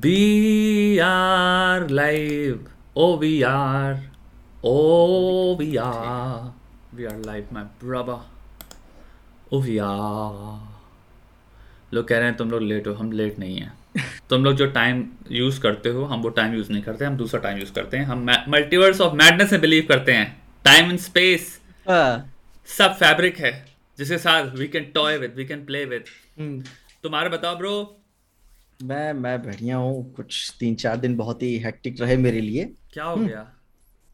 We are live. Oh, we are. Oh, we are. We are live, my brother. Oh, we are. लोग कह रहे हैं तुम लोग लेट हो हम लेट नहीं हैं तुम लोग जो टाइम यूज़ करते हो हम वो टाइम यूज़ नहीं करते हम दूसरा टाइम यूज़ करते हैं हम मल्टीवर्स ऑफ़ मैडनेस में बिलीव करते हैं टाइम एंड स्पेस सब फैब्रिक है जिसके साथ we can toy with we can play with तुम्हारे बताओ ब्रो मैं मैं बढ़िया हूँ। कुछ तीन चार दिन बहुत ही हेक्टिक रहे मेरे लिए। क्या हो गया?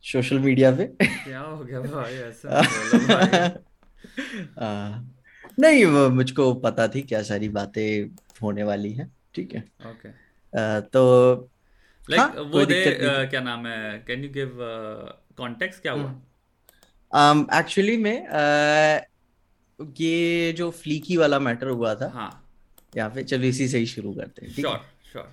सोशल मीडिया पे। क्या हो गया भाई? ऐसा भाई। नहीं वो मुझको पता थी क्या सारी बातें होने वाली हैं। ठीक है। ओके आ, तो लाइक हाँ, वो दे uh, क्या नाम है? कैन यू गिव कॉन्टेक्स्ट क्या हुआ? एक्चुअली में आ, ये जो फ्लीकी वाला मैटर हुआ था हाँ। यहाँ पे चलो इसी से ही शुरू करते हैं ठीक है? श्योर श्योर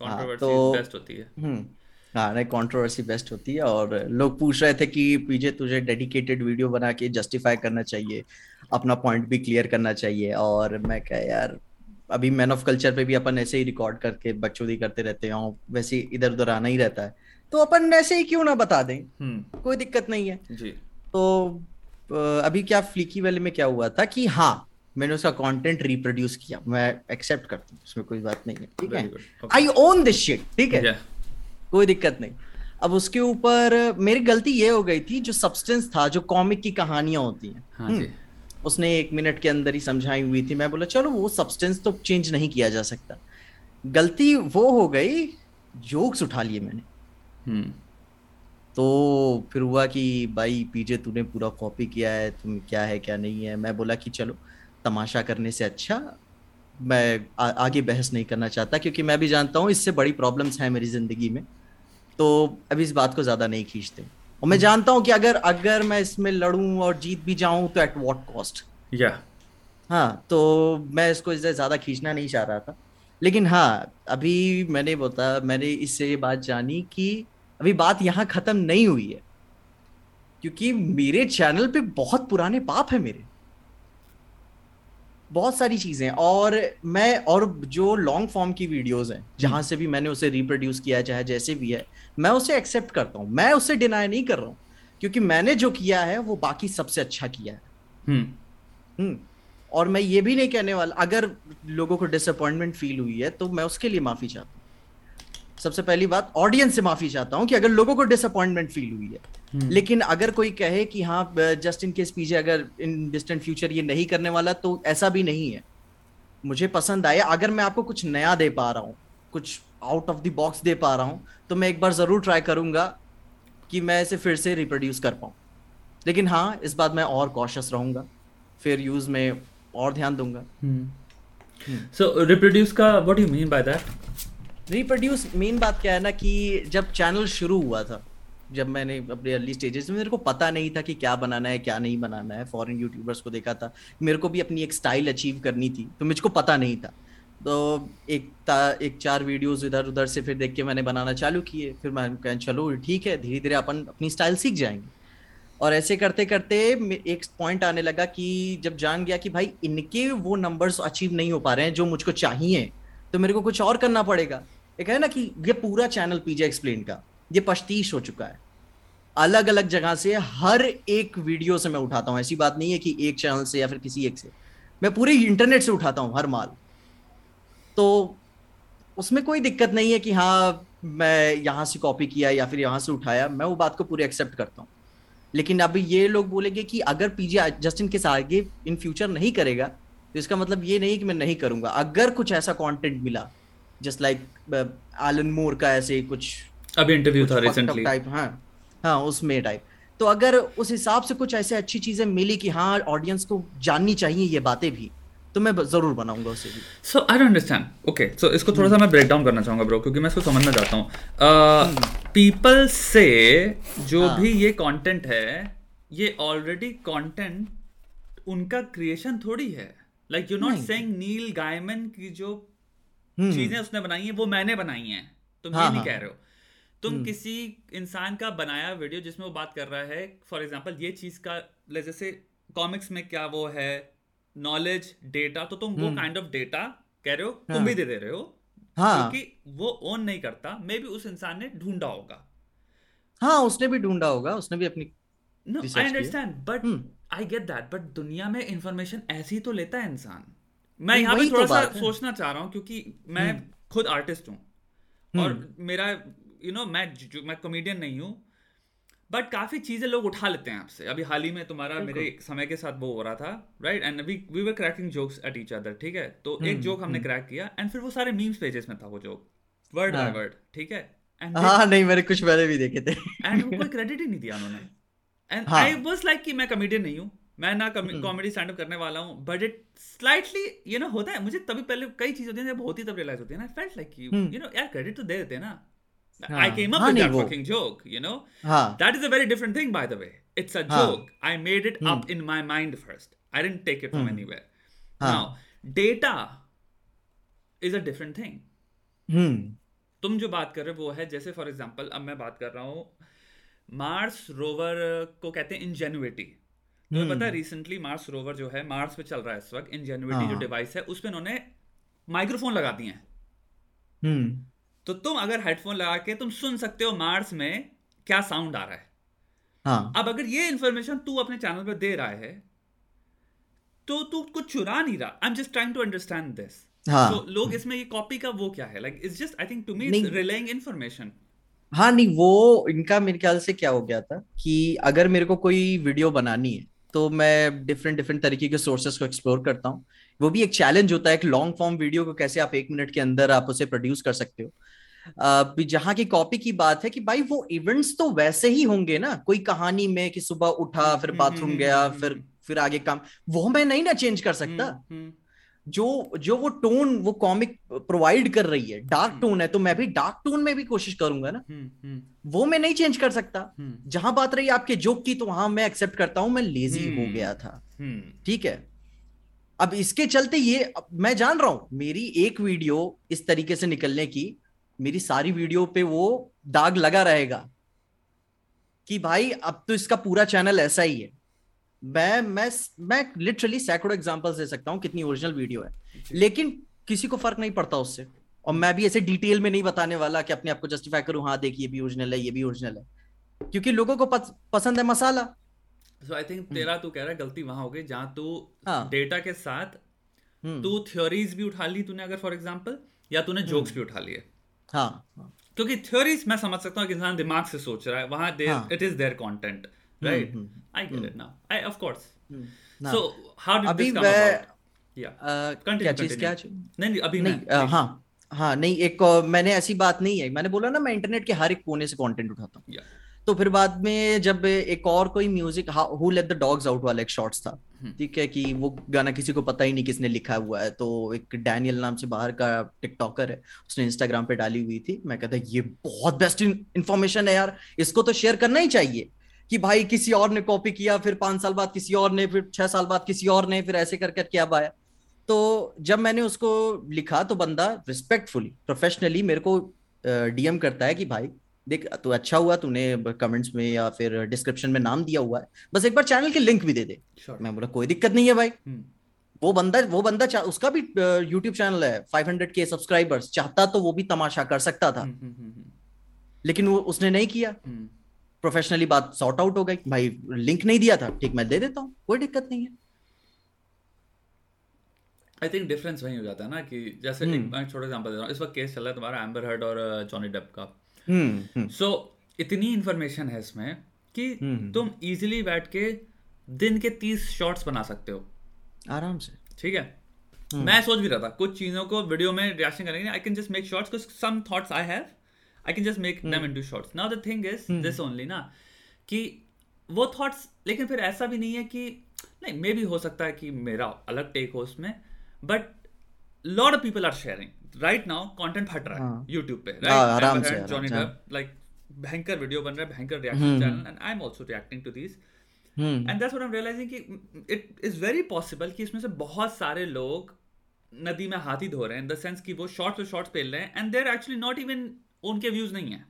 कंट्रोवर्सी तो- बेस्ट होती है। हम्म हाँ नहीं कंट्रोवर्सी बेस्ट होती है और लोग पूछ रहे थे कि पीजे तुझे डेडिकेटेड वीडियो बना के जस्टिफाई करना चाहिए अपना पॉइंट भी क्लियर करना चाहिए और मैं क्या यार अभी मैन ऑफ़ कल्चर पे भी अपन ऐसे ही रिकॉर्ड करके बकचोदी करते रहते हैं वैसे इधर उधर आना ही रहता है। तो अपन ऐसे ही क्यों ना बता दें? हम्म। कोई दिक्कत नहीं है। जी। तो अभी क्या फ्लिकी वाले में क्या हुआ था कि हाँ मैंने उसका कंटेंट रिप्रोड्यूस किया। मैं एक्सेप्ट करता हूँ उसमें कोई बात नहीं है। ठीक है? आई ओन दिस शिट ठीक है? कोई दिक्कत नहीं। अब उसके ऊपर मेरी गलती ये हो गई थी जो सब्सटेंस था जो कॉमिक की कहानियाँ होती हैं। हाँ हम्म, जी उसने एक मिनट के अंदर ही समझाई हुई थी। मैं बोला चलो वो सब्सटेंस तो चेंज नहीं किया जा सकता। गलती वो हो गई जोक्स उठा लिए मैंने। हम्म। तो फिर हुआ कि भाई पीजे तूने पूरा कॉपी किया है तुम क्या है क्या नहीं है? मैं बोला कि चलो तमाशा करने से अच्छा मैं आ, आगे बहस नहीं करना चाहता क्योंकि मैं भी जानता हूँ इससे बड़ी प्रॉब्लम्स हैं मेरी ज़िंदगी में तो अभी इस बात को ज़्यादा नहीं खींचते। और मैं जानता हूँ कि अगर अगर मैं इसमें लड़ूं और जीत भी जाऊँ तो एट वॉट कॉस्ट या हाँ तो मैं इसको इससे ज़्यादा खींचना नहीं चाह रहा था। लेकिन हाँ अभी मैंने बता मैंने इससे ये बात जानी कि अभी बात यहाँ खत्म नहीं हुई है क्योंकि मेरे चैनल पे बहुत पुराने पाप है मेरे। बहुत सारी चीज़ें और मैं और जो लॉन्ग फॉर्म की वीडियोस हैं जहाँ से भी मैंने उसे रिप्रोड्यूस किया चाहे जैसे भी है मैं उसे एक्सेप्ट करता हूँ। मैं उसे डिनाई नहीं कर रहा हूँ क्योंकि मैंने जो किया है वो बाकी सबसे अच्छा किया है। हम्म। हम्म। और मैं ये भी नहीं कहने वाला अगर लोगों को डिसअपॉइंटमेंट फील हुई है तो मैं उसके लिए माफ़ी चाहता हूँ। सबसे पहली बात ऑडियंस से माफ़ी चाहता हूँ कि अगर लोगों को डिसअपॉइंटमेंट फील हुई है। हम्म। लेकिन अगर कोई कहे कि हाँ जस्ट इन केस पीजे अगर इन डिस्टेंट फ्यूचर ये नहीं करने वाला तो ऐसा भी नहीं है। मुझे पसंद आया। अगर मैं आपको कुछ नया दे पा रहा हूँ कुछ आउट ऑफ़ द बॉक्स दे पा रहा हूँ तो मैं एक बार ज़रूर ट्राई करूँगा कि मैं इसे फिर से रिप्रोड्यूस कर पाऊँ। लेकिन हाँ इस बात मैं और कॉशियस रहूँगा। फिर यूज़ में और ध्यान दूँगा। सो रिप्रोड्यूस का what you mean by that reproduce main बात क्या है ना कि जब चैनल शुरू हुआ था, जब मैंने अपने अर्ली स्टेजेस में, मेरे को पता नहीं था कि क्या बनाना है, क्या नहीं बनाना है फॉरेन यूट्यूबर्स को देखा था, मेरे को भी अपनी एक स्टाइल अचीव करनी थी तो मुझको पता नहीं था। तो एक ता, एक चार वीडियोस इधर उधर से फिर देख के मैंने बनाना चालू किए, फिर मैं कहा, चलो, ठीक है धीरे धीरे अपन अपनी स्टाइल सीख जाएँगे। और ऐसे करते करते एक पॉइंट आने लगा कि जब जान गया कि भाई, इनके वो नंबर्स अचीव नहीं हो पा रहे हैं, जो मुझको चाहिए तो मेरे को कुछ और करना पड़ेगा। एक है ना कि ये पूरा चैनल पीजे एक्सप्लेन का, ये पश्तीश हो चुका है। अलग अलग जगह से हर एक वीडियो से मैं उठाता हूँ। ऐसी बात नहीं है कि एक चैनल से या फिर किसी एक से। मैं पूरे इंटरनेट से उठाता हूँ हर माल। तो उसमें कोई दिक्कत नहीं है कि हाँ मैं यहाँ से कॉपी किया या फिर यहाँ से उठाया, मैं वो बात को पूरे एक्सेप्ट करता हूँ। लेकिन अभी ये लोग बोलेंगे कि अगर पीजे जस्टिन के आगे इन फ्यूचर नहीं करेगा तो इसका मतलब ये नहीं कि मैं नहीं करूँगा। अगर कुछ ऐसा कंटेंट मिला जस्ट लाइक एलन मोर का ऐसे कुछ अभी इंटरव्यू था रिसेंटली टाइप हाँ। हाँ उसमें टाइप तो अगर उस हिसाब से कुछ ऐसे अच्छी चीज़ें मिली कि हाँ ऑडियंस को जाननी चाहिए ये बातें भी तो मैं ज़रूर बनाऊँगा उसे भी। So I don't understand okay so इसको थोड़ा सा मैं ब्रेक डाउन करना चाहूँगा ब्रो क्योंकि मैं इसको समझना चाहता हूँ। पीपल से जो हाँ। भी ये कंटेंट है ये ऑलरेडी कंटेंट उनका क्रिएशन थोड़ी है। Like you not. Saying Neil Gaiman की जो हम्म, चीज़ें उसने बनाई हैं वो मैंने बनाई हैं। तुम ये हाँ, नहीं हाँ। कह रहे हो। तुम किसी इंसान का बनाया वीडियो जिसमें वो बात कर रहा है फॉर एग्ज़ाम्पल ये चीज़ का जैसे कॉमिक्स में क्या वो है नॉलेज डेटा तो तुम वो काइंड ऑफ़ डेटा कह रहे हो तुम हाँ। भी दे दे रहे हो हाँ। क्योंकि वो ओन नहीं करता मे बी उस इंसान ने ढूंढा होगा। हाँ उसने भी ढूंढा होगा उसने भी अपनी no I understand but I get that but दुनिया में इंफॉर्मेशन ऐसी तो लेता है इंसान। मैं यहाँ पे थोड़ा तो सा सोचना चाह रहा हूँ क्योंकि मैं हम्म। खुद आर्टिस्ट हूँ। और हम्म। मेरा यू नो मैं मैं कॉमेडियन नहीं हूँ बट काफ़ी चीज़ें लोग उठा लेते हैं आपसे। अभी हाल ही में तुम्हारा मेरे समय के साथ वो हो रहा था right and we we were cracking jokes at each other ठीक है? तो एक जोक हमने क्रैक किया एंड फिर वो सारे मीम्स पेजेस में था वो जोक वर्ड बाय वर्ड ठीक है? हाँ नहीं मैंने कुछ पहले भी देखे थे। एंड कोई क्रेडिट ही नहीं दिया उन्होंने। एंड आई वाज लाइक कि मैं कॉमेडियन नहीं हूँ। मैं ना कॉमेडी स्टैंड अप करने वाला हूँ but it slightly you know होता है मुझे तभी पहले कई चीज़ होती है जब होती तब रियलाइज़ होती है ना फेल्ट लाइक यू नो यार क्रेडिट तो दे देते ना I came up with that fucking joke, you know? That is a very different thing, by the way. It's a joke. I made it up in my mind first. I didn't take it from anywhere. Now, data is a different thing. तुम जो बात कर रहे हो वो है जैसे for example अब मैं बात कर रहा हूँ मार्स रोवर को कहते हैं इंजेन्युटी तुम्हें पता है रिसेंटली मार्स रोवर जो है मार्स पे चल रहा है इस वक्त इंजेन्युटी जो डिवाइस हाँ। है उस पर उन्होंने माइक्रोफोन लगा दिए हैं हम्म। तो तुम अगर हेडफोन लगा के तुम सुन सकते हो मार्स में क्या साउंड आ रहा है हाँ. अब अगर ये इंफॉर्मेशन तू अपने चैनल पर दे रहा है तो तू कुछ चुरा नहीं रहा I am just trying to understand this. लोग इसमें ये कॉपी का वो क्या है like it's just I think to me relaying information हाँ नहीं वो इनका मेरे ख्याल से क्या हो गया था कि अगर मेरे को कोई वीडियो बनानी है तो मैं डिफरेंट डिफरेंट तरीके के सोर्सेस को एक्सप्लोर करता हूँ। वो भी एक चैलेंज होता है एक लॉन्ग फॉर्म वीडियो को कैसे आप एक मिनट के अंदर आप उसे प्रोड्यूस कर सकते हो। जहाँ की कॉपी की बात है कि भाई वो इवेंट्स तो वैसे ही होंगे ना कोई कहानी में कि सुबह उठा फिर बाथरूम हम्म, गया हम्म, हम्म, फिर फिर आगे काम वो मैं नहीं ना चेंज कर सकता। जो जो वो टोन वो कॉमिक प्रोवाइड कर रही है डार्क टोन है तो मैं भी डार्क टोन में भी कोशिश करूँगा ना। वो मैं नहीं चेंज कर सकता। जहाँ बात रही आपके जोक की तो वहाँ मैं एक्सेप्ट करता हूँ मैं लेजी हो गया था। ठीक है? अब इसके चलते ये मैं जान रहा हूँ मेरी एक वीडियो इस तरीके से निकलने की मेरी सारी वीडियो पे वो दाग लगा रहेगा कि भाई अब तो इसका पूरा चैनल ऐसा ही है। मैं मैं मैं लिटरली सैकड़ों एग्जांपल्स दे सकता हूँ कितनी ओरिजिनल वीडियो है। लेकिन किसी को फ़र्क नहीं पड़ता उससे। और मैं भी ऐसे डिटेल में नहीं बताने वाला कि अपने आप को जस्टिफाई करूँ हाँ देखिए ये भी ओरिजिनल है ये भी ओरिजिनल है। क्योंकि लोगों को पसंद है मसाला। सो आई थिंक तेरा तू कह रहा है गलती वहाँ हो गई जहाँ तू हाँ. डेटा के साथ हम्म। तू थ्योरीज भी उठा ली तूने अगर फॉर एग्जांपल या तूने जोक्स हम्म। भी उठा लिए। हाँ, हाँ क्योंकि थ्योरीज मैं समझ सकता हूँ कि इंसान दिमाग से सोच रहा है वहाँ it is their content right I get it now I of course so how did this come about या क्या चीज़ क्या नहीं नहीं अभी नहीं हाँ हाँ नहीं एक मैंने ऐसी बात नहीं है। मैंने बोला ना मैं इंटरनेट के हर एक कोने से कंटेंट उठाता हूँ। Yeah. तो फिर बाद में जब एक और कोई music who let the dogs out वाला एक शॉर्ट्स था। हम्म। ठीक है कि वो गाना किसी को पता ही नहीं किसने लिखा हुआ है। तो एक डैनियल नाम से बाहर का टिकटॉकर है। उसने इंस्टाग्राम पे डाली हुई थी। मैं कहता ये बहुत बेस्ट इन्फॉर्मेशन है यार। इसको तो शेयर करना ही चाहिए। कि भाई किसी और ने कॉपी किया फिर पाँच साल बाद किसी और ने फिर छह साल बाद किसी और ने फिर ऐसे कर करके अब आया तो जब मैंने उसको लिखा तो बंदा रिस्पेक्टफुली प्रोफेशनली मेरे को डीएम करता है कि भाई देख तू अच्छा हुआ तूने कमेंट्स में या फिर डिस्क्रिप्शन में नाम दिया हुआ है। बस एक बार चैनल के लिंक भी दे दे। Sure. मैं बोला कोई दिक्कत नहीं है भाई। hmm. वो बंदा वो बंदा उसका भी यूट्यूब चैनल है 500 के सब्सक्राइबर्स चाहता तो वो भी तमाशा कर सकता था। hmm, hmm, लेकिन वो उसने नहीं किया। प्रोफेशनली बात सॉर्ट आउट हो गई। भाई लिंक नहीं दिया था। ठीक मैं दे देता हूँ। कोई दिक्कत नहीं है। आई थिंक डिफरेंस वही हो जाता है ना कि जैसे एक मैं छोटा एग्जांपल दे रहा हूँ। इस वक्त केस चल रहा है तुम्हारा एम्बर हर्ड और जॉनी डेप का। सो हम्म, हम्म। so, इतनी इंफॉर्मेशन है इसमें कि हम्म, तुम इजीली बैठ के दिन के तीस शॉर्ट्स बना सकते हो। आराम से। ठीक है? hmm. मैं सोच भी रहा था कुछ चीज़ों को वीडियो में रिएक्शन करेंगे। I can just make shorts कुछ some thoughts I have I can just make them into shorts now the thing is this only ना कि वो थॉट्स लेकिन फिर ऐसा भी नहीं है कि नहीं मे भी हो सकता है कि मेरा अलग टेक हो उसमें but lot of people are sharing right now content फट रहा है यूट्यूब पे राइट जॉनी डेप लाइक भयंकर वीडियो बन रहा है भयंकर reaction channel and I am also reacting to this and that's what I am realising कि इट इज़ वेरी पॉसिबल कि इसमें से बहुत सारे लोग नदी में हाथी धो रहे हैं इन द सेंस कि वो शॉर्ट्स और शॉर्ट्स पेल रहे हैं and they're actually not even उनके व्यूज़ नहीं है।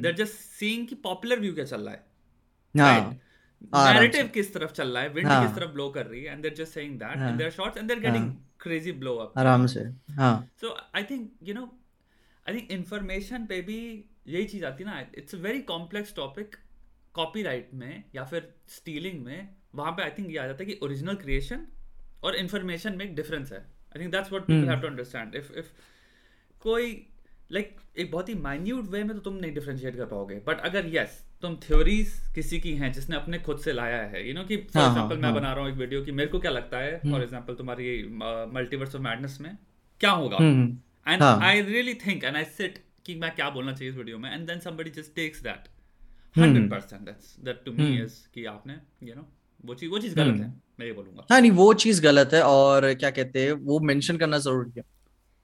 देर जस्ट सीइंग कि पॉपुलर व्यू क्या चल रहा है। नैरेटिव किस तरफ़ चल रहा है? विंड हाँ. किस तरफ़ ब्लो कर रही है? And they're just saying that and their shots and they're getting crazy blow up आराम से हाँ। So I think you know I think information पे भी यही चीज़ आती है ना। It's a very complex topic copyright में या फिर स्टीलिंग में। वहाँ पे आई थिंक ये आ जाता है कि ओरिजिनल क्रिएशन और इंफॉर्मेशन में एक डिफरेंस है। I think that's what people have to understand if if कोई लाइक like, एक बहुत ही माइन्यूट वे में तो तुम नहीं डिफ्रेंशिएट कर पाओगे। बट अगर यस yes, तुम थ्योरीज किसी की हैं जिसने अपने खुद से लाया है यू नो कि फॉर एग्जांपल हाँ, मैं हाँ. बना रहा हूँ एक वीडियो कि मेरे को क्या लगता है फॉर एग्जांपल हम्म। तुम्हारी मल्टीवर्स ऑफ़ मैडनेस में क्या होगा? And I really think and I sit कि मैं क्या बोलना चाहिए इस वीडियो में? And then somebody just takes that hundred percent that to me is कि आपने यू नो वो चीज़ वो चीज़ गलत है मैं ये बोलूँगा। हाँ नहीं वो चीज़ गलत है और क्या कहते हैं वो मेंशन करना ज़रूरी है।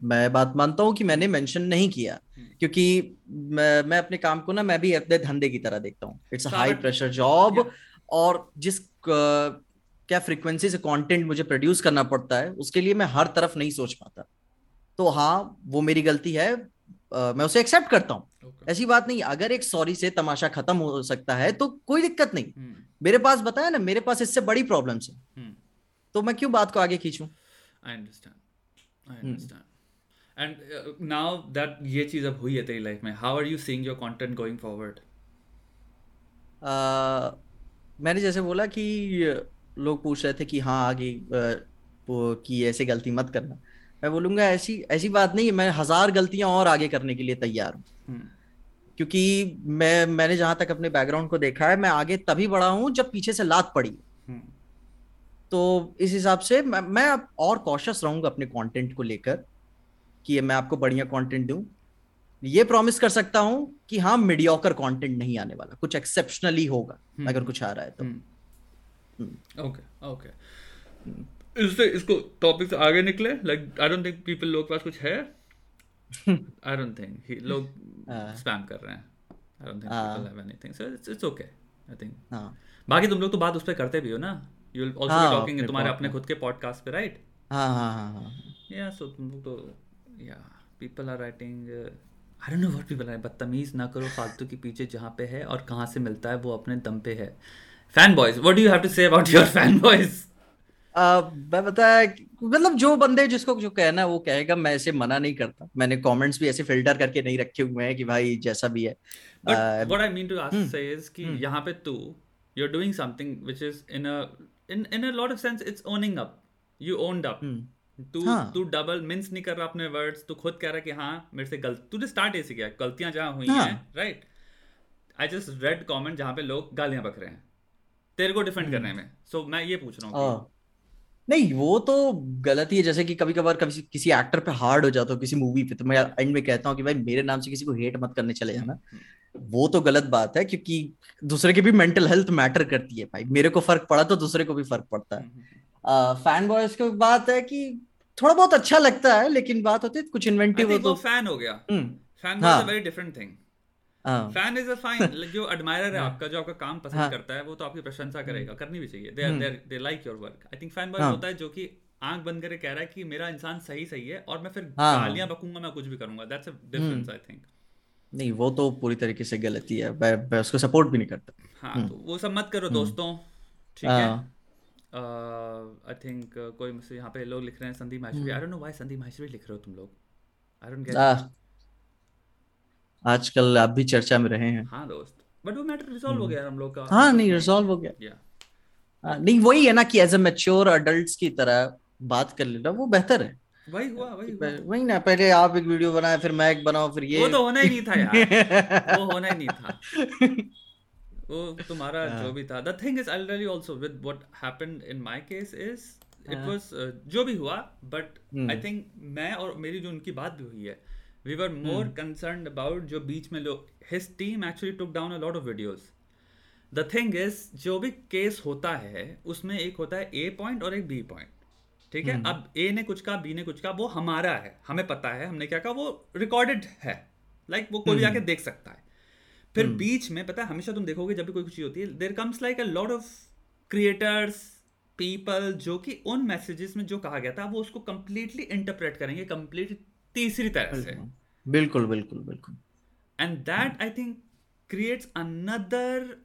मैं बात मानता हूँ कि मैंने मेंशन नहीं किया हम्म। क्योंकि मैं, मैं अपने काम को ना मैं भी अपने धंधे की तरह देखता हूँ। इट्स हाई प्रेशर जॉब और जिस क्या फ्रीक्वेंसी से कंटेंट मुझे प्रोड्यूस करना पड़ता है उसके लिए मैं हर तरफ़ नहीं सोच पाता। तो हाँ वो मेरी गलती है आ, मैं उसे एक्सेप्ट करता हूँ। Okay. ऐसी बात नहीं अगर एक सॉरी से तमाशा खत्म हो सकता है तो कोई दिक्कत नहीं। hmm. मेरे पास बताया ना मेरे पास इससे बड़ी प्रॉब्लम्स है। hmm. तो मैं क्यों बात को आगे खींचूं? I understand I understand and now that ये चीज़ अब हुई है तेरी लाइफ में how are you seeing your content going forward मैंने जैसे बोला कि लोग पूछ रहे थे कि हाँ आगे uh, कि ऐसे गलती मत करना। मैं बोलूँगा ऐसी ऐसी बात नहीं है मैं हज़ार गलतियाँ और आगे करने के लिए तैयार हूँ। हम्म। क्योंकि मैं मैंने जहाँ तक अपने बैकग्राउंड को देखा है मैं आगे तभी बढ़ा हूँ जब पीछे से लात पड़ी। हम्म। तो इस हिसाब से मैं, मैं और कॉशस रहूँगा अपने कंटेंट को लेकर। कि मैं आपको बढ़िया कंटेंट दूँ। ये प्रॉमिस कर सकता हूँ कि हाँ मीडियोकर कंटेंट नहीं आने वाला। कुछ एक्सेप्शनली होगा हम्म। अगर कुछ आ रहा है तो। ओके ओके इससे इसको टॉपिक से आगे निकले? Like I don't think people लोग पास कुछ है? आई डोंट थिंक लोग स्पैम। कर रहे हैं। I don't think people have anything so it's it's okay I think बाकी तुम लोग तो बात उस पर करते भी हो ना? You will also be talking तुम्हारे अपने खुद के पॉडकास्ट पे राइट हाँ हाँ हाँ या सो तुम लोग तो या people are writing I don't know what people are बदतमीज ना करो फालतू के पीछे जहाँ पे है और कहाँ से मिलता है वो अपने दम पे है। Fan boys what do you have to say about your fan boys मैं बताया मतलब जो बंदे जिसको जो कहना है वो कहेगा मैं ऐसे मना नहीं करता। मैंने कमेंट्स भी ऐसे फ़िल्टर करके नहीं रखे हुए हैं कि भाई जैसा भी है। What I mean to ask say is कि. यहाँ पे तू you are doing something which is in a in in a lot of sense it's owning up you owned up तू हाँ. तू डबल मिन्स नहीं कर रहा अपने वर्ड्स तू खुद कह रहा कि हाँ मेरे से गलत तूने स्टार्ट ऐसे किया गलतियाँ जहाँ हुई हाँ. हैं right I just read comment जहाँ पे लोग गालियाँ बक रहे हैं तेरे को डिफेंड. करने में सो so, मैं ये पूछ रहा हूँ हाँ। नहीं वो तो गलत ही है जैसे कि कभी कभार कभी किसी एक्टर पे हार्ड हो जाता हो किसी मूवी पे तो मैं एंड में कहता हूँ कि भाई मेरे नाम से किसी को हेट मत करने चले जाना वो तो गलत बात है क्योंकि दूसरे की भी मेंटल हेल्थ मैटर करती है भाई मेरे को फ़र्क पड़ा तो दूसरे को भी फ़र्क पड़ता है फ़ैन बॉयज़ की बात है कि थोड़ा बहुत अच्छा लगता है लेकिन बात होती है कुछ इन्वेंटिव हो तो। फ़ैन हो गया। Fan boy very different thing fan is a fine जो एडमायरर है हाँ। आपका जो आपका काम पसंद हाँ. करता है वो तो आपकी प्रशंसा करेगा। करनी भी चाहिए। They they they like your work I think fan boy होता है जो कि आँख बंद करके कह रहा है कि मेरा इंसान सही सही है और मैं फिर हाँ. गालियाँ बकूँगा मैं कुछ भी करूँगा। That's a difference I think नहीं वो तो पूरी तरीके से गलती है मैं, मैं उसको सपोर्ट भी नहीं करता। हाँ हम्म। तो वो सब मत करो हम्म। दोस्तों। ठीक है। आई थिंक कोई मुझसे यहाँ पे लोग लिख रहे हैं Sandeep Maheshwari. I don't know why Sandeep Maheshwari लिख रहे हो तुम लोग। आई डोंट गेट आजकल आप भी चर्चा में रहे हैं। हाँ दोस्त बट वो मैटर रिजॉल्व हो गया हम लोग का। हाँ नहीं रिजॉल्व हो गया। Yeah. हाँ, नहीं वही है ना कि एज ए मैच्योर अडल्ट की तरह बात कर लेना वो बेहतर है। वही हुआ वही हुआ। वही ना पहले आप एक वीडियो बनाए फिर मैं एक बनाऊँ फिर ये। वो तो होना ही नहीं था यार। वो होना ही नहीं था। वो तुम्हारा हाँ। जो भी था the thing is I you also with what happened in my case is it was जो भी हुआ बट आई थिंक मैं और मेरी जो उनकी बात भी हुई है we were more hmm. About जो बीच में लोग his team actually took down a lot of videos the thing is जो भी केस होता है उसमें एक होता है ए पॉइंट और एक बी पॉइंट ठीक है hmm. अब ए ने कुछ कहा बी ने कुछ कहा वो हमारा है हमें पता है हमने क्या कहा वो रिकॉर्डेड है लाइक like, वो कोई भी hmm. आके देख सकता है फिर hmm. बीच में पता है हमेशा तुम देखोगे जब भी कोई चीज़ होती है there comes like a lot of creators people जो कि उन मैसेजेस में जो कहा गया था वो उसको कंप्लीटली इंटरप्रेट करेंगे कंप्लीटली तीसरी तरह से। बिल्कुल बिल्कुल बिल्कुल and that I think creates another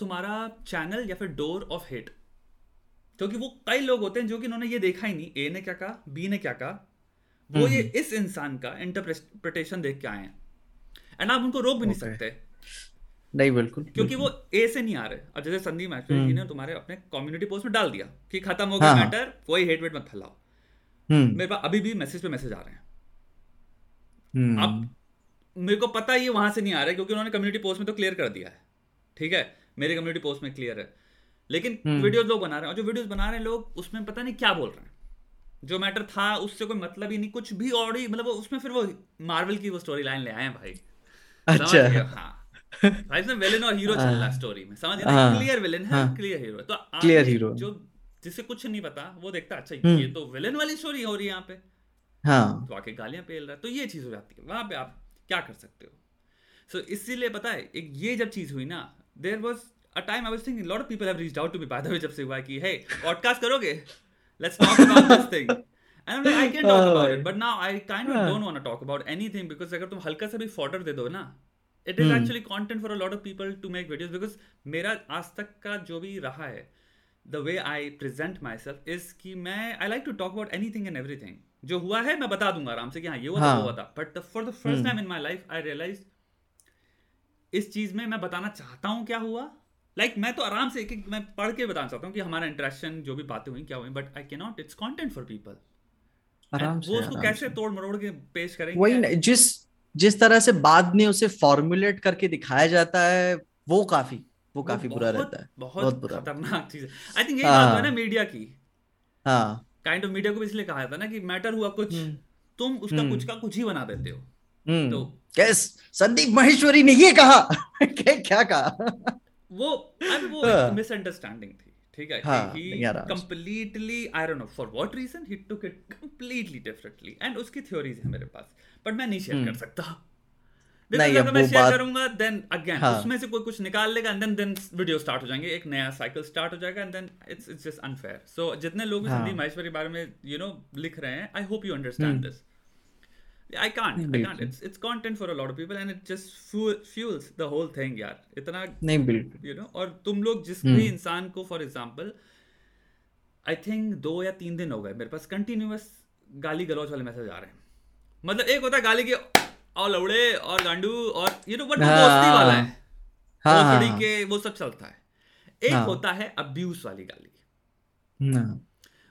तुम्हारा चैनल या फिर डोर ऑफ़ हिट क्योंकि वो कई लोग होते हैं जो कि उन्होंने ये देखा ही नहीं ए ने क्या कहा बी ने क्या कहा वो ये इस इंसान का इंटरप्रिटेशन देख के आए हैं। एंड आप उनको रोक भी नहीं सकते। नहीं बिल्कुल क्योंकि वो ए से नहीं आ रहे। अब जैसे संदीप मैचुरी ने तुम्हारे अपने कम्युनिटी पोस्ट में डाल दिया कि खत्म हो गया मैटर हाँ। कोई हेट वेट मत फैलाओ। हम्म। मेरे पास अभी भी मैसेज पे मैसेज आ रहे हैं। हम्म। अब मेरे को पता ये वहाँ से नहीं आ रहा है क्योंकि उन्होंने कम्युनिटी पोस्ट में तो क्लियर कर दिया है। ठीक है? मेरे कम्युनिटी पोस्ट में क्लियर है। लेकिन हम्म। लोग बना रहे हैं और जो वीडियोस बना रहे हैं लोग उसमें पता नहीं क्या बोल रहे हैं। जो मैटर था उससे कोई मतलब ही नहीं। कुछ भी और ही मतलब उसमें फिर वो मार्वल की वो स्टोरी लाइन ले आए हैं भाई। अच्छा। हाँ। भाई इसमें विलेन और हीरो चल रहा स्टोरी में। समझ गए क्लियर विलेन है क्लियर हीरो तो क्लियर हीरो जो जिसे कुछ नहीं पता वो देखता अच्छा हम्म। ये तो विलेन वाली स्टोरी हो रही है यहाँ पे। हाँ। तो आके गालियाँ पेल रहा है। तो ये चीज़ हो जाती है। वहाँ पे आप क्या कर सकते हो? सो so, इसीलिए पता है एक ये जब चीज़ हुई ना there was a time I was thinking lot of people have reached out to me by the way जब से हुआ कि हे पॉडकास्ट करोगे? Let's talk about this thing like, I can talk about it, but now I kind of don't want to talk about anything because अगर तुम हल्का सा भी fodder दे दो ना it is hmm. actually content for a lot of people to make videos because मेरा आज तक का जो भी रहा है the way I present myself is कि मैं I like to talk about anything and everything. जो हुआ है मैं बता दूँगा आराम से कि हाँ ये हुआ हाँ. हुआ था। But for the first time in my life I realise इस चीज़ में मैं बताना चाहता हूँ क्या हुआ। लाइक like, मैं तो आराम से एक एक मैं पढ़ के बताना चाहता हूँ कि हमारा इंटरेक्शन जो भी बातें हुई क्या हुई बट आई के not it's content for people आराम से वो उसको कैसे तोड़ मरोड़ के पेश करेंगे? वही जिस जिस तरह से बाद में उसे फॉर्मुलेट करके दिखाया जाता है वो काफ़ी वो काफ़ी बुरा रहता है। बहुत, बहुत खतरनाक चीज़ आई थिंक यही बात है। ना मीडिया की। हाँ। काइंड ऑफ़ मीडिया को भी इसलिए कहा था ना कि मैटर हुआ कुछ हम्म। तुम उसका हम्म। कुछ का कुछ ही बना देते हो। हम्म। तो कैस संदीप महेश्वरी ने ये कहा? क्या कहा? वो वो मिसअंडरस्टैंडिंग हाँ। थी। ठीक है हाँ, completely I don't know for what reason he took it completely differently and उसकी थ्योरीज है मेरे पास बट मैं नहीं शेयर कर सकता। नहीं अगर मैं शेयर करूँगा देन अगेन हाँ. उसमें से कोई कुछ निकाल लेगा and then then video start हो जाएँगे एक नया साइकिल स्टार्ट हो जाएगा and then it's it's just unfair so जितने लोग हाँ. संदीप महेश्वरी बारे में यू नो लिख रहे हैं I hope you understand this I can't. I can't. It's it's content for a lot of people and it just fuels the whole thing यार. इतना नहीं बिल्कुल. You know और तुम लोग जिस भी इंसान को फॉर एग्जांपल आई थिंक दो या तीन दिन हो गए मेरे पास कंटिन्यूअस गाली गलौज वाले मैसेज आ रहे हैं। मतलब एक होता है गाली के और लवड़े और गांडू और यू नो बट दोस्ती वाला है। हाँ, हाँ, हाँ, के वो सब चलता है। एक हाँ, होता है अब्यूज वाली गाली।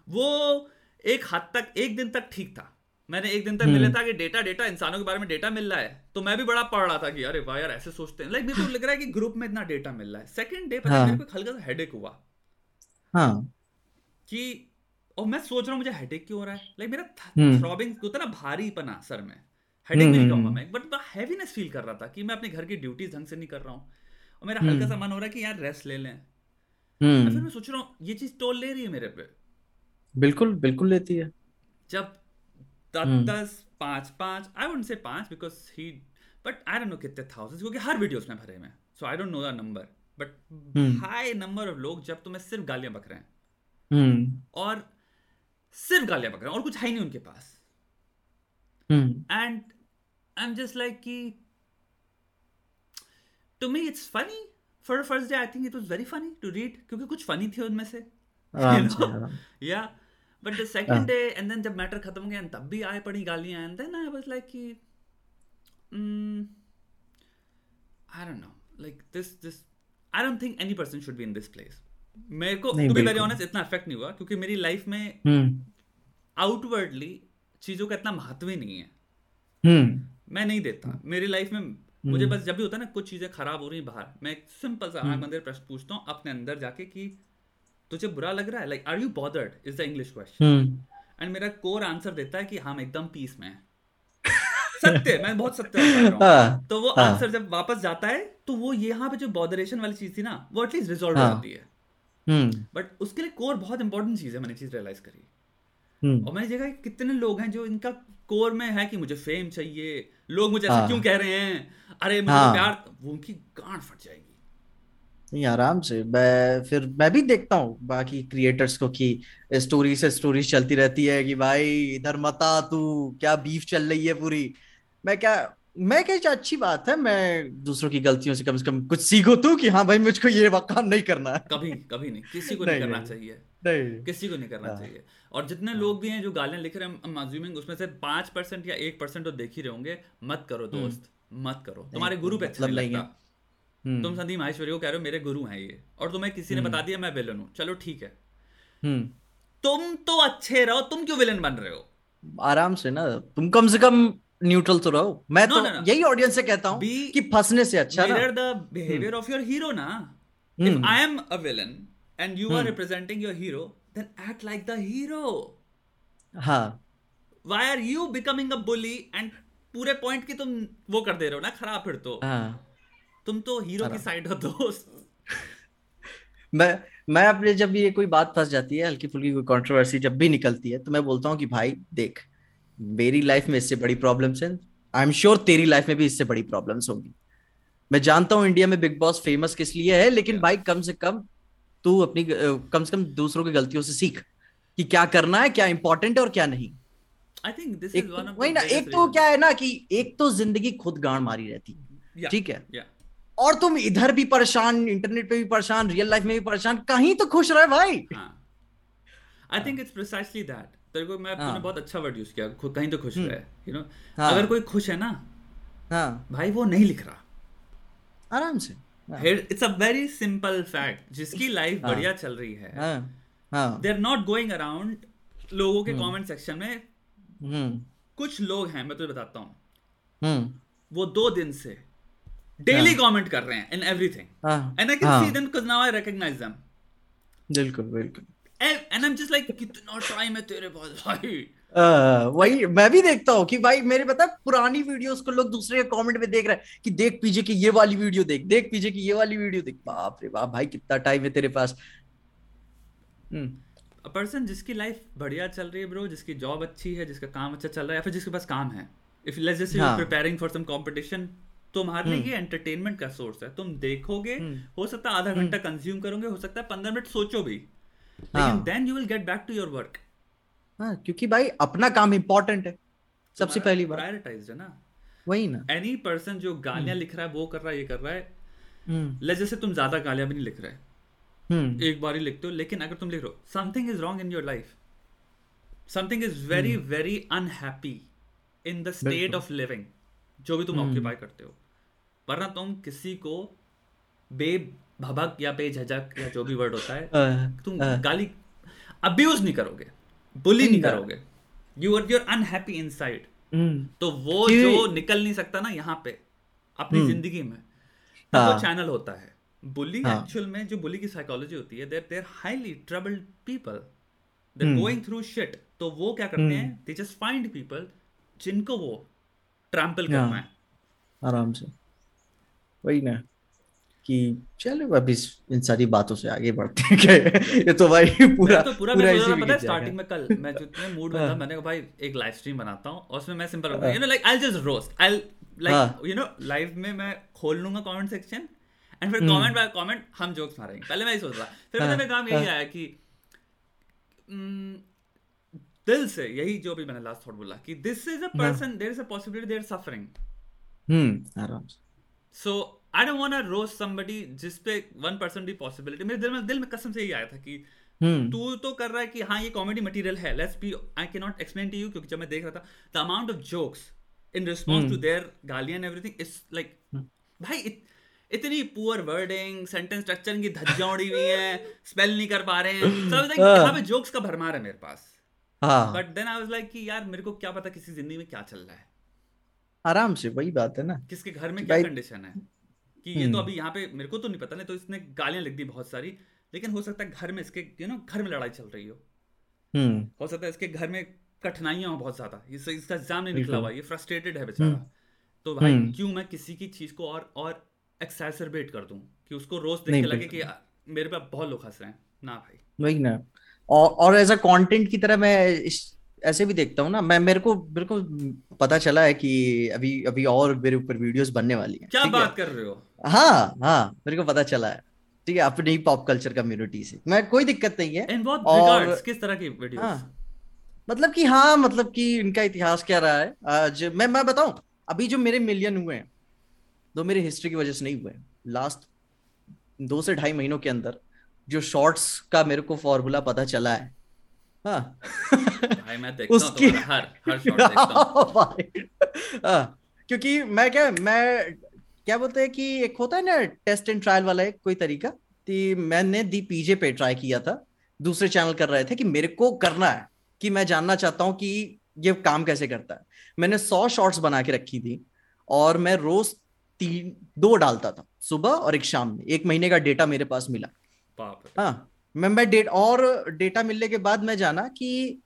वो एक हद तक एक दिन तक ठीक था। मैंने एक दिन तक मिला हम्म। था कि डेटा डेटा इंसानों के बारे में डेटा मिल रहा है। तो मैं भी बड़ा पढ़ रहा था कि अरे वाह यार ऐसे सोचते हैं। लाइक मेरे को लग रहा है कि ग्रुप में इतना डेटा मिल रहा है। सेकंड डे पर मेरे को हल्का सा हेडेक हुआ। हाँ। कि और मैं सोच रहा हूँ मुझे हेडेक क्यों हो रहा है? लाइक मेरा थ्रॉबिंग हम्म। होता ना भारी पना सर में। हेडेक नहीं कहूँगा मैं बट हैवीनेस फील कर रहा था कि मैं अपने घर की ड्यूटीज़ ढंग से नहीं कर रहा हूँ। और मेरा हल्का सा मन हो रहा है कि यार रेस्ट ले लें। फिर मैं सोच रहा हूँ ये चीज़ टोल ले रही है मेरे पे? बिल्कुल बिल्कुल लेती है। जब दस दस पाँच पाँच आई वुडंट से पाँच because he but I don't know कितने थाउजेंड्स क्योंकि हर वीडियोस में भरे में so I don't know the number but high number of लोग जब तुम्हें सिर्फ़ गालियाँ बक रहे हैं। और सिर्फ़ गालियाँ बक रहे हैं और कुछ है नहीं उनके पास। And I am just like कि to me it's funny for first day I think it was very funny to read क्योंकि कुछ फनी थी उनमें से। या but the second day and then जब मैटर खत्म हो गया तब भी आए पड़ी गालियाँ and then I was like कि I don't know like this this I don't think any person should be in this place मेरे को टू बी वेरी ऑनेस्ट इतना इफ़ेक्ट नहीं हुआ क्योंकि मेरी लाइफ में आउटवर्डली hmm. चीज़ों का इतना महत्व ही नहीं है। hmm. मैं नहीं देता। मेरी लाइफ में मुझे hmm. बस जब भी होता है ना कुछ चीज़ें खराब हो रही बाहर मैं एक सिंपल सा आँख मंदिर प्रश्न पूछता हूँ अपने अंदर जाके कि तुझे बुरा लग रहा है? Like are you bothered is the English question and मेरा कोर आंसर देता है कि हम एकदम पीस में सत्य मैं बहुत सत्य हाँ, तो वो आंसर हाँ। जब वापस जाता है तो वो यहाँ पे जो बॉदरेशन वाली चीज़ थी ना वो एटलीस्ट रिजॉल्व हो जाती है। But hmm. उसके लिए कोर बहुत इंपॉर्टेंट चीज़ है मैंने चीज़ रियलाइज़ करी। हम्म। और मैंने देखा कितने लोग हैं जो इनका कोर में है कि मुझे फेम चाहिए लोग मुझे ऐसा हाँ। क्यों कह रहे हैं? अरे मुझे प्यार उनकी गांड फट जाएगी। नहीं आराम से। मैं फिर मैं भी देखता हूँ बाकी क्रिएटर्स को कि स्टोरी से स्टोरी चलती रहती है कि भाई इधर मता तू क्या बीफ चल रही है पूरी? मैं क्या मैं कह अच्छी बात है मैं दूसरों की गलतियों से कम से कम कुछ सीखो तू कि हाँ भाई मुझको ये काम नहीं करना है। कभी कभी नहीं किसी को नहीं, नहीं करना चाहिए। नहीं। किसी को नहीं करना हाँ। चाहिए। और जितने हाँ। लोग भी हैं जो गालियाँ लिख रहे हैं उसमें से पाँच परसेंट या एक परसेंट तो देख ही रहे होंगे। मत करो हम्म। दोस्त मत करो। तुम्हारे गुरु पे अच्छा मतलब नहीं लगता। तुम संदीप माहेश्वरी को कह रहे हो मेरे गुरु हैं ये और तुम्हें किसी ने हम्म। बता दिया मैं विलन हूँ। चलो ठीक है। तुम तो अच्छे रहो तुम क्यों विलन बन रहे हो? आराम से ना तुम कम से कम न्यूट्रल तो रहो। मैं no, तो no, no. यही ऑडियंस से कहता हूँ कि फंसने से अच्छा ना the behaviour of your hero ना। If I am a villain and you are representing your hero then act like the hero हाँ। Why are you becoming a bully and पूरे पॉइंट की तुम वो कर दे रहे हो ना खराब फिर तो। हाँ. तुम तो हीरो की साइड हो दोस्त। मैं मैं अपने जब ये कोई बात फंस जाती है हल्की फुल्की कोई कंट्रोवर्सी जब भी निकलती है तो मैं बोलता हूँ कि भाई देख मेरी लाइफ में इससे बड़ी प्रॉब्लम्स हैं। आई एम श्योर तेरी लाइफ में भी इससे बड़ी प्रॉब्लम्स होंगी। मैं जानता हूँ इंडिया में बिग बॉस फ़ेमस किस लिए है लेकिन भाई कम से कम तू अपनी कम से कम दूसरों की गलतियों से सीख कि क्या करना है क्या इंपॉर्टेंट है और क्या नहीं। I think this is one of वही ना एक तो क्या है ना कि एक तो ज़िंदगी खुद गाड़ मारी रहती है। ठीक है. और तुम इधर भी परेशान इंटरनेट पे भी परेशान रियल लाइफ में भी परेशान कहीं तो खुश रहे भाई I think it's precisely that तेरे को मैं हाँ. बहुत अच्छा वर्ड यूज़ किया कहीं तो खुश हम्म। रहे यू नो हाँ. अगर कोई खुश है ना हाँ. भाई वो नहीं लिख रहा आराम से it's a very simple fact जिसकी लाइफ हाँ. बढ़िया चल रही है they are not going around लोगों के कमेंट हम्म। सेक्शन में हम्म। कुछ लोग हैं मैं तुझे बताता हूँ वो दो दिन से डेली कमेंट कर रहे हैं in everything and I can see them because now I recognise them बिल्कुल बिल्कुल। And I am just like कितना टाइम है तेरे पास भाई? uh, वही मैं भी देखता हूँ कि भाई मेरे पता पुरानी वीडियोस को लोग दूसरे के कमेंट में देख रहे हैं कि देख पीछे की ये वाली वीडियो देख देख पीछे की ये वाली वीडियो देख। बाप रे बाप भाई कितना टाइम है तेरे पास। अ पर्सन जिसकी लाइफ बढ़िया चल रही है ब्रो जिसकी जॉब अच्छी है जिसका काम अच्छा चल रहा है या फिर जिसके पास काम है। If let's just you preparing for some competition तुम्हारे लिए ये एंटरटेनमेंट का सोर्स है। तुम देखोगे हो सकता है आधा घंटा कंज्यूम करोगे हो सकता है पंद्रह मिनट सोचो भी। लेकिन then you will get back to your work हाँ क्योंकि भाई अपना काम इंपॉर्टेंट है सबसे पहली बात। प्रायोरिटाइज है ना। वही ना। एनी पर्सन जो गालियाँ हम्म। लिख रहा है वो कर रहा है ये कर रहा है। ले हम्म। जैसे तुम ज़्यादा गालियाँ भी नहीं लिख रहे। हम्म। एक बार ही लिखते हो लेकिन अगर तुम लिख रहे हो something is wrong in your life something is very very unhappy in the state of living जो भी तुम ऑक्यूपाई करते हो। वरना तुम किसी को बे भबक या बेझक या जो भी वर्ड होता है तुम गाली अब्यूज नहीं करोगे बुली नहीं करोगे। You are you're unhappy inside तो वो जो निकल नहीं सकता ना यहाँ पे अपनी हम्म। ज़िंदगी में तो वो चैनल होता है। बुली एक्चुअल में जो बुली की साइकोलॉजी होती है they're they're highly troubled people they're going through shit तो वो क्या करते हैं दे जस्ट फाइंड पीपल जिनको वो ट्रैम्पल करना है। आराम से। वही ना कि चलो अब इस इन सारी बातों से आगे बढ़ते हैं क्या? ये तो भाई पूरा तो पूरा, पूरा मैं पता है स्टार्टिंग में कल मैं जितने मूड में था हाँ। मैंने कहा भाई एक लाइव स्ट्रीम बनाता हूँ और उसमें मैं simple you know like I just roast I like you know live में मैं खोल लूँगा कमेंट सेक्शन एंड फिर कमेंट बाय कमेंट हम जोक्स मारेंगे. पहले मैं ये सोच रहा फिर हाँ, मेरे काम यही हाँ। आया कि दिल से यही जो भी मैंने लास्ट थॉट बोला कि this is a person there is a possibility they're suffering hmm आराम से। So I don't want to roast somebody जिस पे 1% भी पॉसिबिलिटी मेरे दिल में दिल में कसम से यही आया था कि hmm. तू तो कर रहा है कि हाँ ये कॉमेडी मटेरियल है let's be I can not explain to you क्योंकि जब मैं देख रहा था the amount of jokes in response to their गालियाँ एंड एवरीथिंग इज़ लाइक भाई इत, इतनी पुअर वर्डिंग सेंटेंस स्ट्रक्चर की धज्जियाँ उड़ी हुई है स्पेल नहीं कर पा रहे हैं। सब लाइक हाँ। यहाँ पे जोक्स का भरमार है मेरे पास। But then I was like कि यार मेरे को क्या पता किसी ज़िंदगी में क्या चल रहा है। आराम से वही बात है ना। किसके घर में क्या कंडीशन है? कि ये तो हम्म। अभी यहाँ पे मेरे को तो नहीं पता नहीं तो इसने गालियाँ लिख दी बहुत सारी लेकिन हो सकता है घर में इसके यू नो घर में लड़ाई चल रही हो। हम्म। हो सकता है इसके घर में कठिनाइयाँ हो बहुत ज़्यादा इसका एग्ज़ाम नहीं निकला हुआ ये फ्रस्ट्रेटेड है बेचारा। हम्म। तो भाई क्यों मैं किसी की चीज़ को और और एक्सैसरबेट कर दूँ? कि उसको रोज देख के लगे कि मेरे पे बहुत लोग हंस रहे हैं। ना भाई। वही ना। और और एज अ कंटेंट की तरह मैं इस ऐसे भी देखता हूँ ना मैं मेरे को मेरे को पता चला है कि अभी अभी और मेरे ऊपर वीडियोस बनने वाली हैं क्या बात कर रहे हो? हाँ हाँ मेरे को पता चला है ठीक है अपनी पॉप कल्चर कम्युनिटी से। मैं कोई दिक्कत नहीं है। और किस तरह की वीडियोस हाँ, मतलब कि हाँ मतलब कि इनका इतिहास क्या रहा है? आज मैं मैं बताऊँ अभी जो मेरे मिलियन हुए हैं दो मेरे हिस्ट्री की वजह से नहीं हुए लास्ट दो से ढाई महीनों के अंदर जो शॉर्ट्स का मेरे को फॉर्मूला पता चला है हाँ। भाई मैं देखता उसकी हर हर शॉट देखता हाँ, क्योंकि मैं क्या मैं क्या बोलते हैं कि एक होता है ना टेस्ट एंड ट्रायल वाला एक कोई तरीका कि मैंने दी पीजे पे ट्राई किया था दूसरे चैनल कर रहे थे कि मेरे को करना है कि मैं जानना चाहता हूँ कि ये काम कैसे करता है। मैंने सौ शॉर्ट्स बना के रखी थी और मैं रोज तीन दो डालता था सुबह और एक शाम में एक महीने का डेटा मेरे पास मिला। हाँ मैं मैं डेट और डेटा मिलने के बाद मैं जाना कि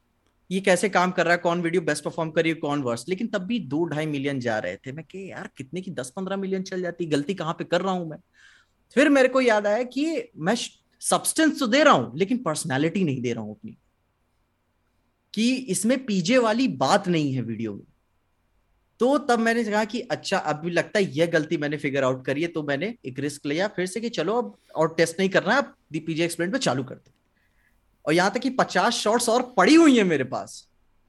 ये कैसे काम कर रहा है, कौन वीडियो बेस्ट परफॉर्म करी कौन वर्स लेकिन तब भी दो ढाई मिलियन जा रहे थे। मैं कि, यार, कितने की दस पंद्रह मिलियन चल जाती, गलती कहाँ पे कर रहा हूँ मैं? फिर मेरे को याद आया कि मैं सब्सटेंस तो दे रहा हूँ, लेकिन पर्सनैलिटी नहीं दे रहा हूँ अपनी। कि इसमें पीजे वाली बात नहीं है वीडियो में। तो तब मैंने कहा कि अच्छा अब भी लगता है यह गलती मैंने फिगर आउट करी है तो मैंने एक रिस्क लिया फिर से कि चलो अब और टेस्ट नहीं करना अब पीजे एक्सप्लेन पे चालू करते और यहाँ तक कि पचास शॉर्ट्स और पड़ी हुई है मेरे पास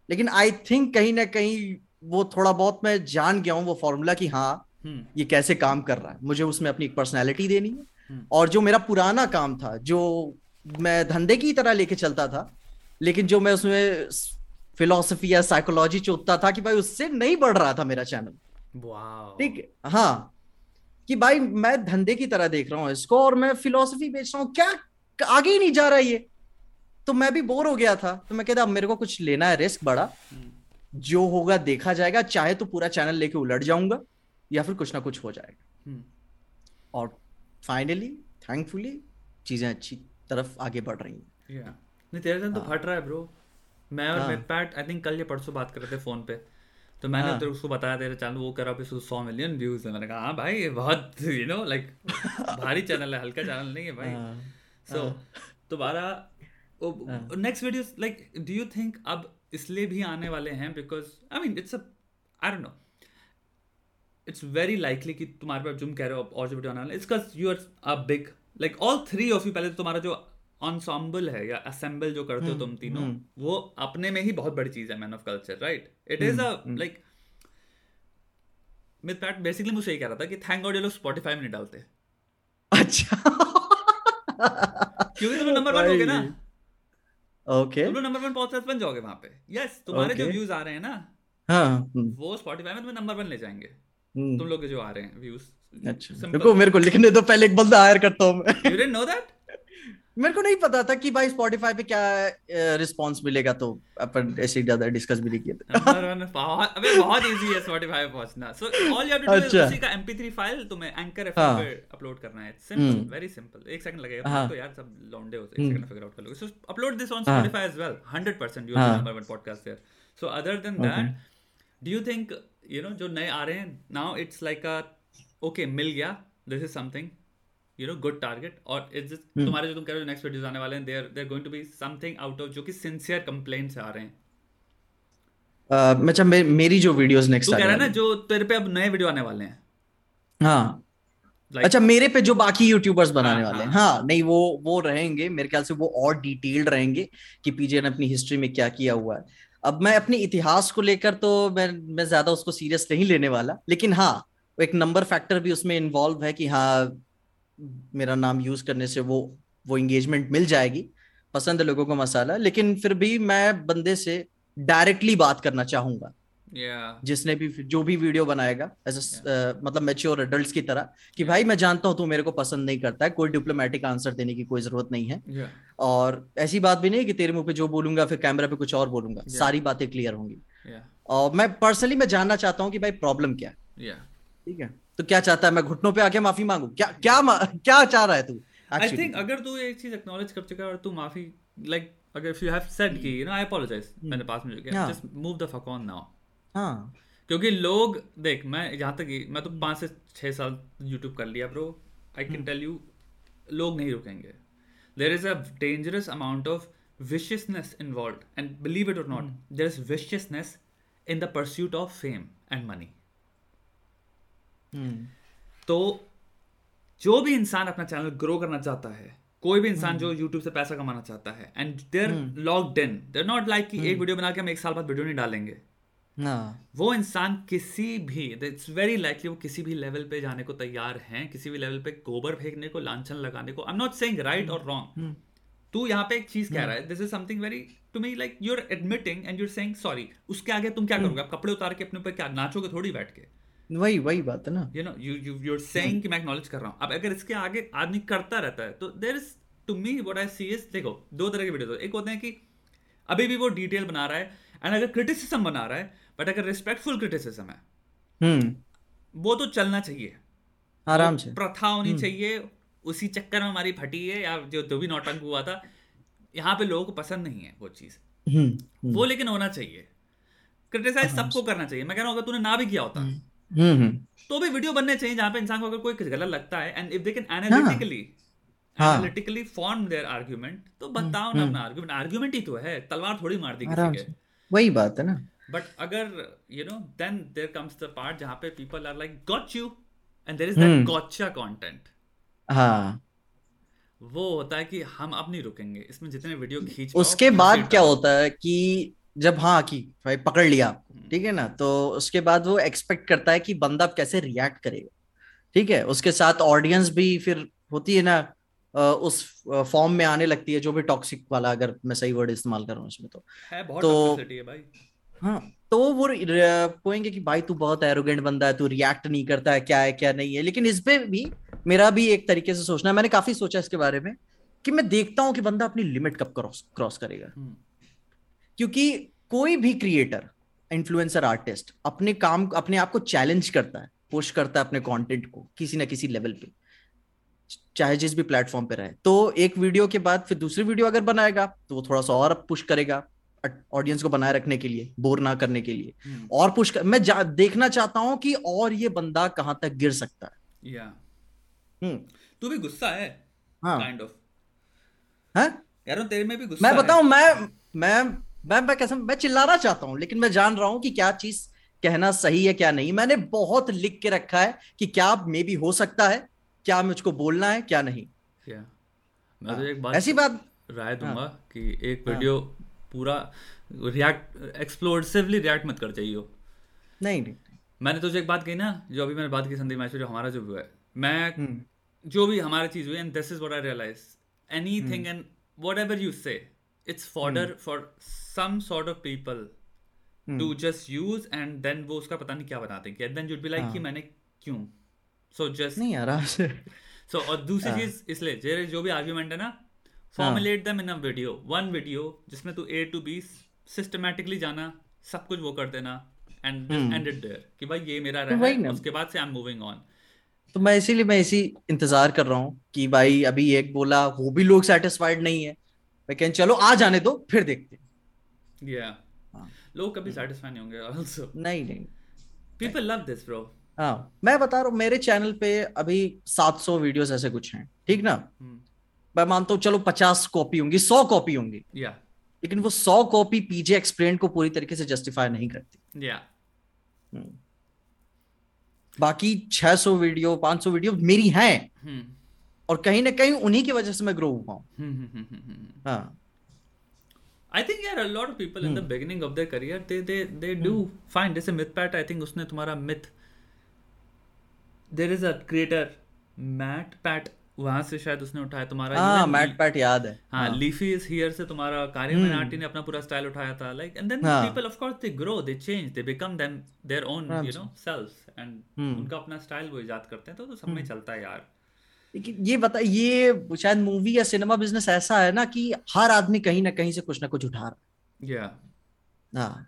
लेकिन आई थिंक कहीं ना कहीं वो थोड़ा बहुत मैं जान गया हूँ वो फॉर्मूला कि हाँ हम्म। ये कैसे काम कर रहा है मुझे उसमें अपनी एक पर्सनैलिटी देनी है हम्म। और जो मेरा पुराना काम था जो मैं धंधे की तरह लेके चलता था लेकिन जो मैं उसमें फिलोसफी या साइकोलॉजी चोतता था कि भाई उससे नहीं बढ़ रहा था मेरा चैनल ठीक? हाँ। कि भाई मैं धंधे की तरह देख रहा हूँ इसको और मैं फिलोसफी बेच रहा हूँ। क्या? आगे ही नहीं जा रहा ये। तो मैं भी बोर हो गया था। तो मैं कहता अब मेरे को कुछ लेना है रिस्क बड़ा। हम्म। जो होगा देखा जाएगा। चाहे तो पूरा चैनल लेके उलट जाऊँगा या फिर कुछ ना कुछ हो जाएगा। हम्म। और फाइनली थैंकफुली चीज़ें अच्छी तरफ़ आगे बढ़ रही हैं। Yeah. नहीं तेरे तो हाँ। फट रहा है ब्रो मैं और मितपैट आई थिंक कल या परसों बात कर रहे थे फ़ोन पे। तो मैंने हाँ. तो उसको बताया तेरे चैनल वो करा पे सौ मिलियन व्यूज़ है। मैंने कहा हाँ भाई ये बहुत यू नो लाइक भारी चैनल है हल्का चैनल नहीं है भाई। सो हाँ। दोबारा next video like do you think अब इसलिए भी आने वाले हैं? Because I mean it's I don't know it's very likely कि तुम्हारे पास तुम कह रहे हो और जो वीडियो आने वाला it's you are a big like all three of you पहले तो तुम्हारा जो ऑनसॉम्बल है या असेंबल जो करते हो हम्म, तुम तीनों हम्म। वो अपने में ही बहुत बड़ी चीज़ है man of culture right it is a like myth pat basically मुझे यही कह रहा था कि थैंक गॉड ये लोग स्पॉटिफाई में नहीं डालते। अच्छा। क्योंकि तुम नंबर वन हो गए ना। ओके तुम नंबर वन पॉडकास्ट बन जाओगे वहाँ पे। यस तुम्हारे जो व्यूज़ आ रहे हैं ना हाँ वो स्पॉटिफाई में तुम्हें नंबर वन ले जाएँगे। हम्म। तुम लोग जो आ रहे हैं व्यूज़ अच्छा। को मेरे को लिखने दो पहले एक बंदा हायर करता हूँ मैं। यू डिडंट नो दैट मेरे को नहीं पता था कि भाई स्पॉटिफाई पे क्या रिस्पांस मिलेगा तो अपन ऐसे ज़्यादा डिस्कस भी नहीं किए थे। अबे बहुत इजी है स्पॉटिफाई पे पहुँचना। So all you have to do is उसी का mp3 फ़ाइल तुम्हें एंकर एफएम पे अपलोड करना है। सिंपल वेरी सिंपल एक सेकंड लगेगा हाँ. तो यार सब लौंडे हो एक सेकंड फिगर आउट कर लोगे। So upload this on Spotify as well 100% you are number 1 podcast there so other than that do you think you know जो नए आ रहे हैं now it's like a okay मिल गया this is something you know good target और it's hmm. तुम्हारे जो तुम कह रहे हो नेक्स्ट वीडियोस आने वाले हैं they're they're going to be something out of जो कि सिंसियर कंप्लेंट्स आ रहे हैं। Uh, अच्छा मे, मेरी जो वीडियोस नेक्स्ट कह रहा है ना जो तेरे पे अब नए वीडियो आने वाले हैं। हाँ। Like, अच्छा मेरे पे जो बाकी यूट्यूबर्स बनाने हाँ, वाले हैं। हाँ, हाँ नहीं वो वो रहेंगे मेरे ख्याल से वो और डिटेल्ड रहेंगे कि पीजे ने अपनी हिस्ट्री में क्या किया हुआ है। अब मैं अपने इतिहास को लेकर तो मैं मैं ज़्यादा उसको सीरियस नहीं लेने वाला लेकिन हाँ एक नंबर फैक्टर भी उसमें इन्वॉल्व है कि हाँ मेरा नाम यूज़ करने से वो वो एंगेजमेंट मिल जाएगी पसंद है लोगों को मसाला लेकिन फिर भी मैं बंदे से डायरेक्टली बात करना चाहूँगा yeah. जिसने भी जो भी वीडियो बनाएगा एज yeah. uh, मतलब मेच्योर एडल्ट की तरह कि. भाई मैं जानता हूँ तू मेरे को पसंद नहीं करता है कोई डिप्लोमेटिक आंसर देने की कोई ज़रूरत नहीं है yeah. और ऐसी बात भी नहीं कि तेरे मुँह पे जो बोलूँगा फिर कैमरा पे कुछ और बोलूँगा yeah. सारी बातें क्लियर होंगी yeah. और मैं पर्सनली मैं जानना चाहता हूँ कि भाई प्रॉब्लम क्या है ठीक है तो क्या चाहता है? मैं घुटनों पे आके माफ़ी मांगू? क्या क्या क्या चाह रहा है तू आई थिंक अगर तू एक चीज़ एक्नॉलेज कर चुका है और तू माफ़ी लाइक अगर इफ़ यू हैव सेड कि यू नो आई अपोलोजाइज मैंने पास में जो just move the fuck on now हाँ। क्योंकि लोग देख मैं जहाँ तक मैं तो पाँच से छह साल यूट्यूब कर लिया bro I can tell you लोग नहीं रुकेंगे। There is a dangerous amount of viciousness involved and believe it or not mm. Is viciousness in the pursuit of fame and money तो जो भी इंसान अपना चैनल ग्रो करना चाहता है कोई भी इंसान जो यूट्यूब से पैसा कमाना चाहता है and they're locked in they're not like कि एक वीडियो बना के हम एक साल बाद वीडियो नहीं डालेंगे। हाँ वो इंसान किसी भी इट्स वेरी लाइकली वो किसी भी लेवल पे जाने को तैयार हैं किसी भी लेवल पे गोबर फेंकने को लांछन लगाने को I am not saying right और रॉन्ग तू यहाँ पे एक चीज़ कह रहा है this is something very to me like you're admitting and you're saying sorry उसके आगे तुम क्या करोगे? आप कपड़े उतार के अपने ऊपर क्या नाचोगे थोड़ी बैठ के? वही वही बात है ना। You know you you you're saying कि मैं एक्नॉलेज कर रहा हूँ। अब अगर इसके आगे आदमी करता रहता है तो there is to me what I see is देखो दो तरह के वीडियो एक होते हैं कि अभी भी वो डिटेल बना रहा है एंड अगर क्रिटिसिज्म बना रहा है बट अगर रिस्पेक्टफुल क्रिटिसिज्म है हम्म। वो तो चलना चाहिए। आराम से। प्रथा होनी चाहिए उसी चक्कर में हमारी फटी है या जो जो भी नौटंक हुआ था यहाँ पे लोगों को पसंद नहीं है वो चीज़। हम्म वो लेकिन होना चाहिए। क्रिटिसाइज सबको करना चाहिए। मैं कह रहा हूँ अगर तूने ना भी किया होता तो भी वीडियो बनने चाहिए जहाँ पे इंसान को अगर कोई गलत लगता है and if they can analytically. Analytically form their argument तो बताओ ना अपना आर्ग्यूमेंट आर्ग्यूमेंट ही तो है तलवार थोड़ी मार दी किसी के। वही बात है ना। बट अगर you know then there comes the part जहाँ पे people are like got you and there is that hmm. Gotcha content हाँ। वो होता है कि हम अब नहीं रुकेंगे। इसमें जितने वीडियो खींच उसके बाद क्या होता है कि जब हाँ की भाई पकड़ लिया आपको ठीक है ना? तो उसके बाद वो एक्सपेक्ट करता है कि बंदा कैसे रिएक्ट करेगा ठीक है? उसके साथ ऑडियंस भी फिर होती है ना उस फॉर्म में आने लगती है जो भी टॉक्सिक वाला अगर मैं सही वर्ड इस्तेमाल कर रहा हूँ इसमें तो। है बहुत तो- है भाई। हाँ तो वो कहेंगे कि भाई तू बहुत एरोगेंट बंदा है तू रिएक्ट नहीं करता है क्या है क्या नहीं है? लेकिन इस पे भी मेरा भी एक तरीके से सोचना है मैंने काफ़ी सोचा इसके बारे में कि मैं देखता हूँ कि बंदा अपनी लिमिट कब क्रॉस क्रॉस करेगा। हम्म, क्योंकि कोई भी क्रिएटर इन्फ्लुएंसर आर्टिस्ट अपने काम अपने आप को चैलेंज करता है पुश करता है अपने कंटेंट को किसी ना किसी लेवल पे चाहे जिस भी प्लेटफॉर्म पे रहे। तो एक वीडियो के बाद फिर दूसरी वीडियो अगर बनाएगा तो वो थोड़ा सा और पुश करेगा ऑडियंस को बनाए रखने के लिए बोर ना करने के लिए। हम्म, और पुश कर मैं जा, देखना चाहता हूँ कि और ये बंदा कहाँ तक गिर सकता है। या। हम्म। तू भी गुस्सा है? हाँ। काइंड ऑफ़ हैं? यार तेरे में भी गुस्सा मैं बताऊँ मैं मैं मैं मैं कैसे मैं चिल्लाना चाहता हूँ लेकिन मैं जान रहा हूँ कि क्या चीज़ कहना सही है क्या नहीं। मैंने बहुत लिख के रखा है कि क्या मे भी हो सकता है क्या मुझको बोलना है क्या नहीं। या मैं तो हाँ, एक बात ऐसी बात राय दूँगा कि एक हाँ। वीडियो पूरा रिएक्ट एक्सप्लोसिवली रिएक्ट मत कर चाहिए नहीं नहीं। मैंने तुझे एक बात कही ना जो अभी मैंने बात की संदीप मैच जो हमारा जो हुआ है। मैं हम्म, जो भी हमारी चीज़ हुई and this is what I realize anything and whatever you say it's fodder for some sort of people to just use and then वो उसका पता नहीं क्या बनाते हैं देन यूड बी लाइक कि मैंने क्यों? सो जस्ट नहीं आराम से। सो और दूसरी हाँ। चीज़ इसलिए जे जो भी आर्ग्यूमेंट है ना formulate them in a video one video जिसमें तू ए टू बी सिस्टमैटिकली जाना सब कुछ वो कर देना एंड एंड इट देयर कि भाई ये मेरा तो रहा है उसके बाद से आई एम मूविंग ऑन तो मैं इसीलिए मैं इसी इंतज़ार कर रहा हूँ कि भाई अभी एक बोला वो भी लोग सेटिस्फाइड नहीं है। मैं कहें चलो आ जाने दो फिर देखते हैं। या हाँ। लोग कभी सेटिस्फाई नहीं होंगे आल्सो नहीं नहीं। पीपल लव दिस ब्रो हाँ मैं बता रहा हूँ मेरे चैनल पे अभी 700 वीडियोस ऐसे कुछ हैं ठीक ना? मैं मानता हूँ चलो 50 कॉपी होंगी 100 कॉपी होंगी। या लेकिन वो 100 कॉपी पीजे एक्सप्लेन को पूरी तरीके से जस्टिफाई नहीं करती। या बाकी 600 वीडियो 500 वीडियो मेरी हैं। हम्म। और कहीं ना कहीं उन्हीं की वजह से मैं ग्रो हुआ हूँ। हाँ। I think yeah, a lot of people in the Hmm. beginning of their career they they they do fine. जैसे myth pat I think उसने तुम्हारा myth there is a creator Matt Pat वहाँ से शायद उसने उठाया तुम्हारा हाँ मैट पैट याद है हाँ लीफी इज़ हियर से तुम्हारा कार्य मनाटी ने अपना पूरा स्टाइल उठाया था like and then. People of course they grow they change they become them their own you know selves and. उनका अपना स्टाइल वो इजाद करते हैं तो तो सब में चलता है यार लेकिन ये बता ये शायद मूवी या सिनेमा बिज़नेस ऐसा है ना कि हर आदमी कहीं ना कहीं से कुछ ना कुछ उठा रहा या है हाँ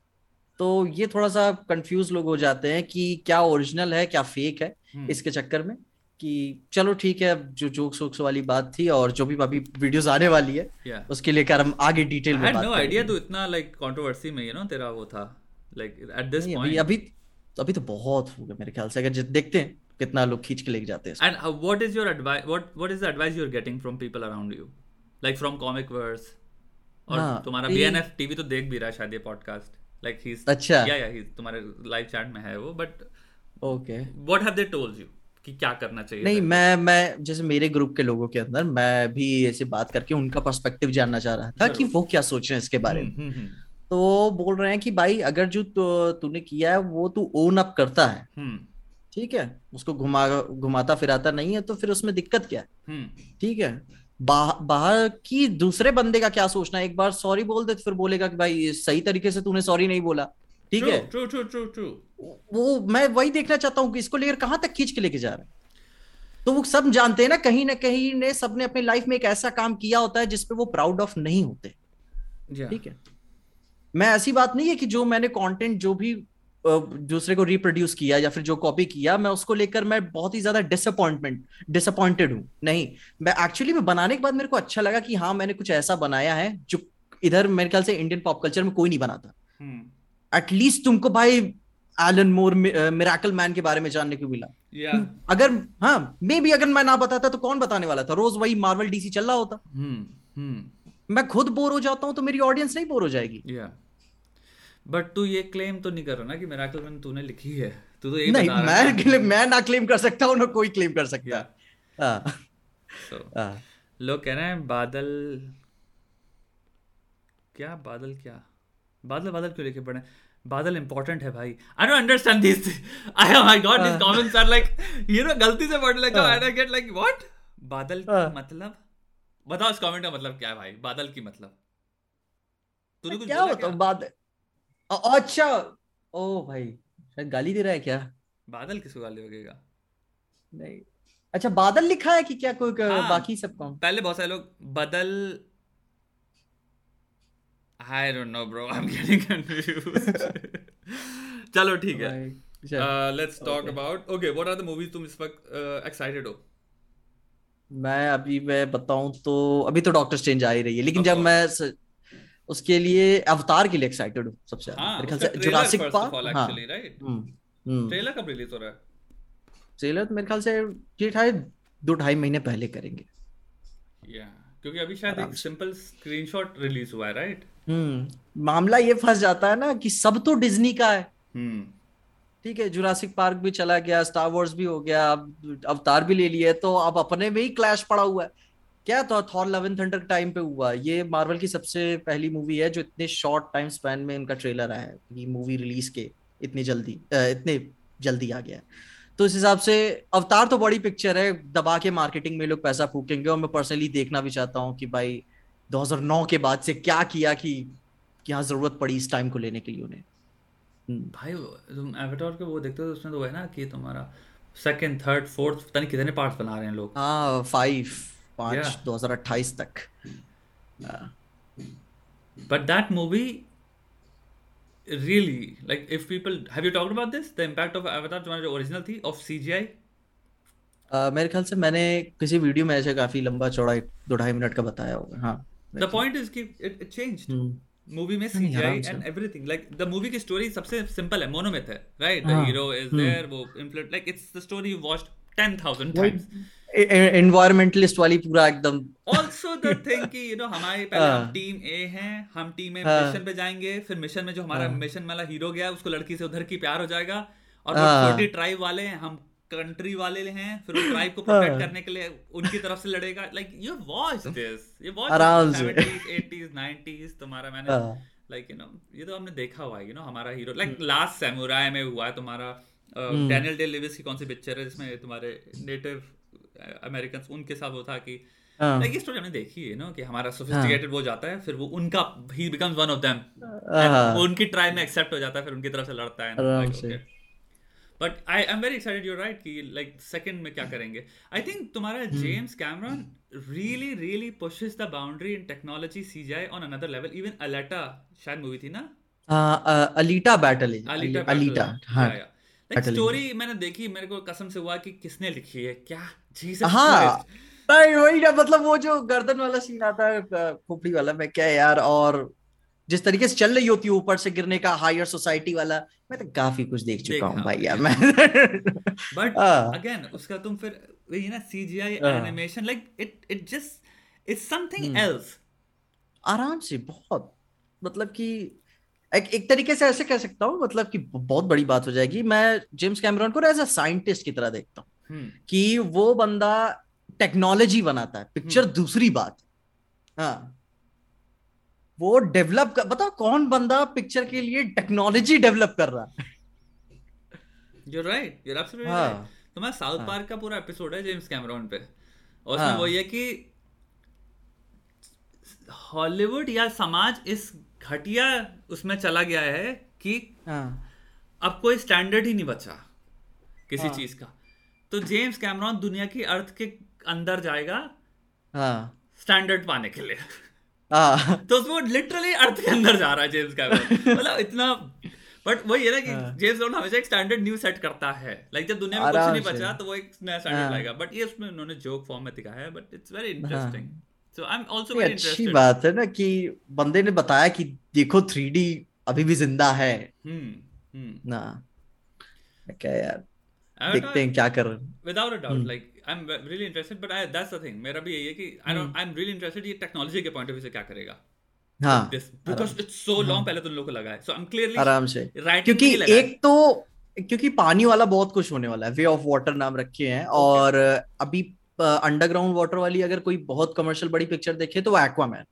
तो ये थोड़ा सा कंफ्यूज लोग हो जाते हैं कि क्या ओरिजिनल है क्या फेक है हम्म। इसके चक्कर में कि चलो ठीक है जो जोक्स वोक्स वाली बात थी और जो भी अभी वीडियोस आने वाली है या उसके लेकर हम आगे डिटेल में बात नो। आइडिया तो इतना लाइक कंट्रोवर्सी में यू नो तेरा वो था लाइक एट दिस पॉइंट अभी अभी तो बहुत हो गया मेरे ख्याल से अगर देखते हैं। कितना लोग खींच के लेके जाते हैं And uh, what is your advice? What what is the advice you're getting from people around you, like from comic verse? और हाँ, तुम्हारा ये- बी एन एफ़ टीवी तो देख भी रहा है शायद ये पॉडकास्ट लाइक ही अच्छा। या या ही तुम्हारे लाइव चैट में है वो but okay what have they told you कि क्या करना चाहिए नहीं मैं मैं जैसे मेरे ग्रुप के लोगों के अंदर मैं भी ऐसे बात करके उनका पर्सपेक्टिव जानना चाह रहा था कि वो क्या सोच रहे हैं इसके बारे में हम्म, हम्म, हम्म, तो बोल रहे हैं कि भाई अगर जो तूने किया है वो तू ओन अप करता है हम्म। ठीक है उसको घुमा घुमाता फिराता नहीं है तो फिर उसमें दिक्कत क्या है? हम्म। ठीक है बाहर की दूसरे बंदे का क्या सोचना है? एक बार सॉरी बोल दे तो फिर बोलेगा कि भाई सही तरीके से तूने सॉरी नहीं बोला। ठीक है? ट्रू ट्रू ट्रू ट्रू वो मैं वही देखना चाहता हूँ कि इसको लेकर कहाँ तक खींच के लेके जा रहे हैं। तो वो सब जानते हैं ना कहीं ना कहीं ने सबने अपनी लाइफ में एक ऐसा काम किया होता है जिसपे वो प्राउड ऑफ़ नहीं होते। ठीक है? मैं ऐसी बात नहीं है कि जो मैंने कंटेंट जो भी दूसरे को रिप्रोड्यूस किया या फिर जो कॉपी किया मैं उसको लेकर मैं बहुत ही ज़्यादा डिसअपॉइंटमेंट डिसअपॉइंटेड हूँ नहीं मैं एक्चुअली मैं बनाने के बाद मेरे को अच्छा लगा कि हाँ मैंने कुछ ऐसा बनाया है जो इधर मेरे ख्याल से इंडियन पॉप कल्चर में कोई नहीं बनाता एटलीस्ट हम्म। तुमको भाई एलन मोर मिराकल मैन के बारे में जानने को मिला yeah. अगर हाँ मे भी अगर मैं ना बताता तो कौन बताने वाला था रोज वही मार्वल डीसी चल रहा होता hmm. Hmm. मैं खुद बोर हो जाता हूँ तो मेरी ऑडियंस नहीं बोर हो जाएगी yeah. बट तू ये क्लेम तो नहीं कर रहा ना कि मिराकल मैन तूने लिखी है? तू तो ये नहीं मैं मैं ना क्लेम कर सकता हूँ ना कोई क्लेम कर सकता. हाँ। So, हाँ। लोग कह रहे हैं बादल क्या बादल क्या? बादल बादल क्यों लेके पड़े? बादल इंपॉर्टेंट है भाई। I don't understand this I am my god this comments are like you know गलती से पढ़ लेता हूँ। आई गेट लाइक व्हाट बादल का मतलब? बताओ इस कमेंट का मतलब क्या है भाई? बादल की मतलब। तूने कुछ क्या बताओ बादल अच्छा। ओ भाई शायद गाली दे रहा है क्या? बादल किसको गाली लगेगा? नहीं। अच्छा बादल लिखा है कि क्या कोई हाँ, बाकी सब कौन? पहले बहुत सारे लोग बदल। I don't know bro I am getting confused चलो ठीक है। Let's talk about okay what are the movies तुम इस वक्त एक्साइटेड हो? मैं अभी मैं बताऊँ तो अभी तो डॉक्टर स्ट्रेंज आ ही रही है लेकिन जब मैं उसके लिए अवतार के लिए एक्साइटेड हूँ सबसे हाँ, मेरे ख्याल से जुरासिक पार्क हाँ। ट्रेलर कब रिलीज़ हो रहा है? ट्रेलर तो मेरे ख्याल से ये शायद दो ढाई महीने पहले करेंगे। या क्योंकि अभी शायद एक सिंपल स्क्रीनशॉट रिलीज़ हुआ है राइट हम्म मामला ये फंस जाता है ना कि सब तो डिज्नी का है। हम्म। ठीक है जुरासिक पार्क भी चला गया स्टार वॉर्स भी हो गया अब अवतार भी ले लिया तो अब अपने में ही क्लैश पड़ा हुआ है। क्या तो Thor Love and Thunder time पे हुआ? ये मार्वल की सबसे पहली मूवी है जो इतने शॉर्ट टाइम स्पैन में इनका ट्रेलर आया है ये मूवी रिलीज़ के इतनी जल्दी इतने जल्दी आ गया तो इस हिसाब से अवतार तो बड़ी पिक्चर है दबा के मार्केटिंग में लोग पैसा फूकेंगे और मैं पर्सनली देखना भी चाहता हूँ कि भाई 2009 के बाद से क्या किया कि यहाँ ज़रूरत पड़ी इस टाइम को लेने के लिए उन्हें। हम्म। भाई तुम एवेटार के वो देखते हो उसमें तो है ना कि तुम्हारा सेकंड थर्ड फोर्थ पता नहीं कितने पार्ट्स बना रहे हैं लोग। हाँ फाइव पाँच दो हज़ार अट्ठाईस तक। But that movie really like if people have you talked about this? The impact of avatar तुम्हारी जो ओरिजिनल थी ऑफ़ सीजीआई uh, मेरे ख्याल से मैंने किसी वीडियो में ऐसे काफ़ी लंबा चौड़ा दो ढाई मिनट का बताया होगा। हाँ द पॉइंट इज़ कि इट चेंज्ड मूवी में CGI and everything like the movie की स्टोरी सबसे सिंपल है मोनोमिथ है right the hero is there वो influence like it's the story you watched 10000 times environmentalist वाली पूरा एकदम ऑल्सो द थिंग कि यू नो हमारे पहले हम टीम ए हैं हम टीम में मिशन पे जाएँगे फिर मिशन में जो हमारा मिशन वाला हीरो गया उसको लड़की से उधर की प्यार हो जाएगा और वो छोटी ट्राइब वाले हैं हम कंट्री वाले हैं फिर वो ट्राइब को प्रोटेक्ट करने के लिए उनकी तरफ़ से लड़ेगा लाइक यू वॉच दिस ये वॉच आराम से 80s 90s तुम्हारा मैंने लाइक यू नो ये तो हमने देखा हुआ है यू नो हमारा हीरो लाइक लास्ट सैमुराई में हुआ है तुम्हारा डैनियल डे लिविस की कौन सी पिक्चर है जिसमें तुम्हारे नेटिव अमेरिकन उनके साथ वो था कि लाइक हाँ। ये स्टोरी हमने देखी है ना कि हमारा सोफिस्टिकेटेड हाँ। वो जाता है फिर वो उनका ही बिकम्स वन ऑफ़ देम उनकी ट्राइब में एक्सेप्ट हो जाता है फिर उनकी तरफ़ से लड़ता है but I am very excited you right कि लाइक सेकंड में क्या करेंगे? आई थिंक तुम्हारा James Cameron really really pushes the boundary in technology CGI on another level. Even Alita शायद मूवी थी ना? अलीटा बैटल अलीटा अलीटा हाँ। Story मैंने देखी मेरे को कसम से हुआ कि किसने लिखी है क्या? जीसस हाँ। वही ना मतलब वो जो गर्दन वाला सीन आता है खोपड़ी वाला मैं क्या यार और जिस तरीके से चल रही होती है ऊपर से गिरने का हायर सोसाइटी वाला मैं तो काफ़ी कुछ देख चुका हूँ भाई यार मैं। बट अगेन उसका तुम फिर वही ना CGI animation like it it just it's something else आराम से बहुत मतलब कि एक, एक तरीके से ऐसे कह सकता हूँ मतलब कि बहुत बड़ी बात हो जाएगी। मैं जेम्स कैमरन को एज अ साइंटिस्ट की तरह देखता हूँ हम्म। कि वो बंदा टेक्नोलॉजी बनाता है पिक्चर हम्म। दूसरी बात। हाँ। वो डेवलप कर बताओ कौन बंदा पिक्चर के लिए टेक्नोलॉजी डेवलप कर रहा है? You right you absolutely right तो मैं साउथ पार्क का पूरा एपिसोड है जेम्स कैमरॉन पे। और उसमें हाँ. वो ये कि हॉलीवुड या समाज इस घटिया उसमें चला गया है कि हाँ. अब कोई स्टैंडर्ड ही नहीं बचा किसी हाँ. चीज़ का। तो जेम्स कैमरॉन दुनिया की अर्थ के अंदर जाएगा स्टैंडर्ड पाने के लिए। तो वो लिटरली अर्थ के अंदर जा रहा है जेम्स कैमरॉन मतलब इतना बट वही है ना कि जेम्स बॉन्ड हमेशा एक स्टैंडर्ड न्यू सेट करता है। लाइक जब दुनिया में कुछ नहीं बचा तो वो एक नया स्टैंडर्ड हाँ। लाएगा। बट ये उसमें उन्होंने जोक फॉर्म में दिखाया है but it's very interesting so I am also very अच्छी बात है ना कि बंदे ने बताया कि देखो 3D अभी भी ज़िंदा है। हम्म हम्म। ना। क्या यार देखते हैं क्या कर रहे हैं। Without a doubt like I am really interested but I that's the thing मेरा भी यही है कि I don't I am really interested ये टेक्नोलॉजी के पॉइंट ऑफ़ व्यू से क्या करेगा। हाँ बिकॉज़ इट्स सो लॉन्ग पहले तुम लोग को लगा है। सो आई एम क्लियरली आराम से। क्योंकि एक तो क्योंकि पानी वाला बहुत कुछ होने वाला है। वे ऑफ़ वाटर नाम रखे हैं और अभी अंडरग्राउंड वाटर वाली अगर कोई बहुत कमर्शियल बड़ी पिक्चर देखे तो वो एक्वामैन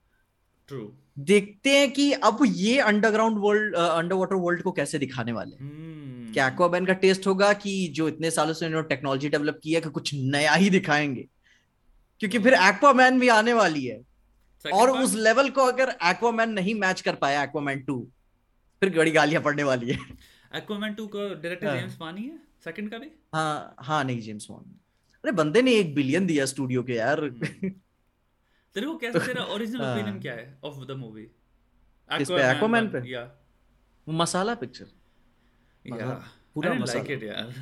ट्रू देखते हैं कि अब ये underground world under water world को कैसे दिखाने वाले hmm. क्या एक्वामैन का टेस्ट होगा कि जो इतने सालों से इन्होंने टेक्नोलॉजी डेवलप की है कि कुछ नया ही दिखाएँगे। क्योंकि फिर एक्वामैन भी आने वाली है। और उस लेवल को अगर एक्वामैन नहीं मैच कर पाया एक्वामैन टू फिर बड़ी गालियाँ पड़ने वाली है। एक्वामैन टू को डायरेक्टर जेम्स वानी है सेकंड का भी? हाँ हाँ नहीं जेम्स वान अरे बंदे ने एक बिलियन दिया स्टूडियो के यार। हम्म। तेरे को कैसा तेरा ओरिजिनल ओपिनियन। क्या है ऑफ़ द मूवी इस पे? एक्वामैन पे? या मसाला पिक्चर या पूरा मसाला। लाइक इट यार।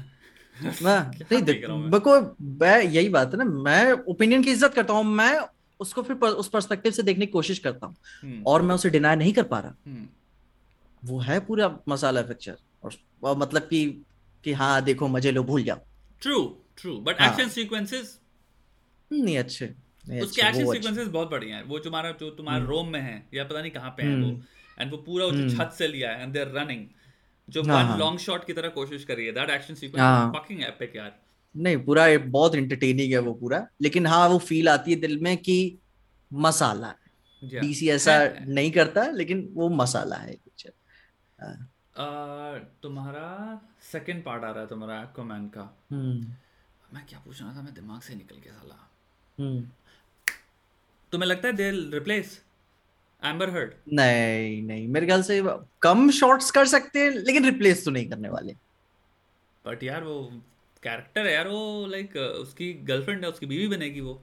मैं नहीं देख बको मैं? यही बात है ना मैं ओपिनियन की इज़्ज़त करता हूँ मैं उसको फिर पर, उस पर्सपेक्टिव से देखने की कोशिश करता हूँ। हम्म। और मैं उसे डिनाई नहीं कर पा रहा। हम्म। वो है पूरा मसाला पिक्चर और मतलब कि कि हाँ देखो मज़े लो भूल जाओ। True true but action sequences नहीं अच्छे। नहीं उसके एक्शन सीक्वेंसेस बहुत बढ़िया है। वो तुम्हारा जो तुम्हारा रोम हम्म। में है या पता नहीं कहाँ पे है वो। एंड वो पूरा जो छत से लिया है एंड दे आर रनिंग जो वन लॉन्ग शॉट की तरह कोशिश कर रही है। That action sequence fucking epic यार। नहीं पूरा बहुत इंटरटेनिंग है वो पूरा। लेकिन हाँ वो फील आती है दिल में कि मसाला है। डीसी ऐसा नहीं करता लेकिन वो मसाला है पिक्चर हाँ। तुम्हारा सेकंड पार्ट आ रहा है तुम्हारा एक्वामैन का। हम्म। मैं क्या पूछ रहा था? मैं दिमाग से निकल गया साला। हम्म। तुम्हें लगता है दे रिप्लेस एम्बर हर्ड नहीं नहीं। मेरे ख्याल से कम शॉट्स कर सकते हैं लेकिन रिप्लेस तो नहीं करने वाले। बट यार वो कैरेक्टर है यार वो लाइक उसकी गर्लफ्रेंड है उसकी बीवी बनेगी वो।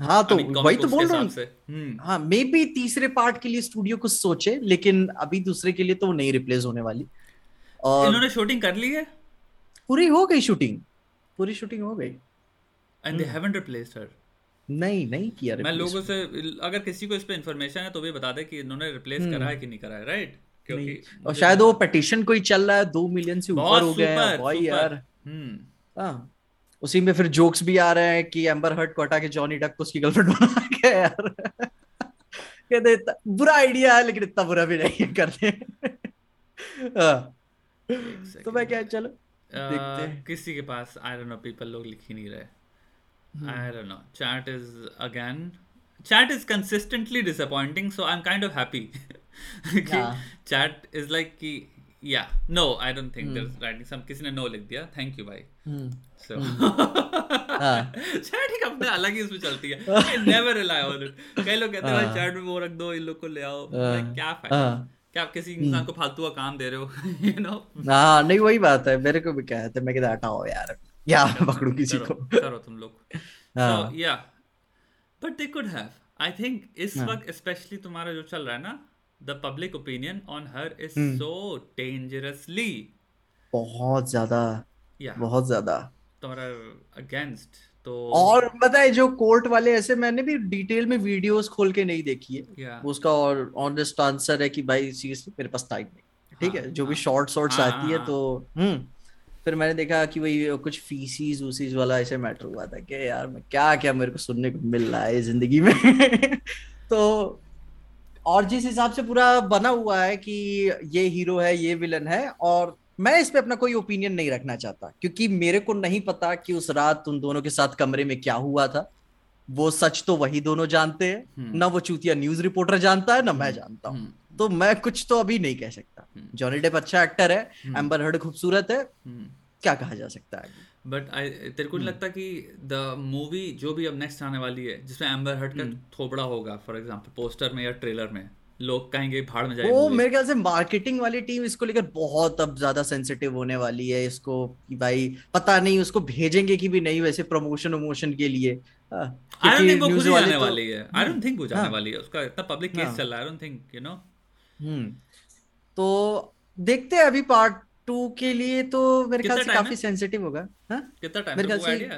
हाँ तो वही तो बोल रहा हूँ। हम्म। हाँ मे बी तीसरे पार्ट के लिए स्टूडियो कुछ सोचे लेकिन अभी दूसरे के लिए तो वो नहीं रिप्लेस होने वाली। और इन्होंने शूटिंग कर ली है? पूरी हो गई शूटिंग पूरी शूटिंग हो गई। And they haven't replaced her नहीं नहीं किया मैं लोगों से अगर किसी को इस पे इंफॉर्मेशन है तो भी बता दे कि इन्होंने रिप्लेस करा है कि नहीं करा है राइट क्योंकि और शायद वो पिटीशन कोई चल रहा है दो मिलियन से ऊपर हो गया है। भाई यार। हम्म। हाँ। उसी में फिर जोक्स भी आ रहे हैं कि एम्बर हर्ट को हटा के जॉनी डक को उसकी गर्लफ्रेंड बना के यार। कहते बुरा आइडिया है लेकिन इतना बुरा भी नहीं है। करते हाँ। तो मैं क्या चलो। किसी के पास आई डोंट नो पीपल लोग लिख ही नहीं रहे। I don't know chat is again chat is consistently disappointing so I am kind of happy chat is like कि या no I don't think there is writing some किसी ने no लिख दिया. थैंक यू भाई सो चैट ही. अपने अलग ही उसमें चलती है. नेवर रिलाई ऑन इट कई लोग कहते हैं चैट हाँ. में वो रख दो इन लोग को ले आओ. हाँ. लाइक क्या हाँ. फ़ायदा? क्या आप किसी इंसान को फालतू का काम दे रहे हो यू नो हाँ नहीं वही बात है मेरे को भी कहते मैं कहता हटाओ यार या पकड़ू किसी को। करो तुम लोग। yeah but they could have. I think इस वक्त स्पेशली तुम्हारा जो चल रहा है ना public opinion on her is hmm. so dangerously बहुत ज़्यादा. बहुत ज़्यादा। तुम्हारा अगेंस्ट तो और बताए जो कोर्ट वाले ऐसे मैंने भी डिटेल में वीडियोस खोल के नहीं देखी है। Yeah. उसका और ऑनेस्ट आंसर है कि भाई सीरियसली मेरे पास टाइम नहीं। ठीक हाँ, है जो हाँ, भी शॉर्ट शॉर्ट्स हाँ, आती है हाँ, तो हम्म। फिर मैंने देखा कि वही कुछ फीसीज उसीज वाला ऐसे मैटर हुआ था कि यार मैं क्या क्या मेरे को सुनने को मिल रहा है ज़िंदगी में। तो और जिस हिसाब से पूरा बना हुआ है कि ये हीरो है ये विलन है और मैं इस पे अपना कोई ओपिनियन नहीं रखना चाहता क्योंकि मेरे को नहीं पता कि उस रात उन दोनों के साथ कमरे में क्या हुआ था वो सच तो वही दोनों जानते हैं हम्म। ना वो चूतिया न्यूज़ रिपोर्टर जानता है ना मैं जानता हूँ हम्म, तो मैं कुछ तो अभी नहीं कह सकता हम्म। जॉनी डेप अच्छा एक्टर है हम्म। एम्बर हर्ड खूबसूरत है हम्म। क्या कहा जा सकता है बट आई तेरे को नहीं लगता कि द मूवी जो भी अब नेक्स्ट आने वाली है जिसमें एम्बर हर्ट का थोबड़ा होगा फॉर एग्जांपल पोस्टर में या ट्रेलर में लोग कहेंगे भाड़ में जाएगी वो मेरे ख्याल से मार्केटिंग वाली टीम इसको लेकर बहुत अब ज़्यादा सेंसिटिव होने वाली है इसको कि भाई पता नहीं उसको भेजेंगे कि भी नहीं वैसे प्रमोशन वमोशन के लिए। आई डोंट थिंक वो खुद जाने तो- वाली है। आई डोंट थिंक वो जाने हाँ। वाली है। उसका इतना पब्लिक केस हाँ। चल रहा है I don't think you know तो देखते हैं अभी पार्ट टू के लिए तो मेरे ख्याल से काफ़ी सेंसिटिव होगा। हाँ? कितना टाइम मेरे ख्याल से-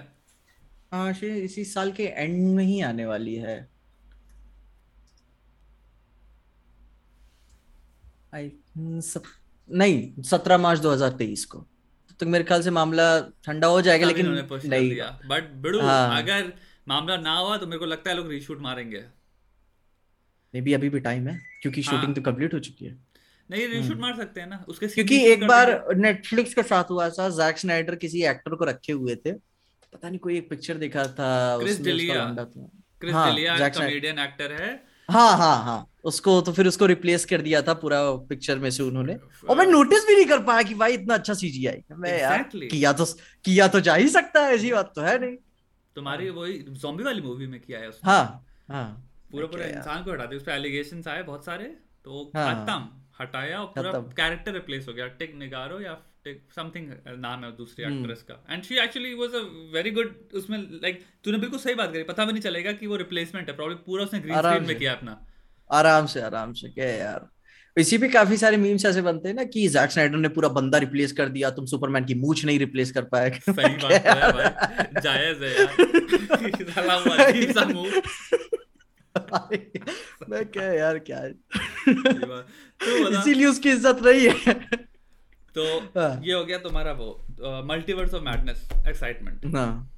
हाँ। इसी साल के एंड में ही आने वाली है। आई सब नहीं सत्रह मार्च 2023 को तो मेरे ख्याल से मामला ठंडा हो जाएगा लेकिन नहीं बट बिड़ू हाँ। अगर मामला ना हुआ तो मेरे को लगता है लोग रीशूट मारेंगे मे बी अभी भी टाइम है क्योंकि शूटिंग हाँ। तो कंप्लीट हो चुकी है नहीं रीशूट मार सकते हैं ना उसके क्योंकि एक बार। नेटफ्लिक्स के साथ हुआ था जैक स्नाइडर किसी एक्टर को रखे हुए थे पता नहीं कोई एक पिक्चर देखा था Chris D'Elia. Chris D'Elia. Comedian actor है हाँ हाँ हाँ। उसको तो फिर उसको रिप्लेस कर दिया था पूरा पिक्चर में से उन्होंने। और मैं नोटिस भी नहीं कर पाया कि भाई इतना अच्छा सीजीआई मैं यार Exactly. किया तो किया तो जा ही सकता है ऐसी बात तो है नहीं। तुम्हारी वही जॉम्बी वाली मूवी में किया है उसने। हाँ हाँ। पूरा पूरा इंसान को हटा दिया। उस पे एलिगेशंस आए बहुत सारे तो हाँ। खत्म। हटाया और पूरा कैरेक्टर रिप्लेस हो गया। टिक निगारो या समथिंग नाम है दूसरी हम्म। एक्ट्रेस का। And she actually was a very good उसमें लाइक तूने बिल्कुल सही बात करी। पता भी नहीं चलेगा कि वो रिप्लेसमेंट है। प्रॉब्लम पूरा उसने ग्रीन स्क्रीन में किया अपना। आराम से आराम से। क्या यार? इसी पे काफ़ी सारे मीम्स ऐसे बनते हैं ना कि जैक स्नाइडर ने पूरा बंदा रिप्लेस कर दिया तुम सुपरमैन की मूछ नहीं रिप्लेस कर पाए। सही बात है भाई। जायज़ है यार। साला वो अजीब सा मूव मैं क्या यार क्या। तो इसीलिए उसकी इज़्ज़त रही है। तो हाँ। ये हो गया तुम्हारा वो मल्टीवर्स ऑफ़ मैडनेस एक्साइटमेंट हाँ।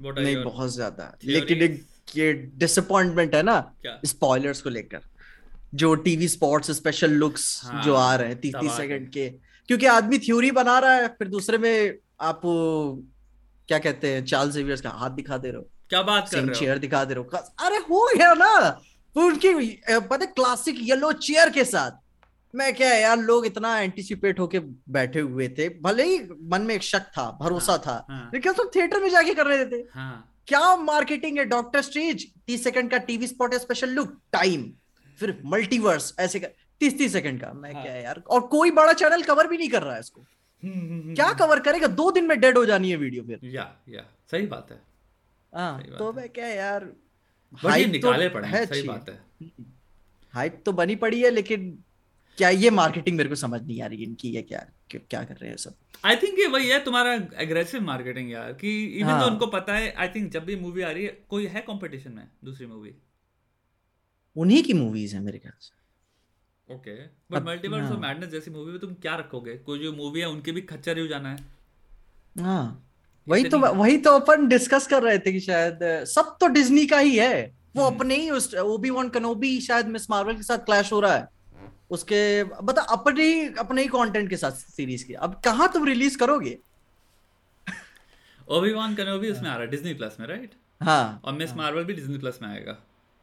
नहीं बहुत ज़्यादा। लेकिन एक ये डिसअपॉइंटमेंट है ना स्पॉयलर्स को लेकर। जो टीवी स्पॉट्स स्पेशल लुक्स हाँ, जो आ रहे हैं तीस तीस सेकंड के। क्योंकि आदमी थ्योरी बना रहा है फिर दूसरे में आप क्या कहते हैं चार्ल्स जेवियर्स का हाथ दिखा दे रहे हो। क्या बात कर रहे हो? चेयर दिखा दे रहे हो। अरे हो गया ना। उनकी पता क्लासिक येलो चेयर के साथ। मैं क्या यार लोग इतना एंटिसिपेट होके बैठे हुए थे। भले ही मन में एक शक था भरोसा था हाँ। लेकिन तुम थिएटर में जाके कर रहे थे। हाँ। क्या मार्केटिंग है डॉक्टर स्ट्रेंज तीस सेकंड का टीवी स्पॉट है स्पेशल लुक टाइम फिर मल्टीवर्स ऐसे का तीस तीस सेकंड का। मैं हाँ। क्या यार और कोई बड़ा चैनल कवर भी नहीं कर रहा है इसको। क्या कवर करेगा? दो दिन में डेड हो जानी है वीडियो फिर। या या सही बात है। हाँ तो मैं क्या यार hype तो निकाले पड़े हैं, है सही बात है। हाइप तो बनी पड़ी है लेकिन क्या ये मार्केटिंग मेरे को समझ नहीं आ रही इनकी ये क्या क्या कर रहे हैं सब? आई थिंक ये वही है तुम्हारा एग्रेसिव मार्केटिंग यार कि इवन हाँ। तो उनको पता है आई थिंक जब भी मूवी आ रही है कोई है कंपटीशन में दूसरी मूवी उन्हीं की मूवीज़ है मेरे ख्याल से। Okay but multiverse of. Madness जैसी मूवी में तुम क्या रखोगे? कोई जो मूवी है उनके भी खच्चर ही जाना है। हाँ वही तो वही तो अपन डिस्कस कर रहे थे कि शायद सब तो डिज्नी का ही है। वो हम्म। अपने ही उस ओबी वन कनोबी शायद मिस मार्वल के साथ क्लैश हो रहा है। उसके बता अपने ही अपने ही कंटेंट के साथ सीरीज़ के। अब कहाँ तुम रिलीज़ करोगे? ओबी वन कनोबी उसमें आ रहा है डिज्नी प्लस में राइट हाँ। और मिस मार्वल भी डिज्नी प्लस में आएगा।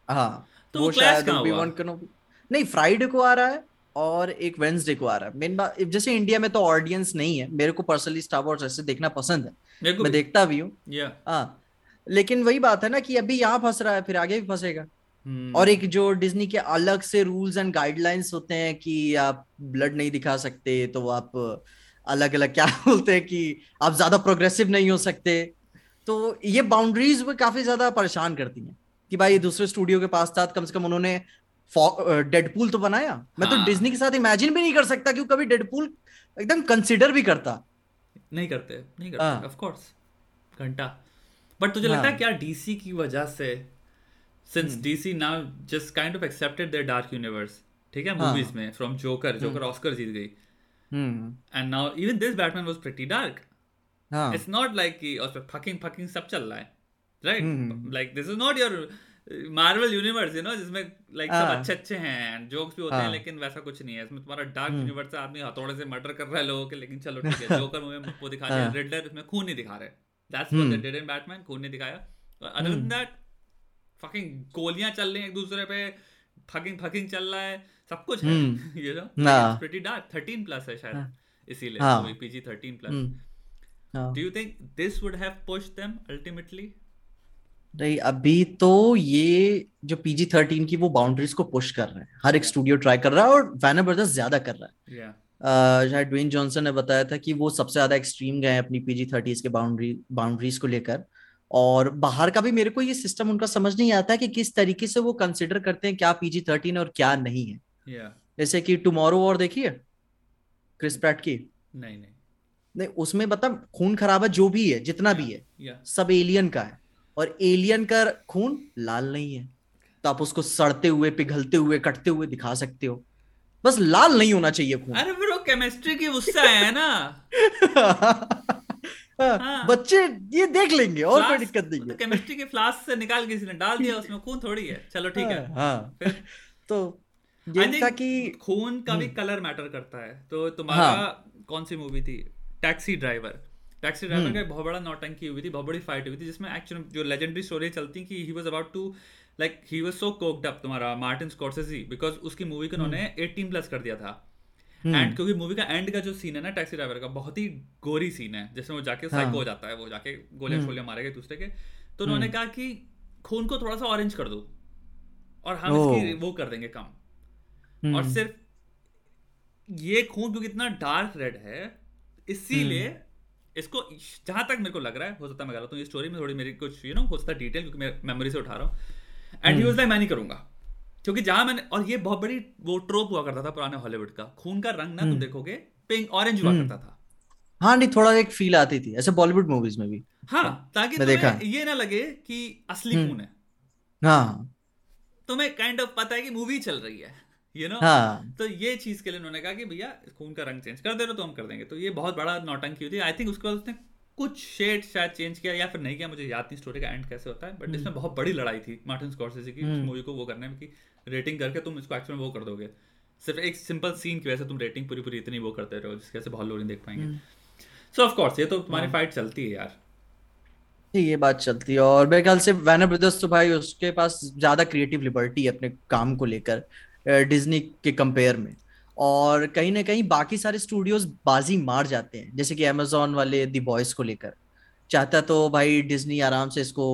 हाँ। तो वो शायद कहाँ ओबी वन कनोबी। नहीं फ्राइडे को आ रहा है और एक वेंसडे को आ रहा है। मेन बात जैसे इंडिया में तो ऑडियंस नहीं है। मेरे को पर्सनली स्टार वॉर्स ऐसे देखना पसंद है। मैं भी- देखता भी हूँ। हाँ। लेकिन वही बात है ना कि अभी यहाँ फंस रहा है फिर आगे भी फंसेगा। हम्म, और एक जो डिज्नी के अलग से रूल्स एंड गाइडलाइंस होते हैं कि आप ब्लड नहीं दिखा सकते तो आप अलग अलग क्या बोलते हैं कि आप ज़्यादा प्रोग्रेसिव नहीं हो सकते तो ये बाउंड्रीज में काफ़ी ज़्यादा परेशान करती हैं कि भाई दूसरे स्टूडियो के पास था कम से कम उन्होंने डेडपूल तो बनाया मैं तो हाँ। डिज्नी के साथ इमेजिन भी नहीं कर सकता कि कभी डेडपूल एकदम कंसिडर भी करता नहीं करते नहीं हाँ। करते ऑफ़ कोर्स घंटा बट तुझे लगता है हाँ। क्या डीसी की वजह से since. DC now just kind of accepted their dark universe ठीक है हाँ। मूवीज़ में फ्रॉम जोकर जोकर ऑस्कर जीत गई and now even this Batman was pretty dark हाँ इट्स नॉट लाइक कि उस पे फकिंग फकिंग सब चल रहा है right. Like this is not your Marvel universe you know जिसमें लाइक सब हाँ। अच्छे अच्छे हैं जोक्स भी होते हैं हाँ। लेकिन वैसा कुछ नहीं है इसमें तुम्हारा डार्क। यूनिवर्स है आदमी हथौड़े से मर्डर कर रहा है लोगों के लेकिन चलो ठीक है जोकर मूवी में वो दिखा दिया हाँ। रिडलर इसमें खून नहीं दिखा रहे that's what they. Did in Batman खून नहीं दिखाया अदर देन। दैट फकिंग गोलियाँ चल रही हैं एक दूसरे पे। फकिंग फकिंग चल रहा है। सब कुछ है। You know. हाँ। प्रीटी डार्क 13 प्लस है शायद। हाँ। इसीलिए। Movie PG 13 plus. Do you think this would have pushed them ultimately नहीं अभी तो ये जो पीजी थर्टीन की वो बाउंड्रीज को पुश कर रहे हैं। हर एक स्टूडियो ट्राई कर रहा है और वैनर ब्रदर्स ज़्यादा कर रहा है। शायद ड्वेन जॉनसन ने बताया था कि वो सबसे ज़्यादा एक्सट्रीम गए हैं अपनी पीजी थर्टीज के बाउंड्री बाउंड्रीज को लेकर। और बाहर का भी मेरे को ये सिस्टम उनका समझ नहीं आता है कि किस तरीके से वो कंसिडर करते हैं क्या पीजी थर्टीन और क्या नहीं है। जैसे कि टुमारो वॉर देखिए क्रिस प्रैट की। नहीं नहीं। नहीं उसमें मतलब खून खराबा जो भी है जितना yeah. भी है या सब एलियन का है। और एलियन का खून लाल नहीं है। तो आप उसको सड़ते हुए पिघलते हुए कटते हुए दिखा सकते हो। बस लाल नहीं होना चाहिए खून। अरे ब्रो केमिस्ट्री की उससे है ना। हाँ। बच्चे ये देख लेंगे और कोई दिक्कत नहीं है केमिस्ट्री के फ्लास्क से निकाल के किसी ने डाल दिया उसमें खून थोड़ी है। चलो ठीक है। हाँ तो ये था कि खून का भी हम्म। कलर मैटर करता है। तो तुम्हारा कौन सी मूवी थी? टैक्सी ड्राइवर टैक्सी ड्राइवर हम्म। का एक बहुत बड़ा नौटंकी हुई थी बहुत बड़ी फाइट हुई थी जिसमें एक्चुअली जो लेजेंडरी स्टोरी चलती कि he was about to like he was so coked up तुम्हारा मार्टिन स्कॉर्सेसी बिकॉज़ उसकी मूवी को उन्होंने 18 प्लस कर दिया था। हम्म, एंड क्योंकि मूवी का एंड का जो सीन है ना टैक्सी ड्राइवर का बहुत ही गोरी सीन है। जिसमें वो जाके हाँ। साइको हो जाता है वो जाके गोलियाँ हम्म। शोलियाँ मारेगा दूसरे के। तो उन्होंने हम्म। कहा कि खून को थोड़ा सा ऑरेंज कर दो और हम इसकी वो कर देंगे कम। और सिर्फ़ ये खून क्योंकि इतना डार्क रेड है इसीलिए। इसको जहाँ तक मेरे को लग रहा है हो सकता है मैं गलत हूँ ये स्टोरी में थोड़ी मेरी कुछ यू नो हो सकता है डिटेल क्योंकि मैं मेमोरी से उठा रहा हूँ। एंड ही वाज लाइक मैं नहीं करूँगा। क्योंकि जहाँ मैंने और ये बहुत बड़ी वो ट्रोप हुआ करता था पुराने हॉलीवुड का खून का रंग ना तुम हम्म। देखोगे पिंक ऑरेंज हुआ हम्म। करता था हाँ नहीं थोड़ा एक फील आती थी ऐसे बॉलीवुड मूवीज़ में भी हाँ ताकि तुम्हें। ये ना लगे कि असली हम्म। खून है हाँ तुम्हें काइंड ऑफ़ पता है कि मूवी चल रही है यू नो हाँ तो ये चीज़ के लिए उन्होंने कहा कि भैया खून का रंग चेंज कर दे रहे तो हम कर देंगे तो ये बहुत बड़ा नौटंकी हुई थी आई थिंक उसके बाद उसने कुछ शेड शायद चेंज किया या फिर नहीं किया मुझे याद नहीं स्टोरी का एंड कैसे होता है बट इसमें बहुत बड़ी लड़ाई थी मार्टिन स्कॉर्सेसी की। मूवी को वो करने में कि रेटिंग करके तुम इसको एक्चुअल में वो कर दोगे। सिर्फ़ एक सिंपल सीन की वजह से तुम रेटिंग पूरी पूरी इतनी वो करते रहो जिसकी वजह से बहुत लोग नहीं देख पाएँगे। सो ऑफ़ कोर्स ये तो तुम्हारी हाँ। फाइट चलती है यार। ये बात चलती है और मेरे ख्याल से वैनर ब्रदर्स तो भाई उसके पास ज़्यादा क्रिएटिव लिबर्टी है अपने काम को लेकर डिज्नी के कंपेयर में। और कहीं ना कहीं बाकी सारे स्टूडियोज बाजी मार जाते हैं जैसे कि अमेजोन वाले दी बॉयज़ को लेकर। चाहता तो भाई डिज्नी आराम से इसको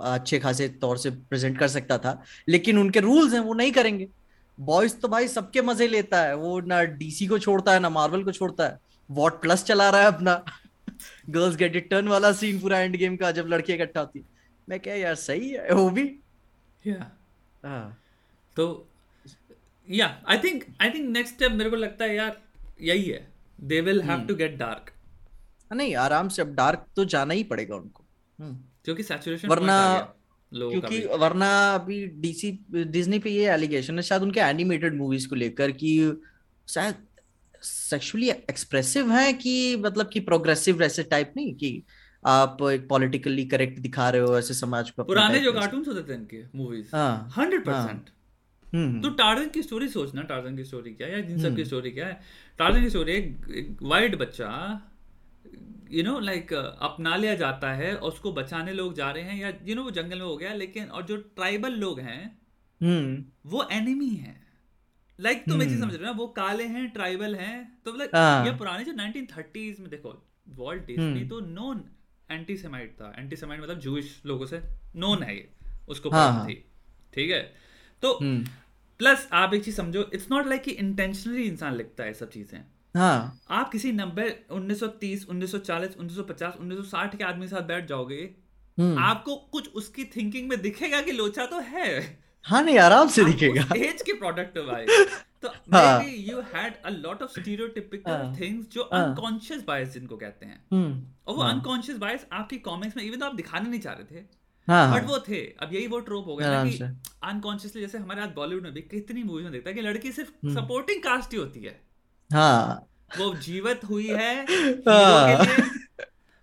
अच्छे खासे तौर से प्रेजेंट कर सकता था। लेकिन उनके रूल्स हैं वो नहीं करेंगे। बॉयज़ तो भाई सबके मज़े लेता है। वो ना डीसी को छोड़ता है ना मार्वल को छोड़ता है। वॉट प्लस चला रहा है अपना। गर्ल्स गेट इट टर्न वाला सीन पूरा एंड गेम का जब लड़के इकट्ठा होती। है मैं क्या यार सही है? वो भी? या हाँ। तो या I think I think next step मेरे को लगता है यार यही है। They will have to get dark नहीं आराम से। अब डार्क तो जाना ही पड़ेगा उनको। हम्म। क्योंकि सैचुरेशन वरना- क्योंकि वरना अभी डीसी डिज्नी पे ये एलिगेशन है शायद उनके एनिमेटेड मूवीज़ को लेकर कि शायद सेक्सुअली एक्सप्रेसिव हैं कि मतलब कि प्रोग्रेसिव ऐसे टाइप नहीं कि आप एक पॉलिटिकली करेक्ट दिखा रहे हो ऐसे समाज को पुराने जो में। कार्टून्स होते थे इनके मूवीज़ हाँ हंड्रेड परसेंट तो टार्जन की स्टोरी सोचना टार्जन की स्टोरी क्या है या इन सब की हम्म। स्टोरी क्या है? टार्जन की स्टोरी एक वाइट बच्चा यू नो लाइक अपना लिया जाता है और उसको बचाने लोग जा रहे हैं या यू you नो know, वो जंगल में हो गया लेकिन और जो ट्राइबल लोग हैं हम्म वो एनिमी है लाइक like, तुम एक चीज़ हम्म। समझ रहे हो ना वो काले हैं ट्राइबल हैं तो लाइक हाँ। ये पुराने जो 1930s में देखो वॉल्ट डिज्नी हम्म। तो नॉन एंटी सेमाइट था एंटी सेमाइट मतलब जूइश लोगों से नॉन है ये उसको हाँ, हाँ। थी ठीक है तो हम्म प्लस आप एक चीज़ समझो इट्स नॉट लाइक कि इंटेंशनली इंसान लिखता है सब चीज़ें हाँ। आप किसी नब्बे 1930 1940 1950 1960 के आदमी के साथ बैठ जाओगे हम्म। आपको कुछ उसकी थिंकिंग में दिखेगा कि लोचा तो है। हाँ नहीं आराम से दिखेगा। एज के प्रोडक्ट हो भाई। तो हाँ। You had a lot of stereotypical हाँ। थिंग्स जो हाँ। अनकॉन्शियस बायस जिनको कहते हैं। हम्म। और वो हाँ। अनकॉन्शियस बायस आपकी कॉमिक्स में इवन तो आप दिखाने नहीं चाह रहे थे हाँ बट हाँ वो थे। अब यही वो ट्रोप हो गया कि अनकॉन्शियसली जैसे हमारे आज बॉलीवुड में भी कितनी मूवीज़ में देखता है कि लड़की सिर्फ़ हम्म। सपोर्टिंग कास्ट ही होती है। हाँ। वो जीवित हुई है हाँ। हीरो के लिए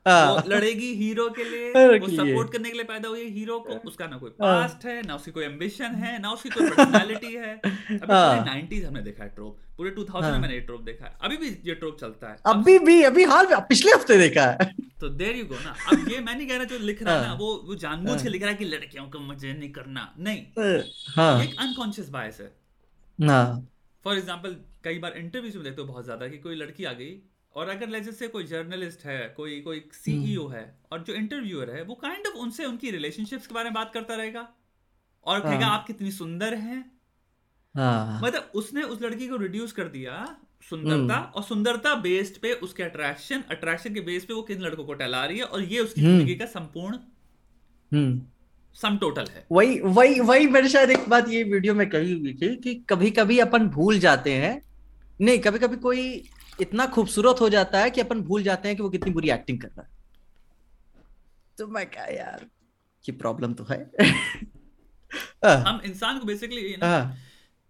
हाँ। वो लड़ेगी हीरो के लिए वो सपोर्ट करने के लिए पैदा हुई है हीरो को उसका ना कोई पास्ट हाँ। है ना उसकी कोई एम्बिशन है ना उसकी कोई पर्सनालिटी है। अभी पूरे नाइनटीज हमने देखा है ट्रोप पूरे टू थाउज़ेंड में मैंने ये ट्रोप देखा है। अभी भी ये ट्रोप चलता है। अभी भी अभी हाल में पिछले हफ़्ते देखा है। तो देर यू गो ना। अब ये मैं नहीं कह रहा जो लिख रहा है। ना वो वो जानबूझ के लिख रहा है कि लड़कियों को मज़े नहीं करना नहीं। एक अनकॉन्शियस बायस है। फॉर एग्ज़ाम्पल कई बार इंटरव्यूज़ में देखते हो बहुत ज़्यादा कि कोई लड़की आ गई और अगर लेजर से कोई जर्नलिस्ट है कोई कोई सीईओ हम्म। है और जो इंटरव्यूअर है वो काइंड kind ऑफ़ of उनसे उनकी रिलेशनशिप्स के बारे में बात करता रहेगा और कहेगा हाँ। आप कितनी सुंदर हैं हाँ। मतलब उसने उस लड़की को रिड्यूस कर दिया सुंदरता हम्म। और सुंदरता बेस्ड पे उसके अट्रैक्शन अट्रैक्शन के बेस पे वो किन लड़कों को टहला रही है और ये उसकी हम्म। ज़िंदगी का संपूर्ण सम टोटल है। वही वही वही मेरे शायद एक बात ये वीडियो में कही हुई थी कि कभी कभी अपन भूल जाते हैं। नहीं कभी कभी कोई इतना खूबसूरत हो जाता है कि अपन भूल जाते हैं कि वो कितनी बुरी एक्टिंग कर रहा है। तो मैं क्या यार की प्रॉब्लम तो है। हम इंसान को बेसिकली ना हाँ।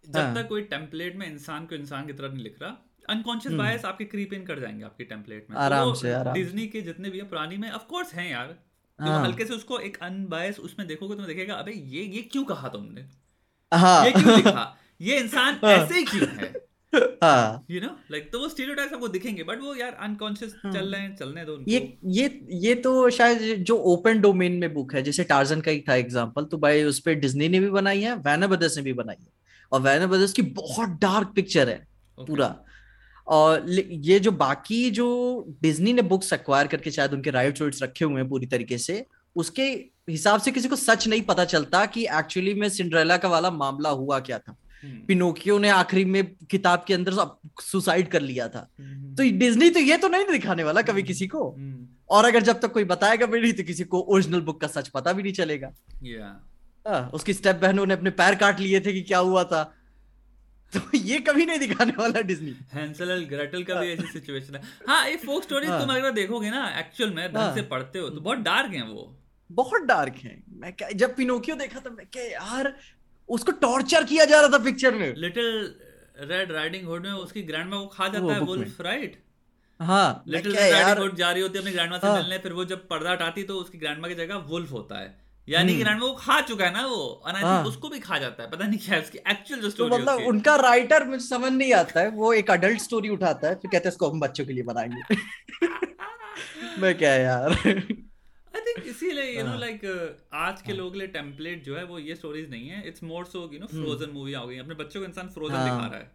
जब हाँ। तक कोई टेम्पलेट में इंसान को इंसान की तरह नहीं लिख रहा अनकॉन्शियस बायस आपके क्रीप इन कर जाएँगे आपके टेम्पलेट में। तो आराम तो से आराम डिज्नी के जितने भी है पुरानी में ऑफ़ कोर्स हैं यार। तो हाँ. हल्के से उसको एक अनबायस उसमें देखोगे तो देखेगा अबे ये ये क्यों कहा तुमने हाँ. ये क्यों लिखा ये इंसान हाँ. ऐसे क्यों है यू नो लाइक तो वो स्टीरियोटाइप्स आपको दिखेंगे बट वो यार अनकॉन्शियस हाँ. चल रहे हैं चलने दो उनको. ये ये ये तो शायद जो ओपन डोमेन में बुक है जैसे टार्जन का ही था एग्जांपल तो भाई उस पर डिज्नी ने भी बनाई है वैना ब्रदर्स ने भी बनाई है और वैना ब्रदर्स की बहुत डार्क पिक्चर है okay. पूरा और ये जो बाकी जो डिज्नी ने बुक्स एक्वायर करके शायद उनके राइट राइट्स रखे हुए हैं पूरी तरीके से उसके हिसाब से किसी को सच नहीं पता चलता कि एक्चुअली में सिंड्रेला का वाला मामला हुआ क्या था पिनोकियो हम्म। ने आखिरी में किताब के अंदर सुसाइड कर लिया था हम्म। तो डिज्नी तो ये तो नहीं दिखाने वाला कभी किसी को हम्म। और अगर जब तक कोई बताएगा भी नहीं तो किसी को ओरिजिनल बुक का सच पता भी नहीं चलेगा yeah. आ, उसकी स्टेप बहनों ने अपने पैर काट लिए थे कि क्या हुआ था तो ये कभी नहीं दिखाने वाला डिज्नी हैंसल एंड ग्रेटल का भी ऐसी सिचुएशन है। हाँ ये फोक स्टोरीज तुम अगर देखोगे ना एक्चुअल में ढंग से हाँ। पढ़ते हो तो बहुत डार्क हैं वो। बहुत डार्क हैं। मैं क्या जब पिनोकियो देखा था मैं क्या यार उसको टॉर्चर किया जा रहा था पिक्चर में। लिटिल रेड राइडिंग हुड में उसकी ग्रैंडमा को खा जाता है वुल्फ राइट हाँ लिटिल रेड राइडिंग हुड जा रही होती है अपनी ग्रैंडमा से हाँ, मिलने फिर वो जब पर्दा हटाती तो उसकी ग्रैंडमा की जगह वुल्फ होता है। यानी कि हम्म। वो खा चुका है ना वो और आई हाँ, उसको भी खा जाता है पता नहीं क्या उसकी एक्चुअल जो स्टोरी तो मतलब उनका राइटर मुझे समझ नहीं आता है वो एक अडल्ट स्टोरी उठाता है फिर कहते हैं इसको हम बच्चों के लिए बनाएँगे। मैं क्या यार? आई थिंक इसीलिए यू नो लाइक आज के हाँ। लोग लिए टेम्पलेट जो है वो ये स्टोरीज नहीं है। It's more so you know Frozen movie आ गई अपने बच्चों को इंसान फ्रोजन हाँ। दिखा रहा है।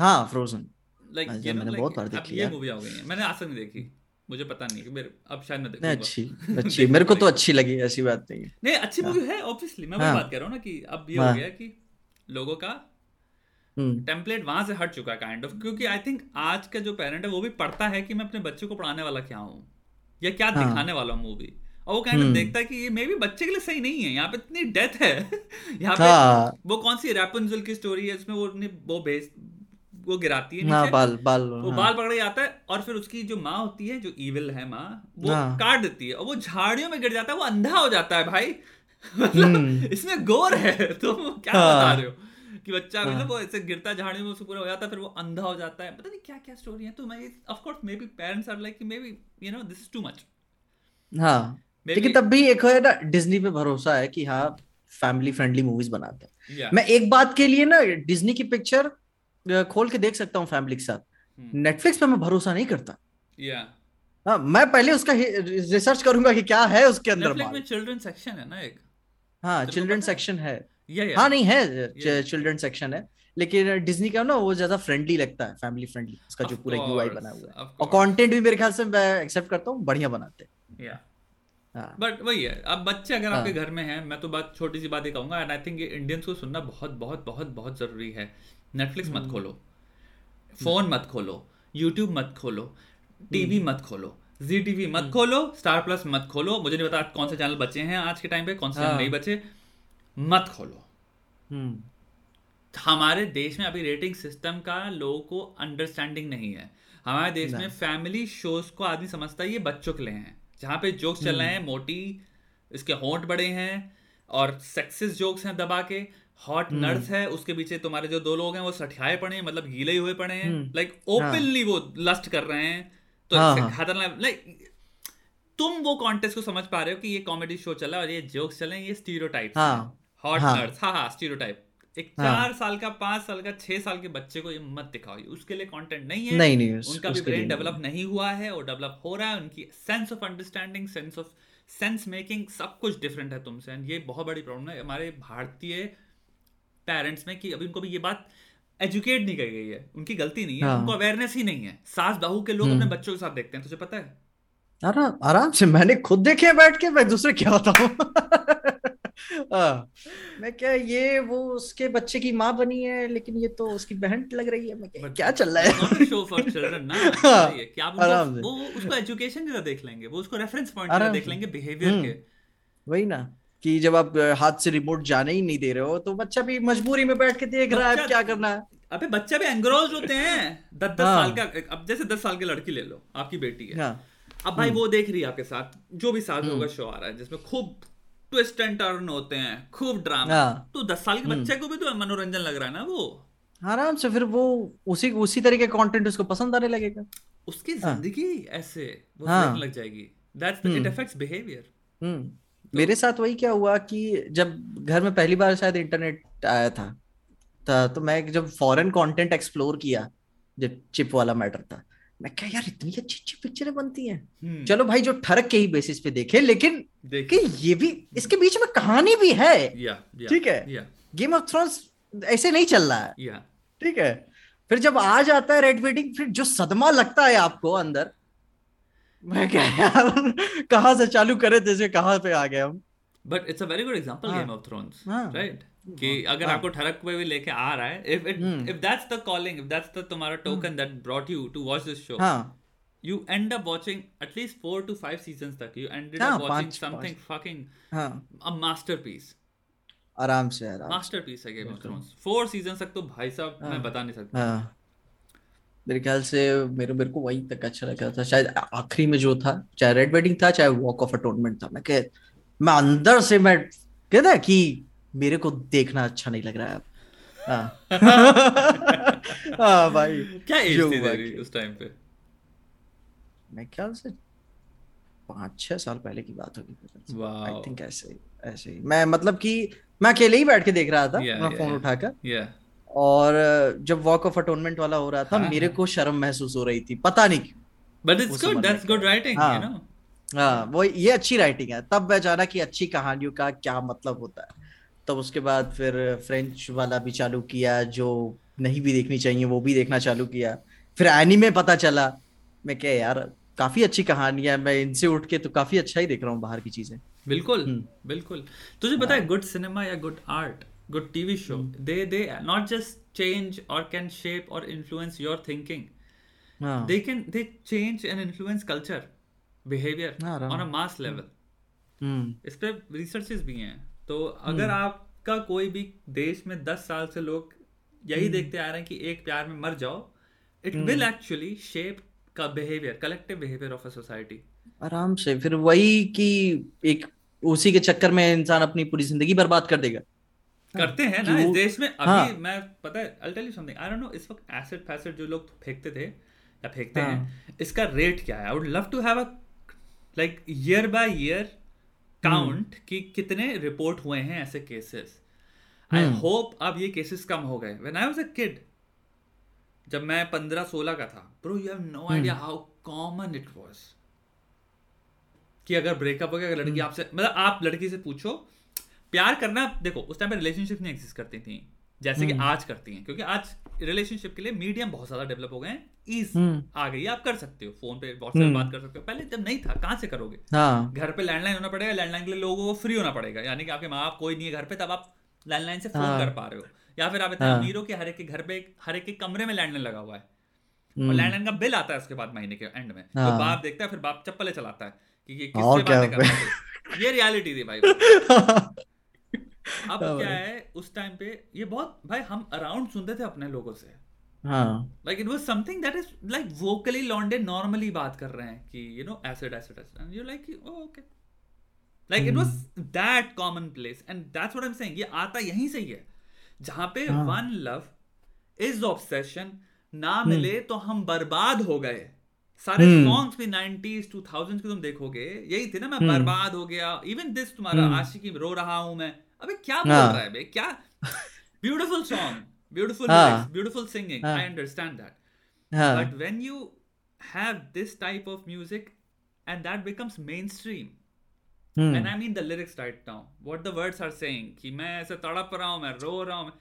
हाँ फ्रोजन लाइक मैंने बहुत बार देखी ये मूवी आ गई है मैंने आज तक नहीं देखी। मुझे पता नहीं कि मेरे अब शायद मैं देखूँगा। अच्छी अच्छी। मेरे को तो अच्छी लगी ऐसी बात नहीं है। नहीं अच्छी मूवी हाँ। है ऑब्वियसली मैं वही बात कर रहा हूँ ना कि अब ये हो गया कि लोगों का टेम्पलेट हम्म। वहाँ से हट चुका है काइंड ऑफ़ क्योंकि आई थिंक आज का जो पेरेंट है वो भी पढ़ता है कि मैं अपने बच्चे को पढ़ाने वाला क्या हूँ या क्या हाँ. दिखाने वाला हूँ मूवी और वो काइंड ऑफ़ देखता है कि ये मे भी बच्चे के लिए सही नहीं है यहाँ पे इतनी डेथ है। यहाँ पे हाँ. वो कौन सी रैपुंजल की स्टोरी है उसमें वो वो भेज वो गिराती है हाँ, बाल बाल वो हाँ. बाल पकड़ आता है और फिर उसकी जो माँ होती है जो इविल है माँ वो हाँ. काट देती है और वो झाड़ियों में गिर जाता है वो अंधा हो जाता है भाई मतलब हम्म। इसमें गोर है तो क्या हाँ. बता रहे हो कि बच्चा हाँ. मतलब वो ऐसे गिरता झाड़ी में उसको पूरा हो जाता है फिर वो अंधा हो जाता है पता नहीं क्या क्या स्टोरी है तो मैं of course maybe parents are like maybe you know this is too much हाँ लेकिन तब भी एक है ना डिज्नी पे भरोसा है कि हाँ फैमिली फ्रेंडली मूवीज़ बनाते हैं yeah. मैं एक बात के लिए ना डिज्नी की पिक्चर खोल के देख सकता हूँ फैमिली के साथ। Netflix hmm. पे मैं भरोसा नहीं करता। Yeah. हाँ मैं पहले उसका रिसर्च करूँगा कि क्या है उसके अंदर में चिल्ड्रन सेक्शन है ना एक? हाँ चिल्ड्रन सेक्शन है? हाँ। नहीं है चिल्ड्रन सेक्शन है। लेकिन डिज्नी का ना वो ज़्यादा फ्रेंडली लगता है फैमिली फ्रेंडली उसका जो पूरा यूआई बना हुआ है। और कंटेंट भी मेरे ख्याल से मैं एक्सेप्ट करता हूँ बढ़िया बनाते हैं। बट हाँ। वही है अब बच्चे अगर आपके हाँ। घर में हैं मैं तो बात छोटी सी बात ही कहूँगा एंड आई थिंक ये इंडियंस को सुनना बहुत बहुत बहुत बहुत ज़रूरी है। नेटफ्लिक्स मत हम्म। खोलो। फ़ोन मत खोलो। यूट्यूब मत खोलो। टीवी हम्म। मत खोलो। जी टीवी मत हम्म। खोलो। स्टार प्लस मत खोलो। मुझे नहीं पता कौन से चैनल बचे हैं आज के टाइम पे कौन से चैनल हाँ। नहीं बचे। मत खोलो। हमारे देश में अभी रेटिंग सिस्टम का लोगों को अंडरस्टैंडिंग नहीं है। हमारे देश में फैमिली शोज़ को आदमी समझता है ये बच्चों के लिए हैं। जहाँ पे जोक्स चल रहे हैं। मोटी इसके होंठ बड़े हैं और सेक्सिस जोक्स हैं दबा के। हॉट नर्स हम्म। है उसके पीछे तुम्हारे जो दो लोग हैं वो सठियाए पड़े हैं मतलब गीले हुए पड़े हैं लाइक हम्म। ओपनली हाँ। वो लस्ट कर रहे हैं तो हाँ, हाँ। खतरनाक लाइक तुम वो कॉन्टेस्ट को समझ पा रहे हो कि ये कॉमेडी शो चला और ये जोक्स चले ये स्टीरियोटाइप हाँ हॉट हाँ। हाँ हाँ स्टीरियोटाइप एक हाँ। चार साल का पाँच साल का छह साल के बच्चे को ये मत दिखाओ उसके लिए कंटेंट नहीं है नहीं नहीं उस- उनका भी ब्रेन डेवलप नहीं हुआ है और डेवलप हो रहा है उनकी sense of understanding sense of sense making सब कुछ डिफरेंट है तुमसे एंड ये बहुत बड़ी प्रॉब्लम है हमारे भारतीय पेरेंट्स में कि अभी उनको भी ये बात एजुकेट नहीं करी गई है। उनकी गलती नहीं है हाँ। उनको अवेयरनेस ही नहीं है। सास बहू के लोग हम्म। अपने बच्चों के साथ देखते हैं तुझे पता है? आराम आराम से मैंने खुद देखे हैं बैठ के मैं दूसरे क्या बताऊँ? हाँ, मैं क्या ये वो उसके बच्चे की माँ बनी है लेकिन ये तो उसकी बहन लग रही है। मैं क्या- क्या चल रहा है? शो फॉर चिल्ड्रन ना हाँ, ये आप वो उसको एजुकेशन की देख लेंगे? वो उसको रेफरेंस पॉइंट देख लेंगे बिहेवियर हम्म। के। वही ना। कि जब आप हाथ से रिमोट जाने ही नहीं दे रहे हो तो बच्चा भी मजबूरी में बैठ के देख रहा है क्या करना है? अबे बच्चे भी एंग्रोज होते हैं। दस दस हाँ। साल का अब जैसे दस साल की लड़की ले लो आपकी बेटी है। हाँ। अब भाई वो देख रही है आपके साथ जो भी हम्म। होगा शो आ रहा है जिसमें खूब ट्विस्ट एंड टर्न होते हैं खूब ड्रामा हाँ। तो दस साल के बच्चे को भी तो मनोरंजन लग रहा है ना वो? आराम से फिर वो उसी उसी तरीके का कंटेंट उसको पसंद आने लगेगा। उसकी हाँ। ज़िंदगी ऐसे वो हाँ। लग जाएगी। That's it hmm. Affects behaviour hmm मेरे साथ वही क्या हुआ कि जब घर में पहली बार शायद इंटरनेट आया था था- तो मैं जब फॉरेन कंटेंट एक्सप्लोर किया जब चिप वाला मैटर था मैं क्या यार इतनी अच्छी अच्छी पिक्चरें बनती हैं। चलो भाई जो ठरक के ही बेसिस पे देखे लेकिन कि देखिए ये भी इसके बीच में कहानी भी है। ठीक है। गेम ऑफ़ थ्रोन्स ऐसे नहीं चल रहा है। ठीक है? फिर जब आ जाता है रेड वेडिंग फिर जो सदमा लगता है आपको अंदर मैं क्या यार कहाँ से चालू करे थे से कहाँ पे आ गए हम? But it's a very good example. Game of Thrones. Right कि अगर हाँ। आपको ठरक पे भी लेके आ रहा है if it. If that's the calling if that's the तुम्हारा token that brought you to watch this show हाँ। you end up watching at least 4 to 5 seasons tak you ended हाँ, up watching पाँच- something fucking हाँ। आराम से आराम से। Masterpiece है Game of Thrones four seasons तक तो भाई साहब मैं हाँ। बता नहीं सकता। हाँ। मेरे ख्याल से मेरे मेरे को वही तक अच्छा लगा था। शायद आखिरी में जो था चाहे रेड वेडिंग था चाहे वॉक ऑफ़ अटोनमेंट था। मैं कह मैं अंदर से मैं कहता कि मेरे को देखना अच्छा नहीं लग रहा है हाँ। हाँ भाई क्या एज थी तेरी उस टाइम पे? मैं ख्याल से पाँच छह साल पहले की बात होगी। आई थिंक ऐसे ऐसे ही। मैं मतलब कि मैं अकेले ही बैठ के देख रहा था Yeah, अपना yeah, फ़ोन yeah. उठाकर। या और जब वॉक ऑफ़ अटोनमेंट वाला हो रहा था हाँ, मेरे हाँ। को शर्म महसूस हो रही थी। पता नहीं क्यों। But it's good that's good writing हाँ। यू नो हाँ वो ये अच्छी राइटिंग है। तब मैं जाना कि अच्छी कहानियों का क्या मतलब होता है। तब उसके बाद फिर फ्रेंच वाला भी चालू किया जो नहीं भी देखनी चाहिए वो भी देखना चालू किया। फिर एनीमे पता चला। मैं क्या यार काफ़ी अच्छी कहानियाँ मैं इनसे उठ के तो काफ़ी अच्छा ही देख रहा हूँ बाहर की चीज़ें। बिल्कुल हम्म। बिल्कुल। तुझे पता है गुड सिनेमा या good art good TV show hmm. They they not just change और कैन शेप और इन्फ्लुएंस योर थिंकिंग हाँ they can they change and influence culture behavior हाँ, on a mass level. Hmm इस पे researches भी हैं। तो अगर आपका कोई भी देश में दस साल से लोग यही देखते आ रहे हैं कि एक प्यार में मर जाओ इट विल एक्चुअली शेप का behaviour collective behaviour of a society आराम से फिर वही कि एक उसी के चक्कर में इंसान अपनी पूरी ज़िंदगी बर्बाद कर देगा। करते हैं ना इस देश में अभी हाँ। मैं पता है I tell you something I don't know इस वक्त एसिड फैसिड जो लोग फेंकते थे या फेंकते हाँ। हैं इसका रेट क्या है I would love to have a like year by year count कि कितने रिपोर्ट हुए हैं ऐसे केसेस आई हम्म। होप अब ये केसेस कम हो गए when I was a kid जब मैं पंद्रह सोलह का था bro you have no idea how common it was कि अगर ब्रेकअप हो गया अगर लड़की आपसे मतलब आप लड़की से पूछो प्यार करना देखो उस टाइम पे रिलेशनशिप नहीं एग्जिस्ट करती थी जैसे कि आज करती हैं क्योंकि आज रिलेशनशिप के लिए मीडियम बहुत ज़्यादा डेवलप हो गए हैं ईज हम्म। आ गई आप कर सकते हो फ़ोन पे व्हाट्सएप बात कर सकते हो पहले जब नहीं था कहाँ से करोगे हाँ घर पे लैंडलाइन होना पड़ेगा लैंडलाइन के लिए लोगों को फ्री होना पड़ेगा यानी कि आपके माँ बाप कोई नहीं है घर पे तब आप लैंडलाइन से फ़ोन हाँ। कर पा रहे हो या फिर आप इतने हाँ। अमीर हो कि हर एक के घर पे हर एक के कमरे में लैंडलाइन लगा हुआ है और हम्म। लैंडलाइन का बिल आता है उसके बाद महीने के एंड में तो हाँ। बाप देखता है फिर बाप चप्पलें चलाता है कि ये किससे बातें कर रहा है ये रियलिटी थी भाई अब हाँ क्या। है उस टाइम पे ये बहुत भाई हम अराउंड सुनते थे अपने लोगों से। हाँ। Like it was something that is like vocally लॉन्डे normally बात कर रहे हैं कि you know acid acid acid you like okay like it was that common place and that's what I am saying ये आता यहीं से ही है। जहाँ पे। वन लव इज़ ऑब्सेशन ना मिले तो हम बर्बाद हो गए। सारे सॉन्ग्स भी 90s 2000s के तुम देखोगे यही थे ना मैं बर्बाद हो गया। इवन दिस तुम्हारा आशिकी रो रहा हूँ मैं। अबे क्या बोल रहा है बे? क्या? Beautiful song beautiful beautiful singing I understand that but when you have this type of music and that becomes mainstream and I mean the lyrics right now what the words are saying कि मैं ऐसे तड़प रहा हूँ मैं रो रहा हूँ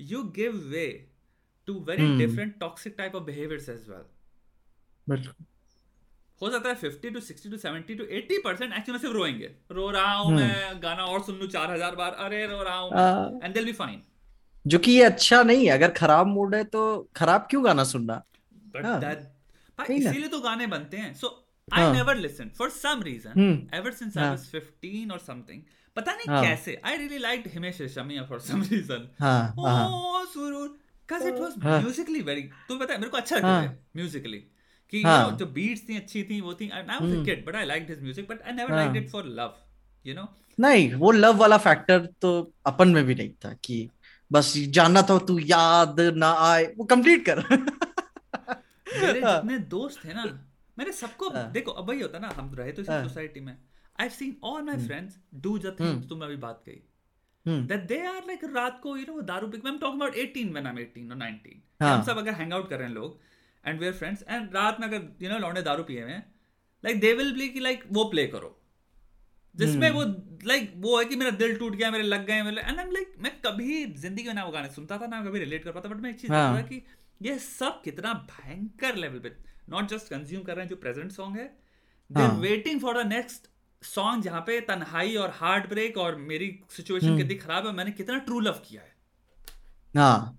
you give way to very different toxic type of behaviours as well बिल्कुल। हो सकता है fifty to sixty to seventy to eighty percent actually में सिर्फ़ रोएँगे। रो रहा हूँ hmm. मैं गाना और सुन लू चार हज़ार बार अरे रो रहा हूँ। एंड दिल बी फाइन जो कि ये अच्छा नहीं है अगर खराब मूड है तो खराब क्यों गाना सुनना? इसीलिए तो गाने बनते हैं। So I never listen for some reason ever since I was 15 और समथिंग पता नहीं हाँ. कैसे I really liked Himesh Reshammiya for some reason oh Suroor. Cuz it was musically very तो पता है मेरे को अच्छा लगता है। म्यूजिकली कि हाँ. जो बीट्स थी अच्छी थी वो थी I was a kid but I liked his music but I never liked it for love you know नहीं वो लव वाला फैक्टर तो अपन में भी नहीं था कि बस जानना था तू याद ना आए। वो कंप्लीट कर। मेरे हाँ। जितने दोस्त थे ना मैंने सबको हाँ। देखो अब वही होता ना हम रहे तो इसी सोसाइटी में। I seen all my friends do the things तुम अभी बात कही। that they are like रात को you know दारू पी I'm talking about 18 when I'm 18 or 19 हाँ. हम सब अगर हैंग आउट कर रहे हैं लोग एंड वेयर फ्रेंड्स एंड रात में अगर यू नो लौंडे दारू पिए हुए लाइक दे विल बी कि लाइक वो प्ले करो। जिसमें वो लाइक वो है कि मेरा दिल टूट गया मेरे लग गए मेरे एंड आई लाइक मैं कभी ज़िंदगी में ना वो गाने सुनता था ना कभी रिलेट कर पाता बट मैं एक चीज़ हाँ. कि ये सब कितना भयंकर लेवल पे नॉट जस्ट कंज्यूम कर रहे हैं जो प्रेजेंट सॉन्ग है they waiting for the next song जहाँ पे तन्हाई और हार्ट ब्रेक और मेरी सिचुएशन हम्म। कितनी खराब है मैंने कितना ट्रू लव किया है। हाँ।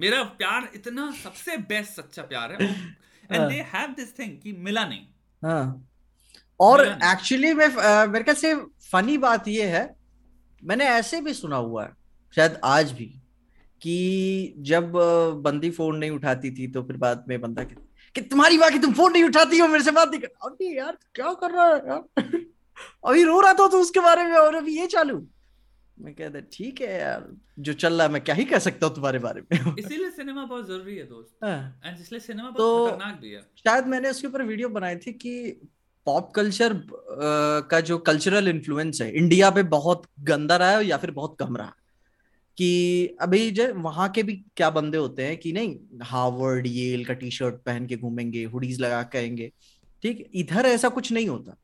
मेरा प्यार इतना सबसे बेस्ट सच्चा प्यार है। And they have this thing कि मिला नहीं। हाँ। और एक्चुअली मैं मेरे ख्याल से फनी बात ये है मैंने ऐसे भी सुना हुआ है शायद आज भी कि जब बंदी फ़ोन नहीं उठाती थी तो फिर बाद में बंदा कहता कि तुम्हारी बात तुम फ़ोन नहीं उठाती हो मेरे से बात नहीं कर अरे यार क्या कर रहा है यार? अभी रो रहा था तो उसके बारे में और अभी ये चालू। मैं कहता ठीक है यार जो चल रहा है मैं क्या ही कह सकता हूँ तुम्हारे बारे में? इसीलिए सिनेमा बहुत ज़रूरी है दोस्त। एंड हाँ। इसलिए सिनेमा बहुत तो, खतरनाक भी है। शायद मैंने उसके ऊपर वीडियो बनाई थी कि पॉप कल्चर का जो कल्चरल इन्फ्लुएंस है इंडिया पे बहुत गंदा रहा है या फिर बहुत कम रहा? कि अभी जो वहाँ के भी क्या बंदे होते हैं कि नहीं हार्वर्ड येल का टी शर्ट पहन के घूमेंगे हुडीज लगा कहेंगे ठीक इधर ऐसा कुछ नहीं होता।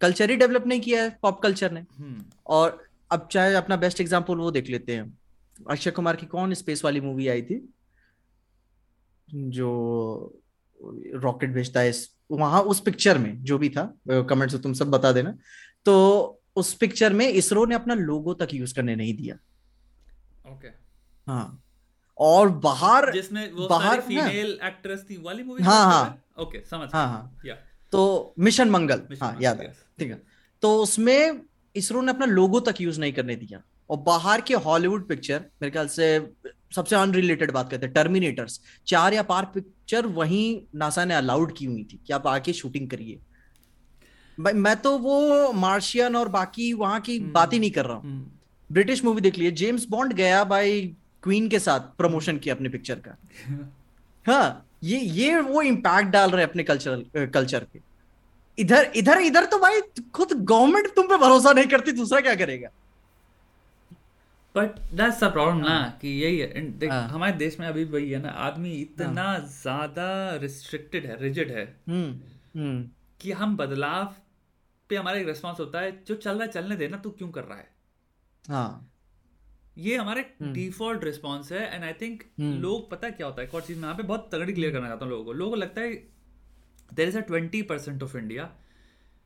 कल्चर ही डेवलप नहीं किया है पॉप कल्चर ने। हम्म। और अब चाहे अपना बेस्ट एग्ज़ाम्पल वो देख लेते हैं। अक्षय कुमार की कौन स्पेस वाली मूवी आई थी? जो रॉकेट भेजता है वहाँ उस पिक्चर में जो भी था कमेंट्स तुम सब बता देना। तो उस पिक्चर में इसरो ने अपना लोगो तक यूज़ करने नहीं दिया। ओके हाँ। और बाहर जिसमें वो बाहर फीमेल एक्ट्रेस थी वाली मूवी हाँ हाँ। ओके समझ हाँ हाँ। या तो मिशन मंगल। हाँ याद है। ठीक है। तो उसमें इसरो ने अपना लोगो तक यूज़ नहीं करने दिया। और बाहर के हॉलीवुड पिक्चर मेरे ख्याल से सबसे अनरिलेटेड बात करते हैं टर्मिनेटर्स चार या पार पिक्चर वहीं नासा ने अलाउड की हुई थी कि आप आके शूटिंग करिए। मैं तो वो मार्शियन और बाकी वहाँ की हम्म, बात ही नहीं कर रहा हूँ। ब्रिटिश मूवी देख लिए जेम्स बॉन्ड गया भाई क्वीन के साथ प्रमोशन किया अपने पिक्चर का। हाँ ये ये वो इम्पैक्ट डाल रहे हैं अपने कल्चर कल्चर पे। इधर इधर इधर तो भाई खुद गवर्नमेंट तुम पे भरोसा नहीं करती दूसरा क्या करेगा? बट दैट्स द प्रॉब्लम ना कि यही है। देख हाँ. हमारे देश में अभी वही है ना आदमी इतना हाँ. ज़्यादा रिस्ट्रिक्टेड है रिजिड है हुँ, हुँ. कि हम बदलाव पे हमारा एक रिस्पॉन्स होता है जो चल रहा है चलने देना तू क्यों कर रहा है? हाँ। ये हमारे डिफ़ॉल्ट रिस्पॉन्स है एंड आई थिंक लोग पता क्या होता है? एक और चीज़ मैं यहाँ पे बहुत तगड़ी क्लियर करना चाहता हूँ लोगों को। लोगों को लगता है there is a twenty percent of India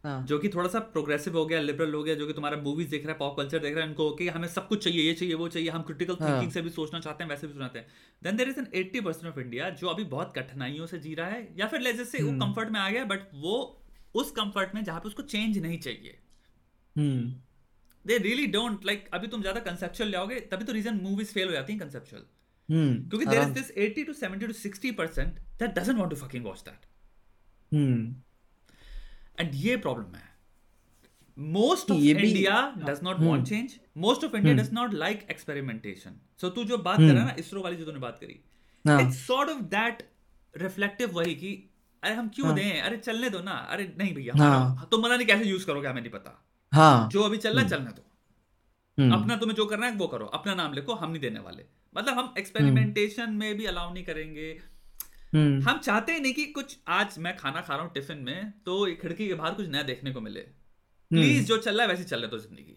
जो कि थोड़ा सा प्रोग्रेसिव हो गया लिबरल हो गया जो कि तुम्हारा मूवीज़ देख रहा है पॉप कल्चर देख रहा है इनको कि हमें सब कुछ चाहिए ये चाहिए वो चाहिए हम क्रिटिकल थिंकिंग हाँ। से भी सोचना चाहते हैं वैसे भी सुनाते हैं। Then there is an eighty percent of India जो अभी बहुत कठिनाइयों से जी रहा है या फिर लेजे से वो कंफर्ट हम्म। में आ गया बट वो उस कंफर्ट में जहाँ पे उसको चेंज नहीं चाहिए। दे रियली डोंट लाइक अभी तुम ज़्यादा कंसेप्चुअल लाओगे तभी तो रीजन मूवीज़ फेल हो जाती हैं कंसेप्चुअल क्योंकि there is this 80 to 70 to 60 percent that doesn't want to fucking watch that and ये प्रॉब्लम है. Most of India does not want change most of India does not like experimentation so तू जो बात कर रहा है ना इसरो वाली जो तूने बात करी it's sort of that reflective वही कि अरे हम क्यों हाँ। दें? अरे चलने दो ना. अरे नहीं भैया हाँ। हमारा- तुम पता नहीं कैसे यूज़ करोगे हमें नहीं पता. हाँ. जो अभी चलना है चलने दो. अपना तुम्हें जो करना है वो करो. अपना नाम लिखो हम नहीं देने वाले. मतलब हम एक्सपेरिमेंटेशन में भी अलाउ नहीं करेंगे. हम चाहते ही नहीं कि कुछ आज मैं खाना खा रहा हूँ टिफ़िन में तो खिड़की के बाहर कुछ नया देखने को मिले। प्लीज़ जो चल रहा है वैसे चलने दो ज़िंदगी।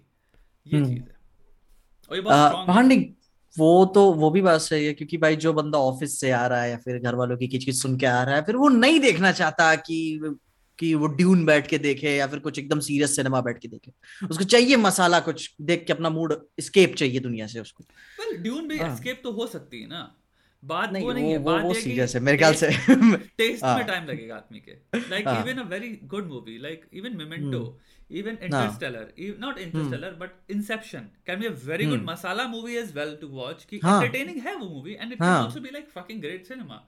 ये हम्म। चीज़ है। और ये बहुत हाँ। वो तो वो भी बात सही है क्योंकि भाई जो बंदा ऑफ़िस से आ रहा है या फिर घर वालों की किचकिच सुन के आ रहा है फिर वो नहीं देखना चाहता कि कि वो ड्यून बैठ के देखे या फिर कुछ एकदम सीरियस सिनेमा बैठ के देखे। उसको चाहिए मसाला कुछ देख के अपना मूड स्केप चाहिए दुनिया से उसको। वेल ड्यून भी हाँ। एस्केप तो हो सकती है ना। बात नहीं वो नहीं वो है वो बात वो ये सीरियस है मेरे ख्याल से टेस्ट हाँ। में टाइम लगेगा आदमी के लाइक हाँ। Even a very good movie like even Memento even हाँ। Interstellar not Interstellar but Inception can be a very good hmm. Masala movie as well to watch कि हाँ। एंटरटेनिंग है वो मूवी एंड इट कैन हाँ। Also be like fucking great cinema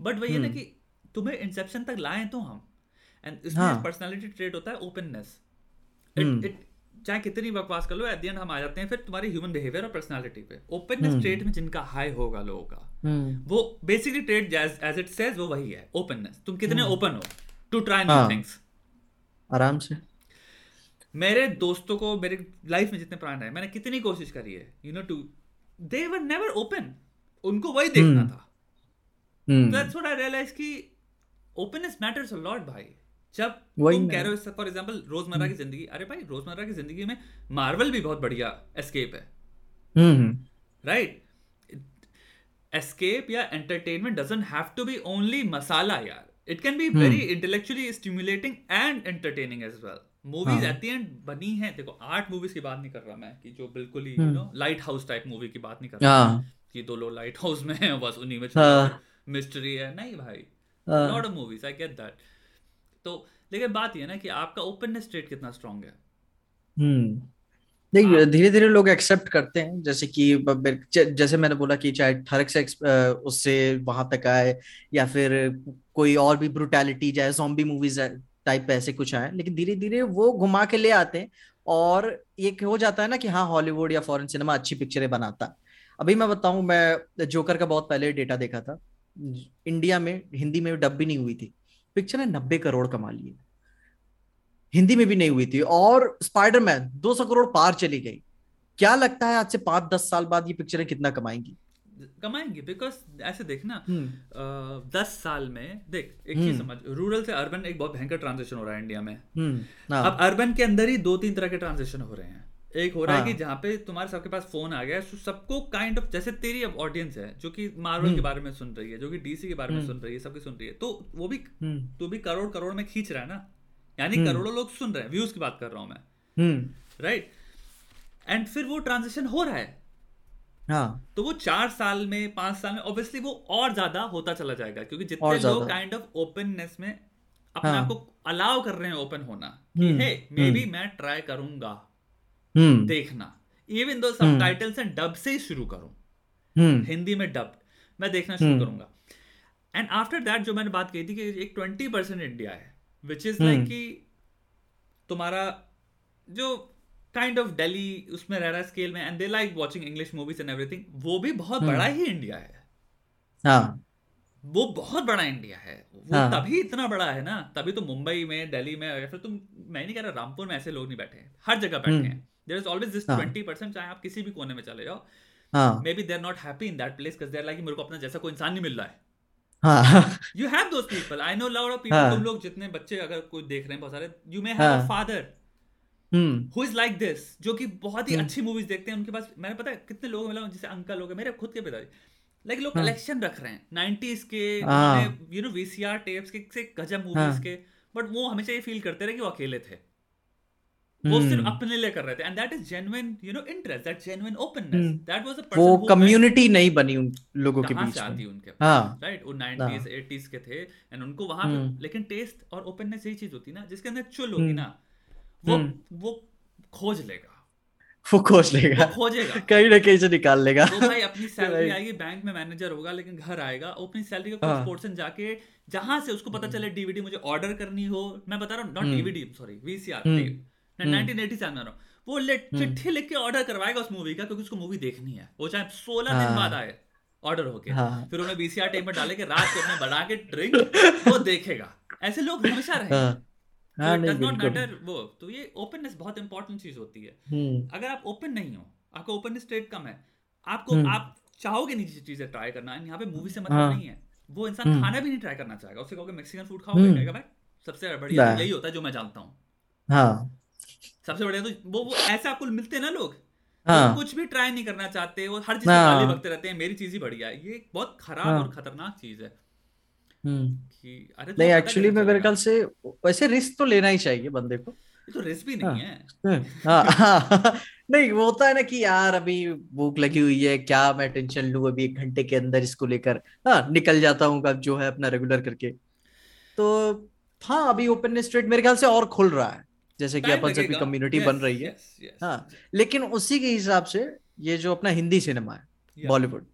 but वही है ना हम्म। कि तुम्हें इंसेप्शन तक लाएँ तो हम एंड हाँ। इसमें पर्सनालिटी ट्रेट होता है ओपननेस हम्म। इट इट चाहे कितनी बकवास कर लो एट हम आ जाते हैं फिर तुम्हारी ह्यूमन बिहेवियर और पर्सनालिटी पे। Openness hmm. ट्रेट में जिनका हाई होगा लोगों का हम्म, वो basically trade as it says वो वही है ओपननेस तुम कितने ओपन हो टू ट्राई न्यू। थिंग्स आराम से। मेरे दोस्तों को मेरे लाइफ में जितने प्राण है मैंने कितनी कोशिश करी है you know to they were never open उनको वही देखना हम्म। था। Hmm, that's what I realise कि ओपननेस मैटर्स अ लॉट भाई। जब तुम कह रहे हो फॉर एग्ज़ाम्पल रोज़मर्रा की ज़िंदगी अरे भाई रोज़मर्रा की ज़िंदगी में मार्वल भी बहुत बढ़िया एस्केप है। Hmm right? Escape या entertainment doesn't have to be only masala यार। It can be very intellectually stimulating and entertaining as well movies हाँ। एट द एंड बनी है। देखो आर्ट मूवीज़ की बात नहीं कर रहा मैं कि जो बिल्कुल ही you know lighthouse type movie की बात नहीं कर रहा हाँ। कि दो लोग लाइट हाउस में हैं बस उन्हीं में हाँ। मिस्ट्री है। नहीं भाई। Not of movies I get that तो लेकिन बात ये है ना कि आपका ओपननेस स्टेट कितना स्ट्रांग है। हम्म। नहीं धीरे धीरे लोग एक्सेप्ट करते हैं जैसे कि जैसे मैंने बोला कि चाहे थरक से उससे वहाँ तक आए या फिर कोई और भी ब्रुटैलिटी जाए जॉम्बी मूवीज़ टाइप ऐसे कुछ आए लेकिन धीरे धीरे वो घुमा के ले आते हैं और एक हो जाता है ना कि हाँ हॉलीवुड या फॉरेन सिनेमा अच्छी पिक्चरें बनाता। अभी मैं बताऊँ मैं जोकर का बहुत पहले डेटा देखा था। इंडिया में हिंदी में डब भी नहीं हुई थी। पिक्चर ने नब्बे करोड़ कमा लिए। हिंदी में भी नहीं हुई थी। और स्पाइडरमैन 200 करोड़ पार चली गई। क्या लगता है आज से पाँच दस साल बाद ये पिक्चरें कितना कमाएँगी? कमाएँगे बिकॉज़ ऐसे देखना हम्म, अ, दस साल में देख एक चीज़ समझ रूरल से अर्बन एक बहुत भयंकर ट्रांजिशन हो रहा है इंडिया में। हम्म, हाँ, अब अर्बन के अंदर ही दो तीन तरह के ट्रांजिशन हो रहे हैं। एक हो रहा है हाँ। कि जहाँ पे तुम्हारे सबके पास फ़ोन आ गया है सबको काइंड ऑफ़ जैसे तेरी अब ऑडियंस है जो कि मार्वल के बारे में सुन रही है जो कि डीसी के बारे में सुन रही है सबकी सुन रही है तो वो भी हम्म, तू भी करोड़ करोड़ में खींच रहा है ना? यानी करोड़ों लोग सुन रहे हैं व्यूज़ की बात कर रहा हूँ मैं। हम्म, राइट एंड फिर वो ट्रांजिशन हो रहा है। हाँ। तो वो चार साल में पाँच साल में ऑब्वियसली वो और ज़्यादा होता चला जाएगा क्योंकि जितने लोग काइंड ऑफ़ ओपननेस में अपने हाँ। आप को अलाउ कर रहे हैं ओपन होना कि हम्म, हे मे बी मैं ट्राई करूँगा। हम्म, देखना। इवन दो सब टाइटल्स एंड डब से ही शुरू करूँ। हम्म, हिंदी में डब मैं देखना शुरू करूँगा। एंड आफ्टर दैट जो मैंने बात कही थी कि एक ट्वेंटी परसेंट इंडिया है विच इज़ लाइक कि तुम्हारा जो काइंड ऑफ़ दिल्ली उसमें रह रहा है स्केल में and they like watching English movies and everything वो भी बहुत बड़ा ही इंडिया है। हाँ। वो बहुत बड़ा इंडिया है। वो हाँ। तभी इतना बड़ा है ना तभी तो मुंबई में दिल्ली में या फिर तुम मैं नहीं कह रहा रामपुर में ऐसे लोग नहीं बैठे हैं हर जगह बैठे हैं। देर इज़ ऑलवेज दिस हाँ। ट्वेंटी परसेंट चाहे आप किसी भी कोने में चले जाओ। हाँ। Maybe they are not happy in that place there like मेरे को अपना जैसा कोई इंसान नहीं मिल रहा है। हाँ। You have those people I know lot of people हाँ। तुम लोग जितने बच्चे अगर कोई देख रहे हैं बहुत सारे यू मे हैव अ हाँ। Father hmm. Who is like this जो कि बहुत ही अच्छी मूवीज़ देखते हैं। उनके पास मैंने पता है कितने लोग मतलब जैसे अंकल लोग मेरे खुद के पिताजी। लाइक लोग कलेक्शन रख रहे हैं। 90s के हाँ। यू नो वीसीआर टेप्स के से गजब हाँ। मूवीज़ के बट वो हमेशा ये फील करते रहे कि वो अकेले थे। वो हम्म। सिर्फ़ अपने लिए कर रहे थे। And that is genuine you know interest that genuine openness that was a वो कम्युनिटी नहीं बनी उन लोगों के बीच में। उनके हाँ। राइट वो 90s 80s के थे एंड उनको वहाँ हम्म। पे लेकिन टेस्ट और ओपननेस यही चीज़ होती ना जिसके अंदर चुल होगी ना वो वो खोज लेगा। वो खोज लेगा। वो खोजेगा। कहीं ना कहीं से निकाल लेगा। वो भाई अपनी सैलरी आएगी बैंक में मैनेजर होगा लेकिन घर आएगा अपनी सैलरी का कुछ हाँ। पोर्शन जाके जहाँ से उसको पता चले डीवीडी मुझे ऑर्डर करनी हो मैं बता रहा हूँ not DVD sorry VCR tape मैं 1980 से आ रहा हूँ। वो ले चिट्ठी लिख के ऑर्डर करवाएगा उस मूवी का क्योंकि उसको मूवी देखनी है। वो चाहे 16 दिन हाँ। बाद आए ऑर्डर होके। हाँ. फिर उन्हें बीसीआर टेप में डाले के रात को अपने बना के ड्रिंक वो देखेगा। ऐसे लोग हमेशा रहे हाँ. हाँ, डज नॉट मैटर वो। तो ये ओपननेस बहुत इंपॉर्टेंट चीज़ होती है। हम्म। अगर आप ओपन नहीं हो आपका ओपन स्टेट कम है आपको हम्म। आप चाहोगे नहीं चीज़ें ट्राई करना यहाँ पे मूवी से मतलब हाँ। नहीं है। वो इंसान हम्म। खाना भी नहीं ट्राई करना चाहेगा। उससे कहोगे मैक्सिकन फ़ूड खाओगे कहेगा भाई सबसे बढ़िया यही होता है जो मैं जानता हूँ। हाँ। सबसे बढ़िया तो वो वो ऐसे आपको मिलते हैं ना लोग हाँ. तो कुछ भी ट्राई नहीं करना चाहते वो हर चीज़ हाँ. बकते रहते हैं मेरी चीज़ ही बढ़िया है। ये बहुत खराब हाँ. और खतरनाक चीज़ है। कि अरे तो नहीं एक्चुअली मैं मेरे ख्याल से वैसे रिस्क तो लेना ही चाहिए बंदे को। तो रिस्क भी नहीं हाँ, है हाँ, हाँ, नहीं वो होता है ना कि यार अभी भूख लगी हुई है क्या मैं टेंशन लू अभी एक घंटे के अंदर इसको लेकर? हाँ निकल जाता हूँ जो है अपना रेगुलर करके। तो हाँ अभी ओपन स्ट्रेट मेरे ख्याल से और खुल रहा है। जैसे कि अपन सबकी कम्युनिटी बन रही है। हाँ लेकिन उसी के हिसाब से ये जो अपना हिंदी सिनेमा है बॉलीवुड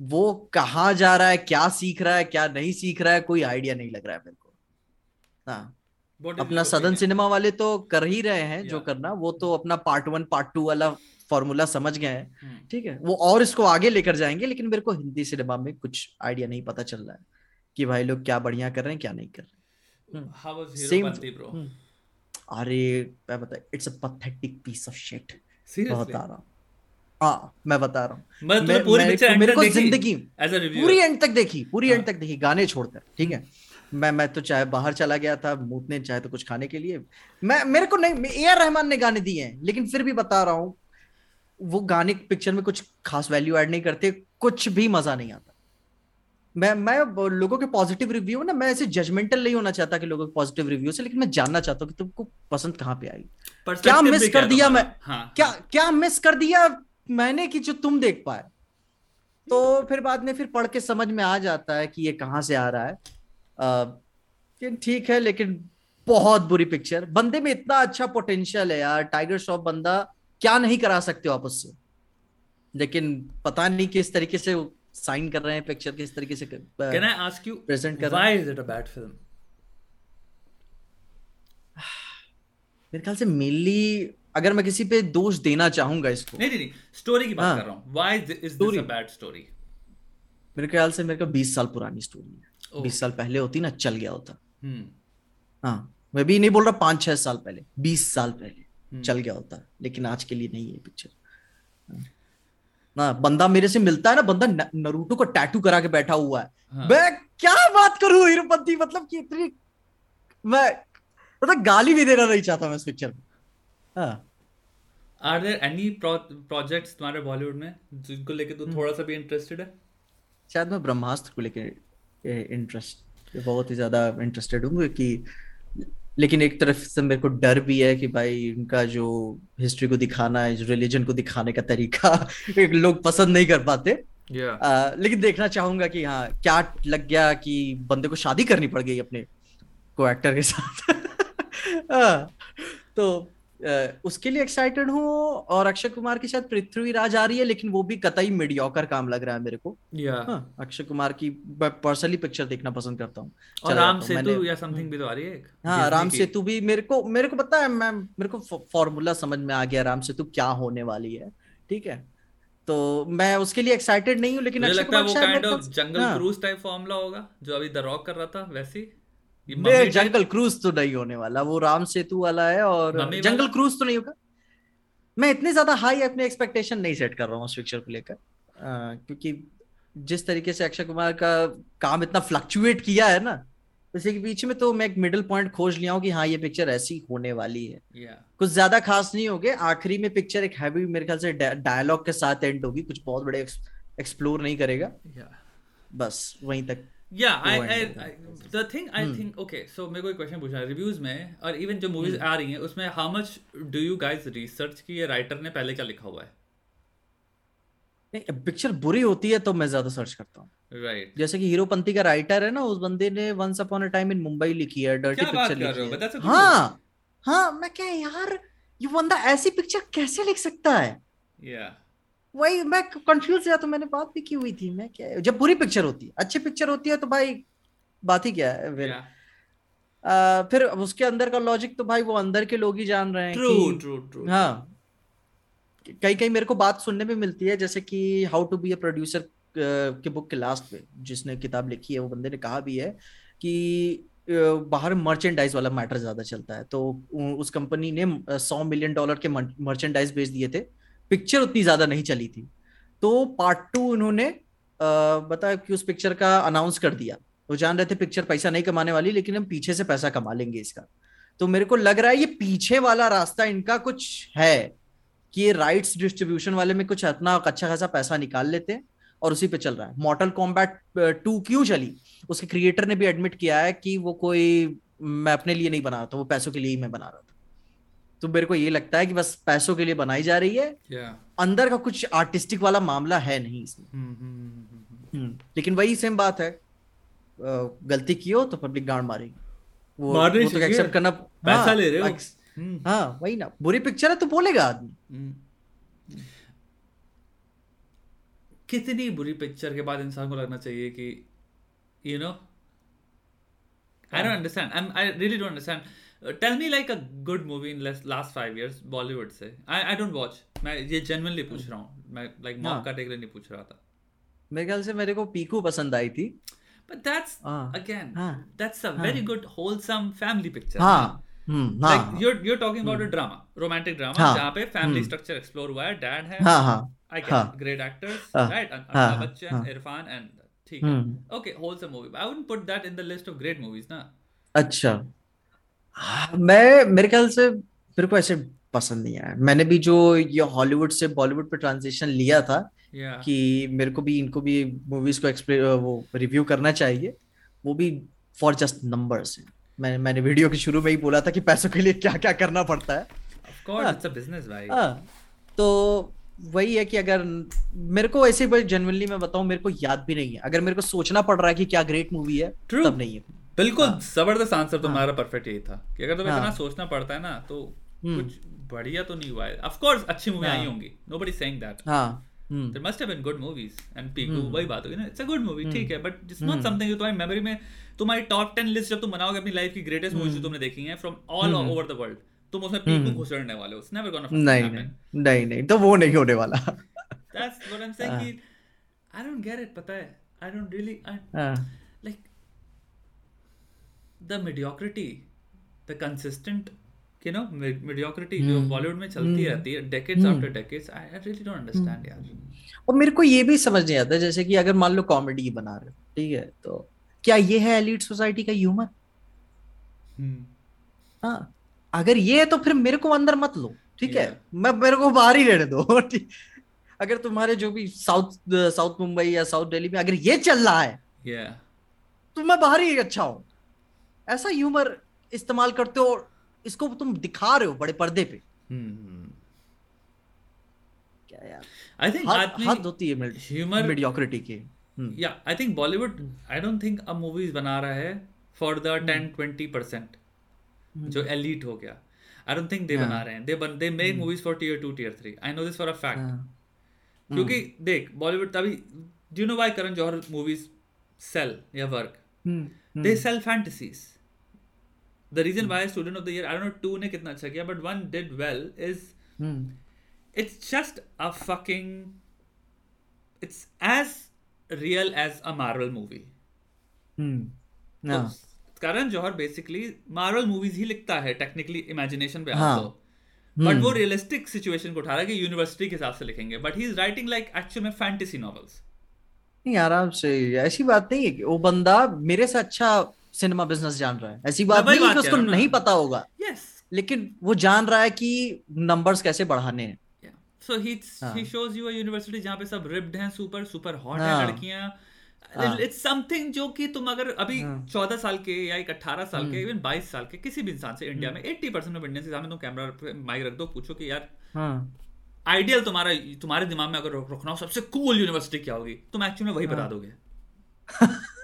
वो कहाँ जा रहा है क्या सीख रहा है क्या नहीं सीख रहा है कोई आइडिया नहीं लग रहा है मेरे को। हाँ। अपना सदन सिनेमा वाले तो कर ही रहे हैं जो करना वो तो अपना पार्ट वन पार्ट टू वाला फॉर्मूला समझ गए हैं। Hmm. ठीक है वो और इसको आगे लेकर जाएँगे लेकिन मेरे को हिंदी सिनेमा में कुछ आइडिया नहीं पता चल रहा है कि भाई लोग क्या बढ़िया कर रहे हैं क्या नहीं कर रहे सेम hmm. अरे मैं बता it's a pathetic piece of shit बहुत आ रहा हाँ। मैं बता रहा हूँ। मैं, पूरी मैं, मेरे को ज़िंदगी पूरी एंड तक देखी पूरी एंड हाँ। तक देखी गाने छोड़कर ठीक है? मैं मैं तो चाहे बाहर चला गया था मूतने चाहे तो कुछ खाने के लिए। मैं मेरे को नहीं ए आर रहमान ने गाने दिए हैं लेकिन फिर भी बता रहा हूँ वो गाने पिक्चर में कुछ खास वैल्यू ऐड नहीं करते कुछ भी मज़ा नहीं आता। मैं मैं लोगों के पॉजिटिव रिव्यू ना मैं ऐसे जजमेंटल नहीं होना चाहता कि लोगों के पॉजिटिव रिव्यू से लेकिन मैं जानना चाहता हूँ कि तुमको पसंद कहाँ पे आई। क्या मिस कर दिया मैं। हाँ, क्या हाँ. क्या मिस कर दिया मैंने कि जो तुम देख पाए? तो फिर बाद में फिर पढ़ के समझ में आ जाता है कि ये कहाँ से आ रहा है। ठीक है लेकिन बहुत बुरी पिक्चर बंदे में इतना अच्छा पोटेंशियल है यार। टाइगर श्रॉफ बंदा क्या नहीं करा सकते हो आप उससे? लेकिन पता नहीं किस तरीके से साइन कर रहे हैं पिक्चर किस तरीके से can I ask you present कर why is it a bad film मेरे ख्याल से मेनली अगर मैं किसी पे दोष देना चाहूँगा इसको। नहीं नहीं स्टोरी की बात हाँ, कर रहा हूँ। Why is this a bad story मेरे ख्याल से मेरे को 20 साल पुरानी स्टोरी है। Oh. 20 साल पहले होती ना चल गया होता। हम्म हाँ मैं भी नहीं बोल रहा पाँच छह साल पहले बीस साल पहले हम्म। चल गया होता लेकिन आज के लिए नहीं है पिक्चर ना बंदा मेरे से मिलता है ना बंदा नरूटो को टैटू करा के बैठा हुआ है। हाँ. मैं क्या बात करूँ हीरोपंती मतलब कि इतनी मैं मतलब गाली भी देना नहीं चाहता मैं इस पिक्चर में। आर देयर एनी प्रोजेक्ट्स तुम्हारे बॉलीवुड में जिनको लेके तू थोड़ा सा भी इंटरेस्टेड है? शायद मैं ब्रह्मास्त्र को लेके इंटरेस्ट बहुत ही ज़्यादा इंटरेस्टेड हूँ कि लेकिन एक तरफ़ से मेरे को डर भी है कि भाई उनका जो हिस्ट्री को दिखाना है रिलीजन को दिखाने का तरीका लोग पसंद नहीं कर पाते yeah. आ, लेकिन देखना चाहूँगा कि हाँ क्या लग गया कि बंदे को शादी करनी पड़ गई अपने को एक्टर के साथ आ, तो उसके लिए एक्साइटेड हूँ और अक्षय कुमार की शायद पृथ्वीराज आ रही है लेकिन वो भी कतई मीडियोकर काम लग रहा है मेरे को। हाँ, अक्षय कुमार की पर्सनली पिक्चर देखना पसंद करता हूँ। और राम सेतु या समथिंग भी तो आ रही है हाँ राम सेतु भी मेरे को मेरे को पता है मैं मेरे को फॉर्मूला समझ में आ गया राम सेतु क्या होने वाली है ठीक है? तो मैं उसके लिए एक्साइटेड नहीं हूँ लेकिन Akshay Kumar jungle cruise type formula होगा जो अभी द रॉक कर रहा था वैसे। जंगल क्रूज तो नहीं होने वाला वो राम सेतु वाला है और जंगल क्रूज तो नहीं होगा। मैं इतनी ज़्यादा हाई अपने एक्सपेक्टेशन नहीं सेट कर रहा हूँ उस पिक्चर को लेकर। क्योंकि जिस तरीके से अक्षय कुमार का काम इतना फ्लक्चुएट किया है ना जैसे के बीच में तो मैं एक मिडिल पॉइंट खोज लिया हूँ कि हाँ ये पिक्चर ऐसी होने वाली है। Yeah. कुछ ज़्यादा खास नहीं होगे आखिरी में पिक्चर एक हैवी मेरे ख्याल से डायलॉग के साथ एंड होगी कुछ बहुत बड़े एक्सप्लोर नहीं करेगा। Yeah. बस वहीं तक। Yeah I, I, I the thing I hmm. think okay so मेरे को एक क्वेश्चन पूछना है रिव्यूज़ में और इवन जो मूवीज़ hmm. आ रही हैं उसमें how much do you guys research की ये राइटर ने पहले क्या लिखा हुआ है पिक्चर बुरी होती है तो मैं ज़्यादा सर्च करता हूँ राइट right. जैसे कि हीरोपंती का राइटर है ना उस बंदे ने once upon a time in Mumbai लिखी है डर्टी पिक्चर लिखी है हाँ हाँ मैं क्या यार ये बंदा ऐसी पिक्चर कैसे लिख सकता है yeah. वही मैं कंफ्यूज या तो मैंने बात भी की हुई थी मैं क्या जब बुरी पिक्चर होती है अच्छी पिक्चर होती है तो भाई बात ही क्या है फिर। आ, फिर उसके अंदर का लॉजिक तो भाई वो अंदर के लोग ही जान रहे हैं ट्रू ट्रू ट्रू हाँ। कई कई मेरे को बात सुनने में मिलती है जैसे कि how to be a producer के बुक के लास्ट में जिसने किताब लिखी है वो बंदे ने कहा भी है कि बाहर मर्चेंडाइज वाला मैटर ज़्यादा चलता है। तो उस कंपनी ने सौ मिलियन डॉलर के मर्चेंडाइज बेच दिए थे। पिक्चर उतनी ज़्यादा नहीं चली थी। तो पार्ट टू उन्होंने बताया कि उस पिक्चर का अनाउंस कर दिया। वो जान रहे थे पिक्चर पैसा नहीं कमाने वाली, लेकिन हम पीछे से पैसा कमा लेंगे इसका। तो मेरे को लग रहा है ये पीछे वाला रास्ता इनका कुछ है कि ये राइट्स डिस्ट्रीब्यूशन वाले में कुछ इतना अच्छा खासा पैसा निकाल लेते हैं और उसी पे चल रहा है। मॉडल कॉम्बैट टू क्यों चली? उसके क्रिएटर ने भी एडमिट किया है कि वो कोई मैं अपने लिए नहीं बना रहा था, वो पैसों के लिए ही मैं बना रहा था। तो मेरे को ये लगता है कि बस पैसों के लिए बनाई जा रही है। Yeah. अंदर का कुछ आर्टिस्टिक वाला मामला है नहीं इसमें। hmm, hmm, hmm, लेकिन वही सेम बात है। गलती की हो तो पब्लिक गांड मारेगी। वो, वो तो एक्सेप्ट करना पैसा हाँ, ले रहे हो। हाँ वही ना। बुरी पिक्चर है तो बोलेगा आदमी। कितनी बुरी पिक्चर के बाद इंसान को लगना चाहिए कि you know I don't understand I really don't understand tell me like a good movie in last five years Bollywood से आई आई डोंट वॉच मैं ये जेन्युइनली पूछ रहा हूँ मैं लाइक मॉक हाँ। कैटेगरी नहीं पूछ रहा था मेरे ख्याल से मेरे को पीकू पसंद आई थी but that's uh, again uh, that's a very uh, good wholesome family picture हाँ, hmm, like you're you're talking about hmm. a drama romantic drama जहाँ पे family hmm. structure explore हुआ है dad है हाँ हाँ I get हाँ, great actors, हाँ, right? Amitabh Bachchan, हाँ, Irfan, and ठीक है. Okay, wholesome movie. I wouldn't put that in the list of great movies, ना. अच्छा. मैं मेरे ख्याल से मेरे को ऐसे पसंद नहीं आया मैंने भी जो ये हॉलीवुड से बॉलीवुड पे ट्रांजिशन लिया था yeah. कि मेरे को भी इनको भी मूवीज़ को एक्सप्लेन वो रिव्यू करना चाहिए वो भी फॉर जस्ट नंबर्स मैं मैंने वीडियो के शुरू में ही बोला था कि पैसों के लिए क्या क्या करना पड़ता है course, it's भाई. तो वही है कि अगर मेरे को ऐसे जनरली मैं बताऊँ मेरे को याद भी नहीं है अगर मेरे को सोचना पड़ रहा है कि क्या ग्रेट मूवी है True. तब नहीं है बिल्कुल हाँ. ज़बरदस्त आंसर तुम्हारा परफेक्ट हाँ। यही था कि अगर तुम्हें हाँ. इतना सोचना पड़ता है ना तो हम्म। कुछ बढ़िया तो नहीं हुआ है ऑफ़ कोर्स अच्छी मूवी आई हाँ। होंगी नोबडी सेइंग दैट हाँ there must have been good movies and Piku वही बात होगी ना इट्स अ गुड मूवी ठीक है बट इट्स नॉट समथिंग जो तुम्हारी मेमोरी में तुम्हारी टॉप 10 लिस्ट जब तुम बनाओगे अपनी लाइफ की ग्रेटेस्ट मूवीज़ जो तुमने देखी हैं from all over the world तुम उसमें पीकू हम्म। घुसड़ने वाले हो नेवर गोना नहीं नहीं नहीं तो वो नहीं होने वाला that's what I'm saying. Uh, I don't get it. पता है? I don't really. Mediocrity, the consistent, you know, mediocrity hmm. जो बॉलीवुड में चलती hmm. रहती है decades hmm. after decades. I, I really don't understand यार. और मेरे को ये भी समझ नहीं आता जैसे कि अगर मान लो कॉमेडी बना रहे हो ठीक है तो क्या ये है एलिट सोसाइटी का ह्यूमर हाँ अगर ये है तो फिर मेरे को अंदर मत लो ठीक है मैं मेरे को बाहर ही रहने दो अगर तुम्हारे जो भी साउथ साउथ मुंबई या साउथ दिल्ली में अगर ये चल रहा है yeah. तो मैं बाहर ही अच्छा हूँ ऐसा ह्यूमर इस्तेमाल करते हो इसको तुम दिखा रहे हो बड़े पर्दे पे। hmm. क्या यार? आई थिंक हद होती है ह्यूमर मीडियोक्रिटी की। या I think Bollywood I don't think अब मूवीज़ बना रहा है for the ten twenty percent जो एलिट हो गया। आई डोंट थिंक दे बना रहे हैं। They they make movies for tier two tier three I know this for a fact क्योंकि हम्म। देख बॉलीवुड तभी do know why Karan Johar movies sell या work they sell fantasies the reason why student of the year I don't know two ने कितना अच्छा किया but one did well is it's just a fucking it's as real as a Marvel movie Karan Johar basically Marvel movies ही लिखता है technically imagination पे हाँ. तो but वो रियलिस्टिक सिचुएशन को उठा रहा है कि यूनिवर्सिटी के हिसाब से लिखेंगे. But he is writing like actual में फैंटेसी नॉवेल्स नहीं आराम से ऐसी बात नहीं है कि वो बंदा मेरे से अच्छा सिनेमा बिज़नेस जान रहा है ऐसी बात नहीं है कि उसको नहीं पता होगा yes. लेकिन वो जान रहा है कि नंबर्स कैसे बढ़ाने हैं so he he shows you a university जहाँ पे सब रिप्ड हैं सुपर सुपर हॉट हैं लड़कियाँ इट्स हाँ। समथिंग जो कि तुम अगर अभी हाँ। चौदह साल के या एक अट्ठारह साल के इवन हम्म। बाईस साल के किसी भी इंसान से इंडिया हम्म। में एट्टी परसेंट ऑफ़ इंडियन के सामने तुम कैमरा माइक रख दो पूछो कि यार आइडियल हाँ। तुम्हारा तुम्हारे दिमाग में अगर रखना हो सबसे कूल यूनिवर्सिटी क्या होगी तुम एक्चुअली वही बता दोगे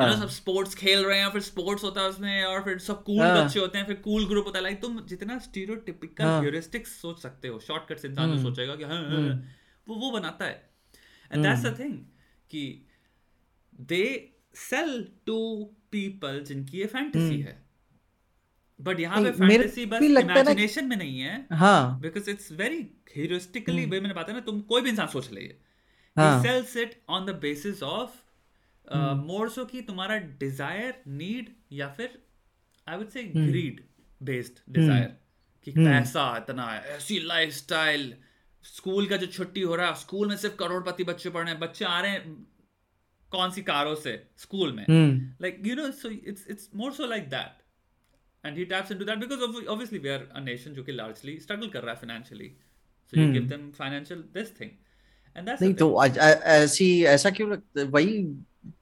सब स्पोर्ट्स खेल रहे हैं फिर स्पोर्ट्स होता है उसमें और फिर सब कूल बच्चे होते हैं फिर कूल ग्रुप होता है। लाइक तुम जितना स्टीरियोटिपिकल ह्यूरिस्टिक्स सोच सकते हो। शॉर्टकट से इंसान हम्म। सोचेगा कि हाँ वो वो बनाता है। एंड दैट्स द थिंग कि दे सेल टू पीपल जिनकी ये फैंटेसी hmm. है। बट यहाँ पे फैंटेसी बस इमेजिनेशन में नहीं है। हाँ। बिकॉज़ इट्स वेरी हीरोस्टिकली वे मैंने बात है ना तुम कोई भी इंसान सोच ले sells it on the basis of मोर सो कि तुम्हारा डिज़ायर नीड या फिर I would say greed based desire कि पैसा इतना ऐसी लाइफस्टाइल स्कूल का जो छुट्टी हो रहा है स्कूल में सिर्फ़ करोड़पति बच्चे पढ़ रहे हैं बच्चे आ रहे हैं कौन सी कारों से? स्कूल में। Like you know so it's it's more so like that and he taps into that because obviously we are a nation जो कि लार्जली स्ट्रगल कर रहा है financially so you give them financial this thing नहीं तो ऐसी ऐसा क्यों लगता है वही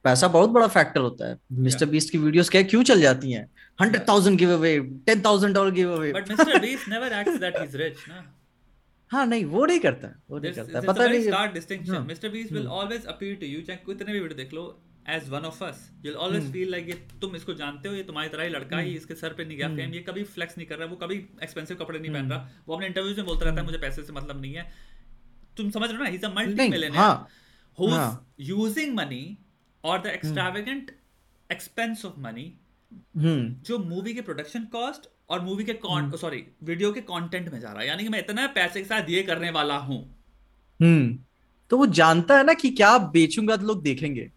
पैसा बहुत बड़ा फैक्टर होता है। मिस्टर बीस्ट की वीडियोस क्या क्यों चल जाती हैं? Hundred thousand give away ten thousand dollar give away but Mister Beast never acts that he is rich ना हाँ नहीं वो नहीं करता वो नहीं करता पता नहीं। Start distinction Mister Beast will always appeal to you चाहे कितने भी वीडियो देख लो as one of us you always feel like ये तुम इसको जानते हो ये तुम्हारी तरह ही लड़का है hmm. इसके सर पे नहीं गया फेम hmm. ये कभी फ्लेक्स नहीं कर रहा वो कभी एक्सपेंसिव कपड़े नहीं पहन hmm. रहा। वो अपने इंटरव्यूज़ में बोलता रहता है। मुझे पैसे से मतलब नहीं है। तुम समझ रहे हो ना? Is a multimillionaire using money और the extravagant expense of money जो मूवी के प्रोडक्शन कॉस्ट और मूवी के सॉरी वीडियो के कंटेंट में जा रहा है। यानी कि मैं इतना पैसे के साथ ये करने वाला हूँ। हम्म। तो वो जानता है ना कि क्या बेचूँगा तो लोग देखेंगे।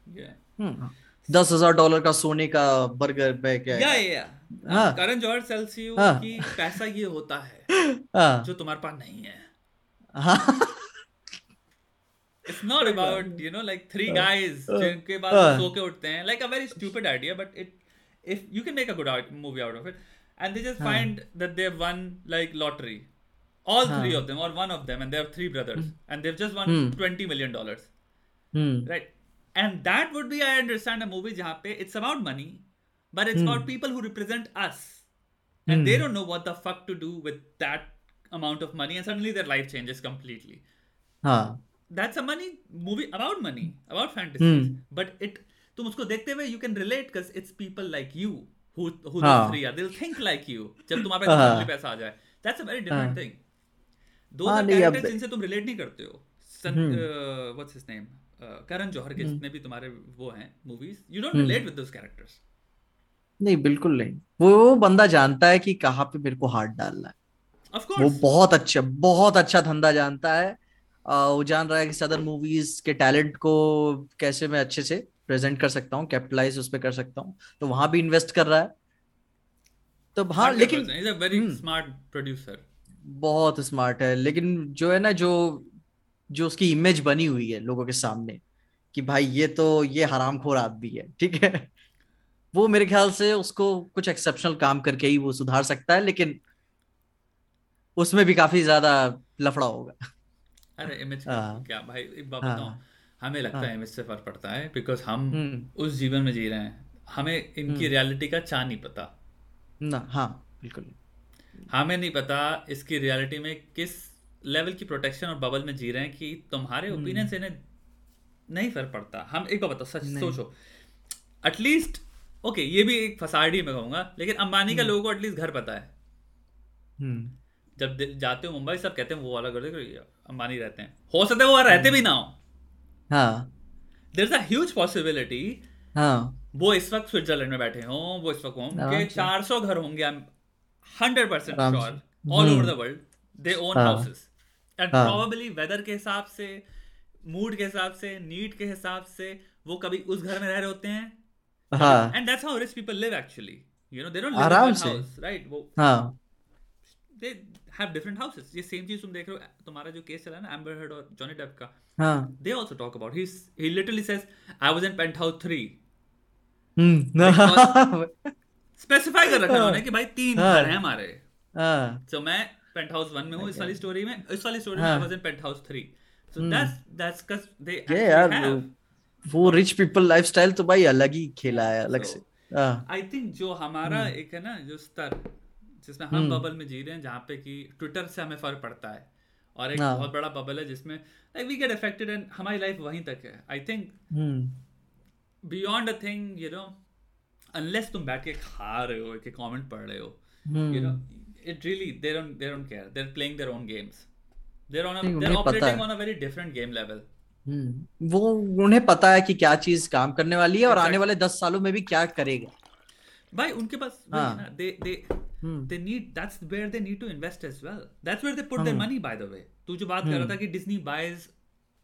हम्म। दस हज़ार डॉलर का सोने का बर्गर बैग या या हाँ। करण जौहर सेल्स यू कि पैसा ये होता है हाँ। जो तुम्हारे पास नहीं है। हाँ। it's not about you know like three uh, guys uh, जिनके बाद uh, सो के उठते हैं like a very stupid idea but it if you can make a good out, movie out of it and they just find that they've won like lottery all three of them or one of them and they have three brothers hmm. and they've just won hmm. 20 million dollars hmm. right and that would be i understand a movie jahan pe it's about money but it's about people who represent us and they don't know what the fuck to do with that amount of money and suddenly their life changes completely huh That's a money movie about money about fantasies hmm. but it तुम उसको देखते हुए you can relate because it's people like you who who हाँ. three are they'll think like you जब तुम्हारे पास हाँ. पैसा आ जाए that's a very different हाँ. thing those हाँ, are characters जिनसे तुम relate नहीं करते हो सन uh, what's his name Karan Johar के जितने भी तुम्हारे वो हैं movies you don't relate with those characters नहीं बिल्कुल नहीं वो बंदा जानता है कि कहाँ पे मेरे को हाथ डालना है वो बहुत अच्छा बहुत अच्छा धंधा जानता है वो जान रहा है कि सदर मूवीज़ के टैलेंट को कैसे मैं अच्छे से प्रेजेंट कर सकता हूँ कैपिटलाइज उस पर कर सकता हूँ। तो वहाँ भी इन्वेस्ट कर रहा है। तो हाँ लेकिन वेरी स्मार्ट प्रोड्यूसर बहुत स्मार्ट है लेकिन जो है ना जो जो उसकी इमेज बनी हुई है लोगों के सामने कि भाई ये तो ये हराम हरामखोर आदमी है ठीक है? वो मेरे ख्याल से उसको कुछ एक्सेप्शनल काम करके ही वो सुधार सकता है लेकिन उसमें भी काफ़ी ज़्यादा लफड़ा होगा। अरे इमेज हाँ। क्या भाई एक बात बताऊँ हाँ। हमें लगता है इमेज हाँ। से फ़र्क पड़ता है बिकॉज़ हम हम्म। उस जीवन में जी रहे हैं हमें इनकी रियलिटी हम्म। का चा नहीं पता ना हाँ बिल्कुल हमें नहीं पता इसकी रियलिटी में किस लेवल की प्रोटेक्शन और बबल में जी रहे हैं कि तुम्हारे ओपिनियन हम्म। से इन्हें नहीं फ़र्क पड़ता हम एक बार बताओ सच सोचो एटलीस्ट ओके ये भी एक फसाड़ी में कहूँगा लेकिन अंबानी का लोगों को एटलीस्ट घर पता है जब जाते हो मुंबई सब कहते हैं वो वाला कर अंबानी रहते हैं। हो सकता है वो रहते भी ना हो। हाँ। देर अ ह्यूज पॉसिबिलिटी हाँ। वो इस वक्त स्विट्जरलैंड में बैठे हों वो इस वक्त हों चार सौ घर होंगे hundred percent sure all over the world they own houses and probably weather के हिसाब से मूड के हिसाब से नीड के हिसाब से वो कभी उस घर में रह रहे होते हैं। And that's how rich people live actually you know they don't live in house right वो हाँ। दे हैव डिफरेंट हाउसेस ये सेम चीज़ तुम देख रहे हो तुम्हारा जो केस चला ना एम्बर हर्ड और जॉनी डेप का हाँ। They also talk about he he literally says I was in penthouse 3 specify कर रखा उन्होंने कि भाई तीन हाँ। घर हैं हमारे। हाँ। तो मैं पेंट हाउस 1 में हूँ इस वाली स्टोरी में इस वाली स्टोरी में I was in penthouse 3 so that's that's cuz they have वो रिच पीपल लाइफस्टाइल तो भाई अलग ही खेला है अलग से। आई थिंक जो हमारा hmm. एक है ना जो स्तर जिसमें हम बबल हम्म। में जी रहे हैं जहाँ पे कि ट्विटर से हमें फ़र्क पड़ता है। और एक हाँ। बहुत बड़ा बबल है जिसमें like we get affected and हमारी लाइफ वहीं तक है। I think beyond a thing you know unless तुम बैठ के खा रहे हो कि कमेंट पढ़ रहे हो you know it really they don't they don't care they are playing their own games they are on they are operating on a very different game level वो उन्हें पता है कि क्या चीज़ काम करने वाली है और आने वाले दस सालों में भी क्या करेगा। भाई उनके पास हाँ. They they they need that's where they need to invest as well that's where they put their money by the way तू जो बात कर रहा hmm. था कि डिज्नी बायज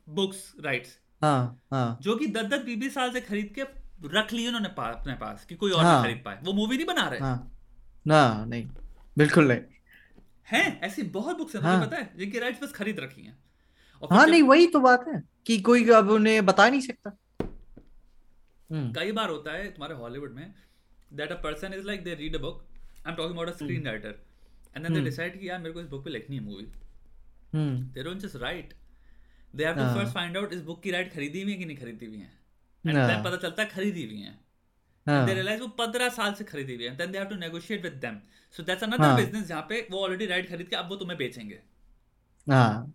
बुक्स राइट्स हाँ हाँ. जो कि दस दस बीस साल से खरीद के रख ली उन्होंने पा, अपने पास कि कोई और हाँ. खरीद पाए। वो मूवी नहीं बना रहे। हाँ. ना नहीं. बिल्कुल नहीं. हैं? ऐसी बहुत बुक्स हैं हाँ। मुझे पता है जिनकी राइट्स बस खरीद रखी हैं। हाँ नहीं वही तो बात है कि कोई अब उन्हें बता नहीं सकता। हम्म कई बार होता है तुम्हारे हॉलीवुड में that a person is like they read a book I am talking about a screenwriter and then they. Decide कि यार मेरे को इस बुक पे लिखनी है movie they don't just write they have to हाँ। फ़र्स्ट फाइंड आउट इस बुक की राइट खरीदी हुई है कि नहीं खरीदी हुई है. एंड हाँ। देन पता चलता है खरीदी हुई है. हाँ. दे रियलाइज़ वो 15 साल से खरीदी हुई है. Then they have to negotiate with them so that's another हाँ। बिज़नेस जहाँ पे वो ऑलरेडी राइट खरीद के अब वो तुम्हें बेचेंगे. हाँ.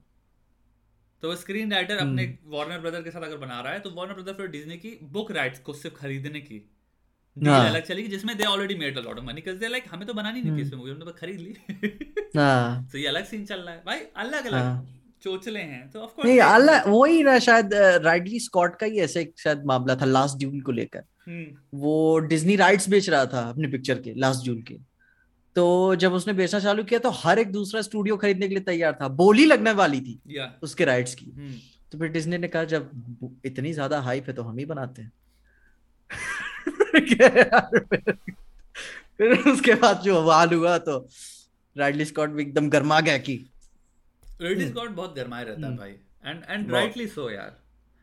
तो स्क्रीन राइटर अपने। वार्नर ब्रदर के साथ अगर बना रहा है तो वार्नर ब्रदर फिर डिज्नी की बुक राइट्स को सिर्फ़ खरीदने की हाँ। अलग जिसमें they already made a lot of money because they like हमें तो बनानी नहीं थी। इसमें मूवी हमने बस खरीद ली। हाँ। तो ये अलग सीन चल रहा है। भाई अलग अलग हाँ। चोचले हैं तो ऑफ़ नहीं कोर्स अल्लाह वही ना शायद राइडली स्कॉट का ही ऐसे शायद मामला था लास्ट को लेकर। हम्म, वो डिज्नी राइट्स बेच रहा था अपनी पिक्चर के लास्ट जून के। तो जब उसने बेचना चालू किया तो हर एक दूसरा स्टूडियो खरीदने के लिए तैयार था। बोली लगने वाली थी उसके राइट्स की। हम्म, तो फिर डिज्नी ने कहा जब इतनी ज़्यादा हाइप है तो हम ही बनाते हैं। फिर उसके बाद जो बवाल हुआ तो राइडली स्कॉट भी एकदम गर्मा गया कि हम्म। स्कॉट बहुत गरमाए रहता है हम्म। भाई। एंड एंड राइटली सो यार।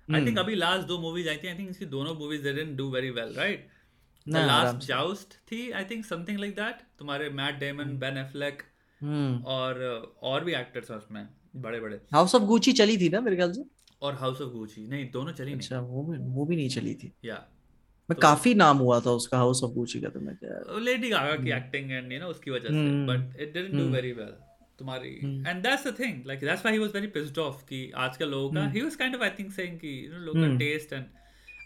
I think hmm. अभी लास्ट दो मूवीज़ आई थी आई थिंक इसकी दोनों movies they didn't do very well right the last joust थी I think something like that तुम्हारे मैट डेमन बेन एफ्लेक और और भी एक्टर्स हैं उसमें बड़े बड़े हाउस ऑफ़ गुची चली थी ना मेरे ख्याल से? और हाउस ऑफ़ गुची नहीं दोनों चली नहीं। अच्छा वो भी वो भी नहीं चली थी। या मैं तो- काफ़ी नाम हुआ था उसका हाउस ऑफ़ गुची का तो मैं क्या लेडी गागा की एक्टिंग एंड यू नो उसकी वजह से। But it didn't do. Very well तुम्हारी। And that's the thing like that's why he was very pissed off कि आजकल लोगों का। He was kind of I think saying कि यू नो लोगों का। Taste and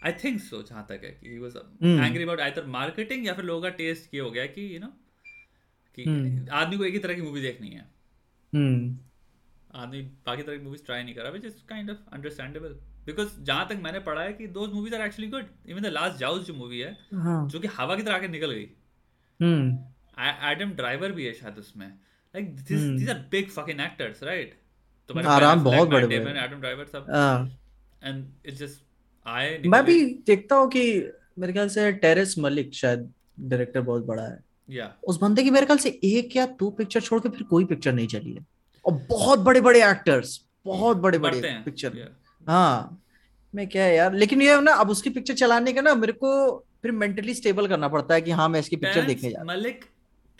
I think so जहाँ तक है कि he was. Angry about either marketing या फिर लोगों का टेस्ट ये हो गया कि यू नो कि हम्म। आदमी को एक ही तरह की मूवी देखनी है हम्म आदमी बाकी तरह की मूवीज़ ट्राई नहीं कर रहा which is kind of understandable because जहाँ तक मैंने पढ़ा है कि those movies are actually good even the last joust जो मूवी है हाँ। जो कि हवा की तरह आके निकल गई। हम्म। एडम ड्राइवर भी है शायद उसमें। Like this hmm. These are big fucking actors right आराम, बहुत बड़े बड़े। एडम ड्राइवर सब। हाँ। एंड इट्स जस्ट आए मैं भी देखता हूँ कि मेरे ख्याल से टेरेस मलिक शायद डायरेक्टर बहुत बड़ा है। या उस बंदे की मेरे ख्याल से एक या दो पिक्चर छोड़ के फिर कोई पिक्चर नहीं चली है। और बहुत बड़े बड़े एक्टर्स बहुत बड़े बड़े पिक्चर Yeah. हाँ मैं क्या है यार लेकिन ये ना अब उसकी पिक्चर चलाने का ना मेरे को फिर मेंटली स्टेबल करना पड़ता है कि हाँ मैं इसकी पिक्चर देखने जा मलिक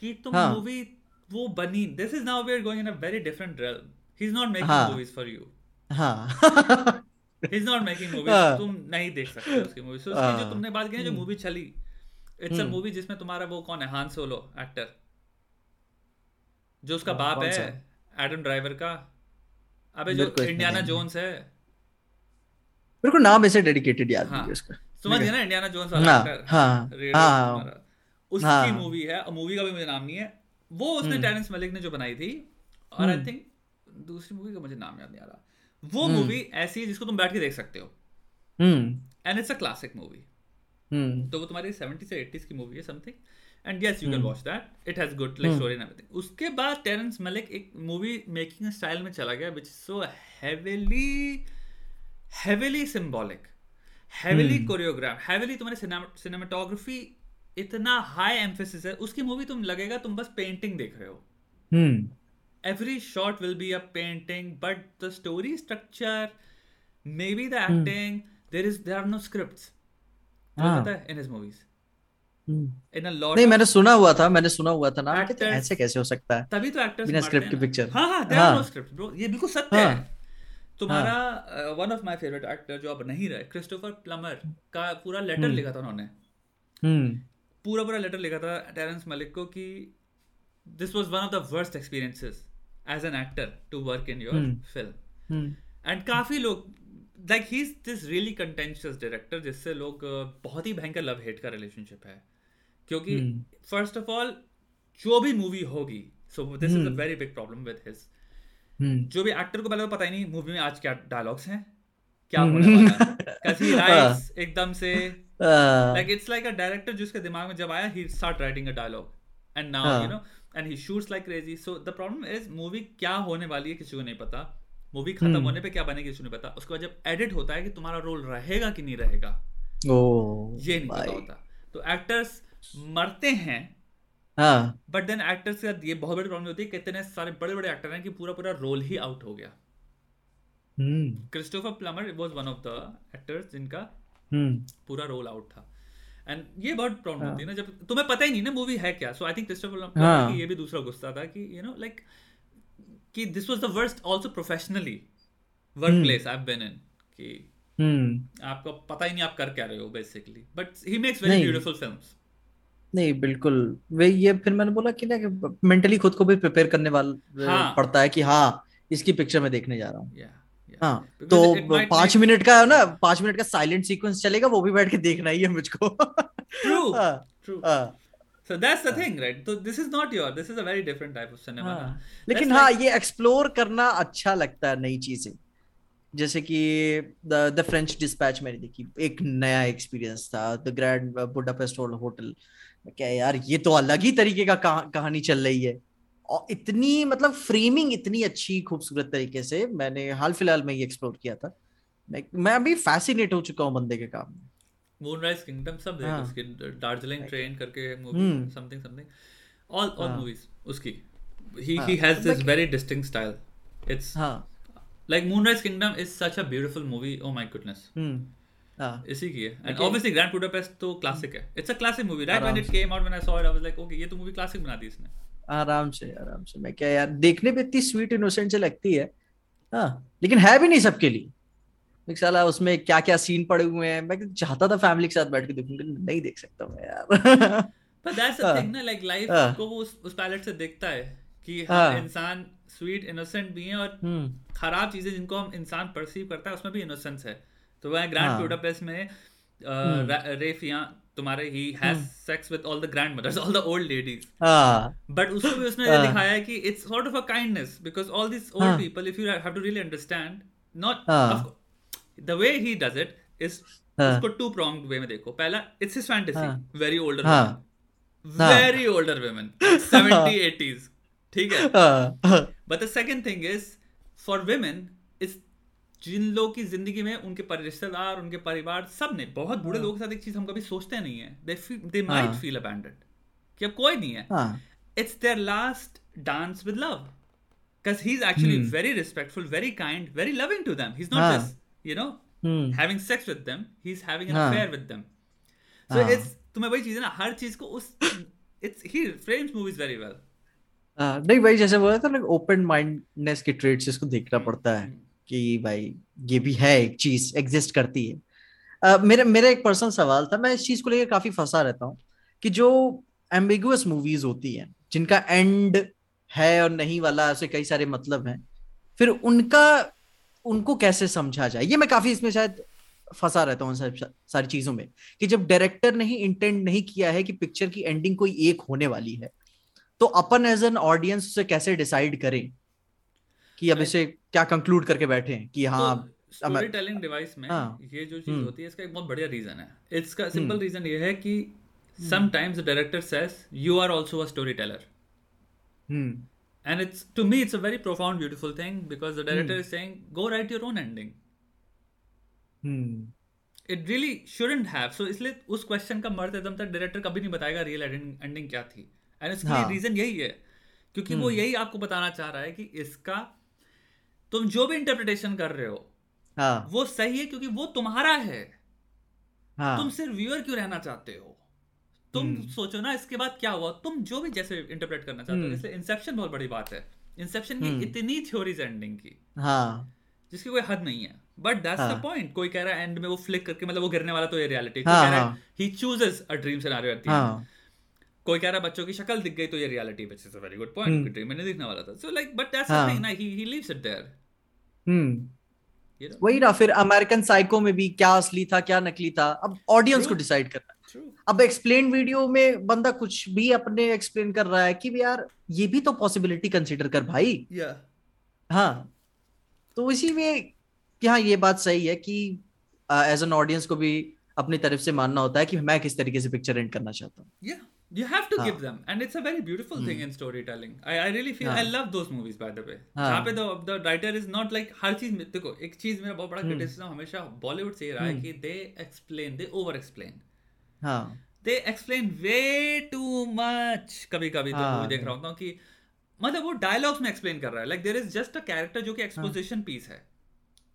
की तो हाँ। मूवी वो बनी this is now we are going in a very different realm he is not making. Movies for you हाँ he is not making movies हाँ। तुम नहीं देख सकते उसकी मूवी सो उसकी जो हाँ। तुमने बात की जो हम्म। मूवी चली इट्स अ हम्म। मूवी जिसमें तुम्हारा वो कौन है हान सोलो एक्टर जो उसका हाँ, बाप कौन है? एडम ड्राइवर का अबे जो इतना इंडियाना जोन्स है मेरे को नाम ऐसे डेडिकेटेड याद हाँ। नहीं है उसका समझ गया ना इंडियाना जोन्स वाला हाँ, हाँ, रेडियो हाँ, उसकी हाँ। मूवी है और मूवी का भी मुझे नाम नहीं है वो उसने हम्म। टेरेंस मलिक ने जो बनाई थी और आई हम्म। थिंक दूसरी मूवी का मुझे नाम याद नहीं आ रहा वो हम्म। मूवी ऐसी है जिसको तुम बैठ के देख सकते हो हम्म and it's a classic movie हम्म तो वो तुम्हारी 70 से 80s की मूवी है something and yes you can hmm. Watch that it has good like hmm. Story and everything उसके बाद टेरेंस मलिक एक मूवी मेकिंग स्टाइल में चला गया which is so heavily heavily symbolic heavily choreographed heavily तुम्हारे cinematography इतना high emphasis है उसकी मूवी तुम लगेगा तुम बस पेंटिंग देख रहे हो। Every shot will be a painting but the story structure maybe the acting there is there no script in his movies in a नहीं मैंने हुआ था मैंने सुना हुआ था ना ऐसे कैसे हो सकता है? तभी तो एक्टर्स बिना स्क्रिप्ट स्क्रिप्ट हाँ। ये बिल्कुल सत्य हाँ। है। तुम्हारा one of my favourite actor जो अब नहीं रहे क्रिस्टोफर प्लमर का पूरा लेटर हम्म। लिखा था उन्होंने हम्म पूरा पूरा लेटर लिखा था टेरेंस मलिक को कि this was one of the worst experiences as an actor to work in your. Film and काफ़ी लोग like he is this really contentious director जिससे लोग बहुत ही भयंकर लव हेट का रिलेशनशिप है क्योंकि। फ़र्स्ट ऑफ़ ऑल जो भी मूवी होगी so this is a. Very big problem with his जो भी एक्टर को पहले तो पता ही नहीं मूवी में आज क्या डायलॉग्स हैं क्या हम्म। होने वाला है। Cause he एकदम से। like it's like a director जिसके दिमाग में जब आया he start writing a dialogue. And now हाँ. you know and he shoots like crazy. So the problem is movie क्या होने वाली है किसी को नहीं पता। मूवी खत्म हम्म। होने पे क्या बनेगी किसी को नहीं पता। उसके बाद जब एडिट होता है कि तुम्हारा रोल रहेगा कि नहीं रहेगा ओ ये नहीं पता होता। तो एक्टर्स मरते हैं हाँ। बट देन एक्टर्स के साथ ये बहुत बड़ी प्रॉब्लम होती है कितने सारे बड़े बड़े एक्टर हैं कि पूरा पूरा रोल ही आउट हो गया। Christopher Plummer was one of the actors जिनका हम्म। पूरा रोल आउट था। एंड ये बहुत प्रॉब्लम हाँ। होती है ना जब तुम्हें पता ही नहीं ना मूवी है क्या। So I think Christopher Plummer. की ये भी दूसरा गुस्सा था कि यू नो लाइक कि this was the worst also professionally work place I have been in कि हम्म। आपको पता ही नहीं आप कर क्या रहे हो basically but he makes very. Beautiful films नहीं बिल्कुल वे ये फिर मैंने बोला कि ना कि मेंटली खुद को भी प्रिपेयर करने वाला हाँ। पड़ता है कि हाँ इसकी पिक्चर में देखने जा रहा हूँ या हाँ Because तो it might पाँच मिनट का है ना पाँच मिनट का साइलेंट सीक्वेंस चलेगा वो भी बैठ के देखना ही है मुझको. हाँ, ट्रू हाँ, So that's the thing, right? So this is not your. This is a very different type of cinema. हाँ। लेकिन हाँ like- ये एक्सप्लोर करना अच्छा लगता है नई चीज़ें जैसे कि द द फ्रेंच डिस्पैच मैंने देखी एक नया एक्सपीरियंस था द ग्रैंड बुडापेस्ट होटल क्या यार ये तो अलग ही तरीके का कहा, कहानी चल रही है और इतनी मतलब फ्रेमिंग इतनी अच्छी खूबसूरत तरीके से मैंने हाल फ़िलहाल में ये एक्सप्लोर किया था मैं मैं अभी फैसिनेट हो चुका हूँ बंदे के काम में Moonrise Kingdom सब देख हाँ। उसकी दार्जिलिंग ट्रेन करके मूवी हम्म। something something all all हाँ। movies उसकी he हाँ, he has this like- very distinct style it's हाँ like Moonrise Kingdom is such a beautiful movie oh my goodness हम्म हाँ इसी की है and Okay. obviously Grand Budapest तो classic है। It's a classic movie right? When आराम it came out when I saw it I was like okay ये तो movie classic बना दी इसने। आराम से आराम से। मैं क्या यार देखने पे इतनी स्वीट इनोसेंट से लगती है। हाँ लेकिन है भी नहीं सबके लिए। साला उसमें क्या क्या सीन पड़े हुए हैं। मैं चाहता था फैमिली के साथ बैठ के देखूँगा नहीं देख सकता मैं यार। That's the हाँ। thing ना life हाँ। को वो उस उस पैलेट से देखता है कि हाँ। इंसान स्वीट इनोसेंट भी हैं और हम्म। खराब चीज़ें जिनको हम इंसान परसीव करता है उसमें भी इनोसेंस है। तो वह ग्रैंड हाँ। ब्यूडापेस्ट में हम्म। रेफिया तुम्हारे he has sex with all the grandmothers all the old ladies हाँ बट उसको भी उसने हाँ। दिखाया है कि it's sort of a kindness because all this हाँ। Old people if you have to really understand not हाँ। The way he does it is हाँ। उसको टू प्रोंग्ड वे में देखो पहला इट्स हिज हाँ। फैंटेसी वेरी ओल्डर हाँ। हाँ। वेरी ओल्डर women 70 80s ठीक है हाँ, हाँ, but the second thing is for इस जिन लोग की ज़िंदगी में उनके रिश्तेदार उनके परिवार सबने बहुत बूढ़े लोगों के साथ एक चीज़ हम कभी सोचते नहीं है दे दे माइट हाँ। फील abandoned कि अब कोई नहीं है हाँ it's their last dance with love because he's actually Hmm. very respectful very kind very loving to them he's not हाँ. just you know hmm having sex with them he's having an हाँ. affair with them so हाँ. it's तुम्हें वही चीज़ है ना हर चीज़ को उस it's he frames movies very well हाँ, नहीं भाई जैसे बोला था ना ओपन माइंडनेस के ट्रेड्स इसको देखना पड़ता है हम्म. कि भाई ये भी है एक चीज़ एग्जिस्ट करती है। uh, मेरा मेरा एक पर्सनल सवाल था मैं इस चीज़ को लेकर काफ़ी फंसा रहता हूँ कि जो एम्बिगुअस मूवीज़ होती हैं जिनका एंड है और नहीं वाला ऐसे कई सारे मतलब हैं फिर उनका उनको कैसे समझा जाए? ये मैं काफ़ी इसमें शायद फंसा रहता हूँ सारी चीज़ों में कि जब डायरेक्टर ने ही इंटेंड नहीं किया है कि पिक्चर की एंडिंग कोई एक होने वाली है तो अपन एज एन ऑडियंस उसे कैसे डिसाइड करें? कि अब इसे क्या कंक्लूड करके बैठे हैं कि हाँ स्टोरी टेलिंग डिवाइस में हाँ. ये जो चीज़ हम्म. होती है इसका एक बहुत बढ़िया रीजन है इसका सिंपल हम्म. रीजन ये है कि sometimes the director says you are also a storyteller and it's to me it's a very profound beautiful thing because the director Hmm. is saying go write your own ending hmm it really shouldn't have so इसलिए उस question का मर्द एकदम तक director कभी नहीं बताएगा real ending क्या थी एंड इसके. रीजन यही है क्योंकि वो हम्म. यही आपको बताना चाह रहा है कि इसका तुम जो भी इंटरप्रिटेशन कर रहे हो हाँ। वो सही है क्योंकि वो तुम्हारा है। हाँ। तुम सिर्फ़ व्यूअर क्यों रहना चाहते हो? तुम हम्म. सोचो ना इसके बाद क्या हुआ? तुम जो भी जैसे इंटरप्रेट करना चाहते हो हम्म. इसलिए इंसेप्शन बहुत बड़ी बात है। इंसेप्शन की हम्म. इतनी थ्योरीज एंडिंग की। हाँ। जिसकी कोई हद नहीं है। But that's the. पॉइंट कोई कह रहा है एंड में वो फ्लिक करके मतलब वो गिरने वाला तो ये रियलिटी हाँ, कोई कह रहा हाँ. Chooses a dream scenario at हाँ। कोई कह रहा है बच्चों की शक्ल दिख गई तो ये reality which is a very good. Point dream में नहीं दिखने वाला था। So like but that's the. Thing ना he he leaves it there हम्म। वही ना फिर अमेरिकन साइको में भी क्या असली था क्या नकली था अब ऑडियंस को डिसाइड करना है। अब एक्सप्लेन वीडियो में बंदा कुछ भी अपने एक्सप्लेन कर रहा है कि भी यार ये भी तो पॉसिबिलिटी कंसीडर कर भाई। या हाँ। तो इसी में कि हाँ ये बात सही है कि एज एन ऑडियंस को भी अपनी तरफ़ से मानना होता है कि मैं किस तरीके से पिक्चर एंड करना चाहता हूँ। या You have to give them, and it's a very beautiful hmm. thing in storytelling. I, I really feel I love those movies by the way. जहाँ पे the the writer is not like हर चीज़ में देखो एक चीज़ मेरा बहुत बड़ा criticism hmm. हमेशा बॉलीवुड से रहा है कि they explain, they over explain. हाँ they explain way too much कभी कभी तो हाँ, मूवी देख रहा होता हूँ कि मतलब वो डायलॉग्स में एक्सप्लेन कर रहा है like there is just a character जो कि एक्सपोजिशन पीस है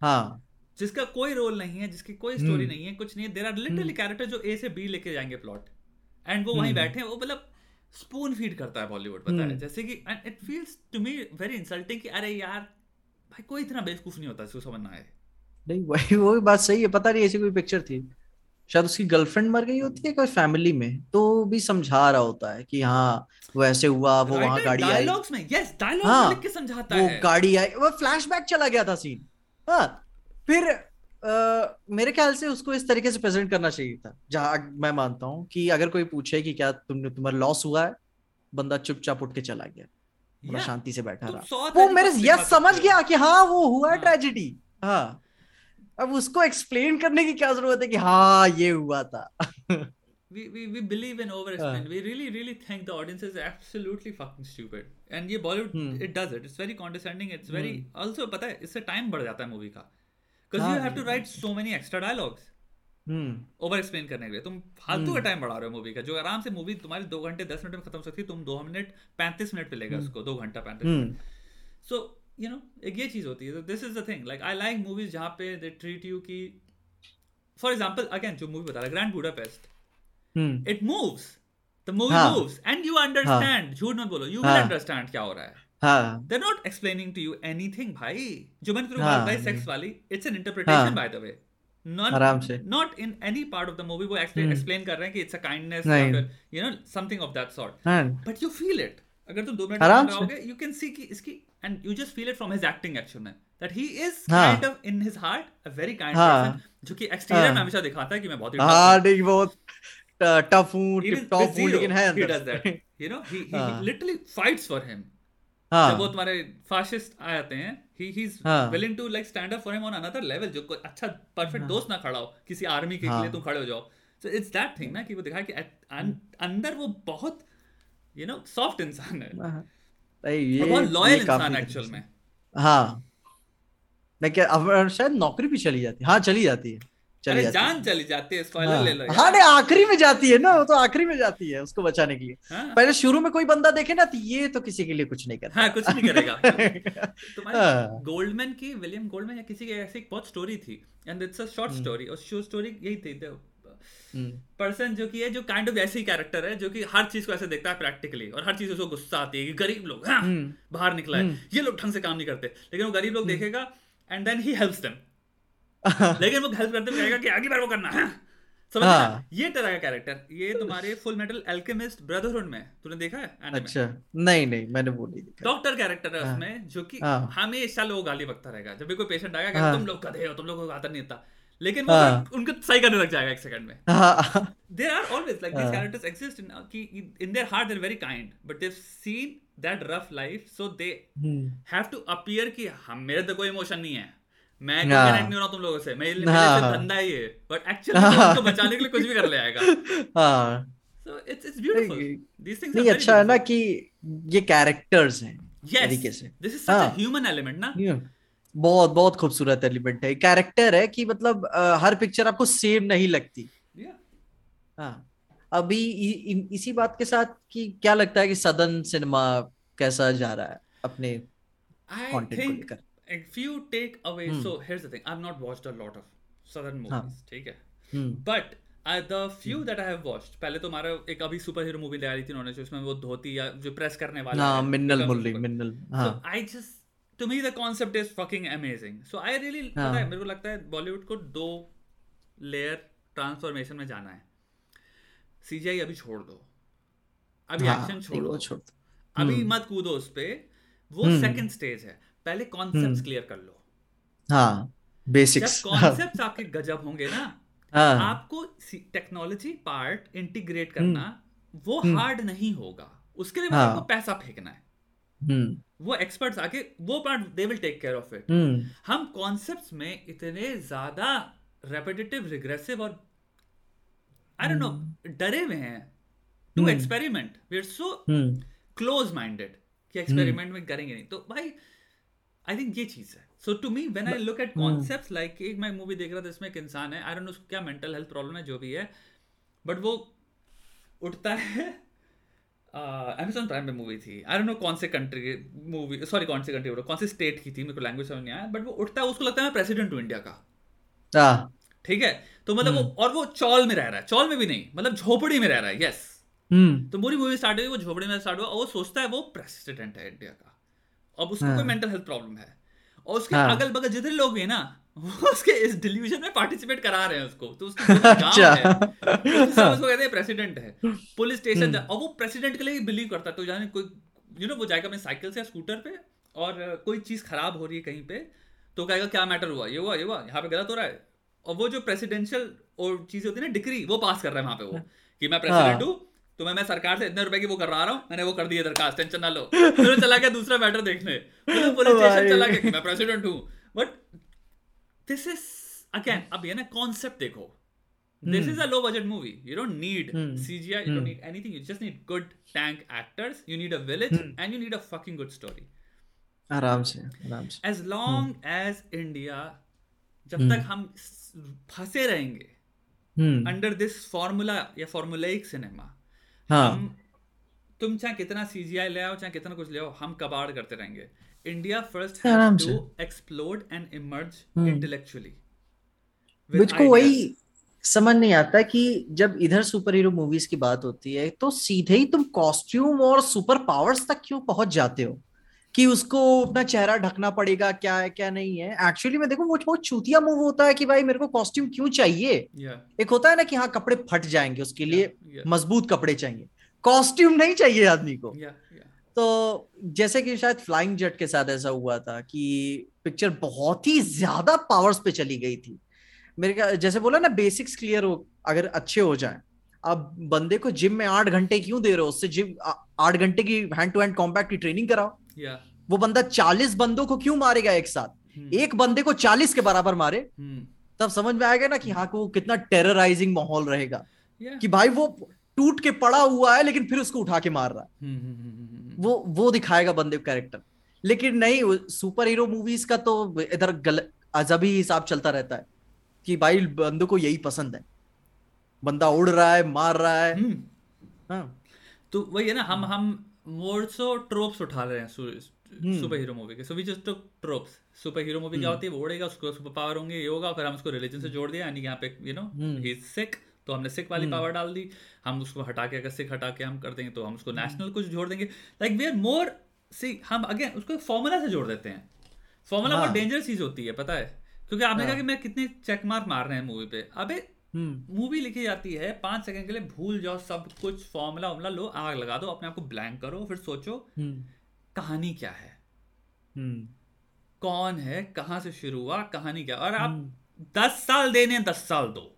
हाँ जिसका कोई रोल नहीं है जिसकी कोई स्टोरी नहीं है कुछ नहीं है देर आर लिटरली कैरेक्टर जो ए से बी लेके जाएँगे प्लॉट एंड वो वहीं बैठे हैं वो मतलब स्पून फ़ीड करता है बॉलीवुड पता है जैसे कि and it feels to me very insulting कि अरे यार भाई कोई इतना बेवकूफ़ नहीं होता जिसको समझ ना आए। नहीं वही वो भी बात सही है पता नहीं ऐसी कोई पिक्चर थी। शायद उसकी गर्लफ्रेंड मर गई होती है कोई फैमिली में तो भी समझा रहा होता है कि हाँ वो ऐसे हुआ वो वहाँ गाड़ी आई। डायलॉग्स में यस डायलॉग्स हाँ, में लिख के समझाता वो है। गाड़ी आई वो फ्लैशबैक चला गया था सीन हाँ फिर अ, मेरे ख्याल से उसको इस तरीके से प्रेजेंट करना चाहिए था जहाँ मैं मानता हूँ कि अगर कोई पूछे कि क्या तुमने तुम्हारा लॉस हुआ है बंदा चुपचाप उठ के चला गया बड़ा Yeah. शांति से बैठा रहा वो मेरे यस समझ गया कि हाँ वो हुआ है हाँ। ट्रेजिडी हाँ अब उसको एक्सप्लेन करने की क्या ज़रूरत है कि हाँ ये हुआ था we, we, we believe in over explain. we really, really think the audience is absolutely fucking stupid. And ये Bollywood, Hmm. it does it. It's very condescending. It's very, also पता है, इससे time बढ़ जाता है movie का. Because हाँ, you have to write so many extra dialogues. Hmm. Over explain करने के लिए। तुम फालतू का टाइम बढ़ा रहे हो मूवी का जो आराम से मूवी तुम्हारी दो घंटे दस मिनट में खत्म हो सकती है तुम दो मिनट पैंतीस मिनट पे लेगा उसको दो घंटा पैंतीस minute. Hmm so you know एक ये चीज़ होती है। This is the thing like I like movies जहाँ पे दे ट्रीट यू की फॉर एग्ज़ाम्पल अगेन जो मूवी बता रहा Grand Budapest hmm. It moves. The movie हाँ. moves. And you understand. झूठ मत बोलो। You will हाँ. understand क्या हो रहा है। हाँ they're not explaining to you anything भाई जो मैंने तुम्हें हाँ। सेक्स वाली it's an interpretation हाँ. by the way not आराम से। not in any part of the movie वो हम्म। explain कर रहे हैं कि it's a kindness नहीं। or you know something of that sort हाँ but you feel it अगर तुम दो मिनट से। रहोगे you can see कि इसकी and you just feel it from his acting actually में that he is हाँ। kind of in his heart a very kind हाँ। person जो कि exterior में हाँ। हमेशा दिखाता है कि मैं बहुत ही हाँ नहीं बहुत टफ हूँ टिप टॉप with लेकिन है अंदर. You know, he, he, he हाँ। literally fights for him. जब वो हाँ तुम्हारे फाशिस्ट आ जाते हैं he's हाँ। willing to like stand up for him on another level जो कोई अच्छा परफेक्ट दोस्त ना खड़ा हो किसी आर्मी के हाँ। लिए तुम खड़े हो जाओ। So it's that thing ना कि वो दिखा कि अंदर वो बहुत यू नो सॉफ्ट इंसान है। नहीं, ये बहुत लॉयल इंसान एक्चुअल में। हाँ। लेकिन अब शायद नौकरी भी चली जाती है। हाँ चली जाती है। चली अरे जाती जान चली जाती है स्पॉइलर हाँ। ले लो हाँ नहीं आखिरी में जाती है ना वो तो आखिरी में जाती है उसको बचाने के लिए। हाँ। पहले शुरू में कोई बंदा देखे ना तो ये तो किसी के लिए कुछ नहीं करता। हाँ कुछ नहीं करेगा। तुम्हारी हाँ। गोल्डमैन की विलियम गोल्डमैन या किसी की ऐसी एक बहुत स्टोरी थी and it's a short story और शो स्टोरी यही थी हम्म, पर्सन जो कि है जो काइंड ऑफ़ ऐसे ही कैरेक्टर है जो कि हर चीज़ को ऐसे देखता है प्रैक्टिकली और हर चीज़ उसको गुस्सा आती है कि गरीब लोग हाँ, हम्म। बाहर निकला है ये लोग ढंग से काम नहीं करते लेकिन वो गरीब लोग देखेगा and then he helps them लेकिन वो हेल्प करते हुए कहेगा कि आगे बार वो करना है। समझ हाँ। ये तरह का कैरेक्टर ये तुम्हारे फुल मेटल एल्केमिस्ट ब्रदरहुड में तूने देखा है anime? में? अच्छा। नहीं नहीं मैंने वो नहीं देखा। डॉक्टर कैरेक्टर है उसमें जो कि हाँ। हमेशा लोग गाली बकता रहेगा। जब भी कोई पेशेंट आएगा हाँ। तुम लोग गधे हो? तुम लोगों को आता नहीं आता लेकिन वो हाँ। उनको सही करने लग जाएगा एक सेकंड में। हाँ। There are always like these हाँ. characters exist in uh, ki, in their heart they're very kind but they've seen that rough life so they hmm, have to appear कि हम मेरे तो कोई इमोशन नहीं है। मैं हाँ. कनेक्ट नहीं हो रहा तुम लोगों से। मेरे हाँ, से हाँ. धंधा ही है। बट एक्चुअली उनको बचाने के लिए कुछ भी कर ले आएगा। हाँ। So it's it's beautiful. नहीं, these things नहीं अच्छा है ना कि ये कैरेक्टर्स हैं तरीके से। This is such हाँ. a human element ना। बहुत बहुत खूबसूरत एलिमेंट है। कैरेक्टर है कि मतलब अ, हर पिक्चर आपको सेम नहीं लगती। Yeah. हाँ। अभी इ, इ, इसी बात के साथ कि क्या लगता है कि सदन सिनेमा कैसा जा रहा है अपने I कंटेंट को think लेकर? If you take away Hmm. so here's the thing I've not watched a lot of southern movies हाँ. ठीक है हम्म, but the few that I have watched पहले तो हमारा एक अभी सुपर हीरो मूवी ले आई थी उन्होंने जो उसमें वो धोती या जो प्रेस करने वाला हाँ है, मिन्नल मुरली मिन्नल So हाँ I just to me the concept is fucking amazing. So I really पता हाँ. है मेरे को लगता है बॉलीवुड को दो लेयर ट्रांसफॉर्मेशन में जाना है सीजीआई अभी छोड़ दो अभी हाँ, एक्शन नहीं, छोड़ दो दो। अभी हम्म। मत कूदो उस पे वो। सेकंड स्टेज है पहले कॉन्सेप्ट्स हम्म। क्लियर कर लो। हाँ बेसिक्स कॉन्सेप्ट्स आपके गजब होंगे ना हाँ। आपको टेक्नोलॉजी पार्ट इंटीग्रेट करना वो हम्म। हार्ड नहीं होगा। उसके लिए हाँ। आपको पैसा फेंकना है। हम्म। वो एक्सपर्ट्स आके वो part they will take care of it हम्म। हम कॉन्सेप्ट्स में इतने ज़्यादा रेपिटेटिव रिग्रेसिव और आई डोंट नो डरे हुए हैं। To experiment we are so close minded कि एक्सपेरिमेंट में करेंगे नहीं। तो भाई आई थिंक ये चीज़ है। So to me when I look at concept like एक मैं मूवी देख रहा था इसमें एक इंसान है आई डोंट नो क्या मेंटल हेल्थ प्रॉब्लम है जो भी है बट वो उठता है अमेजोन प्राइम में मूवी थी। आई डोंट नो कौन से कंट्री मूवी सॉरी कौन से कंट्री कौन से स्टेट की थी मेरे को लैंग्वेज समझ नहीं आया बट वो उठता है उसको लगता है मैं प्रेसिडेंट हूँ इंडिया का। हाँ। ठीक है? तो मतलब वो हम्म। और वो चौल में रह रहा है चौल में भी नहीं मतलब झोपड़ी में रह रहा है यस हम्म। तो पूरी मूवी स्टार्ट हुई वो झोपड़ी में स्टार्ट हुआ और वो सोचता है वो प्रेसिडेंट है इंडिया का। अब उसको कोई मेंटल हेल्थ प्रॉब्लम है। और उसके हाँ। अगल बगल जितने लोग भी है ना वो उसके इस डिल्यूजन में पार्टिसिपेट करा रहे हैं उसको। तो उसका अच्छा। उसको कहते हैं प्रेसिडेंट है। पुलिस स्टेशन हम्म। और वो प्रेसिडेंट के लिए बिलीव करता है। तो जाने कोई यू नो वो जाएगा अपने साइकिल से या स्कूटर पे और कोई चीज़ खराब हो रही है कहीं पे तो कहेगा क्या मैटर हुआ? ये हुआ ये हुआ यहाँ पे गलत हो रहा है। और वो जो प्रेसिडेंशियल और चीज़ें होती है ना डिग्री वो पास कर रहा है वहाँ पे वो कि मैं प्रेसिडेंट हाँ। हूँ तो मैं मैं सरकार से इतने रुपए की वो कर रहा हूँ मैंने वो कर दिया दरखास्त टेंशन ना लो फिर चला गया दूसरा मैटर देखने पुलिस स्टेशन चला गया मैं प्रेसिडेंट हूँ बट दिस इज़ अगेन अब ये ना कॉन्सेप्ट देखो this is a low budget movie you don't need hmm. cgi you hmm. don't need anything you just need good tank actors you need a village hmm. and you need a fucking good story आराम से आराम से as long hmm. as india जब तक हम फंसे रहेंगे under this formula या फॉर्मूलाइक सिनेमा हाँ. हम तुम चाहे कितना सीजीआई ले आओ चाहे कितना कुछ ले आओ हम कबाड़ करते रहेंगे। India first to explore and emerge intellectually मुझको वही समझ नहीं आता कि जब इधर सुपर हीरो मूवीज़ की बात होती है तो सीधे ही तुम कॉस्ट्यूम और सुपर पावर्स तक क्यों पहुँच जाते हो? कि उसको अपना चेहरा ढकना पड़ेगा क्या है क्या नहीं है। एक्चुअली मैं देखो वो बहुत चूतिया मूव होता है कि भाई मेरे को कॉस्ट्यूम क्यों चाहिए? Yeah. एक होता है ना कि हाँ कपड़े फट जाएँगे उसके लिए yeah, yeah. मज़बूत कपड़े चाहिए। कॉस्ट्यूम नहीं चाहिए आदमी को। Yeah, yeah. तो जैसे कि शायद फ्लाइंग जेट के साथ ऐसा हुआ था कि पिक्चर बहुत ही ज़्यादा पावर्स पे चली गई थी। मेरे का जैसे बोला ना बेसिक्स क्लियर हो अगर अच्छे हो जाए। अब बंदे को जिम में आठ घंटे क्यों दे रहे हो? उससे जिम आठ घंटे की हैंड टू हैंड कॉम्पैक्ट की ट्रेनिंग कराओ। Yeah. वो बंदा चालीस बंदों को क्यों मारेगा एक साथ hmm. एक बंदे को चालीस के बराबर मारे hmm. तब समझ में आएगा ना कि हाँ को कितना टेरराइजिंग माहौल रहेगा yeah. कि भाई वो टूट के पड़ा हुआ है लेकिन फिर उसको उठा के मार रहा है hmm. वो वो दिखाएगा बंदे का कैरेक्टर लेकिन नहीं सुपर हीरो मूवीज़ का तो इधर गलत अजबी हिसाब चलता रहता है कि भाई बंदों को यही पसंद है बंदा उड़ रहा है मार रहा है हाँ तो वही है ना हम हम मोर सो ट्रोप्स उठा रहे हैं सुपर हीरो मूवी के। So we just took tropes superhero movie क्या होती है? वो उड़ेगा उसको सुपर पावर होंगे ये होगा फिर हम उसको रिलीजन से जोड़ दिया यानी यहाँ पे यू नो ही सिक तो हमने सिक वाली पावर डाल दी। हम उसको हटा के अगर सिख हटा के हम कर देंगे तो हम उसको नेशनल कुछ जोड़ देंगे। लाइक वी आर मोर सी हम अगेन उसको फॉर्मूला से जोड़ देते हैं। फॉर्मूला बहुत डेंजरस चीज़ होती है पता है? क्योंकि आपने कहा कि मैं कितने चेक मार्क मार रहे हैं मूवी पे। अबे मूवी लिखी जाती है पाँच सेकंड के लिए भूल जाओ सब कुछ फॉर्मूला वॉर्मूला लो आग लगा दो अपने आप को ब्लैंक करो फिर सोचो कहानी क्या है? कौन है कहाँ से शुरू हुआ कहानी क्या? और आप दस साल देने दस साल दो।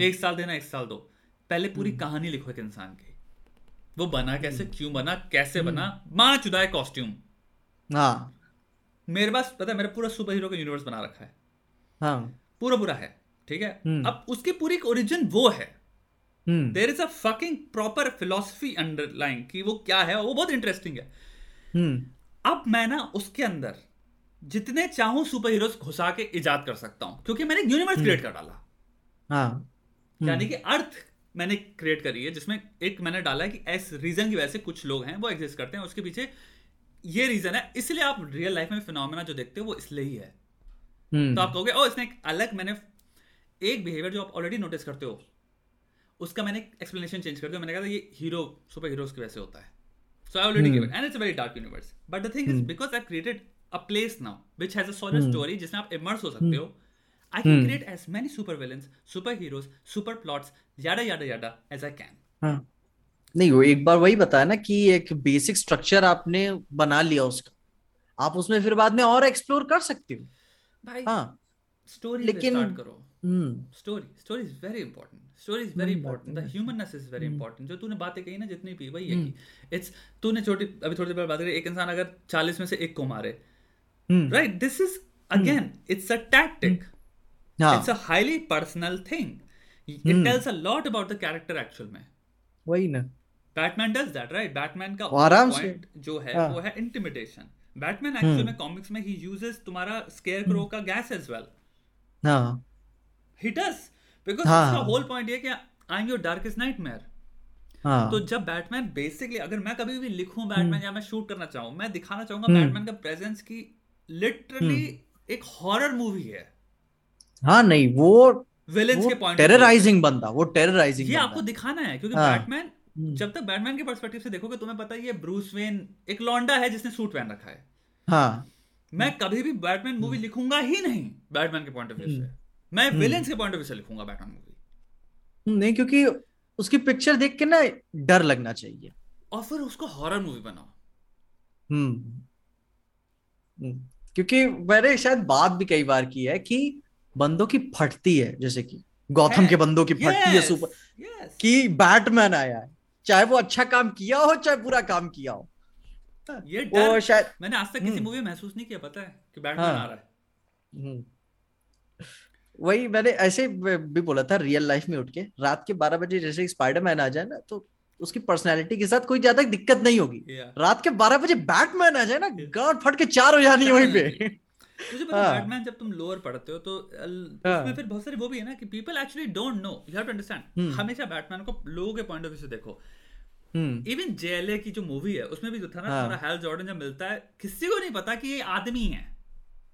एक साल देना एक साल दो। पहले पूरी कहानी लिखो एक इंसान की। वो बना कैसे क्यों बना कैसे बना? माँ चुदाए कॉस्ट्यूम हाँ। मेरे पास पता है मेरा पूरा सुपर हीरो का यूनिवर्स बना रखा है। हाँ। पूरा पूरा है। ठीक है? अब उसकी पूरी ओरिजिन वो है। There is a fucking proper philosophy underline कि वो क्या है वो बहुत इंटरेस्टिंग है। अब मैं ना उसके अंदर जितने चाहूँ सुपर हीरोज घुसा के इजाद कर सकता हूँ क्योंकि मैंने यूनिवर्स क्रिएट कर डाला। हाँ। यानी कि अर्थ मैंने क्रिएट करी है जिसमें एक मैंने डाला है कि इस रीजन की वजह से कुछ लोग हैं वो एग्जिस्ट करते हैं उसके पीछे ये रीजन है। इसलिए आप रियल लाइफ में फिनोमेना जो देखते हो वो इसलिए ही है। हम्म। तो आप कहोगे ओ इसने एक अलग मैंने एक बिहेवियर जो आप ऑलरेडी नोटिस करते हो उसका मैंने एक्सप्लेनेशन चेंज कर दिया। मैंने कहा ये हीरो सुपर हीरोज की वजह से होता है। So I already given and it's a very dark universe but the thing is because I created a place now which has a solid story जिसमें आप इमर्स हो सकते हो I can create as many super villains super heroes super plots yada yada yada as I can नहीं वो एक बार वही बताया ना कि एक बेसिक स्ट्रक्चर आपने बना लिया उसका। आप उसमें फिर बाद में और एक्सप्लोर कर सकते हो। भाई हाँ। स्टोरी लेकिन start story story is very important story is very important the humanness is very important जो तूने बातें कही ना जितनी भी वही है कि इट्स तूने छोटी अभी थोड़ी देर बात करी एक इंसान अगर चालीस में से एक को मारे। Right this is again it's a tactic it's a highly personal thing it tells a lot about the character actual में. वही ना। Batman does that right Batman का आराम से। जो है हाँ। वो है इंटिमिडेशन बैटमैन एक्चुअल। में कॉमिक्स में ही यूजेस तुम्हारा स्केयर क्रो का गैस एज वेल हाँ। ही डज बिकॉज़ हाँ, उसका हाँ। होल पॉइंट ये कि I am your darkest nightmare हाँ। तो जब बैटमैन बेसिकली अगर मैं कभी भी लिखूं बैटमैन या मैं शूट करना चाहूँ मैं दिखाना चाहूँगा हम्म। बैटमैन का प्रेजेंस की लिटरली एक हॉरर मूवी है। हाँ नहीं वो विलेंस के पॉइंट टेरराइजिंग बंदा वो टेरराइजिंग ये आपको दिखाना है क्योंकि हाँ। बैटमैन जब तक बैटमैन के पर्सपेक्टिव से देखोगे तुम्हें पता है ये ब्रूस वेन एक लौंडा है जिसने सूट पहन रखा है। हाँ। मैं कभी भी बैटमैन मूवी लिखूँगा ही नहीं बैटमैन के पॉइंट ऑफ़ व्यू से। मैं विलेंस के पॉइंट ऑफ़ व्यू से लिखूँगा बैटमैन मूवी नहीं क्योंकि उसकी पिक्चर देख के ना डर लगना चाहिए और फिर उसको हॉरर मूवी बनाओ हम्म हम्म। क्योंकि मैंने शायद बात भी कई बार की है कि बंदों की फटती है जैसे कि गौतम। के बंदों की फटती है सुपर yes. कि बैटमैन आया है चाहे वो अच्छा काम किया हो चाहे बुरा काम किया हो ये वो शायद मैंने आज तक किसी हम्म। मूवी में महसूस नहीं किया पता है कि बैटमैन हाँ। आ रहा है हम्म। वही मैंने ऐसे भी बोला था रियल लाइफ में उठ के। रात के बारह बजे जैसे स्पाइडरमैन आ जाए ना तो उसकी पर्सनैलिटी के साथ कोई ज़्यादा दिक्कत नहीं होगी। Yeah. रात के बारह बजे बैटमैन आ जाए ना गांड फट के चार हो जानी वहीं पे। मुझे पता है हाँ। बैटमैन जब तुम लोअर पढ़ते हो तो हाँ। उसमें फिर बहुत सारे वो भी है ना कि people actually don't know you have to understand हम्म। हमेशा बैटमैन को लोगों के पॉइंट ऑफ़ व्यू से देखो। हम्म। इवन जेएलए की जो मूवी है उसमें भी जो था ना हाँ। हमारा हेल जॉर्डन जब मिलता है किसी को नहीं पता कि ये आदमी है।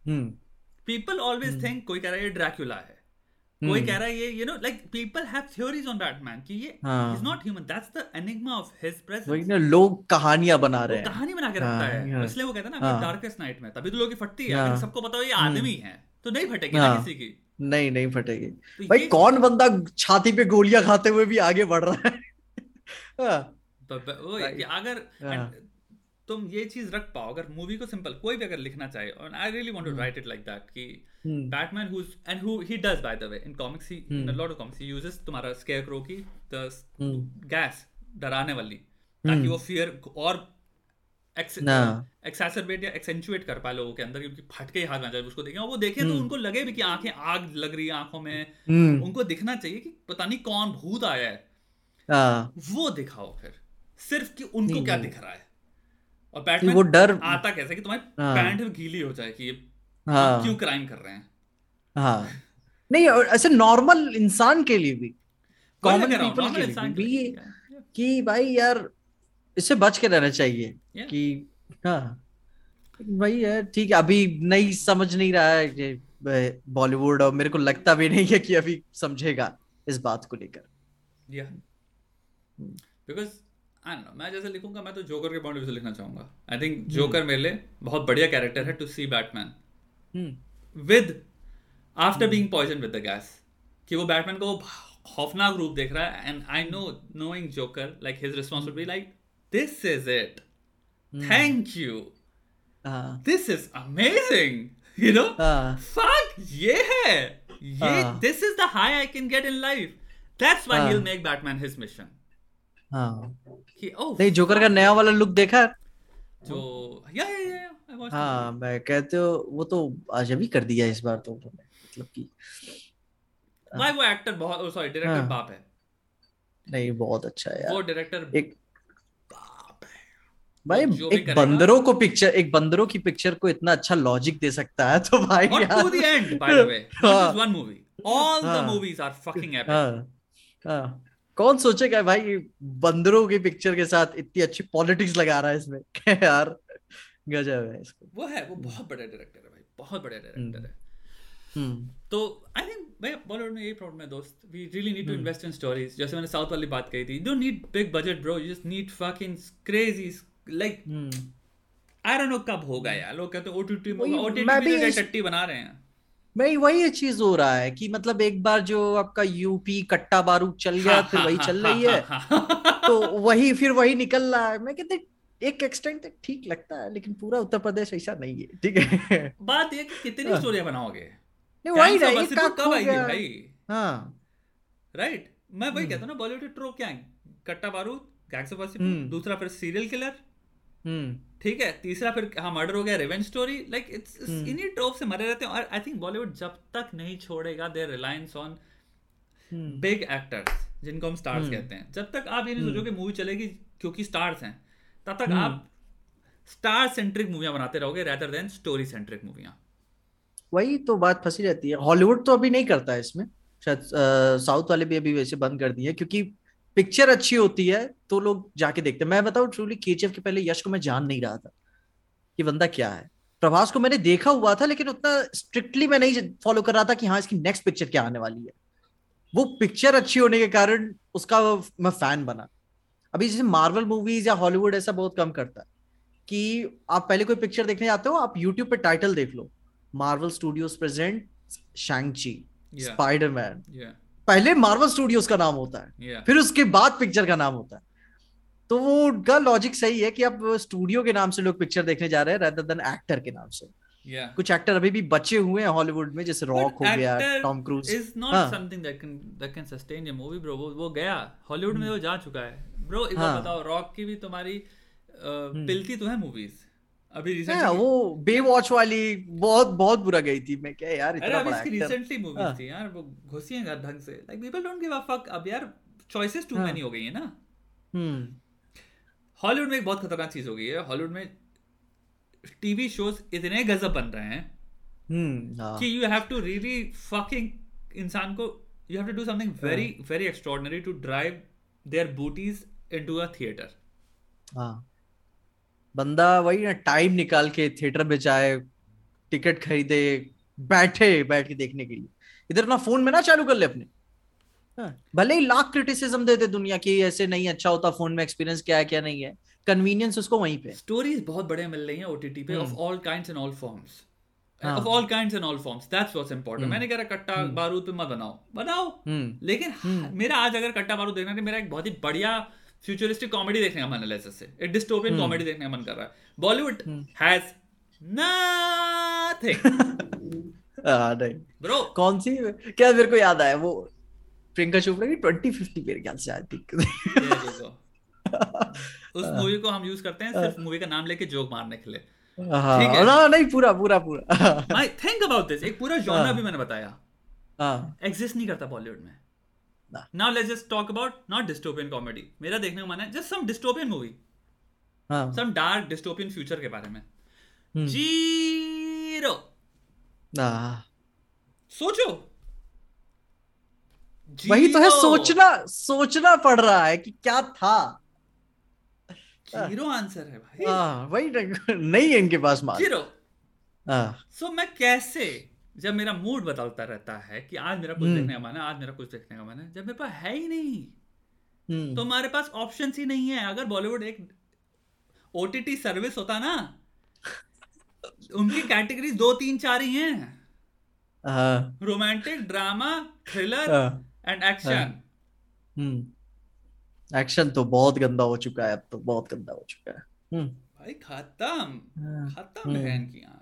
हम्म। पीपल ऑलवेज थिंक कोई कह रहा है ये ड्रैक्युला है कोई हम्म। कह रहा है ये you know like people have theories on Batman कि ये हाँ। Is not human that's the enigma of his वही प्रेजेंस ना लोग कहानियाँ बना रहे हैं कहानी बना के रखता हाँ, है हाँ। इसलिए वो कहता है ना हाँ। डार्केस्ट नाइट में तभी तो लोगों की फटती है हाँ। अगर सबको पता हो ये आदमी है तो नहीं फटेगी ना हाँ। किसी की नहीं नहीं फटेगी तो भाई कौन बंदा छाती पे गोलियाँ खाते हुए भी आगे बढ़ रहा है हाँ, है भाई, कि अगर हाँ। तुम ये चीज़ रख पाओ अगर मूवी को सिंपल कोई भी अगर लिखना चाहे और I really want to write it like that कि Batman whose and who he does by the way in comics he in hmm. Lot of comics he uses तुम्हारा स्केयरक्रो की द गैस डराने वाली ताकि हम्म। वो फियर और एक्सैसरबेट या accentuate कर पाए लोगों के अंदर कि उनकी फटके ही हाथ में जाए उसको देखें और वो देखें तो हम्म। उनको लगे भी कि आँखें आग लग रही है आँखों में। उनको दिखना चाहिए कि पता नहीं कौन भूत आया है। हाँ। वो दिखाओ फिर सिर्फ़ कि उनको क्या दिख रहा है। और बैटमैन वो डर आता कैसे कि तुम्हारी हाँ। पैंट गीली हो जाए कि हाँ। हम क्यों क्राइम कर रहे हैं? हाँ। नहीं और ऐसे नॉर्मल इंसान के लिए भी। कॉमन पीपल के लिए भी के कि भाई यार इससे बच के रहना चाहिए Yeah. कि हाँ। वही है ठीक है अभी नहीं समझ नहीं रहा है ये बॉलीवुड और मेरे को लगता भी नहीं है कि अभी समझेगा इस बात को लेकर। Yeah. Don't know, मैं जैसे लिखूँगा मैं तो जोकर के पॉइंट ऑफ़ से लिखना चाहूँगा। आई थिंक जोकर मेरे लिए बहुत बढ़िया कैरेक्टर है to see Batman with after being poison with the gas कि वो बैटमैन को खौफनाक रूप देख रहा है and I know knowing Joker like his response would be like this is it thank you this is amazing you know fuck yeah yeah हाँ। this is the high i can get in life. That's why हाँ। he'll make batman his mission. हाँ oh नहीं Joker का नया वाला look देखा जो yeah yeah, yeah हाँ मैं कहते हो वो तो आज अभी कर दिया इस बार तो मतलब कि भाई वो एक्टर बहुत सॉरी डायरेक्टर हाँ। बाप है। नहीं बहुत अच्छा है यार। वो डायरेक्टर एक बाप है। भाई एक बंदरों को पिक्चर एक बंदरों की पिक्चर को इतना अच्छा लॉजिक दे सकता है तो भाई और यार। to the end by the way. Not हाँ। just one movie. All the कौन सोचेगा भाई बंदरों की पिक्चर के साथ इतनी अच्छी पॉलिटिक्स लगा रहा है इसमें? यार गजब है इसको। वो है वो बहुत बड़ा डायरेक्टर है भाई बहुत बड़ा डायरेक्टर है। हम्म। तो आई थिंक भाई बॉलीवुड में यही प्रॉब्लम है दोस्त। We really need to. Invest in stories जैसे मैंने साउथ वाली बात कही थी you don't need big budget bro you just need fucking crazy like hmm. I don't know कब होगा यार। लोग कहते हैं ओटीटी में ओटीटी में तो टट्टी बना रहे हैं। भाई वही चीज़ हो रहा है कि मतलब एक बार जो आपका यूपी कट्टा बारूद चल गया फिर वही चल रही है। तो वही फिर वही निकल रहा है। मैं कहते एक एक्सटेंट तक ठीक लगता है लेकिन पूरा उत्तर प्रदेश ऐसा नहीं है ठीक है? बात ये कि कितनी हाँ। स्टोरियाँ बनाओगे? नहीं वही ना एक Wasseypur कब आएगी भाई? हाँ। राइट मैं वही हम्म। कहता हूँ ना बॉलीवुड ट्रो क्या है? कट्टा बारूद गैंग्स ऑफ़। वासेपुर दूसरा फिर सीरियल किलर हम्म। ठीक है तीसरा फिर हाँ मर्डर हो गया रिवेंज स्टोरी लाइक इट्स हम्म। इन्हीं ट्रोप से मरे रहते हैं और आई थिंक बॉलीवुड जब तक नहीं छोड़ेगा their reliance on hmm big actors जिनको हम स्टार्स हम्म। कहते हैं जब तक आप ये नहीं सोचो कि मूवी चलेगी क्योंकि स्टार्स हैं तब तक हम्म। आप स्टार सेंट्रिक मूवियाँ बनाते रहोगे रेदर देन स्टोरी सेंट्रिक मूवियाँ वही तो बात फंसी रहती है हॉलीवुड तो अभी नहीं करता है इसमें शायद साउथ वाले भी अभी वैसे बंद कर दिए क्योंकि पिक्चर अच्छी होती है तो लोग जाके देखते हैं। मैं बताऊँ ट्रूली केजीएफ के पहले यश को मैं जान नहीं रहा था कि बंदा क्या है। प्रभास को मैंने देखा हुआ था लेकिन उतना स्ट्रिक्टली मैं नहीं फॉलो कर रहा था कि हाँ इसकी नेक्स्ट पिक्चर क्या आने वाली है। वो पिक्चर अच्छी होने के कारण उसका मैं फ़ैन बना। अभी जैसे मार्वल मूवीज़ या हॉलीवुड ऐसा बहुत कम करता है कि आप पहले कोई पिक्चर देखने जाते हो आप यूट्यूब पे टाइटल देख लो। Marvel Studios present Shang Chi Yeah. Spiderman पहले मार्वल स्टूडियोज का नाम होता है या फिर उसके बाद पिक्चर का नाम होता है। तो वो उनका लॉजिक सही है कि अब स्टूडियो के नाम से लोग पिक्चर देखने जा रहे हैं rather देन एक्टर के नाम से। या कुछ एक्टर अभी भी बचे हुए हैं हॉलीवुड में जैसे रॉक हो गया Tom Cruise is not. Something that can that can sustain your movie bro वो वो गया। हॉलीवुड में वो जा चुका है। ब्रो एक हाँ। बताओ रॉक की भी तुम्हारी पिलती तो है मूवीज़ अभी रिसेंटली वो बे वॉच वाली बहुत बहुत बुरा गई थी। मैं क्या यार अरे इतना अभी बड़ा एक्टर रिसेंटली। मूवीज़ थी यार वो घुसी हैं ढंग से। Like people don't give a fuck अब यार चॉइसेस टू। मेनी हो गई है ना। हम्म। हॉलीवुड में एक बहुत खतरनाक चीज़ हो गई है। हॉलीवुड में टीवी शोज़ इतने गजब बन रहे हैं हम्म हाँ। कि you have to really fucking इंसान को you have to do something very very extraordinary to drive their booties into a theatre हाँ। बंदा वही ना टाइम निकाल के थिएटर में जाए टिकट खरीदे बैठे बैठ के देखने के लिए। इधर ना फ़ोन में ना चालू कर ले अपने। हाँ, भले ही लाख क्रिटिसिज्म देते दुनिया की ऐसे नहीं अच्छा होता फ़ोन में एक्सपीरियंस क्या है क्या नहीं है। कन्वीनियंस उसको वहीं पे। स्टोरीज बहुत बड़े मिल रही हैं ओटीटी पे of hmm. All kinds and all forms. Of all kinds and all forms that's what's important hmm. मैंने कह रहा कट्टा बारूद पे मत बनाओ। बनाओ। हम्म। लेकिन हम्म। मेरा आज अगर कट्टा बारूद देखना है तो मेरा एक बहुत ही बढ़िया फ्यूचरिस्टिक कॉमेडी देखने का मन है से। एक डिस्टोपियन हम्म। कॉमेडी देखने का मन कर रहा है। बॉलीवुड। हैज़ नथिंग हाँ, नहीं। ब्रो कौन सी? क्या मेरे को याद आया? वो प्रियंका चोपड़ा की ट्वेंटी फिफ्टी मेरे ख्याल से आई थिंक उस मूवी को हम यूज़ करते हैं सिर्फ़ मूवी का नाम लेके जोक मारने के लिए। ठीक हाँ। है। ना नहीं पूरा पूरा पूरा। आई थिंक अबाउट दिस एक पूरा जॉनर हाँ। भी मैंने बताया। हाँ। एग्जिस्ट नहीं करता बॉलीवुड में। ना। Now let's just talk about not dystopian comedy मेरा देखने का मन है जस्ट सम डिस्टोपियन मूवी हाँ। सम डार्क डिस्टोपियन फ्यूचर के बारे में। हम्म। ज़ीरो। हाँ सोचो। वही तो है सोचना सोचना पड़ रहा है कि क्या था। ज़ीरो आंसर है भाई। हाँ वही नहीं है इनके पास माल ज़ीरो। हाँ। सो मैं कैसे जब मेरा मूड बदलता रहता है कि आज मेरा कुछ हम्म। देखने का मन है आज मेरा कुछ देखने का मन है जब मेरे पास है ही नहीं। हम्म, तो हमारे पास ऑप्शन ही नहीं है। अगर बॉलीवुड एक ओटीटी सर्विस होता ना उनकी कैटेगरी दो तीन चार ही हैं। हाँ। रोमांटिक ड्रामा थ्रिलर हाँ, एंड एक्शन हम्म। एक्शन तो बहुत गंदा हो चुका है अब तो बहुत गंदा हो चुका है। हम्म। भाई खत्म। खत्म हम्म। बहन की आँख।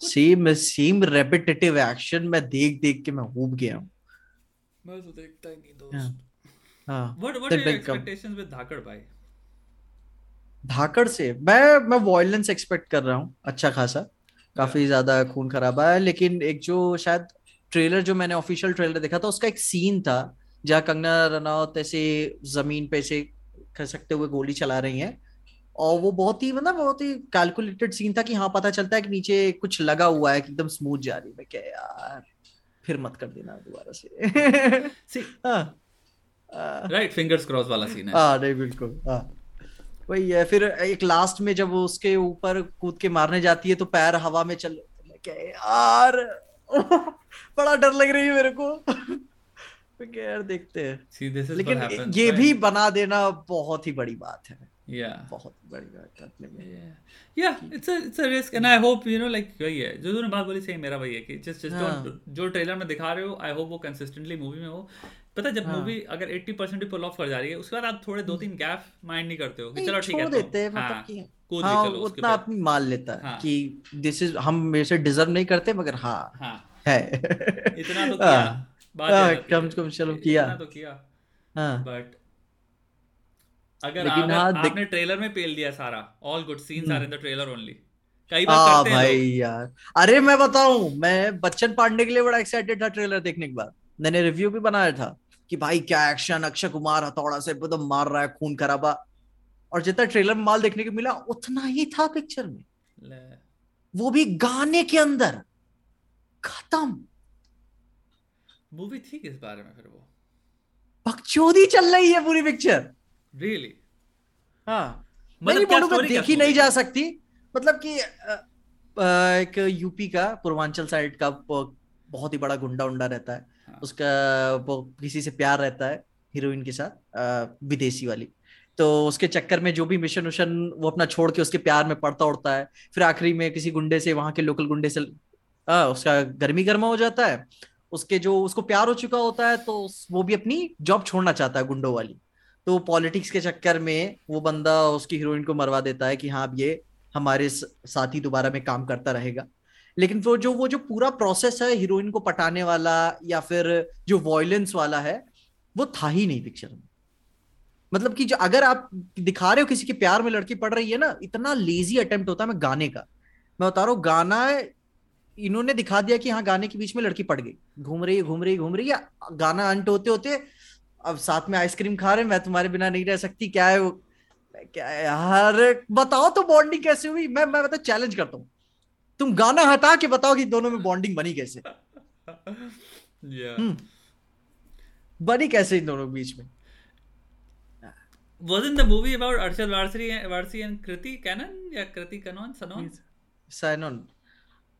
सेम सेम रेपिटेटिव एक्शन मैं देख देख के मैं ऊब गया हूँ। मैं तो देखता ही नहीं दोस्त। हाँ what what are expectations with Dhaakad भाई धाकड़ से मैं मैं वॉयलेंस एक्सपेक्ट कर रहा हूँ अच्छा खासा। काफ़ी ज़्यादा खून खराबा है लेकिन एक जो शायद ट्रेलर जो मैंने ऑफिशियल ट्रेलर देखा था उसका एक सीन था जहाँ कंगना रनौत ऐसे ज़मीन पे ऐसे खसकते हुए गोली चला रही हैं। और वो बहुत ही मतलब बहुत ही कैलकुलेटेड सीन था कि हाँ पता चलता है कि नीचे कुछ लगा हुआ है कि एकदम स्मूथ जा रही है। क्या यार फिर मत कर देना दोबारा से। सी। राइट फिंगर्स क्रॉस वाला सीन है। हाँ नहीं बिल्कुल हाँ। वही है फिर एक लास्ट में जब वो उसके ऊपर कूद के मारने जाती है तो पैर हवा में चल क्या यार? बड़ा डर लग रही है मेरे को। यार देखते हैं। लेकिन ये भी बना देना बहुत ही बड़ी बात है। या बहुत बड़ी बात अपने में। या it's a it's a risk and I hope you know like वही है। जो तूने बात बोली सही मेरा वही है कि जस्ट जस्ट हाँ। जो ट्रेलर में दिखा रहे हो आई होप वो कंसिस्टेंटली मूवी में हो। पता है, जब हाँ। मूवी अगर 80% भी पुल ऑफ़ कर जा रही है उसके बाद आप थोड़े दो तीन गैप माइंड नहीं करते हो कि चलो ठीक है तो, देते हैं हाँ, मतलब कि कूद हाँ चलो उतना आदमी मान लेता है हाँ। कि दिस इज़ हम मेरे से डिजर्व नहीं करते मगर हाँ हाँ। है। इतना तो हाँ, किया बात हाँ, कम से कम चलो किया। इतना तो किया। हाँ। बट अगर लेकिन अगर हाँ, आपने ट्रेलर में पेल दिया सारा all good scenes. Are in the trailer only कई बार हाँ करते हैं भाई लोग। यार। अरे मैं बताऊँ मैं बच्चन पांडे के लिए बड़ा एक्साइटेड था ट्रेलर देखने के बाद। मैंने रिव्यू भी बनाया था कि भाई क्या एक्शन अक्षय कुमार हथौड़ा से एकदम मार रहा है खून खराबा। और जितना ट्रेलर में माल देखने को मिला उतना ही था पिक्चर में। वो भी गाने के अंदर। खत्म। मूवी थी किस बारे में फिर वो? बकचोदी चल रही है पूरी पिक्चर रियली हाँ। मतलब क्या स्टोरी देखी नहीं जा सकती। मतलब कि एक यूपी का पूर्वांचल साइड का बहुत ही बड़ा गुंडा उंडा रहता है। हाँ. उसका वो किसी से प्यार रहता है हीरोइन के साथ विदेशी वाली। तो उसके चक्कर में जो भी मिशन उशन वो अपना छोड़ के उसके प्यार में पड़ता उड़ता है। फिर आखिरी में किसी गुंडे से वहाँ के लोकल गुंडे से आ, उसका गर्मी गर्मा हो जाता है। उसके जो उसको प्यार हो चुका होता है तो वो भी अपनी जॉब छोड़ना चाहता है गुंडों वाली। तो पॉलिटिक्स के चक्कर में वो बंदा उसकी हीरोइन को मरवा देता है कि हाँ अब ये हमारे साथ ही दोबारा में काम करता रहेगा। लेकिन वो जो वो जो पूरा प्रोसेस है हीरोइन को पटाने वाला या फिर जो वॉयलेंस वाला है, वो था ही नहीं पिक्चर में। मतलब कि जो, अगर आप दिखा रहे हो किसी के प्यार में लड़की पड़ रही है ना, इतना लेजी अटेम्प्ट होता है मैं गाने का। मैं बता रहा हूँ, गाना इन्होंने दिखा दिया कि हाँ गाने के बीच में लड़की पड़ गई। घूम रही है, घूम रही घूम रही है, गाना अंट होते होते अब साथ में आइसक्रीम खा रहे मैं तुम्हारे बिना नहीं रह सकती क्या है वो? क्या है यार? बताओ तो बॉन्डिंग कैसे हुई? मैं मैं मतलब चैलेंज करता हूँ। तुम गाना हटा के बताओ कि दोनों में बॉन्डिंग बनी कैसे। Yeah. हम्म। बनी कैसे इन दोनों के बीच में? Wasn't the movie about Arshad Varsi Varsi and Kriti Kanon या Kriti Kanon Sanon? Sanon.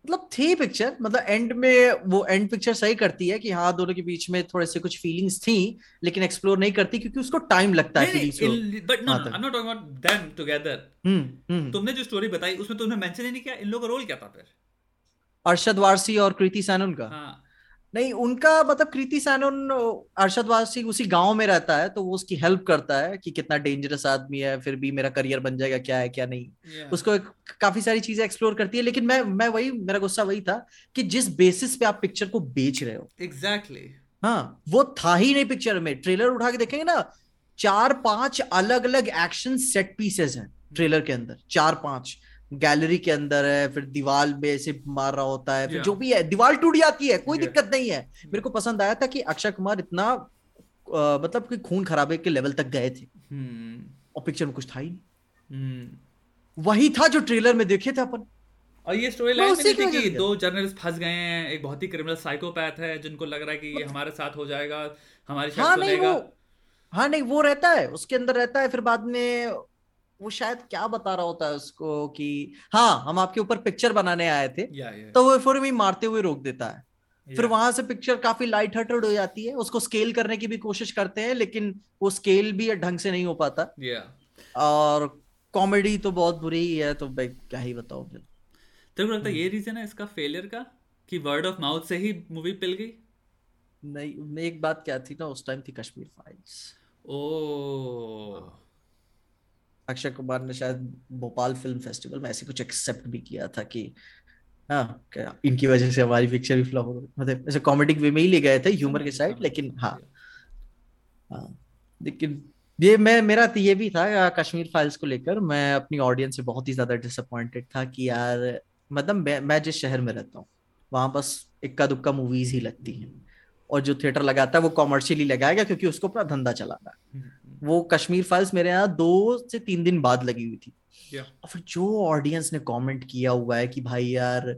मतलब थी पिक्चर मतलब एंड में वो एंड पिक्चर सही करती है कि हाँ दोनों के बीच में थोड़े से कुछ फीलिंग्स थी लेकिन एक्सप्लोर नहीं करती क्योंकि उसको टाइम लगता है but no I am not talking about them together तुमने जो स्टोरी बताई उसमें तुमने मेंशन ही नहीं किया इन लोगों का रोल क्या था फिर? अरशद वारसी और कृति सैनन का। हाँ। नहीं उनका मतलब कृति सैनन अरशद वासी उसी गाँव में रहता है तो वो उसकी हेल्प करता है कि कितना डेंजरस आदमी है फिर भी मेरा करियर बन जाएगा क्या है क्या नहीं yeah. उसको एक, काफ़ी सारी चीज़ें एक्सप्लोर करती है लेकिन मैं मैं वही मेरा गुस्सा वही था कि जिस बेसिस पे आप पिक्चर को बेच रहे हो एग्जैक्टली exactly. हाँ वो था ही नहीं पिक्चर में ट्रेलर उठा के देखेंगे ना चार पाँच अलग अलग एक्शन सेट पीसेस हैं ट्रेलर के अंदर चार पाँच गैलरी के अंदर है फिर दीवार में ऐसे मार रहा होता है फिर जो भी है दीवार टूट जाती है कोई दिक्कत नहीं है। मेरे को पसंद आया था कि अक्षय कुमार इतना आ, मतलब कि खून खराबे के लेवल तक गए थे। Hmm. और पिक्चर में कुछ था ही नहीं। Hmm. वही था जो ट्रेलर में देखे थे अपन। और ये स्टोरी लाइन में थी कि दो जर्नलिस्ट फंस गए हैं एक बहुत ही क्रिमिनल साइकोपैथ है जिनको लग रहा है कि ये हमारे साथ हो जाएगा हमारी हाँ नहीं वो हाँ नहीं वो रहता है उसके अंदर रहता है फिर बाद में वो शायद क्या बता रहा होता है उसको कि हाँ हम आपके ऊपर पिक्चर बनाने आए थे। या, या, तो वो फिर भी मारते हुए रोक देता है। फिर वहाँ से पिक्चर काफ़ी लाइट हार्टेड हो जाती है। उसको स्केल करने की भी कोशिश करते हैं लेकिन वो स्केल भी ढंग से नहीं हो पाता। और कॉमेडी तो बहुत बुरी ही है तो भाई क्या ही बताओ फिर। तेरे को लगता है ये रीजन है इसका फेलियर का? कि वर्ड ऑफ़ माउथ से ही मूवी पिल गई? नहीं एक बात क्या थी ना उस टाइम थी कश्मीर फाइल्स ओ अक्षय कुमार ने शायद भोपाल फ़िल्म फेस्टिवल में ऐसे कुछ एक्सेप्ट भी किया था कि हाँ इनकी वजह से हमारी पिक्चर भी फ्लॉप हो गई। मतलब ऐसे कॉमेडिक वे में ही ले गए थे ह्यूमर के साइड लेकिन हाँ। हाँ लेकिन ये मैं मेरा तो ये भी था कश्मीर फाइल्स को लेकर। मैं अपनी ऑडियंस से बहुत ही ज़्यादा डिसअपॉइंटेड था कि यार मतलब मैं, मैं जिस शहर में रहता हूँ वहाँ बस इक्का दुक्का मूवीज़ ही लगती हैं। और जो थिएटर लगाता है वो कॉमर्शियली लगाएगा क्योंकि उसको अपना धंधा चलाना है। वो कश्मीर फाइल्स मेरे यहाँ दो से तीन दिन बाद लगी हुई थी yeah. और फिर जो ऑडियंस ने कमेंट किया हुआ है कि भाई यार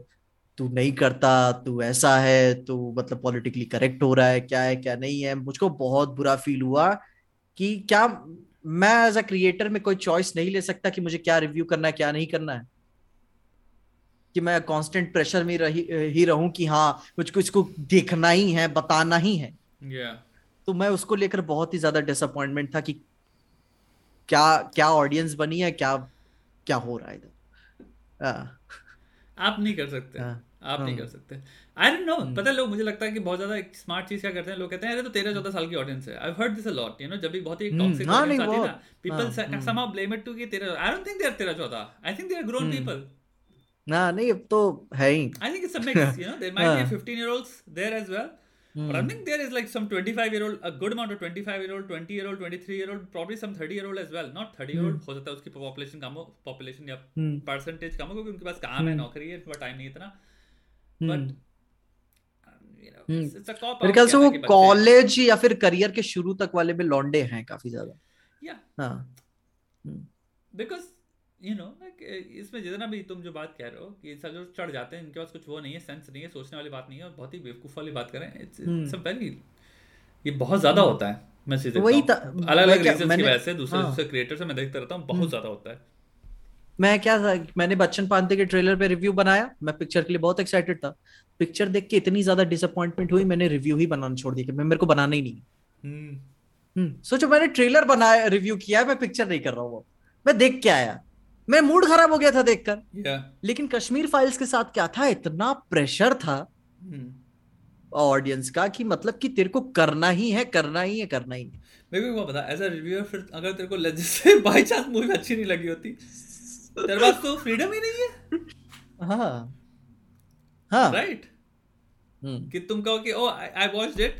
तू नहीं करता तू ऐसा है तू मतलब पॉलिटिकली करेक्ट हो रहा है क्या है क्या नहीं है मुझको बहुत बुरा फील हुआ कि क्या मैं एज अ क्रिएटर में कोई चॉइस नहीं ले सकता कि मुझे क्या रिव्यू करना है क्या नहीं करना है कि मैं कांस्टेंट प्रेशर में रही ही रहूँ कि हाँ मुझको इसको देखना ही है बताना ही है yeah. तो मैं उसको लेकर बहुत ही ज़्यादा डिसअपॉइंटमेंट था कि क्या क्या ऑडियंस बनी है क्या क्या हो रहा है इधर? हाँ। आप नहीं कर सकते। आ, हाँ। आप नहीं कर सकते। आई डोंट नो पता है लोग मुझे लगता है कि बहुत ज़्यादा स्मार्ट चीज़ क्या करते हैं? लोग कहते हैं अरे तो तेरह चौदह साल की ऑडियंस है। I heard this a lot you know जब भी बहुत ही टॉक्सिक ऑडियंस आती है ना people somehow blame it to कि तेरह I don't think they are तेरह चौदह. I think they are grown people ना नहीं अब तो है ही। I think it's a mix you know there might be 15 year olds there as well Mm. But I think there is like some 25 year old, a good amount of 25 year old, 20 year old, 23 year old, probably some 30 year old as well. Not 30 year old हो सकता है उसकी population कम हो, population या percentage कम हो क्योंकि उनके पास काम है नौकरी है, इतना टाइम नहीं इतना. Know, मेरे ख्याल से वो कॉलेज या फिर करियर के शुरू तक वाले में लॉन्डे हैं काफ़ी ज़्यादा या हाँ बिकॉज़ यू नो लाइक इसमें जितना भी तुम जो बात कह रहे हो कि सब जो चढ़ जाते हैं इनके पास कुछ वो नहीं है सेंस नहीं है सोचने वाली बात नहीं है और बहुत ही बेवकूफ़ वाली बात करें इट्स इट्स अ वेरी ये बहुत ज़्यादा। होता है मैं चीज़ें वही अलग अलग रीजंस की वजह से दूसरे हाँ। दूसरे क्रिएटर से मैं देखता रहता हूँ बहुत हम्म। ज़्यादा होता है मैं क्या था मैंने बच्चन पांडे के ट्रेलर पे रिव्यू बनाया मैं पिक्चर के लिए बहुत एक्साइटेड था पिक्चर देख के इतनी ज़्यादा डिसअपॉइंटमेंट हुई मैंने रिव्यू ही बनाना छोड़ दिया मैं मेरे को बनाना ही नहीं हम्म। हम्म सोचो मैंने ट्रेलर बनाया रिव्यू किया मैं पिक्चर नहीं कर रहा हूँ मैं देख के आया मैं मूड खराब हो गया था देखकर। Yeah. लेकिन कश्मीर फाइल्स के साथ क्या था? इतना प्रेशर था ऑडियंस हम्म। का कि मतलब कि तेरे को करना ही है करना ही है करना ही है। मेरे को बता एज अ रिव्यूअर फिर अगर तेरे को से बाय चांस मूवी अच्छी नहीं लगी होती तेरे पास तो फ्रीडम ही नहीं है। हाँ। हाँ। राइट कि तुम कहो कि ओ I watched it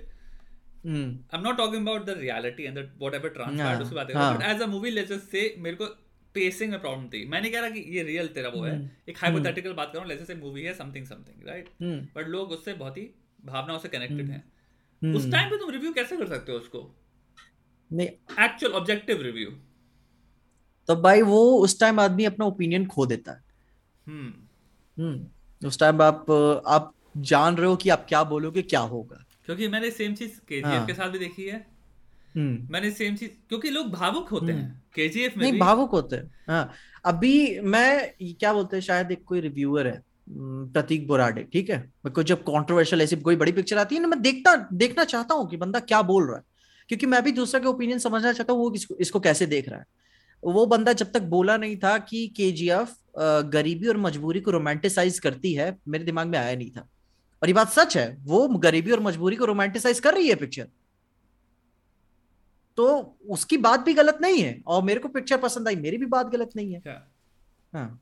I am not talking about the reality and whatever transfer उसकी बात है। But as a movie let's just say मेरे को पेसिंग में प्रॉब्लम थी। मैं नहीं कह रहा कि ये रियल तेरा वो है। hmm. एक हाइपोथेटिकल hmm. बात कर रहा हूँ लेट्स मूवी है समथिंग समथिंग राइट बट लोग उससे बहुत ही भावनाओं से कनेक्टेड hmm. हैं। उस टाइम पे तुम रिव्यू कैसे कर सकते हो उसको? नहीं। एक्चुअल ऑब्जेक्टिव रिव्यू तो भाई वो उस टाइम आदमी अपना ओपिनियन खो देता है। हम्म। हम्म। उस टाइम आप आप जान रहे हो कि आप क्या बोलोगे क्या होगा। क्योंकि मैंने सेम चीज़ केजीएफ. के साथ भी देखी है। हम्म मैंने सेम चीज़ क्योंकि लोग भावुक होते हम्म। हैं केजीएफ में नहीं भावुक होते हैं। हाँ अभी मैं क्या बोलते हैं शायद एक कोई रिव्यूअर है प्रतीक बोराडे ठीक है? मेरे को जब कंट्रोवर्शियल ऐसी कोई बड़ी पिक्चर आती है ना मैं देखता देखना चाहता हूँ कि बंदा क्या बोल रहा है। क्योंकि मैं भी दूसरा के ओपिनियन समझना चाहता हूँ वो इसको, इसको कैसे देख रहा है। वो बंदा जब तक बोला नहीं था कि के गरीबी और मजबूरी को रोमांटिसाइज करती है मेरे दिमाग में आया नहीं था। और ये बात सच है वो गरीबी और मजबूरी को रोमांटिसाइज कर रही है पिक्चर तो उसकी बात भी गलत नहीं है। और मेरे को पिक्चर पसंद आई मेरी भी बात गलत नहीं है। हाँ।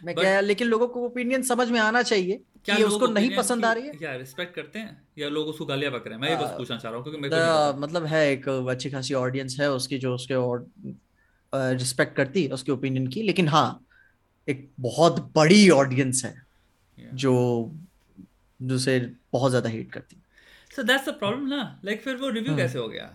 मैं But, क्या लेकिन लोगों को ओपिनियन समझ में आना चाहिए क्या कि उसको नहीं पसंद आ रही है? क्या रिस्पेक्ट करते हैं? या लोग उसको गालियाँ बक रहे हैं? मैं ये बस पूछना चाह रहा हूँ क्योंकि मेरे को मतलब है एक अच्छी खासी ऑडियंस है उसकी जो उसके और रिस्पेक्ट करती है उसके ओपिनियन की। लेकिन हाँ एक बहुत बड़ी ऑडियंस है जो जिसे बहुत ज़्यादा हेट करती सो दैट्स द प्रॉब्लम ना? लाइक फिर वो रिव्यू हाँ। कैसे हो गया?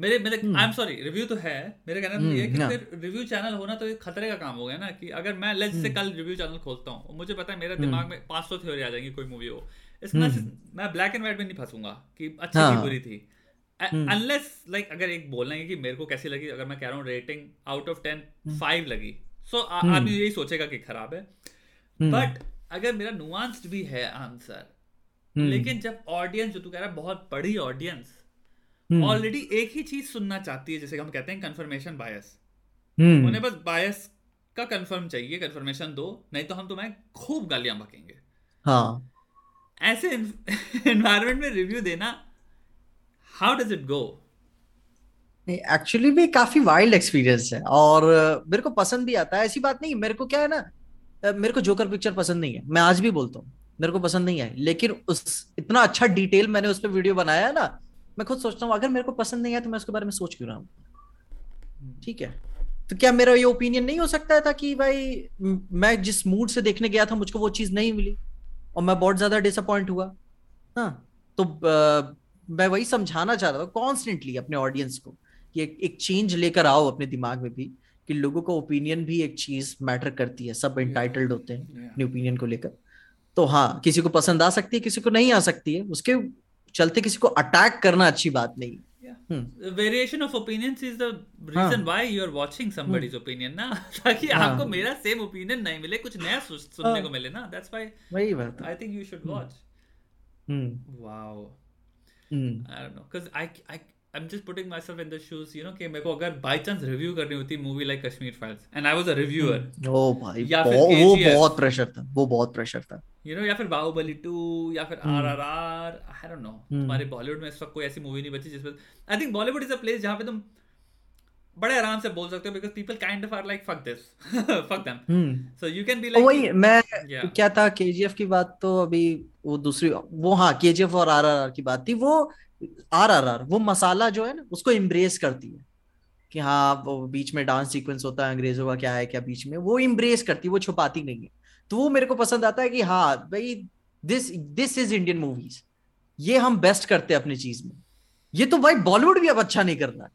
मेरे मेरे आई एम सॉरी रिव्यू तो है मेरे कहना तो ये कि हम्म, फिर रिव्यू चैनल होना तो एक खतरे का काम हो गया ना कि अगर मैं लेट्स से हम्म। कल रिव्यू चैनल खोलता हूँ मुझे पता है मेरे हम्म। दिमाग में 500 थ्योरी आ जाएँगी कोई मूवी हो इसमें मैं ब्लैक एंड व्हाइट में नहीं फंसूँगा कि अच्छी थी हाँ। बुरी थी अनलेस लाइक अगर एक बोलना है कि मेरे को कैसी लगी अगर मैं कह रहा हूँ rating out of ten five लगी सो. आदमी यही सोचेगा कि खराब है बट. अगर मेरा नुआंस्ड भी है आंसर. लेकिन जब ऑडियंस जो तू कह रहा है बहुत बड़ी ऑडियंस ऑलरेडी एक ही चीज़ सुनना चाहती है जैसे हम कहते हैं कन्फर्मेशन बायस उन्हें बस बायस का कंफर्म चाहिए कंफर्मेशन दो नहीं तो हम तुम्हें खूब गालियाँ बकेंगे हाँ। ऐसे एनवायरमेंट में रिव्यू देना how does it go actually भी काफ़ी वाइल्ड एक्सपीरियंस है और मेरे को पसंद भी आता है। ऐसी बात नहीं मेरे को क्या है ना मेरे को जोकर पिक्चर पसंद नहीं है। मैं आज भी बोलता हूँ मेरे को पसंद नहीं है लेकिन उस इतना अच्छा डिटेल मैंने उस पर वीडियो बनाया है ना मैं खुद सोचता हूँ अगर मेरे को पसंद नहीं है तो मैं उसके बारे में सोच क्यों रहा हूँ? ठीक है। तो क्या मेरा ये ओपिनियन नहीं हो सकता था कि भाई मैं जिस मूड से देखने गया था मुझको वो चीज़ नहीं मिली और मैं बहुत ज़्यादा डिसअपॉइंट हुआ। हाँ तो आ, मैं वही समझाना चाह रहा था कॉन्स्टेंटली अपने ऑडियंस को कि एक, एक चेंज लेकर आओ अपने दिमाग में भी कि लोगों का ओपिनियन भी एक चीज़ मैटर करती है सब इंटाइटल्ड होते हैं अपने ओपिनियन को लेकर। तो हाँ किसी को पसंद आ सकती है किसी को नहीं आ सकती है उसके चलते किसी को अटैक करना अच्छी बात नहीं। Variation of opinion is the reason why you are watching somebody's opinion ना? ताकि हाँ. आपको मेरा सेम ओपिनियन नहीं मिले कुछ नया सुनने हाँ. को मिले ना? दैट्स व्हाई वही बात I think you should watch wow I don't know cuz I because I I I'm just putting myself in the shoes, you know, कि मेरे को अगर by chance review करनी होती मूवी I was a reviewer. ओ भाई या फिर वो बहुत प्रेशर था वो बहुत प्रेशर था. You know या फिर बाहुबली 2 या फिर आरआरआर I don't know. हमारे बॉलीवुड में इस वक्त कोई ऐसी मूवी नहीं बची जिसमें I think Bollywood is a place जहाँ पे तुम बड़े आराम से बोल सकते हो because people kind of are like fuck this fuck them so you can be like वही मैं yeah. क्या था केजीएफ की बात तो अभी वो दूसरी वो हाँ केजीएफ और आरआरआर की बात थी वो आरआरआर वो मसाला जो है ना उसको इम्ब्रेस करती है कि हाँ वो बीच में डांस सीक्वेंस होता है अंग्रेज़ों का क्या है क्या बीच में वो इम्ब्रेस करती है वो छुपाती नहीं है। तो वो मेरे को पसंद आता है कि हाँ भाई this this is Indian movies ये हम बेस्ट करते हैं अपनी चीज़ में। ये तो भाई बॉलीवुड भी अब अच्छा नहीं कर रहा है।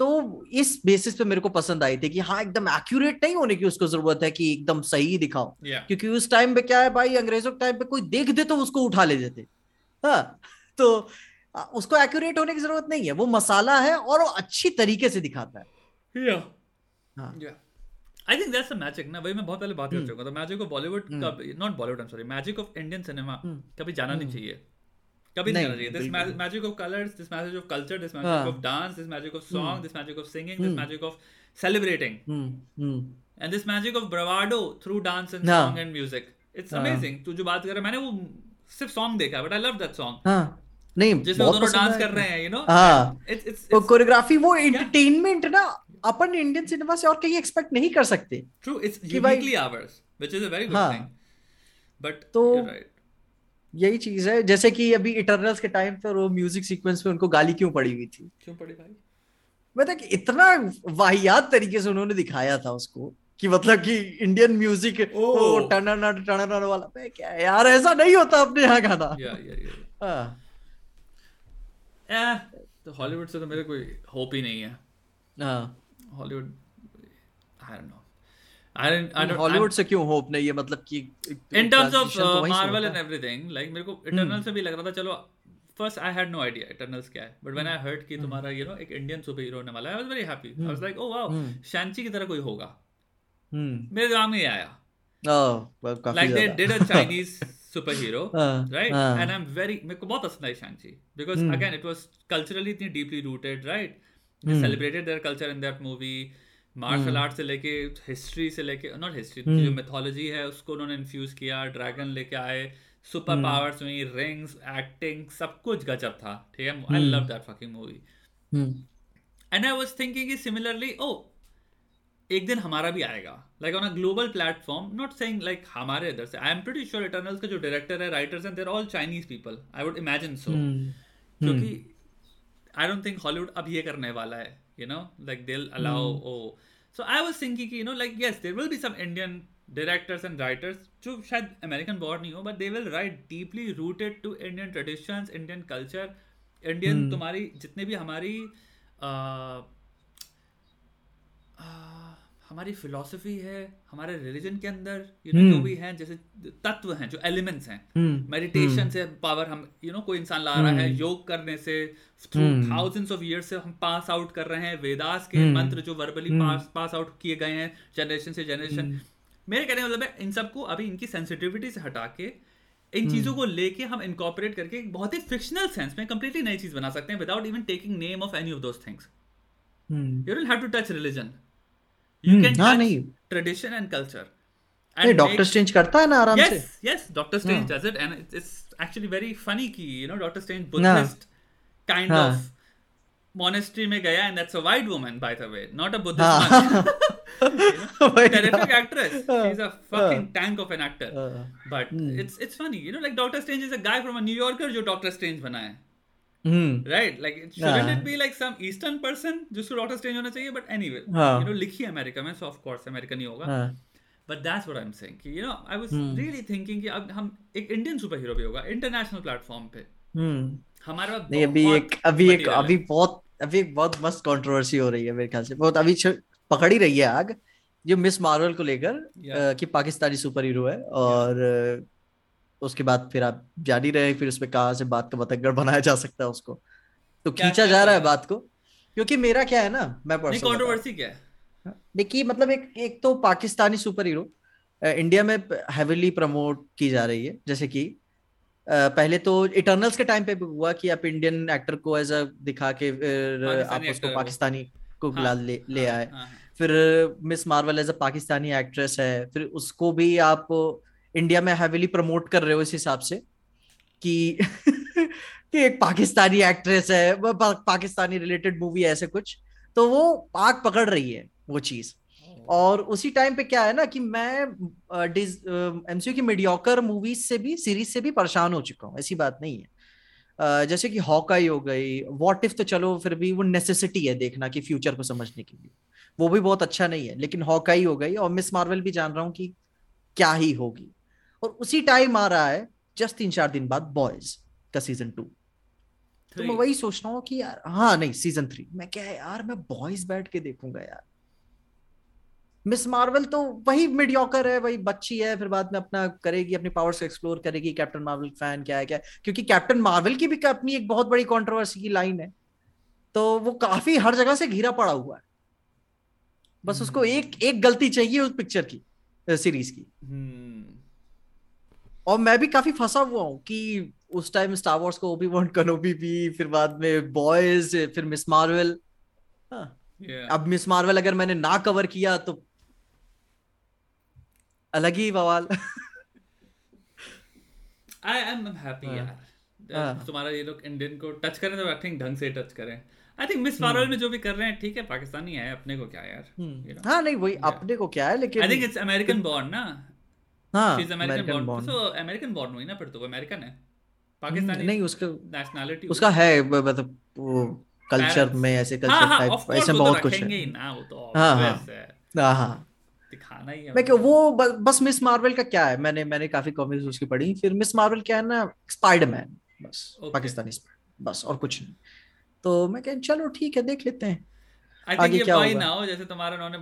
तो इस बेसिस पे मेरे को पसंद आई थी कि हाँ एकदम एक्यूरेट नहीं होने की उसको ज़रूरत है कि एकदम सही दिखाओ। Yeah. क्योंकि उस टाइम पे क्या है भाई अंग्रेज़ों के टाइम पे कोई देख दे तो उसको उठा ले देते। हाँ तो उसको एक्यूरेट होने की ज़रूरत नहीं है। वो मसाला है और वो अच्छी तरीके से दिखाता है. हाँ. I think that's the magic ना? वही मैं बहुत पहले बात कर चुका था मैजिक ऑफ़ बॉलीवुड का not Bollywood I am sorry magic of Indian cinema कभी जाना नहीं चाहिए। कभी नहीं जाना चाहिए। This magic of colours this magic of culture this magic of dance this magic of song this magic of singing this magic of celebrating and this magic of bravado through dance and song and music it's amazing तू जो बात कर रहा है मैंने वो सिर्फ़ song देखा but I love that song नहीं जिसमें दोनों डांस कर रहे हैं यू नो हाँ। कोरियोग्राफी वो एंटरटेनमेंट ना अपन इंडियन सिनेमा से और कहीं एक्सपेक्ट नहीं कर सकते। True it's uniquely ours which is a very good thing but तो यही चीज़ है जैसे कि अभी इटर्नल्स के टाइम पर वो म्यूज़िक सीक्वेंस में उनको गाली क्यों पड़ी हुई थी? क्यों पड़ी भाई? मतलब इतना वाहियात तरीके से उन्होंने दिखाया था उसको कि मतलब कि इंडियन म्यूज़िक वो टनन टनन वाला। क्या यार ऐसा नहीं होता अपने यहाँ गाना। हाँ तो हॉलीवुड से तो मेरे कोई होप ही नहीं है। हाँ। Hollywood I don't know Hollywood से क्यों होप नहीं है? मतलब कि in terms of Marvel and everything like मेरे को इटर्नल hmm. से भी लग रहा था चलो first I had no idea Eternals क्या है। बट व्हेन आई हर्ड कि hmm. तुम्हारा यू नो एक इंडियन सुपर हीरो होने वाला है I was very happy I was like oh wow Shang Chi की तरह कोई होगा? hmm. मेरे दिमाग में आया। Like they did a Chinese super hero right and I am very मेरे को बहुत पसंद आई Shang Chi because again it was culturally इतनी deeply rooted right they celebrated their culture in that movie martial art से लेके history से लेके not history जो मिथोलॉजी है उसको उन्होंने इन्फ्यूज किया ड्रैगन लेके आए सुपर पावर्स हुई रिंग्स एक्टिंग सब कुछ गजब था ठीक है? I love that fucking movie and I was thinking similarly ओ एक दिन हमारा भी आएगा। Like on a global platform not saying like हमारे इधर से I am pretty sure Eternals के जो डायरेक्टर है writers and their all Chinese people I would imagine so क्योंकि आई डोंट थिंक हॉलीवुड अब ये करने वाला है you know? Like they'll allow mm. oh. So i was thinking you know like yes there will be some indian directors and writers जो शायद American born नहीं हो but they will write deeply rooted to Indian traditions Indian culture Indian तुम्हारी जितने भी हमारी uh, uh, हमारी philosophy है हमारे रिलीजन के अंदर यू नो जो hmm. भी हैं जैसे तत्व हैं जो एलिमेंट्स हैं। Meditation hmm. से पावर हम यू नो कोई इंसान ला रहा है. योग करने से थ्रू थाउजेंड्स ऑफ़ ईयर्स से हम पास आउट कर रहे हैं वेदास के मंत्र जो वर्बली पास पास आउट किए गए हैं जनरेशन से जनरेशन मेरे कहने मतलब है इन सबको अभी इनकी सेंसिटिविटी से हटा के इन चीज़ों को लेके हम इनकॉपरेट करके एक बहुत ही फिक्शनल सेंस में कंप्लीटली नई चीज़ बना सकते हैं without even taking name of any of those things you don't have to touch religion you can हाँ, नहीं tradition and culture and Doctor Strange करता है ना आराम yes, से yes Doctor Strange does it and it's actually very funny कि you know Doctor Strange Buddhist kind हाँ. of monastery में गया and that's a white woman by the way not a buddhist हाँ. know, terrific actress she's a fucking tank of an actor but hmm. it's it's funny you know like doctor strange is a guy from a new yorker जो doctor strange बना है right like shouldn't it be like some eastern person जिसको Doctor Strange होना चाहिए but anyway you know लिखी America में so of course American ही होगा. But that's what I am saying कि you know I was really thinking कि अब हम एक इंडियन सुपर हीरो भी होगा इंटरनेशनल प्लेटफॉर्म पे. Hmm. हमारा नहीं अभी एक अभी एक अभी बहुत अभी एक बहुत मस्त कंट्रोवर्सी हो रही है मेरे ख्याल से। बहुत अभी पकड़ ही रही है आग जो मिस मार्वल को लेकर कि पाकिस्तानी सुपर हीरो है और उसके बाद फिर आप जारी रहे फिर उसमें कहा से बात का बतंगड़ बनाया जा सकता है उसको। तो खींचा जा रहा है बात को क्योंकि मेरा क्या है ना मैं कंट्रोवर्सी क्या है। हाँ, देखिए मतलब एक एक तो पाकिस्तानी सुपर हीरो इंडिया में हैवीली प्रमोट की जा रही है। जैसे कि पहले तो इटर्नल्स के टाइम पे भी हुआ कि आप इंडियन एक्टर को एज अ दिखा के आप उसको पाकिस्तानी को हाँ, ले ले हाँ, आए। हाँ, हाँ, फिर Ms Marvel as a Pakistani actress है फिर उसको भी आप इंडिया में हैवीली प्रमोट कर रहे हो इस हिसाब से कि कि एक पाकिस्तानी एक्ट्रेस है पा, पाकिस्तानी रिलेटेड मूवी ऐसे कुछ। तो वो आग पकड़ रही है वो चीज़। और उसी टाइम पे क्या है ना कि मैं एमसीयू की मीडियोकर मूवीज़ से भी सीरीज़ से भी परेशान हो चुका हूँ ऐसी बात नहीं है। Uh, जैसे कि हॉकाई हो गई वॉट इफ़ तो चलो फिर भी वो नेसेसिटी है देखना कि फ्यूचर को समझने के लिए। वो भी बहुत अच्छा नहीं है लेकिन हॉकाई हो गई और मिस मार्वल भी जान रहा हूँ कि क्या ही होगी। और उसी टाइम आ रहा है जस्ट तीन चार दिन बाद बॉयज़ का सीज़न टू तो मैं वही सोच रहा हूँ कि यार हाँ नहीं सीज़न थ्री मैं क्या है यार मैं बॉयज़ बैठ के देखूँगा यार। मिस मार्वल तो वही मीडियोकर है वही बच्ची है फिर बाद में अपना करेगी अपनी पावर्स को एक्सप्लोर करेगी कैप्टन मार्वल फ़ैन क्या है क्या क्योंकि कैप्टन मार्वल की भी अपनी एक बहुत बड़ी कंट्रोवर्सी की लाइन है। तो वो काफ़ी हर जगह से घिरा पड़ा हुआ है। बस उसको हम्म। एक एक गलती चाहिए उस पिक्चर की सीरीज़ की। हम्म। और मैं भी काफ़ी फंसा हुआ हूँ कि उस टाइम स्टार वॉर्स को ओबी वॉन्ट कनोबी भी फिर बाद में बॉयज़ फिर मिस मार्वल हाँ yeah. अब मिस मार्वल अगर मैंने ना कवर किया तो अलग ही बवाल आई एम हैप्पी यार। तुम्हारा ये लोग इंडियन को टच करें तो आई थिंक ढंग से टच करें आई थिंक मिस मार्वल में जो भी कर रहे हैं ठीक है पाकिस्तानी है अपने को क्या यार you हम्म। know? हाँ नहीं वही yeah. अपने को क्या है लेकिन I think it's American born ना हाँ अमेरिकन बॉर्न तो अमेरिकन बॉर्न हुई ना फिर तो वो अमेरिकन है। पाकिस्तानी नहीं उसका नेशनैलिटी उसका है मतलब वो कल्चर में ऐसे कल्चर टाइप ऐसे बहुत कुछ है। तो हाँ हाँ। हाँ। दिखाना ही है मैं क्या वो बस मिस मार्वल का क्या है? मैंने मैंने काफ़ी कॉमिक्स उसकी पढ़ी। फिर मिस मार्वल क्या है ना स्पाइडरमैन बस पाकिस्तानी बस और कुछ नहीं। तो मैं कह चलो ठीक है देख लेते हैं। आई थिंक ये वाई नाउ जैसे तुम्हारा उन्होंने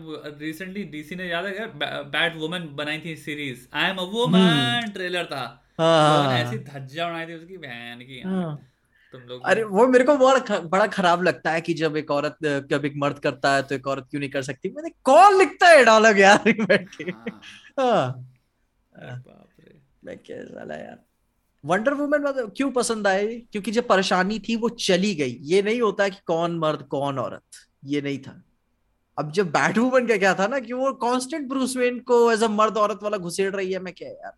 रिसेंटली डीसी ने याद है बैड वुमन बनाई थी series I am a woman trailer था। हाँ, हाँ, ऐसी धज्जा बनाई थी उसकी बहन की हाँ। तुम लोग अरे वो मेरे को बड़ा बड़ा खराब लगता है कि जब एक औरत कब एक मर्द करता है तो एक औरत क्यों नहीं कर सकती? मैंने कौन लिखता है डायलॉग यार? बैठ के क्या यार। वंडर वुमेन मतलब क्यों पसंद आए? क्योंकि जब परेशानी थी वो चली गई। ये नहीं होता कि कौन मर्द कौन औरत। ये नहीं था। अब जब बैट वुमन का क्या था ना कि वो कांस्टेंट ब्रूस वेन को एज अ मर्द औरत वाला घुसेड़ रही है मैं क्या यार?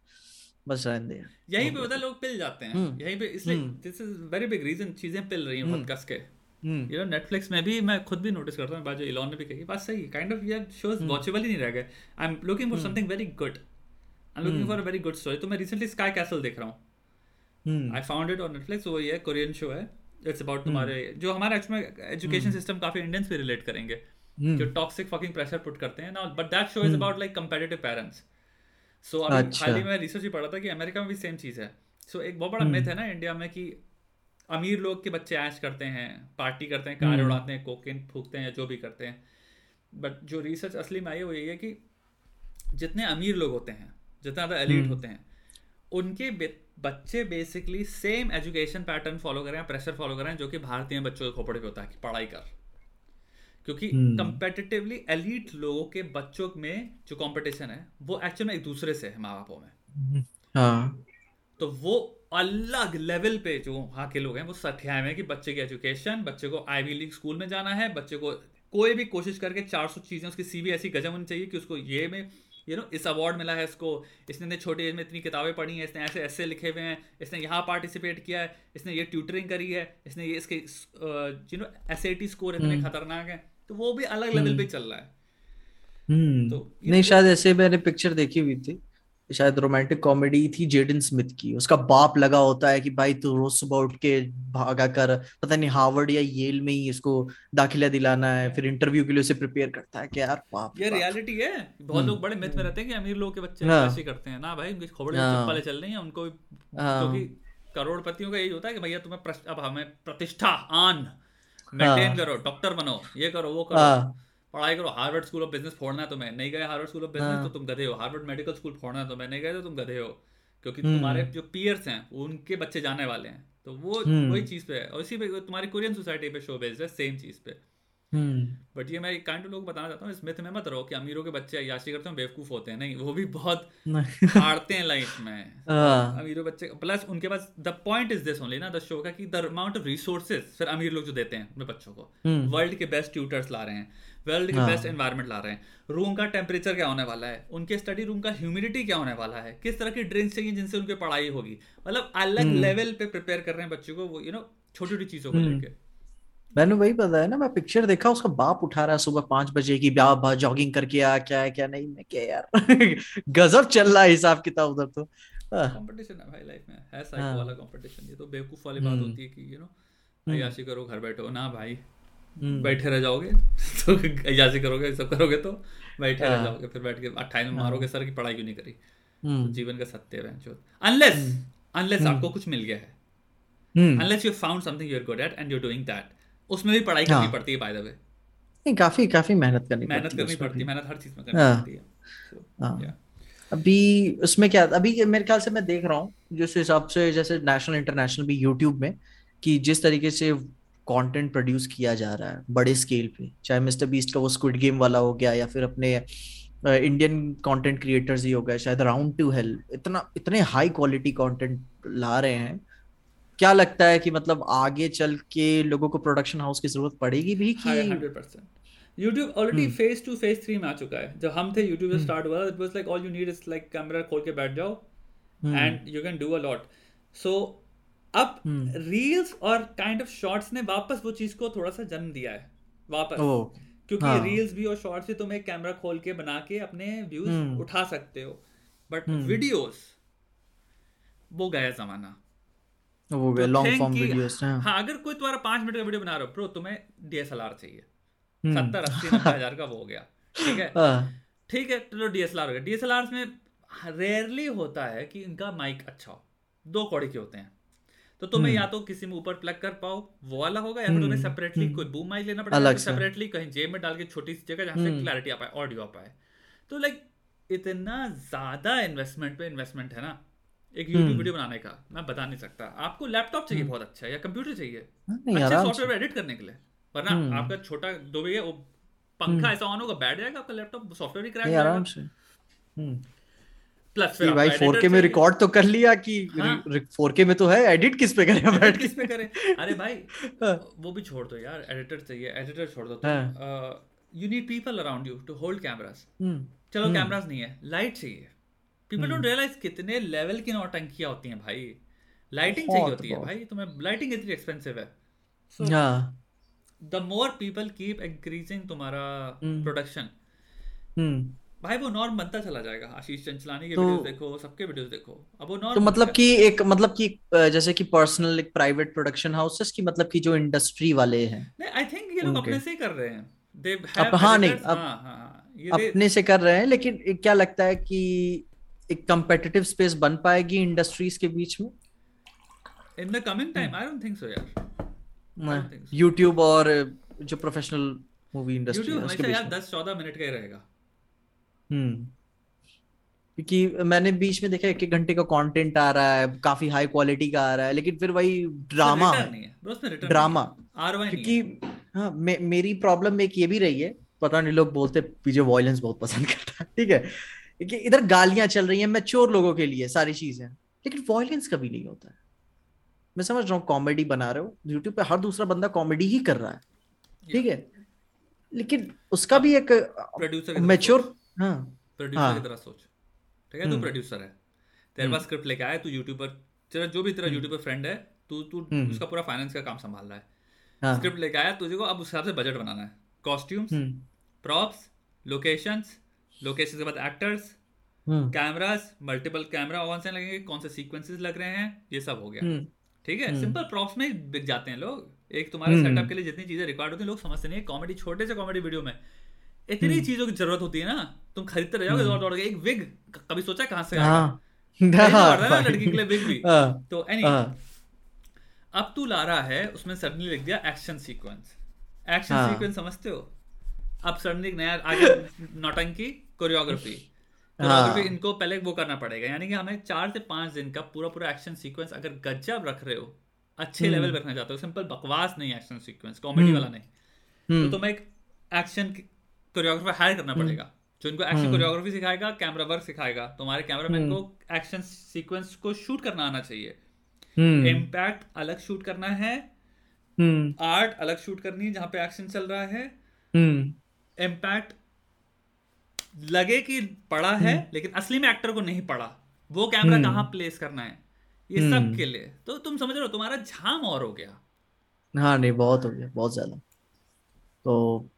बस रहने दे। यही पे पता लोग पिल जाते हैं। हम्म। यही पे इसलिए this is very big reason चीज़ें पिल रही हैं बहुत हम्म। कस के। यू नो नेटफ्लिक्स में भी मैं खुद भी नोटिस करता हूँ बाजू इलॉन ने भी कही बात सही काइंड ऑफ़ यार शोज़ वॉचेबल ही नहीं रह गए। I am looking for something very good I am looking for a very good story तो मैं रिसेंटली स्काई कैसल देख रहा हूँ। I found it on Netflix वो ये कोरियन शो है। It's about hmm. तुम्हारे जो हमारा एक्चुअली एजुकेशन सिस्टम काफ़ी इंडियंस पे रिलेट करेंगे hmm. जो टॉक्सिक फकिंग प्रेशर पुट करते हैं ना but that show is about like competitive parents so अभी अच्छा। हाल ही में रिसर्च ही पढ़ा था कि अमेरिका में भी सेम चीज़ है सो एक बहुत बड़ा मिथ hmm. है ना इंडिया में कि अमीर लोग के बच्चे ऐश करते हैं पार्टी करते हैं कार उड़ाते हैं कोकेन फूकते हैं या जो भी करते हैं बट जो रिसर्च असली में आई है वो यही है कि जितने अमीर लोग होते हैं जितना ज़्यादा एलिट होते हैं उनके बच्चे basically same education pattern follow करें प्रेशर फॉलो करें जो कि भारतीय बच्चों के खोपड़े पे होता है कि पढ़ाई कर क्योंकि कंपेटिटिवली hmm. एलिट लोगों के बच्चों में जो कंपटीशन है वो एक्चुअल में एक दूसरे से है माँ बापों में हाँ. तो वो अलग लेवल पे जो वहाँ के लोग हैं वो सठिया में कि बच्चे की एजुकेशन बच्चे को आईवी लीग स्कूल में जाना है बच्चे को कोई भी कोशिश करके 400 चीज़ें उसकी सीवी ऐसी गजब होनी चाहिए कि उसको ये में यू नो इस अवार्ड मिला है इसको। इसने इतने छोटी एज में इतनी किताबें पढ़ी हैं इसने ऐसे ऐसे लिखे हुए हैं इसने यहाँ पार्टिसिपेट किया है इसने ये ट्यूटरिंग करी है इसने ये इसके यू नो एस स्कोर इतने हम्म। खतरनाक है। तो वो भी अलग लेवल पे चल रहा है। हम्म। तो नहीं शायद ऐसे मैंने पिक्चर देखी हुई थी। शायद रोमांटिक कॉमेडी थी जेडन स्मिथ की उसका बाप लगा होता है कि भाई तू रोज सुबह उठ के भागा कर पता नहीं हार्वर्ड या येल में ही इसको दाखिला दिलाना है फिर इंटरव्यू के लिए उसे प्रिपेयर करता है कि यार बाप ये रियलिटी है बहुत हम्म। लोग बड़े मिथ में रहते हैं कि अमीर लोग के बच्चे हाँ। ऐसे करते हैं ना भाई उनकी खबरें हाँ। चल रही हैं उनको हाँ। क्योंकि करोड़पतियों का यही होता है कि भैया तुम्हें अब हमें प्रतिष्ठा आन मेंटेन करो डॉक्टर बनो ये करो वो करो पढ़ाई करो। हार्वर्ड स्कूल ऑफ़ बिज़नेस फोड़ना है तुम्हें। नहीं गए हार्वर्ड स्कूल ऑफ़ बिज़नेस तो तुम गधे हो। हार्वर्ड मेडिकल स्कूल फोड़ना है तुम्हें। नहीं गए तो तुम गधे हो। क्योंकि हम्म। तुम्हारे जो पियर्स हैं उनके बच्चे जाने वाले हैं। तो वो हम्म। वही चीज़ पे है। और इसी पे तुम्हारी कोरियन सोसाइटी पे शो बेस्ड है सेम चीज़ पे। But hmm. ये मैं एक काइंड लोग बताना चाहता हूँ इस मिथ में मत रहो कि अमीरों के बच्चे अयाशी करते हैं बेवकूफ़ होते हैं। नहीं वो भी बहुत हारते हैं लाइफ में। हाँ। अमीरों बच्चे प्लस उनके पास the point is this only ना द शो का कि द अमाउंट ऑफ़ रिसोर्सेज फिर अमीर लोग जो देते हैं अपने बच्चों को। वर्ल्ड के बेस्ट ट्यूटर्स ला रहे हैं वर्ल्ड के बेस्ट एनवायरमेंट ला रहे हैं। रूम का टेम्परेचर क्या होने वाला है? उनके स्टडी रूम का ह्यूमिडिटी क्या होने वाला है? किस तरह की ड्रिंक्स चाहिए जिनसे उनकी पढ़ाई होगी? मतलब अलग लेवल हम्म। पे प्रिपेयर कर रहे हैं बच्चों को वो यू नो छोटी छोटी चीज़ों को हम्म। मैंने वही पता है ना मैं पिक्चर देखा उसका बाप उठा रहा है सुबह पाँच बजे की ब्याह जॉगिंग करके आ क्या है क्या नहीं मैं क्या यार गजब चल रहा है हिसाब किताब उधर तो कंपटीशन हाँ। है भाई लाइफ में है साइको हाँ। वाला कंपटीशन ये तो बेवकूफ़ वाली बात हम्म। होती है कि यू नो अयाशी करो घर बैठो ना भाई हम्म। बैठे रह जाओगे तो इजाजी करोगे सब करोगे तो बैठे रह हाँ। जाओगे फिर बैठ के अट्ठाईस में हाँ। मारोगे सर की पढ़ाई क्यों नहीं करी तो जीवन का सत्य है अनलेस अनलेस आपको कुछ मिल गया है unless you found something you are good at and you doing that उसमें भी पढ़ाई करनी हाँ। पड़ती है बाय द वे नहीं काफ़ी काफ़ी मेहनत करनी मेहनत करनी पड़ती है मेहनत हर चीज़ में करनी हाँ। पड़ती है हाँ। अभी उसमें क्या अभी मेरे ख्याल से मैं देख रहा हूँ जिस हिसाब से जैसे नेशनल इंटरनेशनल भी यूट्यूब में कि जिस तरीके से कंटेंट प्रोड्यूस किया जा रहा है बड़े स्केल पे चाहे मिस्टर बीस्ट का वो स्क्विड गेम वाला हो गया या फिर अपने इंडियन कंटेंट क्रिएटर्स ही हो गए शायद राउंड टू हेल इतना इतने हाई क्वालिटी कंटेंट ला रहे हैं क्या लगता है कि मतलब आगे चल के लोगों को प्रोडक्शन हाउस की ज़रूरत पड़ेगी भी कि YouTube already phase two phase three में आ चुका है। जब हम थे YouTube स्टार्ट hmm. हुआ it was like all you need is like camera खोल के बैठ जाओ and you can do a lot so अब रील्स hmm. और काइंड ऑफ़ शॉर्ट्स ने वापस वो चीज़ को थोड़ा सा जन्म दिया है। वापस। Oh, क्योंकि हाँ. रील्स भी और शॉर्ट्स भी तुम एक कैमरा खोल के बना के अपने व्यूज़ hmm. उठा सकते हो। बट वीडियोस वो गया जमाना। वो गया लॉन्ग फॉर्म वीडियोस हैं। हाँ अगर कोई तुम्हारा पाँच मिनट का वीडियो बना रहे हो प्रो तुम्हें डीएसएलआर चाहिए। हम्म। सत्तर अस्सी नब्बे हज़ार का वो हो गया ठीक है? हाँ। ठीक है चलो डीएसएलआर हो गया। डीएसएलआर में रेयरली होता है कि इनका माइक अच्छा हो। दो कौड़ी के होते हैं। तो तुम्हें हम्म। या तो किसी में ऊपर प्लग कर पाओ वो वाला होगा या फिर तुम्हें सेपरेटली हम्म। कोई बूम माइक लेना पड़ेगा सेपरेटली कहीं जेब में डाल के छोटी सी जगह जहाँ से क्लैरिटी आ पाए ऑडियो आ पाए। तो लाइक इतना ज़्यादा इन्वेस्टमेंट पे इन्वेस्टमेंट है ना एक यूट्यूब वीडियो बनाने का मैं बता नहीं सकता। आपको लैपटॉप चाहिए बहुत अच्छा या कंप्यूटर चाहिए। अच्छे सॉफ्टवेयर एडिट करने के लिए। वरना हम्म। आपका छोटा दो भैया वो पंखा हम्म। ऐसा ऑन होगा बैठ जाएगा आपका लैपटॉप सॉफ्टवेयर ही क्रैक आराम से। प्लस फिर भाई 4K में रिकॉर्ड तो कर लिया कि हाँ? 4K में तो है एडिट किस पे करें बैठ किस पे करें? अरे भाई हाँ। वो भी छोड़ दो यार एडिटर चाहिए एडिटर छोड़ दो। You need people around you to hold cameras चलो कैमरास हम्म। नहीं है लाइट चाहिए। पीपल डोंट रियलाइज़ कितने लेवल की नौटंकियाँ होती हैं भाई। लाइटिंग चाहिए होती है भाई तुम्हें लाइटिंग इतनी एक्सपेंसिव है। हाँ the more people keep increasing तुम्हारा प्रोडक्शन हम्म। हम्म। भाई वो नॉर्म बनता चला जाएगा। आशीष चंचलानी के तो, वीडियोस देखो सबके वीडियोस देखो। अब वो नॉर्म तो मतलब कि एक मतलब कि जैसे कि पर्सनल एक प्राइवेट प्रोडक्शन हाउसेस की मतलब कि जो इंडस्ट्री वाले हैं। नहीं आई थिंक ये लोग अपने से ही कर रहे हैं। दे हैव हाँ नहीं अब हाँ, हाँ, हाँ, अपने से कर रहे हैं लेकिन क्या लगता है कि एक कंपेटिटिव स्पेस बन पाएगी इंडस्ट्रीज़ के बीच में? In the coming time I don't think so यार. यूट्यूब और जो प्रोफेशनल मूवी इंडस्ट्री है उसके बीच दस चौदह मिनट का ही रहेगा। हम्म। क्योंकि मैंने बीच में देखा एक एक घंटे का कंटेंट आ रहा है काफ़ी हाई क्वालिटी का आ रहा है लेकिन फिर वही ड्रामा ड्रामा क्योंकि हाँ मे, मेरी प्रॉब्लम एक ये भी रही है पता नहीं लोग बोलते पीछे वॉयलेंस बहुत पसंद करता है ठीक है? कि इधर गालियाँ चल रही हैं मैच्योर लोगों के लिए सारी चीज़ें। लेकिन वॉयलेंस कभी नहीं होता है। मैं समझ रहा हूँ कॉमेडी बना रहे हो। यूट्यूब पे हर दूसरा बंदा कॉमेडी ही कर रहा है। ठीक है? लेकिन उसका भी एक प्रोड्यूसर मैच्योर हाँ प्रोड्यूसर हाँ। की तरह सोच। ठीक है? तू प्रोड्यूसर हम्म। है। तेरे पास स्क्रिप्ट लेके आया तू यूट्यूबर तेरा जो भी तेरा यूट्यूबर हम्म। फ्रेंड है तू तू हम्म। उसका पूरा फाइनेंस का काम संभाल रहा है। स्क्रिप्ट हाँ। लेके आया तुझे को अब उस हिसाब से बजट बनाना है। कॉस्ट्यूम्स प्रॉप्स लोकेशंस लोकेशन के बाद एक्टर्स कैमरास मल्टीपल कैमरा कौन से लगेंगे कौन से सीक्वेंसेस लग रहे हैं ये सब हो गया। ठीक है? सिंपल हम्म। प्रॉप्स में बिक जाते हैं लोग। एक तुम्हारे सेटअप हम्म। के लिए जितनी चीज़ें रिकॉर्ड होती है लोग समझते नहीं कॉमेडी छोटे से कॉमेडी वीडियो में। इतनी हम्म। चीज़ों की ज़रूरत होती है ना तुम खरीदते रह जाओगे दौड़ दौड़ के। एक विग कभी सोचा कहाँ से आएगा? हाँ। लड़की के लिए विग भी। हाँ। तो एनी हाँ। अब तू ला रहा है उसमें सडनली लिख दिया एक्शन सीक्वेंस एक्शन सीक्वेंस समझते हो? अब सडनली नया आगे नौटंकी कोरियोग्राफी। हाँ. इनको पहले वो करना पड़ेगा यानी कि हमें चार से पाँच दिन का पूरा पूरा एक्शन सीक्वेंस अगर गजब रख रहे हो अच्छे लेवल हम्म। पे रखना चाहते हो सिंपल बकवास नहीं एक्शन सीक्वेंस कॉमेडी वाला नहीं। हम्म। तो तुम्हें एक एक्शन कोरियोग्राफर हायर करना पड़ेगा जो इनको एक्शन कोरियोग्राफी सिखाएगा कैमरा वर्क सिखाएगा तुम्हारे कैमरामैन को एक्शन सीक्वेंस को शूट करना आना चाहिए। इम्पैक्ट अलग शूट करना है आर्ट अलग शूट करनी है जहाँ पे एक्शन चल रहा है। इम्पैक्ट लगे कि पड़ा है हम्म। लेकिन असली में एक्टर को नहीं पड़ा वो कैमरा हम्म। कहाँ प्लेस करना है? ये सब हम्म। के लिए। तो तुम समझ रहे हो तुम्हारा झाम और हो गया। हाँ नहीं बहुत हो गया बहुत ज़्यादा। तो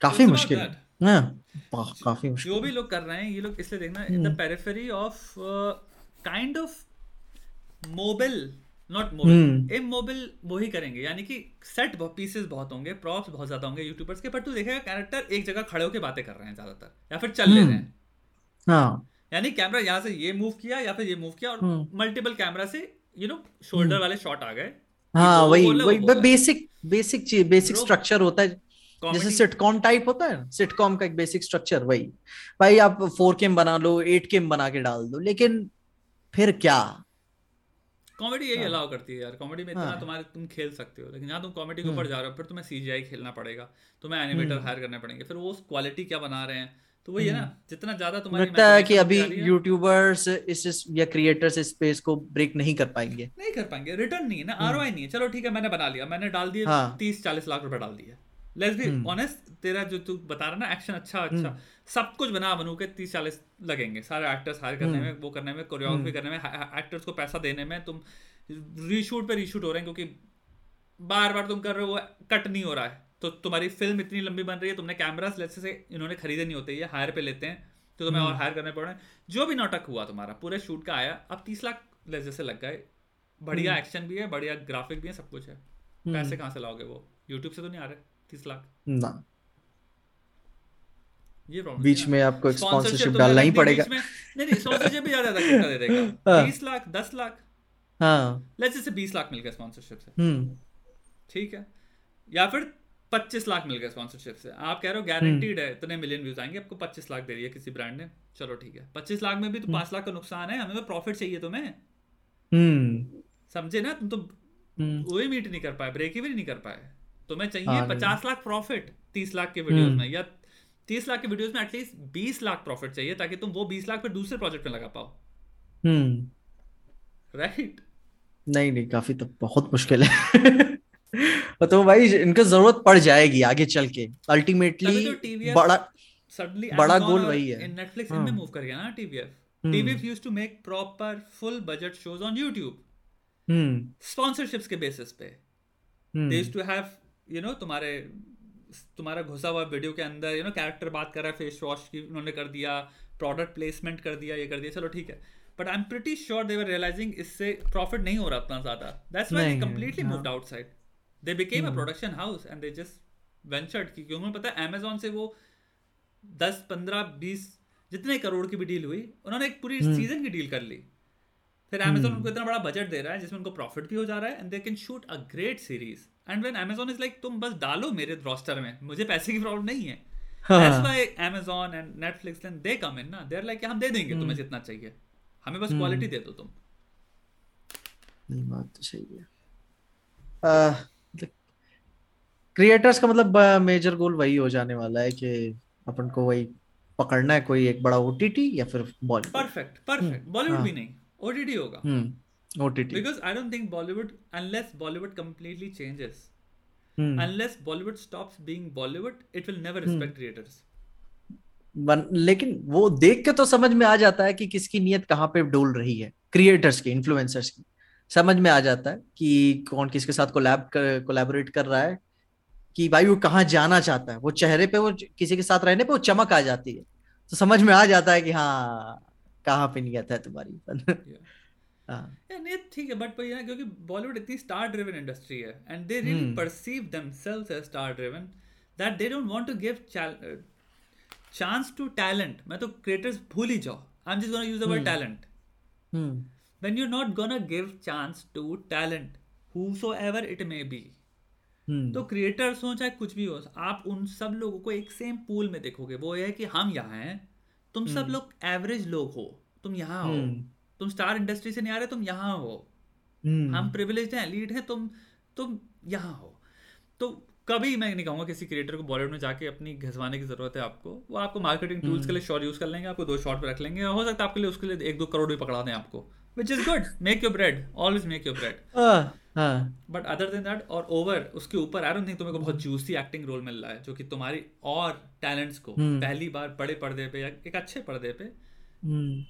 काफ़ी मुश्किल है। हाँ, काफ़ी मुश्किल जो भी लोग कर रहे हैं ये लोग इसलिए देखना in the periphery of kind of mobile not mobile um mobile वो ही करेंगे यानी कि सेट पीसेस बहुत होंगे प्रॉप्स बहुत ज़्यादा होंगे यूट्यूबर्स के पर तू देखेगा कैरेक्टर एक जगह खड़े होकर बातें कर रहे हैं ज़्यादातर या फिर चल ले रहे हैं। हाँ। यानी कैमरा यहाँ से ये मूव किया या फिर ये मूव किया और मल्टीपल कैमरा से यू नो शोल्डर वाले शॉट आ गए। हाँ वही वही बेसिक बेसिक चीज़ बेसिक स्ट्रक्चर होता है। जैसे सिटकॉम टाइप होता है सिटकॉम का एक बेसिक स्ट्रक्चर वही। भाई आप फोर केम बना लो एट केम बना के डाल दो लेकिन फिर क्या? कॉमेडी यही अलाउ हाँ। करती है यार। कॉमेडी में इतना हाँ। तुम्हारे तुम खेल सकते हो। लेकिन यहाँ तुम कॉमेडी के ऊपर हम्म। जा रहे हो फिर तुम्हें सीजीआई खेलना पड़ेगा। तुम्हें एनिमेटर हायर करने पड़ेंगे। फिर वो क्वालिटी क्या बना रहे हैं? तो वही है ना हम्म। जितना ज़्यादा तुम्हारी लगता है कि अभी यूट्यूबर्स इस या क्रिएटर्स इस स्पेस को ब्रेक नहीं कर पाएँगे। नहीं कर पाएँगे। रिटर्न नहीं है ना आरओआई हम्म। नहीं है। चलो ठीक है मैंने बना लिया। मैंने डाल दिया हाँ। तीस चालीस लाख रुपए डाल दिया लेट्स बी ऑनेस्ट तेरा जो तू बता रहा ना एक्शन अच्छा अच्छा। सब कुछ बना बनू के तीस चालीस लगेंगे। सारे एक्टर्स हायर करने में वो करने में कोरियोग्राफी करने में एक्टर्स को पैसा देने में तुम रीशूट पे रीशूट हो रहे हैं क्योंकि बार बार तुम कर रहे हो वो कट नहीं हो रहा है। तो तुम्हारी फ़िल्म इतनी लंबी बन रही है तुमने कैमरा लेट्स से इन्होंने खरीदे नहीं होते ये हायर पे लेते हैं तो तुम्हें और हायर हम्म। करने पड़ रहे हैं। जो भी नाटक हुआ तुम्हारा पूरे शूट का आया अब तीस लाख जैसे लग गए। बढ़िया एक्शन हम्म। भी है बढ़िया ग्राफिक भी है सब कुछ है। हम्म। पैसे कहाँ से लाओगे वो? यूट्यूब से तो नहीं आ रहे तीस लाख? ना। ये बीच में आपको स्पॉन्सरशिप तो डालना ही पड़ेगा। नहीं नहीं स्पॉन्सरशिप भी ज़्यादा कितना दे देगा? हाँ। तीस लाख दस लाख? हाँ। लेट्स जैसे बीस लाख मिल गया स्पॉन्सरशिप से। हम्म। ठीक है। या फिर पच्चीस लाख मिल गया स्पॉन्सरशिप से। आप कह रहे हो गारंटीड है इतने मिलियन व्यूज़ आएँगे आपको पच्चीस लाख दे किसी ब्रांड ने। चलो ठीक है। पच्चीस लाख में भी तो हम्म। पाँच लाख का नुकसान है हमें तो प्रॉफिट चाहिए तुम्हें। हम्म। समझे ना? तुम तो वही मीट नहीं कर पाए ब्रेक इवन नहीं कर पाए। तुम्हें चाहिए हाँ, पचास लाख प्रॉफिट तीस लाख के वीडियोस में या तीस लाख के वीडियोस में एटलीस्ट बीस लाख प्रॉफिट चाहिए ताकि तुम वो बीस लाख पे दूसरे प्रोजेक्ट में लगा पाओ। राइट नहीं नहीं काफ़ी तो बहुत मुश्किल है। तो भाई इनको ज़रूरत पड़ जाएगी आगे चल के। अल्टीमेटली तो बड़ा सडनली बड़ा गोल वही है। नेटफ्लिक्स इनमें मूव कर गया ना TVF TVF used to make proper full budget shows on YouTube sponsorships के बेसिस पे। They used to have you know तुम्हारे तुम्हारा घुसा हुआ वीडियो के अंदर यू नो कैरेक्टर बात कर रहा है फेस वॉश की उन्होंने कर दिया प्रोडक्ट प्लेसमेंट कर दिया ये कर दिया चलो ठीक है। But I am pretty sure they were realising इससे प्रॉफिट नहीं हो रहा इतना ज़्यादा। That's why they completely moved outside they became a production house and they just ventured क्योंकि उन्हें पता है अमेजोन से वो 10 15 20 जितने करोड़ की भी डील हुई उन्होंने एक पूरी सीज़न hmm. की डील कर ली। फिर अमेजोन उनको इतना बड़ा बजट दे रहा है जिसमें उनको प्रॉफिट भी हो जा रहा है and they can shoot a great series and when Amazon is like तुम बस डालो मेरे रोस्टर में मुझे पैसे की प्रॉब्लम नहीं है. Amazon and Netflix and they come in ना. दे आर लाइक हम दे देंगे तुम्हें hmm. जितना चाहिए। हमें बस क्वालिटी हम्म। दे दो तुम. नहीं बात तो सही है। क्रिएटर्स का मतलब मेजर गोल वही हो जाने वाला है कि अपन को वही पकड़ना है कोई एक बड़ा ओटीटी या फिर बॉलीवुड परफेक्ट परफेक्ट बॉलीवुड भी नहीं। ओटीटी होगा। हम्म OTT because I don't think Bollywood unless Bollywood completely changes unless Bollywood stops being Bollywood it will never respect creators लेकिन वो देख के तो समझ में आ जाता है कि किसकी नीयत कहाँ पे डोल रही है क्रिएटर्स की इन्फ्लुएंसर्स की। समझ में आ जाता है कि कौन किसके साथ कोलैब कर कोलैबोरेट कर रहा है कि भाई वो कहाँ जाना चाहता है। वो चेहरे पे वो किसी के साथ रहने पे वो चमक आ जाती है। तो समझ में आ जाता है कि हाँ कहाँ पे नियत है तुम्हारी हाँ। ठीक है बट क्योंकि बॉलीवुड इतनी स्टार ड्रिवन इंडस्ट्री है and they really perceive themselves as star driven that they don't want to give chance to talent मैं तो क्रिएटर्स भूल ही जाओ। I am just gonna use the word talent when you not gonna give chance to talent whosoever it may be तो creators हो चाहे कुछ भी हो आप उन सब लोगों को एक सेम पूल में देखोगे वो ये है कि हम यहाँ हैं तुम सब hmm. लोग एवरेज लोग हो। तुम यहाँ हो। hmm. तुम स्टार इंडस्ट्री से नहीं आ रहे तुम यहाँ हो। hmm. हम प्रिविलेज हैं लीड हैं तुम तुम यहाँ हो। तो कभी मैं नहीं कहूँगा किसी क्रिएटर को बॉलीवुड में जाके अपनी घसवाने की ज़रूरत है आपको। वो आपको मार्केटिंग टूल्स के लिए शॉर्ट यूज़ कर लेंगे आपको दो शॉर्ट पर रख लेंगे हो सकता है आपके लिए उसके लिए एक दो करोड़ भी पकड़ा दें आपको। Which is good make your bread always make your bread but other than that और ओवर उसके ऊपर आई डोंट थिंक तुम्हें को बहुत जूसी एक्टिंग रोल मिल रहा है जो कि तुम्हारी और टैलेंट्स को hmm. पहली बार बड़े पर्दे पे या एक अच्छे पर्दे पे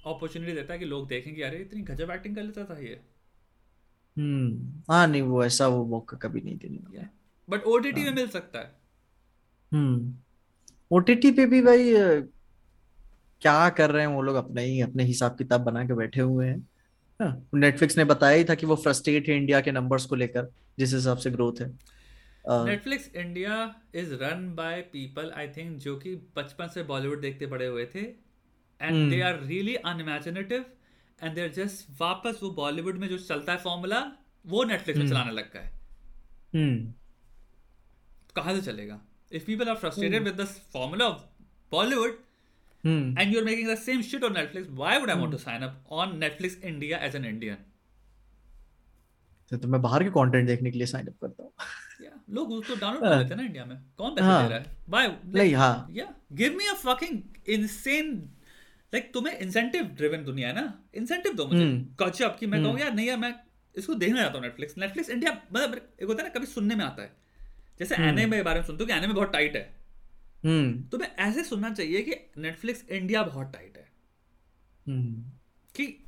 अपॉर्चुनिटी hmm. देता है कि लोग देखें कि अरे इतनी गजब एक्टिंग कर लेता था ये। हम्म। हाँ नहीं वो ऐसा वो मौका कभी नहीं देने बट ओटीटी में हाँ। मिल सकता है। हम्म। ओटीटी पे भी भाई क्या कर रहे हैं वो लोग अपने ही अपने हिसाब किताब बना के बैठे हुए हैं। नेटफ्लिक्स हाँ, ने बताया ही था कि वो फ्रस्ट्रेट है इंडिया के नंबर्स को लेकर जिस हिसाब से ग्रोथ है। Netflix India is run by people I think जो कि बचपन से बॉलीवुड देखते बड़े हुए थे। And they are really unimaginative and there just वापस वो बॉलीवुड में जो चलता है फॉर्मूला वो नेटफ्लिक्स में हम्म। चलाने लग गए। हम्म। कहाँ से चलेगा? If people are frustrated with the formula of Bollywood hmm and you're making the same shit on Netflix, why would I want to sign up on Netflix India as an Indian? तो, तो मैं बाहर के content देखने के लिए sign up करता हूँ। Yeah, लोग उसको डाउनलोड कर लेते हैं ना इंडिया में। कौन पैसे हाँ। दे रहा है? बाय नहीं हाँ। या give me a fucking insane like तुम्हें इंसेंटिव ड्रिवन दुनिया है ना? इंसेंटिव दो मुझे। हम्म। गजब कि मैं कहूँ यार नहीं यार मैं इसको देखना चाहता हूँ नेटफ्लिक्स नेटफ्लिक्स इंडिया मतलब एक होता है ना कभी सुनने में आता है। जैसे। एने के बारे में सुनते हो कि एने में बहुत टाइट है। हम्म। तो मैं ऐसे सुनना चाहिए कि नेटफ्लिक्स इंडिया बहुत टाइट है। हम्म। कि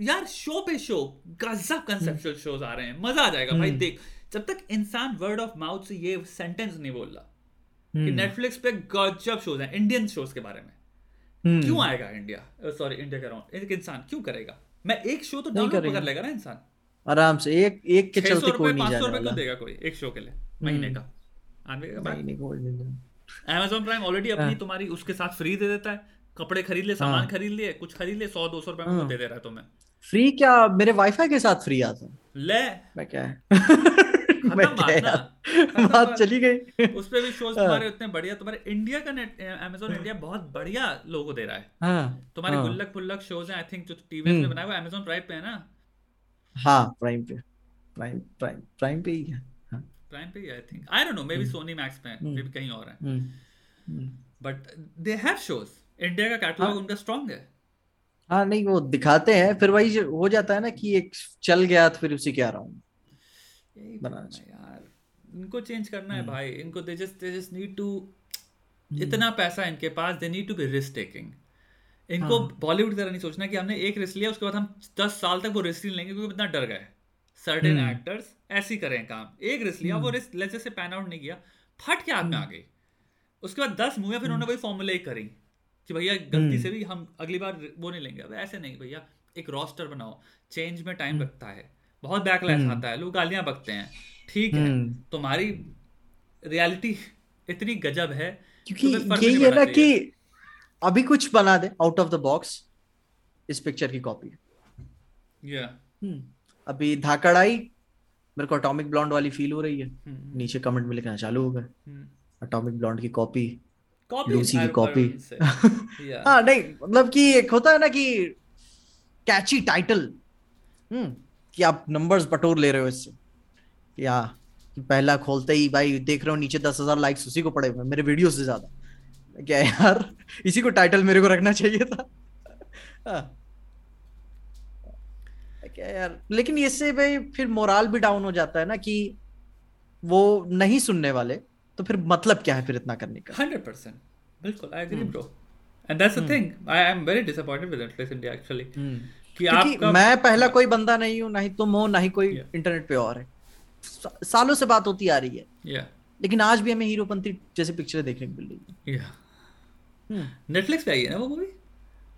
यार शो पे शो गजब कंसेप्चुअल शोज़ आ रहे हैं मज़ा आ जाएगा भाई हम्म। देख जब तक इंसान वर्ड ऑफ़ माउथ से ये सेंटेंस नहीं बोल रहा कि हम्म, नेटफ्लिक्स पे गजब शोज़ हैं इंडियन शोज़ के बारे में। हम्म, क्यों आएगा इंडिया सॉरी इंडिया कह रहा हूँ एक इंसान क्यों करेगा? मैं एक शो तो डाउनलोड कर लेगा ना इंसान। आराम से एक एक के चलते कोई रुपए नहीं पाँच जाने सौ रुपए वाला। क्यों देगा कोई एक शो के लिए महीने का। आने का नहीं जाने। अमेजोन प्राइम ऑलरेडी अपनी हाँ। तुम्हारी उसके साथ फ्री दे देता है कपड़े खरीद ले सामान हाँ। खरीद लिए कुछ खरीद ले सौ दो सौ रुपए में हाँ। दे दे रहा है तुम्हें फ्री क्या मेरे वाईफाई के साथ फ्री आता है ले मैं क्या है मैं क्या बात। चली गई उस पे भी शोज़। तुम्हारे उतने बढ़िया तुम्हारे इंडिया का नेट अमेजोन इंडिया बहुत बढ़िया लोगो दे रहा है हाँ तुम्हारे। गुल्लक पुल्लक शोज़ हैं आई थिंक जो टीवी में हम्म। बनाया हुआ अमेजोन प्राइम पे है ना हाँ प्राइम पे प्राइम प्राइम प्राइम पे है हाँ प्राइम पे I think I don't know maybe Sony Max पे। मे बी कहीं और है। But they have shows India का कैटलॉग हाँ। उनका स्ट्रांग है. हाँ नहीं वो दिखाते हैं फिर वही हो जाता है ना कि एक चल गया तो फिर उसी के आ रहा हूँ। है यार। इनको चेंज करना है हम्म। भाई। इनको they just they just need to इतना पैसा इनके पास they need to be risk taking इनको हाँ। बॉलीवुड की तरह नहीं सोचना कि हमने एक रिस्क लिया उसके बाद हम दस साल तक वो रिस्क नहीं लेंगे क्योंकि इतना डर गए। सर्टेन हम्म। एक्टर्स ऐसे ही करें काम। एक रिस्क लिया वो रिस्क लेसे से पैन आउट नहीं किया फट के हाथ में आ हम्म। गई। उसके बाद दस मूवियाँ फिर उन्होंने वही फॉर्मूला ही करी कि भैया गलती से भी हम अगली बार वो नहीं लेंगे। अब ऐसे नहीं भैया एक रोस्टर बनाओ चेंज में टाइम लगता है। बहुत बैकलैश हम्म। आता है लोग गालियाँ बकते हैं। ठीक है हम्म। तुम्हारी रियलिटी इतनी गजब है क्योंकि यही है ना कि अभी कुछ बना दे आउट ऑफ़ द बॉक्स इस पिक्चर की कॉपी या अभी धाकड़ आई मेरे को अटोमिक ब्लॉन्ड वाली फील हो रही है। हम्म, नीचे कमेंट में लिखना चालू हो गए अटोमिक ब्लॉन्ड की कॉपी लूसी की कॉपी हाँ नहीं मतलब कि एक होता है ना कि कैची टाइटल हम्म कि आप नंबर्स बटोर ले रहे हो इससे। हाँ कि पहला खोलते ही भाई देख रहे हो नीचे दस हज़ार लाइक्स उसी को पड़े हुए मेरे वीडियो से ज़्यादा। क्या यार इसी को टाइटल मेरे को रखना चाहिए था। हाँ। क्या यार? लेकिन इससे भाई फिर मोराल भी डाउन हो जाता है ना कि वो नहीं सुनने वाले तो फिर मतलब क्या है फिर इतना करने का? हंड्रेड परसेंट बिल्कुल I agree hmm. Bro and that's the thing I am very disappointed with Netflix India actually hmm. कि आपका मैं पहला कोई बंदा नहीं हूँ ना ही तुम हो ना ही कोई Yeah. इंटरनेट पे और है। सालों से बात होती आ रही है। या लेकिन आज भी हमें हीरोपंती जैसे पिक्चर देखने को मिल रही या है नेटफ्लिक्स पे आई है ना वो मूवी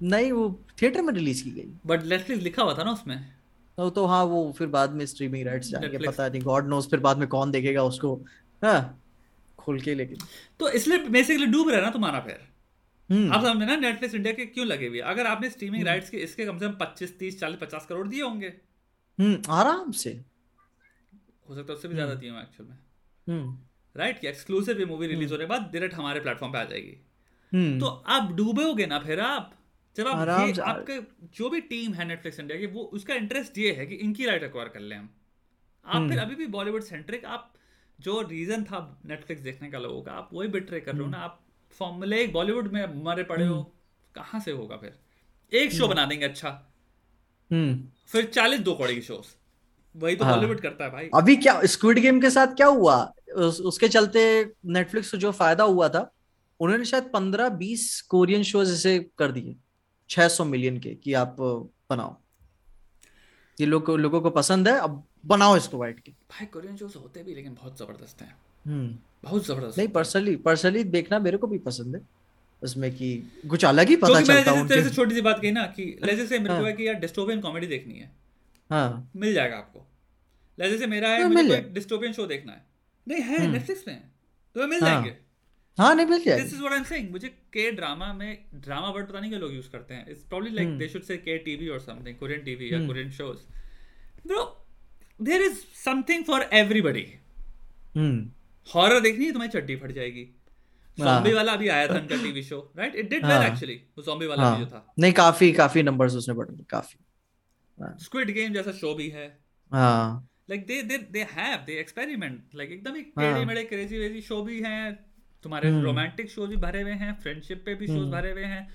नहीं वो थिएटर में रिलीज़ की गई। बट नेटफ्लिक्स लिखा हुआ था ना उसमें। तो, तो हाँ वो फिर बाद में स्ट्रीमिंग राइट्स जाएँगे पता नहीं गॉड नोस फिर बाद में कौन देखेगा उसको। हाँ खोल के लेकिन। तो इसलिए बेसिकली डूब रहा है ना तुम्हारा फिर? हम्म। आप समझे ना नेटफ्लिक्स इंडिया के क्यों लगे हुए? अगर आपने स्ट्रीमिंग राइट्स के इसके कम से कम पच्चीस तीस चालीस पचास करोड़ दिए होंगे। हम्म आराम से। हो सकता है उससे भी ज़्यादा दिए एक्चुअल में। हम्म। राइट कि एक्सक्लूसिव मूवी रिलीज़ होने के बाद डायरेक्ट हमारे प्लेटफॉर्म पे आ जाएगी। हम्म। तो आप डूबोगे ना फिर आप? जब आप ये आपके जो भी टीम है नेटफ्लिक्स इंडिया की वो उसका इंटरेस्ट ये है कि इनकी राइट एक्वायर कर लें हम। आप फिर अभी भी बॉलीवुड सेंट्रिक आप जो रीजन था नेटफ्लिक्स देखने का लोगों का आप वही बिट्रे कर रहे हो ना आप फॉर्मूले बॉलीवुड में मरे पड़े हो कहाँ से होगा फिर? एक शो बना देंगे अच्छा। हम्म। फिर चालीस दो कौड़े की शोज़ वही तो हाँ। बॉलीवुड करता है भाई। अभी क्या स्क्विड गेम के साथ क्या हुआ? उस, उसके चलते नेटफ्लिक्स को जो फ़ायदा हुआ था उन्होंने शायद पंद्रह बीस कोरियन शोज़ ऐसे कर दिए। छह सौ मिलियन के कि आप बनाओ। ये लोग लोगों को पसंद है अब बनाओ इसको वाइट के। भाई कोरियन शोज़ होते भी लेकिन बहुत ज़बरदस्त हैं। हम्म। बहुत ज़बरदस्त नहीं पर्सनली पर्सनली देखना मेरे को भी पसंद है। उसमें कि कुछ अलग ही पता चलता जैसे तेरे से छोटी सी बात कही ना कि जैसे से मेरे को हाँ। है कि यार डिस्टोपियन कॉमेडी देखनी है। हाँ। मिल जाएगा आपको। जैसे से मेरा है हाँ, मुझे कोई डिस्टोपियन शो देखना है। नहीं है। नेटफ्लिक्स में। तो मिल हाँ। जाएँगे। हाँ नहीं मिल जाएगी। This is what I am saying मुझे के ड्रामा में ड्रामा वर्ड पता नहीं क्या लोग यूज़ करते हैं। It's probably like they should say K TV और समथिंग कोरियन टीवी या Korean shows bro there is something for everybody horror देखनी है तुम्हारी चड्डी फट जाएगी। ज़ॉम्बी वाला अभी आया था उनका TV show right it did well actually वो ज़ॉम्बी वाला हाँ, भी जो था। नहीं काफ़ी काफ़ी नंबर्स उसने बढ़े काफ़ी। स्क्विड गेम जैसा शो भी है। हाँ। Like they they they have they experiment like एकदम एक हाँ। टेढ़े मेढ़े क्रेजी वेजी शो भी हैं। तुम्हारे रोमांटिक शोज़ भी भरे हुए हैं फ्रेंडशिप पे भी शोज़ भरे हुए हैं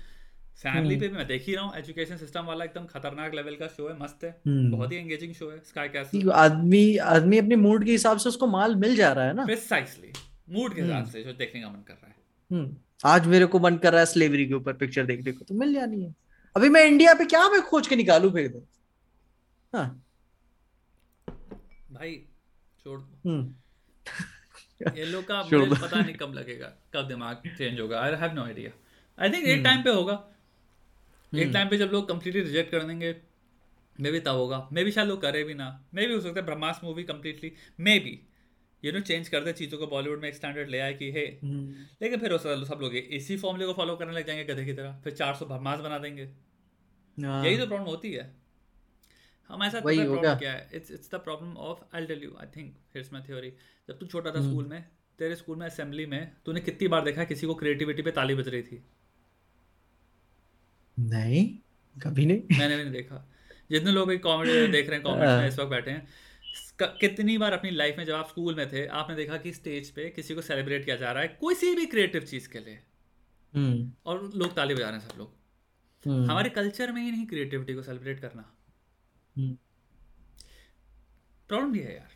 फैमिली पे भी मैं देख ही रहा हूँ एजुकेशन सिस्टम वाला एकदम खतरनाक लेवल का शो है मस्त है बहुत ही एंगेजिंग शो है स्काई कैसल आदमी आदमी अपने मूड के हिसाब से उसको माल मिल जा रहा है ना? प्रिसाइसली मूड के हिसाब से जो देखने का मन कर रहा है। हम्म। आज मेरे को मन कर रहा है स्लेवरी के ऊपर पिक्चर देखने को तो मिल जानी है। अभी मैं इंडिया पे क्या मैं खोज के निकालू फिर दे हाँ। भाई छोड़ दो। हम्म। ये लोग का मुझे पता नहीं कब लगेगा कब दिमाग चेंज होगा। I have no idea I think hmm. एक टाइम पे होगा। एक टाइम पे जब लोग कंप्लीटली रिजेक्ट कर देंगे मे भी तब होगा। मे भी शायद लोग करे भी ना। मे भी हो सकता है Brahma's movie completely maybe you know change कर दे चीज़ों को बॉलीवुड में एक स्टैंडर्ड ले आए कि हे हम्म। लेकिन फिर हो सकता है सब लोग इसी फॉर्मूले को फॉलो करने लग जाएँगे गधे की तरह। फिर चार सौ ब्रह्मास बना देंगे। हाँ, यही तो प्रॉब्लम होती है। हमारे साथ वही होगा। प्रॉब्लम क्या है? It's it's the problem of I tell you I think here's my theory जब तू छोटा था हम्म। स्कूल में तेरे स्कूल में असेंबली में तूने कितनी बार देखा किसी को क्रिएटिविटी पे ताली बज रही थी? नहीं कभी नहीं। मैंने भी नहीं देखा। जितने लोग कॉमेडी देख रहे हैं कॉमेडी में इस वक्त बैठे हैं कितनी बार अपनी लाइफ में जब आप स्कूल में थे आपने देखा कि स्टेज पे किसी को सेलिब्रेट किया जा रहा है किसी भी क्रिएटिव चीज़ के लिए? हम्म। और लोग ताली बजा रहे हैं सब लोग। हम्म, हमारे कल्चर में ही नहीं क्रिएटिविटी को सेलिब्रेट करना। प्रॉब्लम ये है यार।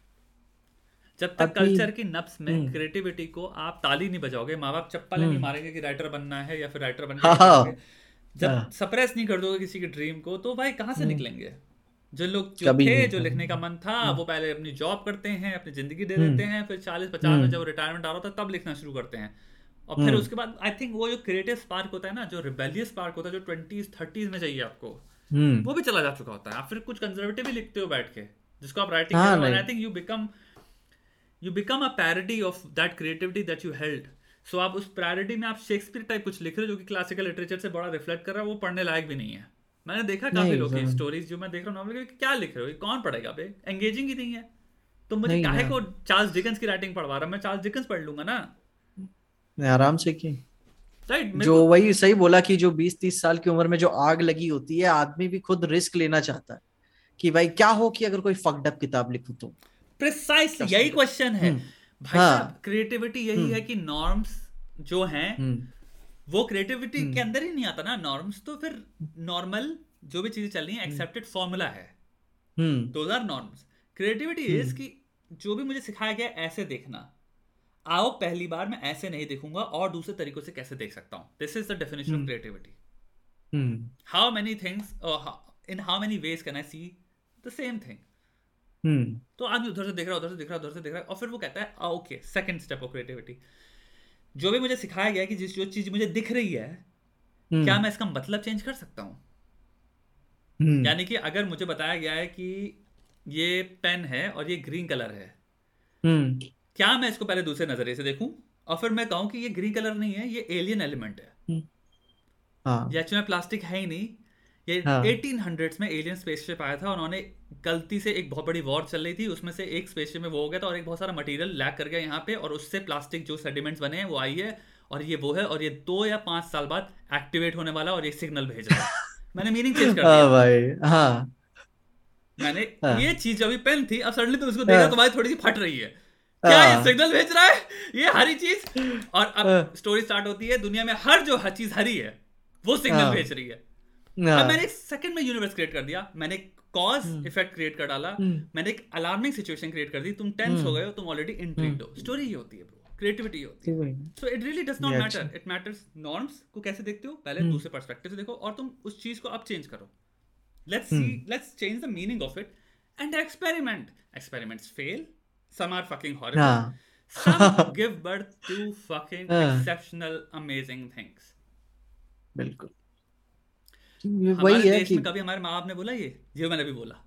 जब तक कल्चर की नब्स में हम्म। क्रिएटिविटी को आप ताली नहीं बजाओगे माँ बाप चप्पल नहीं मारेंगे कि राइटर बनना है या फिर राइटर बनना हाँ, हाँ। है जब हाँ। सप्रेस नहीं कर दोगे किसी के ड्रीम को तो भाई कहाँ से निकलेंगे? जो लोग जो थे जो लिखने का मन था वो पहले अपनी जॉब करते हैं अपनी ज़िंदगी दे हम्म। देते हैं फिर चालीस पचास में जब रिटायरमेंट आ रहा होता है तब लिखना शुरू करते हैं। और फिर उसके बाद आई थिंक वो जो क्रिएटिव स्पार्क होता है ना जो रिबेलियस स्पार्क होता है जो ट्वेंटीज थर्टीज में चाहिए आपको हम्म वो भी चला जा चुका होता है। आप फिर कुछ कंजर्वेटिव भी लिखते हो बैठ के जिसको आप राइटिंग हाँ, I think you become you become a parody of that creativity that you held so आप उस पैरोडी में आप शेक्सपियर टाइप कुछ लिख रहे हो जो कि क्लासिकल लिटरेचर से बड़ा रिफ्लेक्ट कर रहा है वो पढ़ने लायक भी नहीं है। मैंने देखा काफ़ी लोग की स्टोरीज जो मैं देख रहा हूँ नॉर्मली क्या लिख रहे हो? कौन पढ़ेगा बे? एंगेजिंग ही नहीं है। तो मुझे काहे को चार्ल्स डिकन्स की राइटिंग पढ़वा रहा मैं चार्ल्स डिकन्स पढ़ लूँगा ना। आराम से की। राइट जो वही सही बोला कि जो 20-30 साल की उम्र में जो आग लगी होती है आदमी भी खुद रिस्क लेना चाहता है कि भाई क्या हो कि अगर कोई फक्ड अप किताब लिखूं तो? प्रिसाइसली यही क्वेश्चन है। भाई हाँ। क्रिएटिविटी यही है कि नॉर्म्स जो हैं हम्म। वो क्रिएटिविटी के अंदर ही नहीं आता ना। नॉर्म्स तो फिर नॉर्मल जो भी चीज़ें चल रही हैं एक्सेप्टेड फॉर्मूला है। हम्म। Those are norms creativity is कि जो भी मुझे सिखाया गया ऐसे देखना। आओ पहली बार मैं ऐसे नहीं देखूँगा और दूसरे तरीकों से कैसे देख सकता हूँ। This is the definition of creativity how many things in how many ways can I see the same thing तो आदमी उधर से देख रहा है उधर से देख रहा है उधर से देख रहा है और फिर वो कहता है okay second step of creativity जो भी मुझे सिखाया गया कि जिस जो चीज़ मुझे दिख रही है हम्म, क्या मैं इसका मतलब चेंज कर सकता हूँ? हम्म, यानी कि अगर मुझे बताया गया है कि ये पेन है और ये ग्रीन कलर है हम्म क्या मैं इसको पहले दूसरे नज़रिए से देखूँ? और फिर मैं कहूँ कि ये ग्रीन कलर नहीं है ये एलियन एलिमेंट है। हाँ। ये एक्चुअली प्लास्टिक है ही नहीं। ये हाँ। 1800s में एलियन स्पेसशिप आया था उन्होंने गलती से एक बहुत बड़ी वॉर चल रही थी। उसमें से एक स्पेसशिप में वो हो गया था और एक बहुत सारा मटेरियल लैक कर गया यहाँ पे और उससे प्लास्टिक जो सेडिमेंट्स बने हैं वो आई है और ये वो है और ये दो या पाँच साल बाद एक्टिवेट होने वाला और ये सिग्नल भेज रहा है। मैंने मीनिंग चेंज कर हाँ दिया। भाई हाँ। मैंने हाँ। ये चीज़ अभी पेन थी अब सडनली तुम इसको देखा हाँ। तुम्हारी थोड़ी सी फट रही है। क्या ये हाँ। सिग्नल भेज रहा है? ये हरी चीज़? और अब हाँ। स्टोरी स्टार्ट होती है दुनिया में हर जो हर चीज़ हरी है वो सिग्नल हाँ। भेज रही है। हाँ, अब मैंने एक सेकंड में यूनिवर्स क्रिएट कर दिया। मैंने कॉज इफ़ेक्ट क्रिएट कर डाला। हम्म। मैंने एक अलार्मिंग सिचुएशन क्रिएट कर दी। तुम टेंस हो गए हो तुम ऑलरेडी इंट्रीग्ड हो। स्टोरी ही होती है ब्रो क्रिएटिविटी होती है। So it really does not matter it matters norms को कैसे देखते हो? पहले हम्म। दूसरे पर्सपेक्टिव से देखो और तुम उस चीज़ को अब चेंज करो। Let's see let's change the meaning of it and experiment experiments fail some are fucking horrible हाँ some give birth to fucking हाँ। exceptional amazing things. बिल्कुल। वही है कि कभी हमारे माँ बाप ने बोला ये? ये मैंने भी बोला।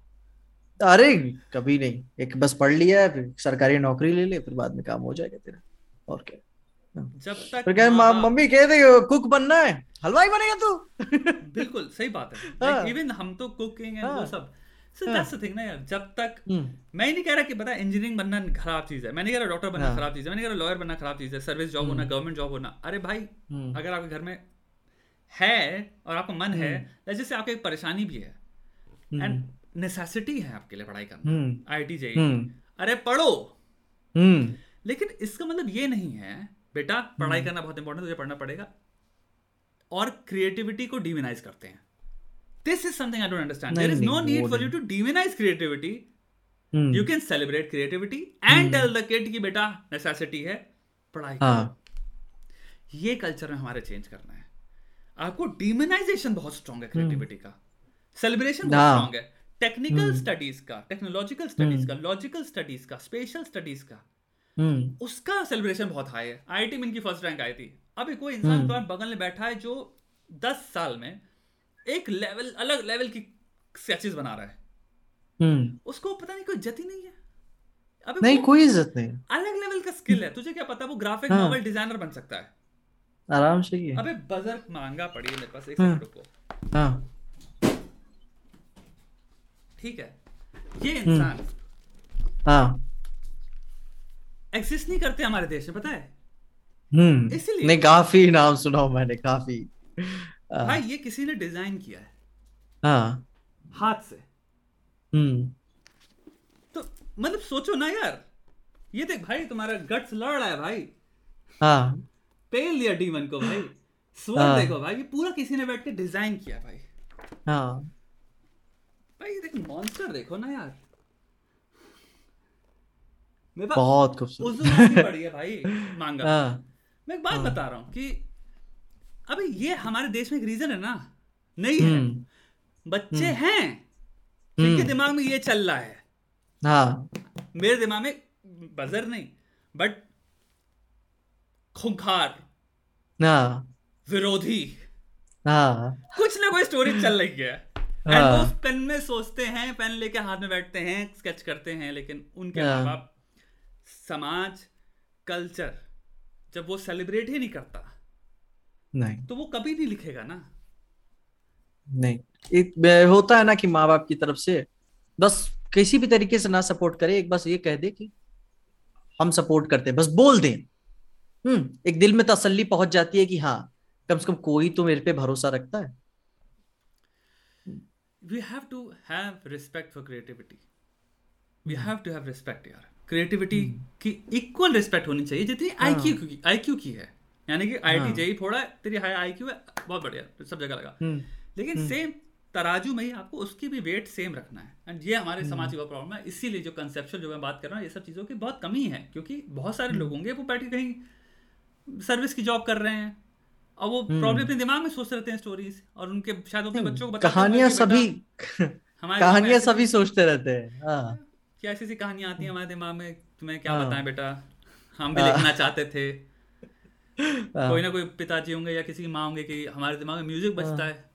अरे कभी नहीं। एक बस पढ़ लिया फिर सरकारी नौकरी ले ले फिर बाद में काम हो जाएगा तेरा। और क्या? जब तक क्या मम्मी कह रही कुक बनना है। हलवाई बनेगा तू। बिल्कुल सही बात है। हाँ। इवन हम तो कुकिंग एंड वो हाँ। सब। सो हाँ। दैट्स द थिंग ना यार जब तक मैं ही नहीं कह रहा कि पता इंजीनियरिंग बनना खराब चीज़ है। मैं नहीं कह रहा डॉक्टर बनना हाँ। खराब चीज़ है। मैं नहीं कह रहा लॉयर बनना खराब चीज़ है। सर्विस जॉब होना गवर्नमेंट जॉब होना। अरे भाई हम्म, अगर आपके घर में है और आपका मन है। जैसे आपको एक परेशानी भी है। एंड नेसेसिटी है आपके लिए पढ़ाई करना। आईटी चाहिए। हम्म, अरे पढ़ो। लेकिन इसका मतलब ये नहीं है बेटा पढ़ाई करना बहुत इंपॉर्टेंट तुझे पढ़ना पड़ेगा। और क्रिएटिविटी को डिमिनाइज करते हैं। This is something I don't understand there is no need for you to divinize creativity you can celebrate creativity and tell the kid कि बेटा नेसेसिटी है पढ़ाई करो। हाँ। ये कल्चर में हमारे चेंज करना है। आपको डिमोनाइजेशन बहुत स्ट्रांग है क्रिएटिविटी का। सेलिब्रेशन बहुत हाँ। स्ट्रांग है टेक्निकल स्टडीज़ का टेक्नोलॉजिकल स्टडीज़ का लॉजिकल स्टडीज़ का स्पेशल स्टडीज़ का। उसका सेलिब्रेशन बहुत हाई है। आईआईटी में इनकी फ़र्स्ट रैंक आई थी। अभी कोई इंसान बगल में बैठा है जो दस साल में एक लेवल अलग लेवल की स्केचेस बना रहा है। हम्म, उसको पता नहीं कोई इज़्ज़त ही नहीं है। अबे नहीं कोई इज़्ज़त नहीं। अलग लेवल का स्किल है। तुझे क्या पता वो ग्राफिक हाँ। नॉवल डिज़ाइनर बन सकता है। आराम से ही अबे बजर महँगा पड़ी है मेरे पास एक हाँ। सेकंड रुको। हाँ। ठीक है। ये इंसान हाँ। एग्जिस्ट नहीं करते हमारे देश में पता है? हम्म। इसीलिए- नहीं काफ़ी नाम सुना मैंने काफ़ी। हाँ भाई ये किसी ने डिज़ाइन किया है। हाँ। हाथ से। हम्म। तो मतलब सोचो ना यार ये देख भाई तुम्हारा गट्स लड़ रहा है भाई। हाँ। पेल दिया डीमन को भाई। हाँ। देखो भाई ये पूरा किसी ने बैठ के डिज़ाइन किया भाई। हाँ। भाई देख मॉन्स्टर देखो ना यार। मेरे बहुत खूबसूरत। उजुमाकी पड़ी है भाई मांगा। हाँ। मैं एक बात बता रहा हूँ कि अभी ये हमारे देश में एक रीजन है ना। नहीं है। हम्म। बच्चे हैं। जिनके दिमाग में ये चल रहा है। हाँ। मेरे दिमाग में बजर नहीं बट खुंखार। हाँ। विरोधी। हाँ। कुछ ना कोई स्टोरी चल रही है। हाँ। पेन में सोचते हैं पेन लेके हाथ में बैठते हैं स्केच करते हैं लेकिन उनके हाँ। माँ बाप समाज कल्चर जब वो सेलिब्रेट ही नहीं करता। नहीं। तो वो कभी नहीं लिखेगा ना? नहीं। एक होता है ना कि माँ बाप की तरफ़ से बस किसी भी तरीके से ना सपोर्ट करे एक बस ये कह दे कि हम सपोर्ट करते हैं बस बोल दें। हम्म एक दिल में तसल्ली पहुँच जाती है कि हाँ कम से कम कोई तो मेरे पे भरोसा रखता है। We have to have respect for creativity we have to have respect यार। क्रिएटिविटी की इक्वल रिस्पेक्ट होनी चाहिए जितनी आईक्यू की आईक्यू की है। यानी कि आईआईटी हाँ। जेई थोड़ा तेरी हाई आईक्यू है बहुत बढ़िया सब जगह लगा। हम्म लेकिन सेम तराजू में ही आपको उसकी भी वेट सेम रखना है। एंड ये हमारे समाज की प्रॉब्लम है इसीलिए जो कंसेप्चुअल जो मैं बात कर रहा हूँ ये सब चीज़ों की बहुत कमी है क्योंकि बहुत सारे लोग होंगे वो बैठ के कहीं सर्विस की जॉब कर रहे हैं और वो प्रॉब्लम अपने दिमाग में सोचते रहते हैं स्टोरीज और उनके शायद अपने बच्चों को कहानियाँ सभी हमारे कहानियाँ सभी सोचते रहते हैं क्या ऐसी- ऐसी कहानियाँ आती हैं हमारे दिमाग में तुम्हें क्या हाँ। बताएँ बेटा? हम भी हाँ। लिखना चाहते थे। हाँ। कोई ना कोई पिताजी होंगे या किसी की माँ होंगे कि हमारे दिमाग में म्यूज़िक बजता है।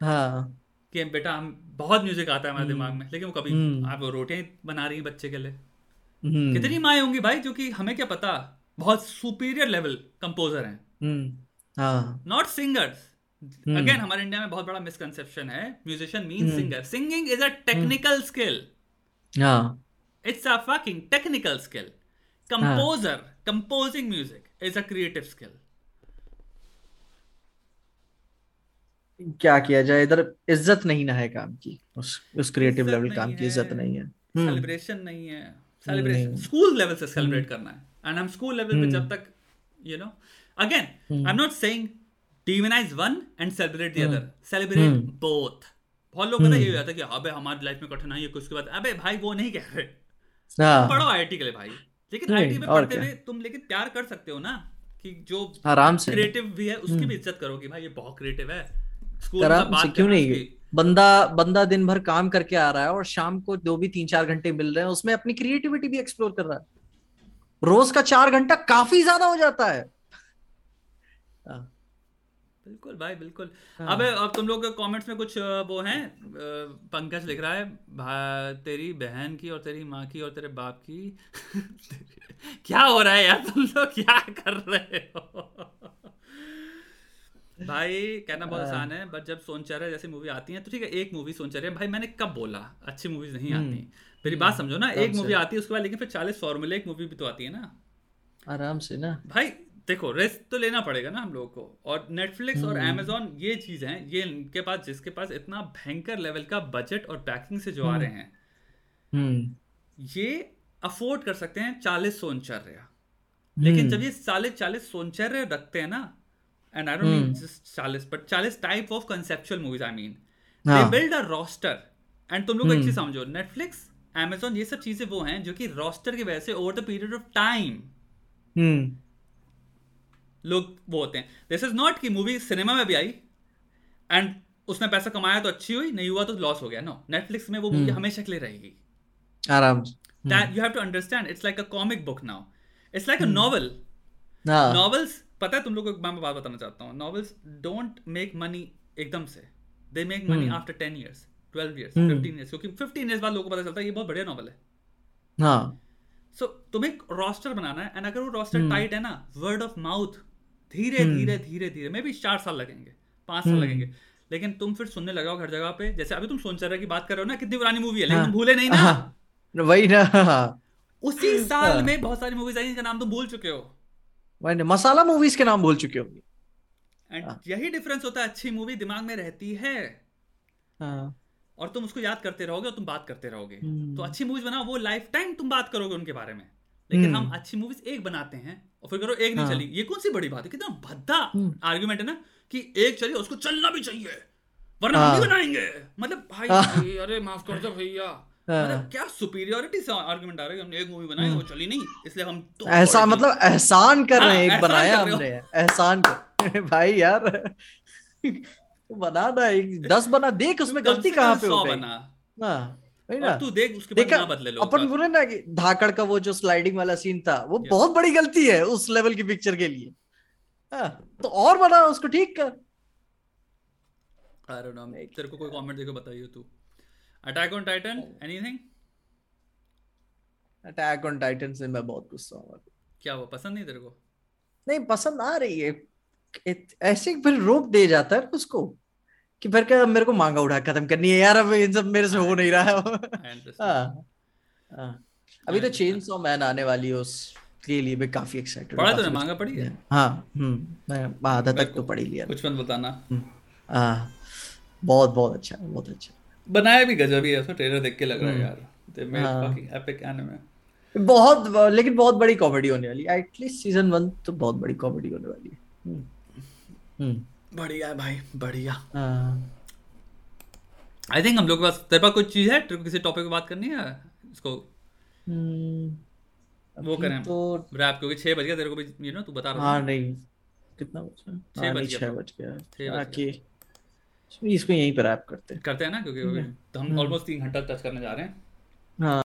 हाँ। कि बेटा हम बहुत म्यूज़िक आता है हमारे दिमाग में लेकिन वो कभी हम्म। आप रोटियाँ बना रही हैं बच्चे के लिए। हम्म। कितनी माए होंगी भाई जो कि हमें क्या पता बहुत सुपीरियर लेवल कंपोजर हैं। हम्म। हाँ। Not singers hmm. अगेन हमारे इंडिया में बहुत बड़ा मिसकंसेप्शन है। Musician mean singer singing is a technical skill हाँ। It's a fucking technical skill composer composing music is a creative skill क्या किया जाए? इधर इज़्ज़त नहीं ना है काम की। उस उस क्रिएटिव लेवल काम की इज़्ज़त नहीं है। सेलिब्रेशन नहीं है। सेलिब्रेशन स्कूल लेवल से सेलिब्रेट करना है। एंड हम स्कूल लेवल पे जब तक you know again I am not saying demonize one and celebrate the other celebrate both बहुत लोग पता ये हो जाता है कि अबे हमारी लाइफ में कठिनाई है कुछ उसके बाद अबे भाई वो नहीं कह रहे। हाँ। पढ़ो आईआईटी के लिए भाई। लेकिन आईटी में पढ़ते हुए तुम लेकिन प्यार कर सकते हो ना कि जो आराम से। क्रिएटिव भी है उसकी भी इज़्ज़त करो कि भाई ये बहुत क्रिएटिव है। स्कूल में बात क्यों नहीं। बंदा बंदा दिन भर काम करके आ रहा है और शाम को दो भी तीन चार घंटे मिल रहे हैं उसमें अपनी क्रिएटिविटी भी एक्सप्लोर कर रहा है। रोज का चार घंटा काफ़ी ज़्यादा हो जाता है हाँ, बिल्कुल भाई बिल्कुल। हाँ। अबे अब तुम लोग कमेंट्स में कुछ वो हैं? पंकज लिख रहा है तेरी बहन की और तेरी माँ की और तेरे बाप की क्या हो रहा है यार तुम लोग? क्या कर रहे हो? भाई कहना बहुत आसान है बट जब सोनचर्या जैसी मूवी आती है तो ठीक है एक मूवी सोनचर्या भाई मैंने कब बोला? अच्छी मूवीज़ नहीं हम्म। आती। मेरी बात समझो ना एक मूवी आती है उसके बाद लेकिन फिर चालीस फॉर्मूले एक मूवी भी तो आती है ना। आराम से ना। भाई देखो रिस्क तो लेना पड़ेगा ना हम लोगों को और नेटफ्लिक्स और अमेजोन हम्म। ये चीज़ है ये इनके पास जिसके पास इतना भयंकर लेवल का बजट और पैकिंग से जो आ रहे हैं हम्म। ये अफोर्ड कर सकते हैं चालीस सोनचर्या लेकिन जब ये चालीस चालीस सोनचर्य रखते हैं ना and I don't mm. mean just Charles, but Charles type of conceptual movies. I mean, हाँ. they build a तुम लोग चीज़ समझो नेटफ्लिक्स Amazon ये सब चीज़ें वो हैं जो कि रोस्टर की वजह से over the period of time लोग वो होते हैं। दिस इज़ नॉट कि मूवी सिनेमा में भी आई एंड उसने पैसा कमाया तो अच्छी हुई नहीं हुआ तो लॉस हो गया। नो नेटफ्लिक्स में वो मूवी hmm. हमेशा के लिए रहेगी। आराम that you have to understand it's like a comic book now it's like a novel novels पता है तुम लोग को मैं बात बताना चाहता हूँ। नॉवेल्स डोंट मेक मनी एकदम से। They make money after ten years twelve years fifteen years क्योंकि फिफ्टीन ईयर्स बाद लोगों को पता चलता है ये बहुत बढ़िया नॉवल है। हाँ। सो तुम्हें एक रोस्टर बनाना है एंड अगर वो रोस्टर टाइट hmm. है ना वर्ड ऑफ़ माउथ धीरे hmm. धीरे धीरे धीरे मे भी चार साल लगेंगे पाँच साल hmm. लगेंगे लेकिन तुम फिर सुनने लगाओ हर जगह पे जैसे अभी तुम सोच रहे की बात कर रहे हो ना कितनी पुरानी मूवी है लेकिन हाँ, भूले नहीं ना हाँ, वही ना उसी साल हाँ। में बहुत सारी मूवीज़ आई जिनका नाम तुम भूल चुके हो मसाला मूवीज़ के नाम भूल चुके होंगे एंड हाँ। यही डिफरेंस होता है अच्छी मूवी दिमाग में रहती है हाँ। और तुम उसको याद करते रहोगे और तुम बात करते रहोगे हम्म। तो अच्छी मूवीज़ बनाओ वो लाइफ टाइम तुम बात करोगे उनके बारे में लेकिन हम्म। हम अच्छी मूवीज़ एक बनाते हैं और फिर करो एक नहीं हाँ। चली। ये कौन सी बड़ी बात है? कितना भद्दा आर्ग्यूमेंट हम्म। है ना कि एक चली उसको चलना भी चाहिए वरना हम भी बनाएँगे। मतलब भाई अरे माफ़ कर दो भैया। मतलब हाँ। क्या सुपीरियोरिटी से आर्गुमेंट आ रहा है हमने एक मूवी बनाई वो हाँ। चली नहीं? इसलिए हम तो ऐसा मतलब एहसान कर रहे हैं हाँ, एक बनाया हमने। एहसान कर भाई यार बना ना एक दस बना देख उसमें गलती कहाँ पे हो गई। हाँ। तू देख उसके बाद ना बदले अपन बोले ना कि धाकड़ का वो जो स्लाइडिंग वाला सीन था वो बहुत बड़ी गलती है उस लेवल की पिक्चर के लिए। हाँ तो और बना उसको ठीक कर तेरे को कोई कमेंट देखो बताइए तू। Attack on Titan anything Attack on Titan से मैं बहुत गुस्सा हूँ क्या वो पसंद नहीं तेरे को? नहीं पसंद आ रही है। ऐसे फिर रोक दे जाता है उसको। कि फिर क्या मेरे को मांगा उठा खत्म करनी है यार अब इन सब मेरे से हो नहीं रहा है। हाँ, हाँ। अभी तो चेन सॉ मैन आने वाली है उसके लिए भी काफ़ी एक्साइटेड पढ़ा तूने मांगा पढ़ी है? हाँ हम्म मैं आधा तक तो पढ़ी लिया। कुछ मत बताना। हम्म, हाँ बहुत बहुत अच्छा बहुत अच्छा। बनाया भी गजब ही है उसका ट्रेलर देख के लग रहा है हम्म। यार। एपिक एनिमे बहुत लेकिन बहुत बड़ी कॉमेडी होने वाली है। एटलीस्ट सीज़न 1 तो बहुत बड़ी कॉमेडी होने वाली है। बढ़िया है भाई बढ़िया। आई थिंक हम लोग के पास तेरे पास कुछ चीज़ है? तेरे को किसी टॉपिक पे बात करनी है? इसको? वो करें। तो रैप क्योंकि 6 बज गया तेरे को भी यू नो तू बता रहा हाँ नहीं। कितना बजा 6 हाँ, बज गया। 6 बज गया। बाकी इसको यहीं पर ऐप करते हैं। करते हैं ना क्योंकि तो हम ऑलमोस्ट तीन घंटा टच करने जा रहे हैं। हाँ।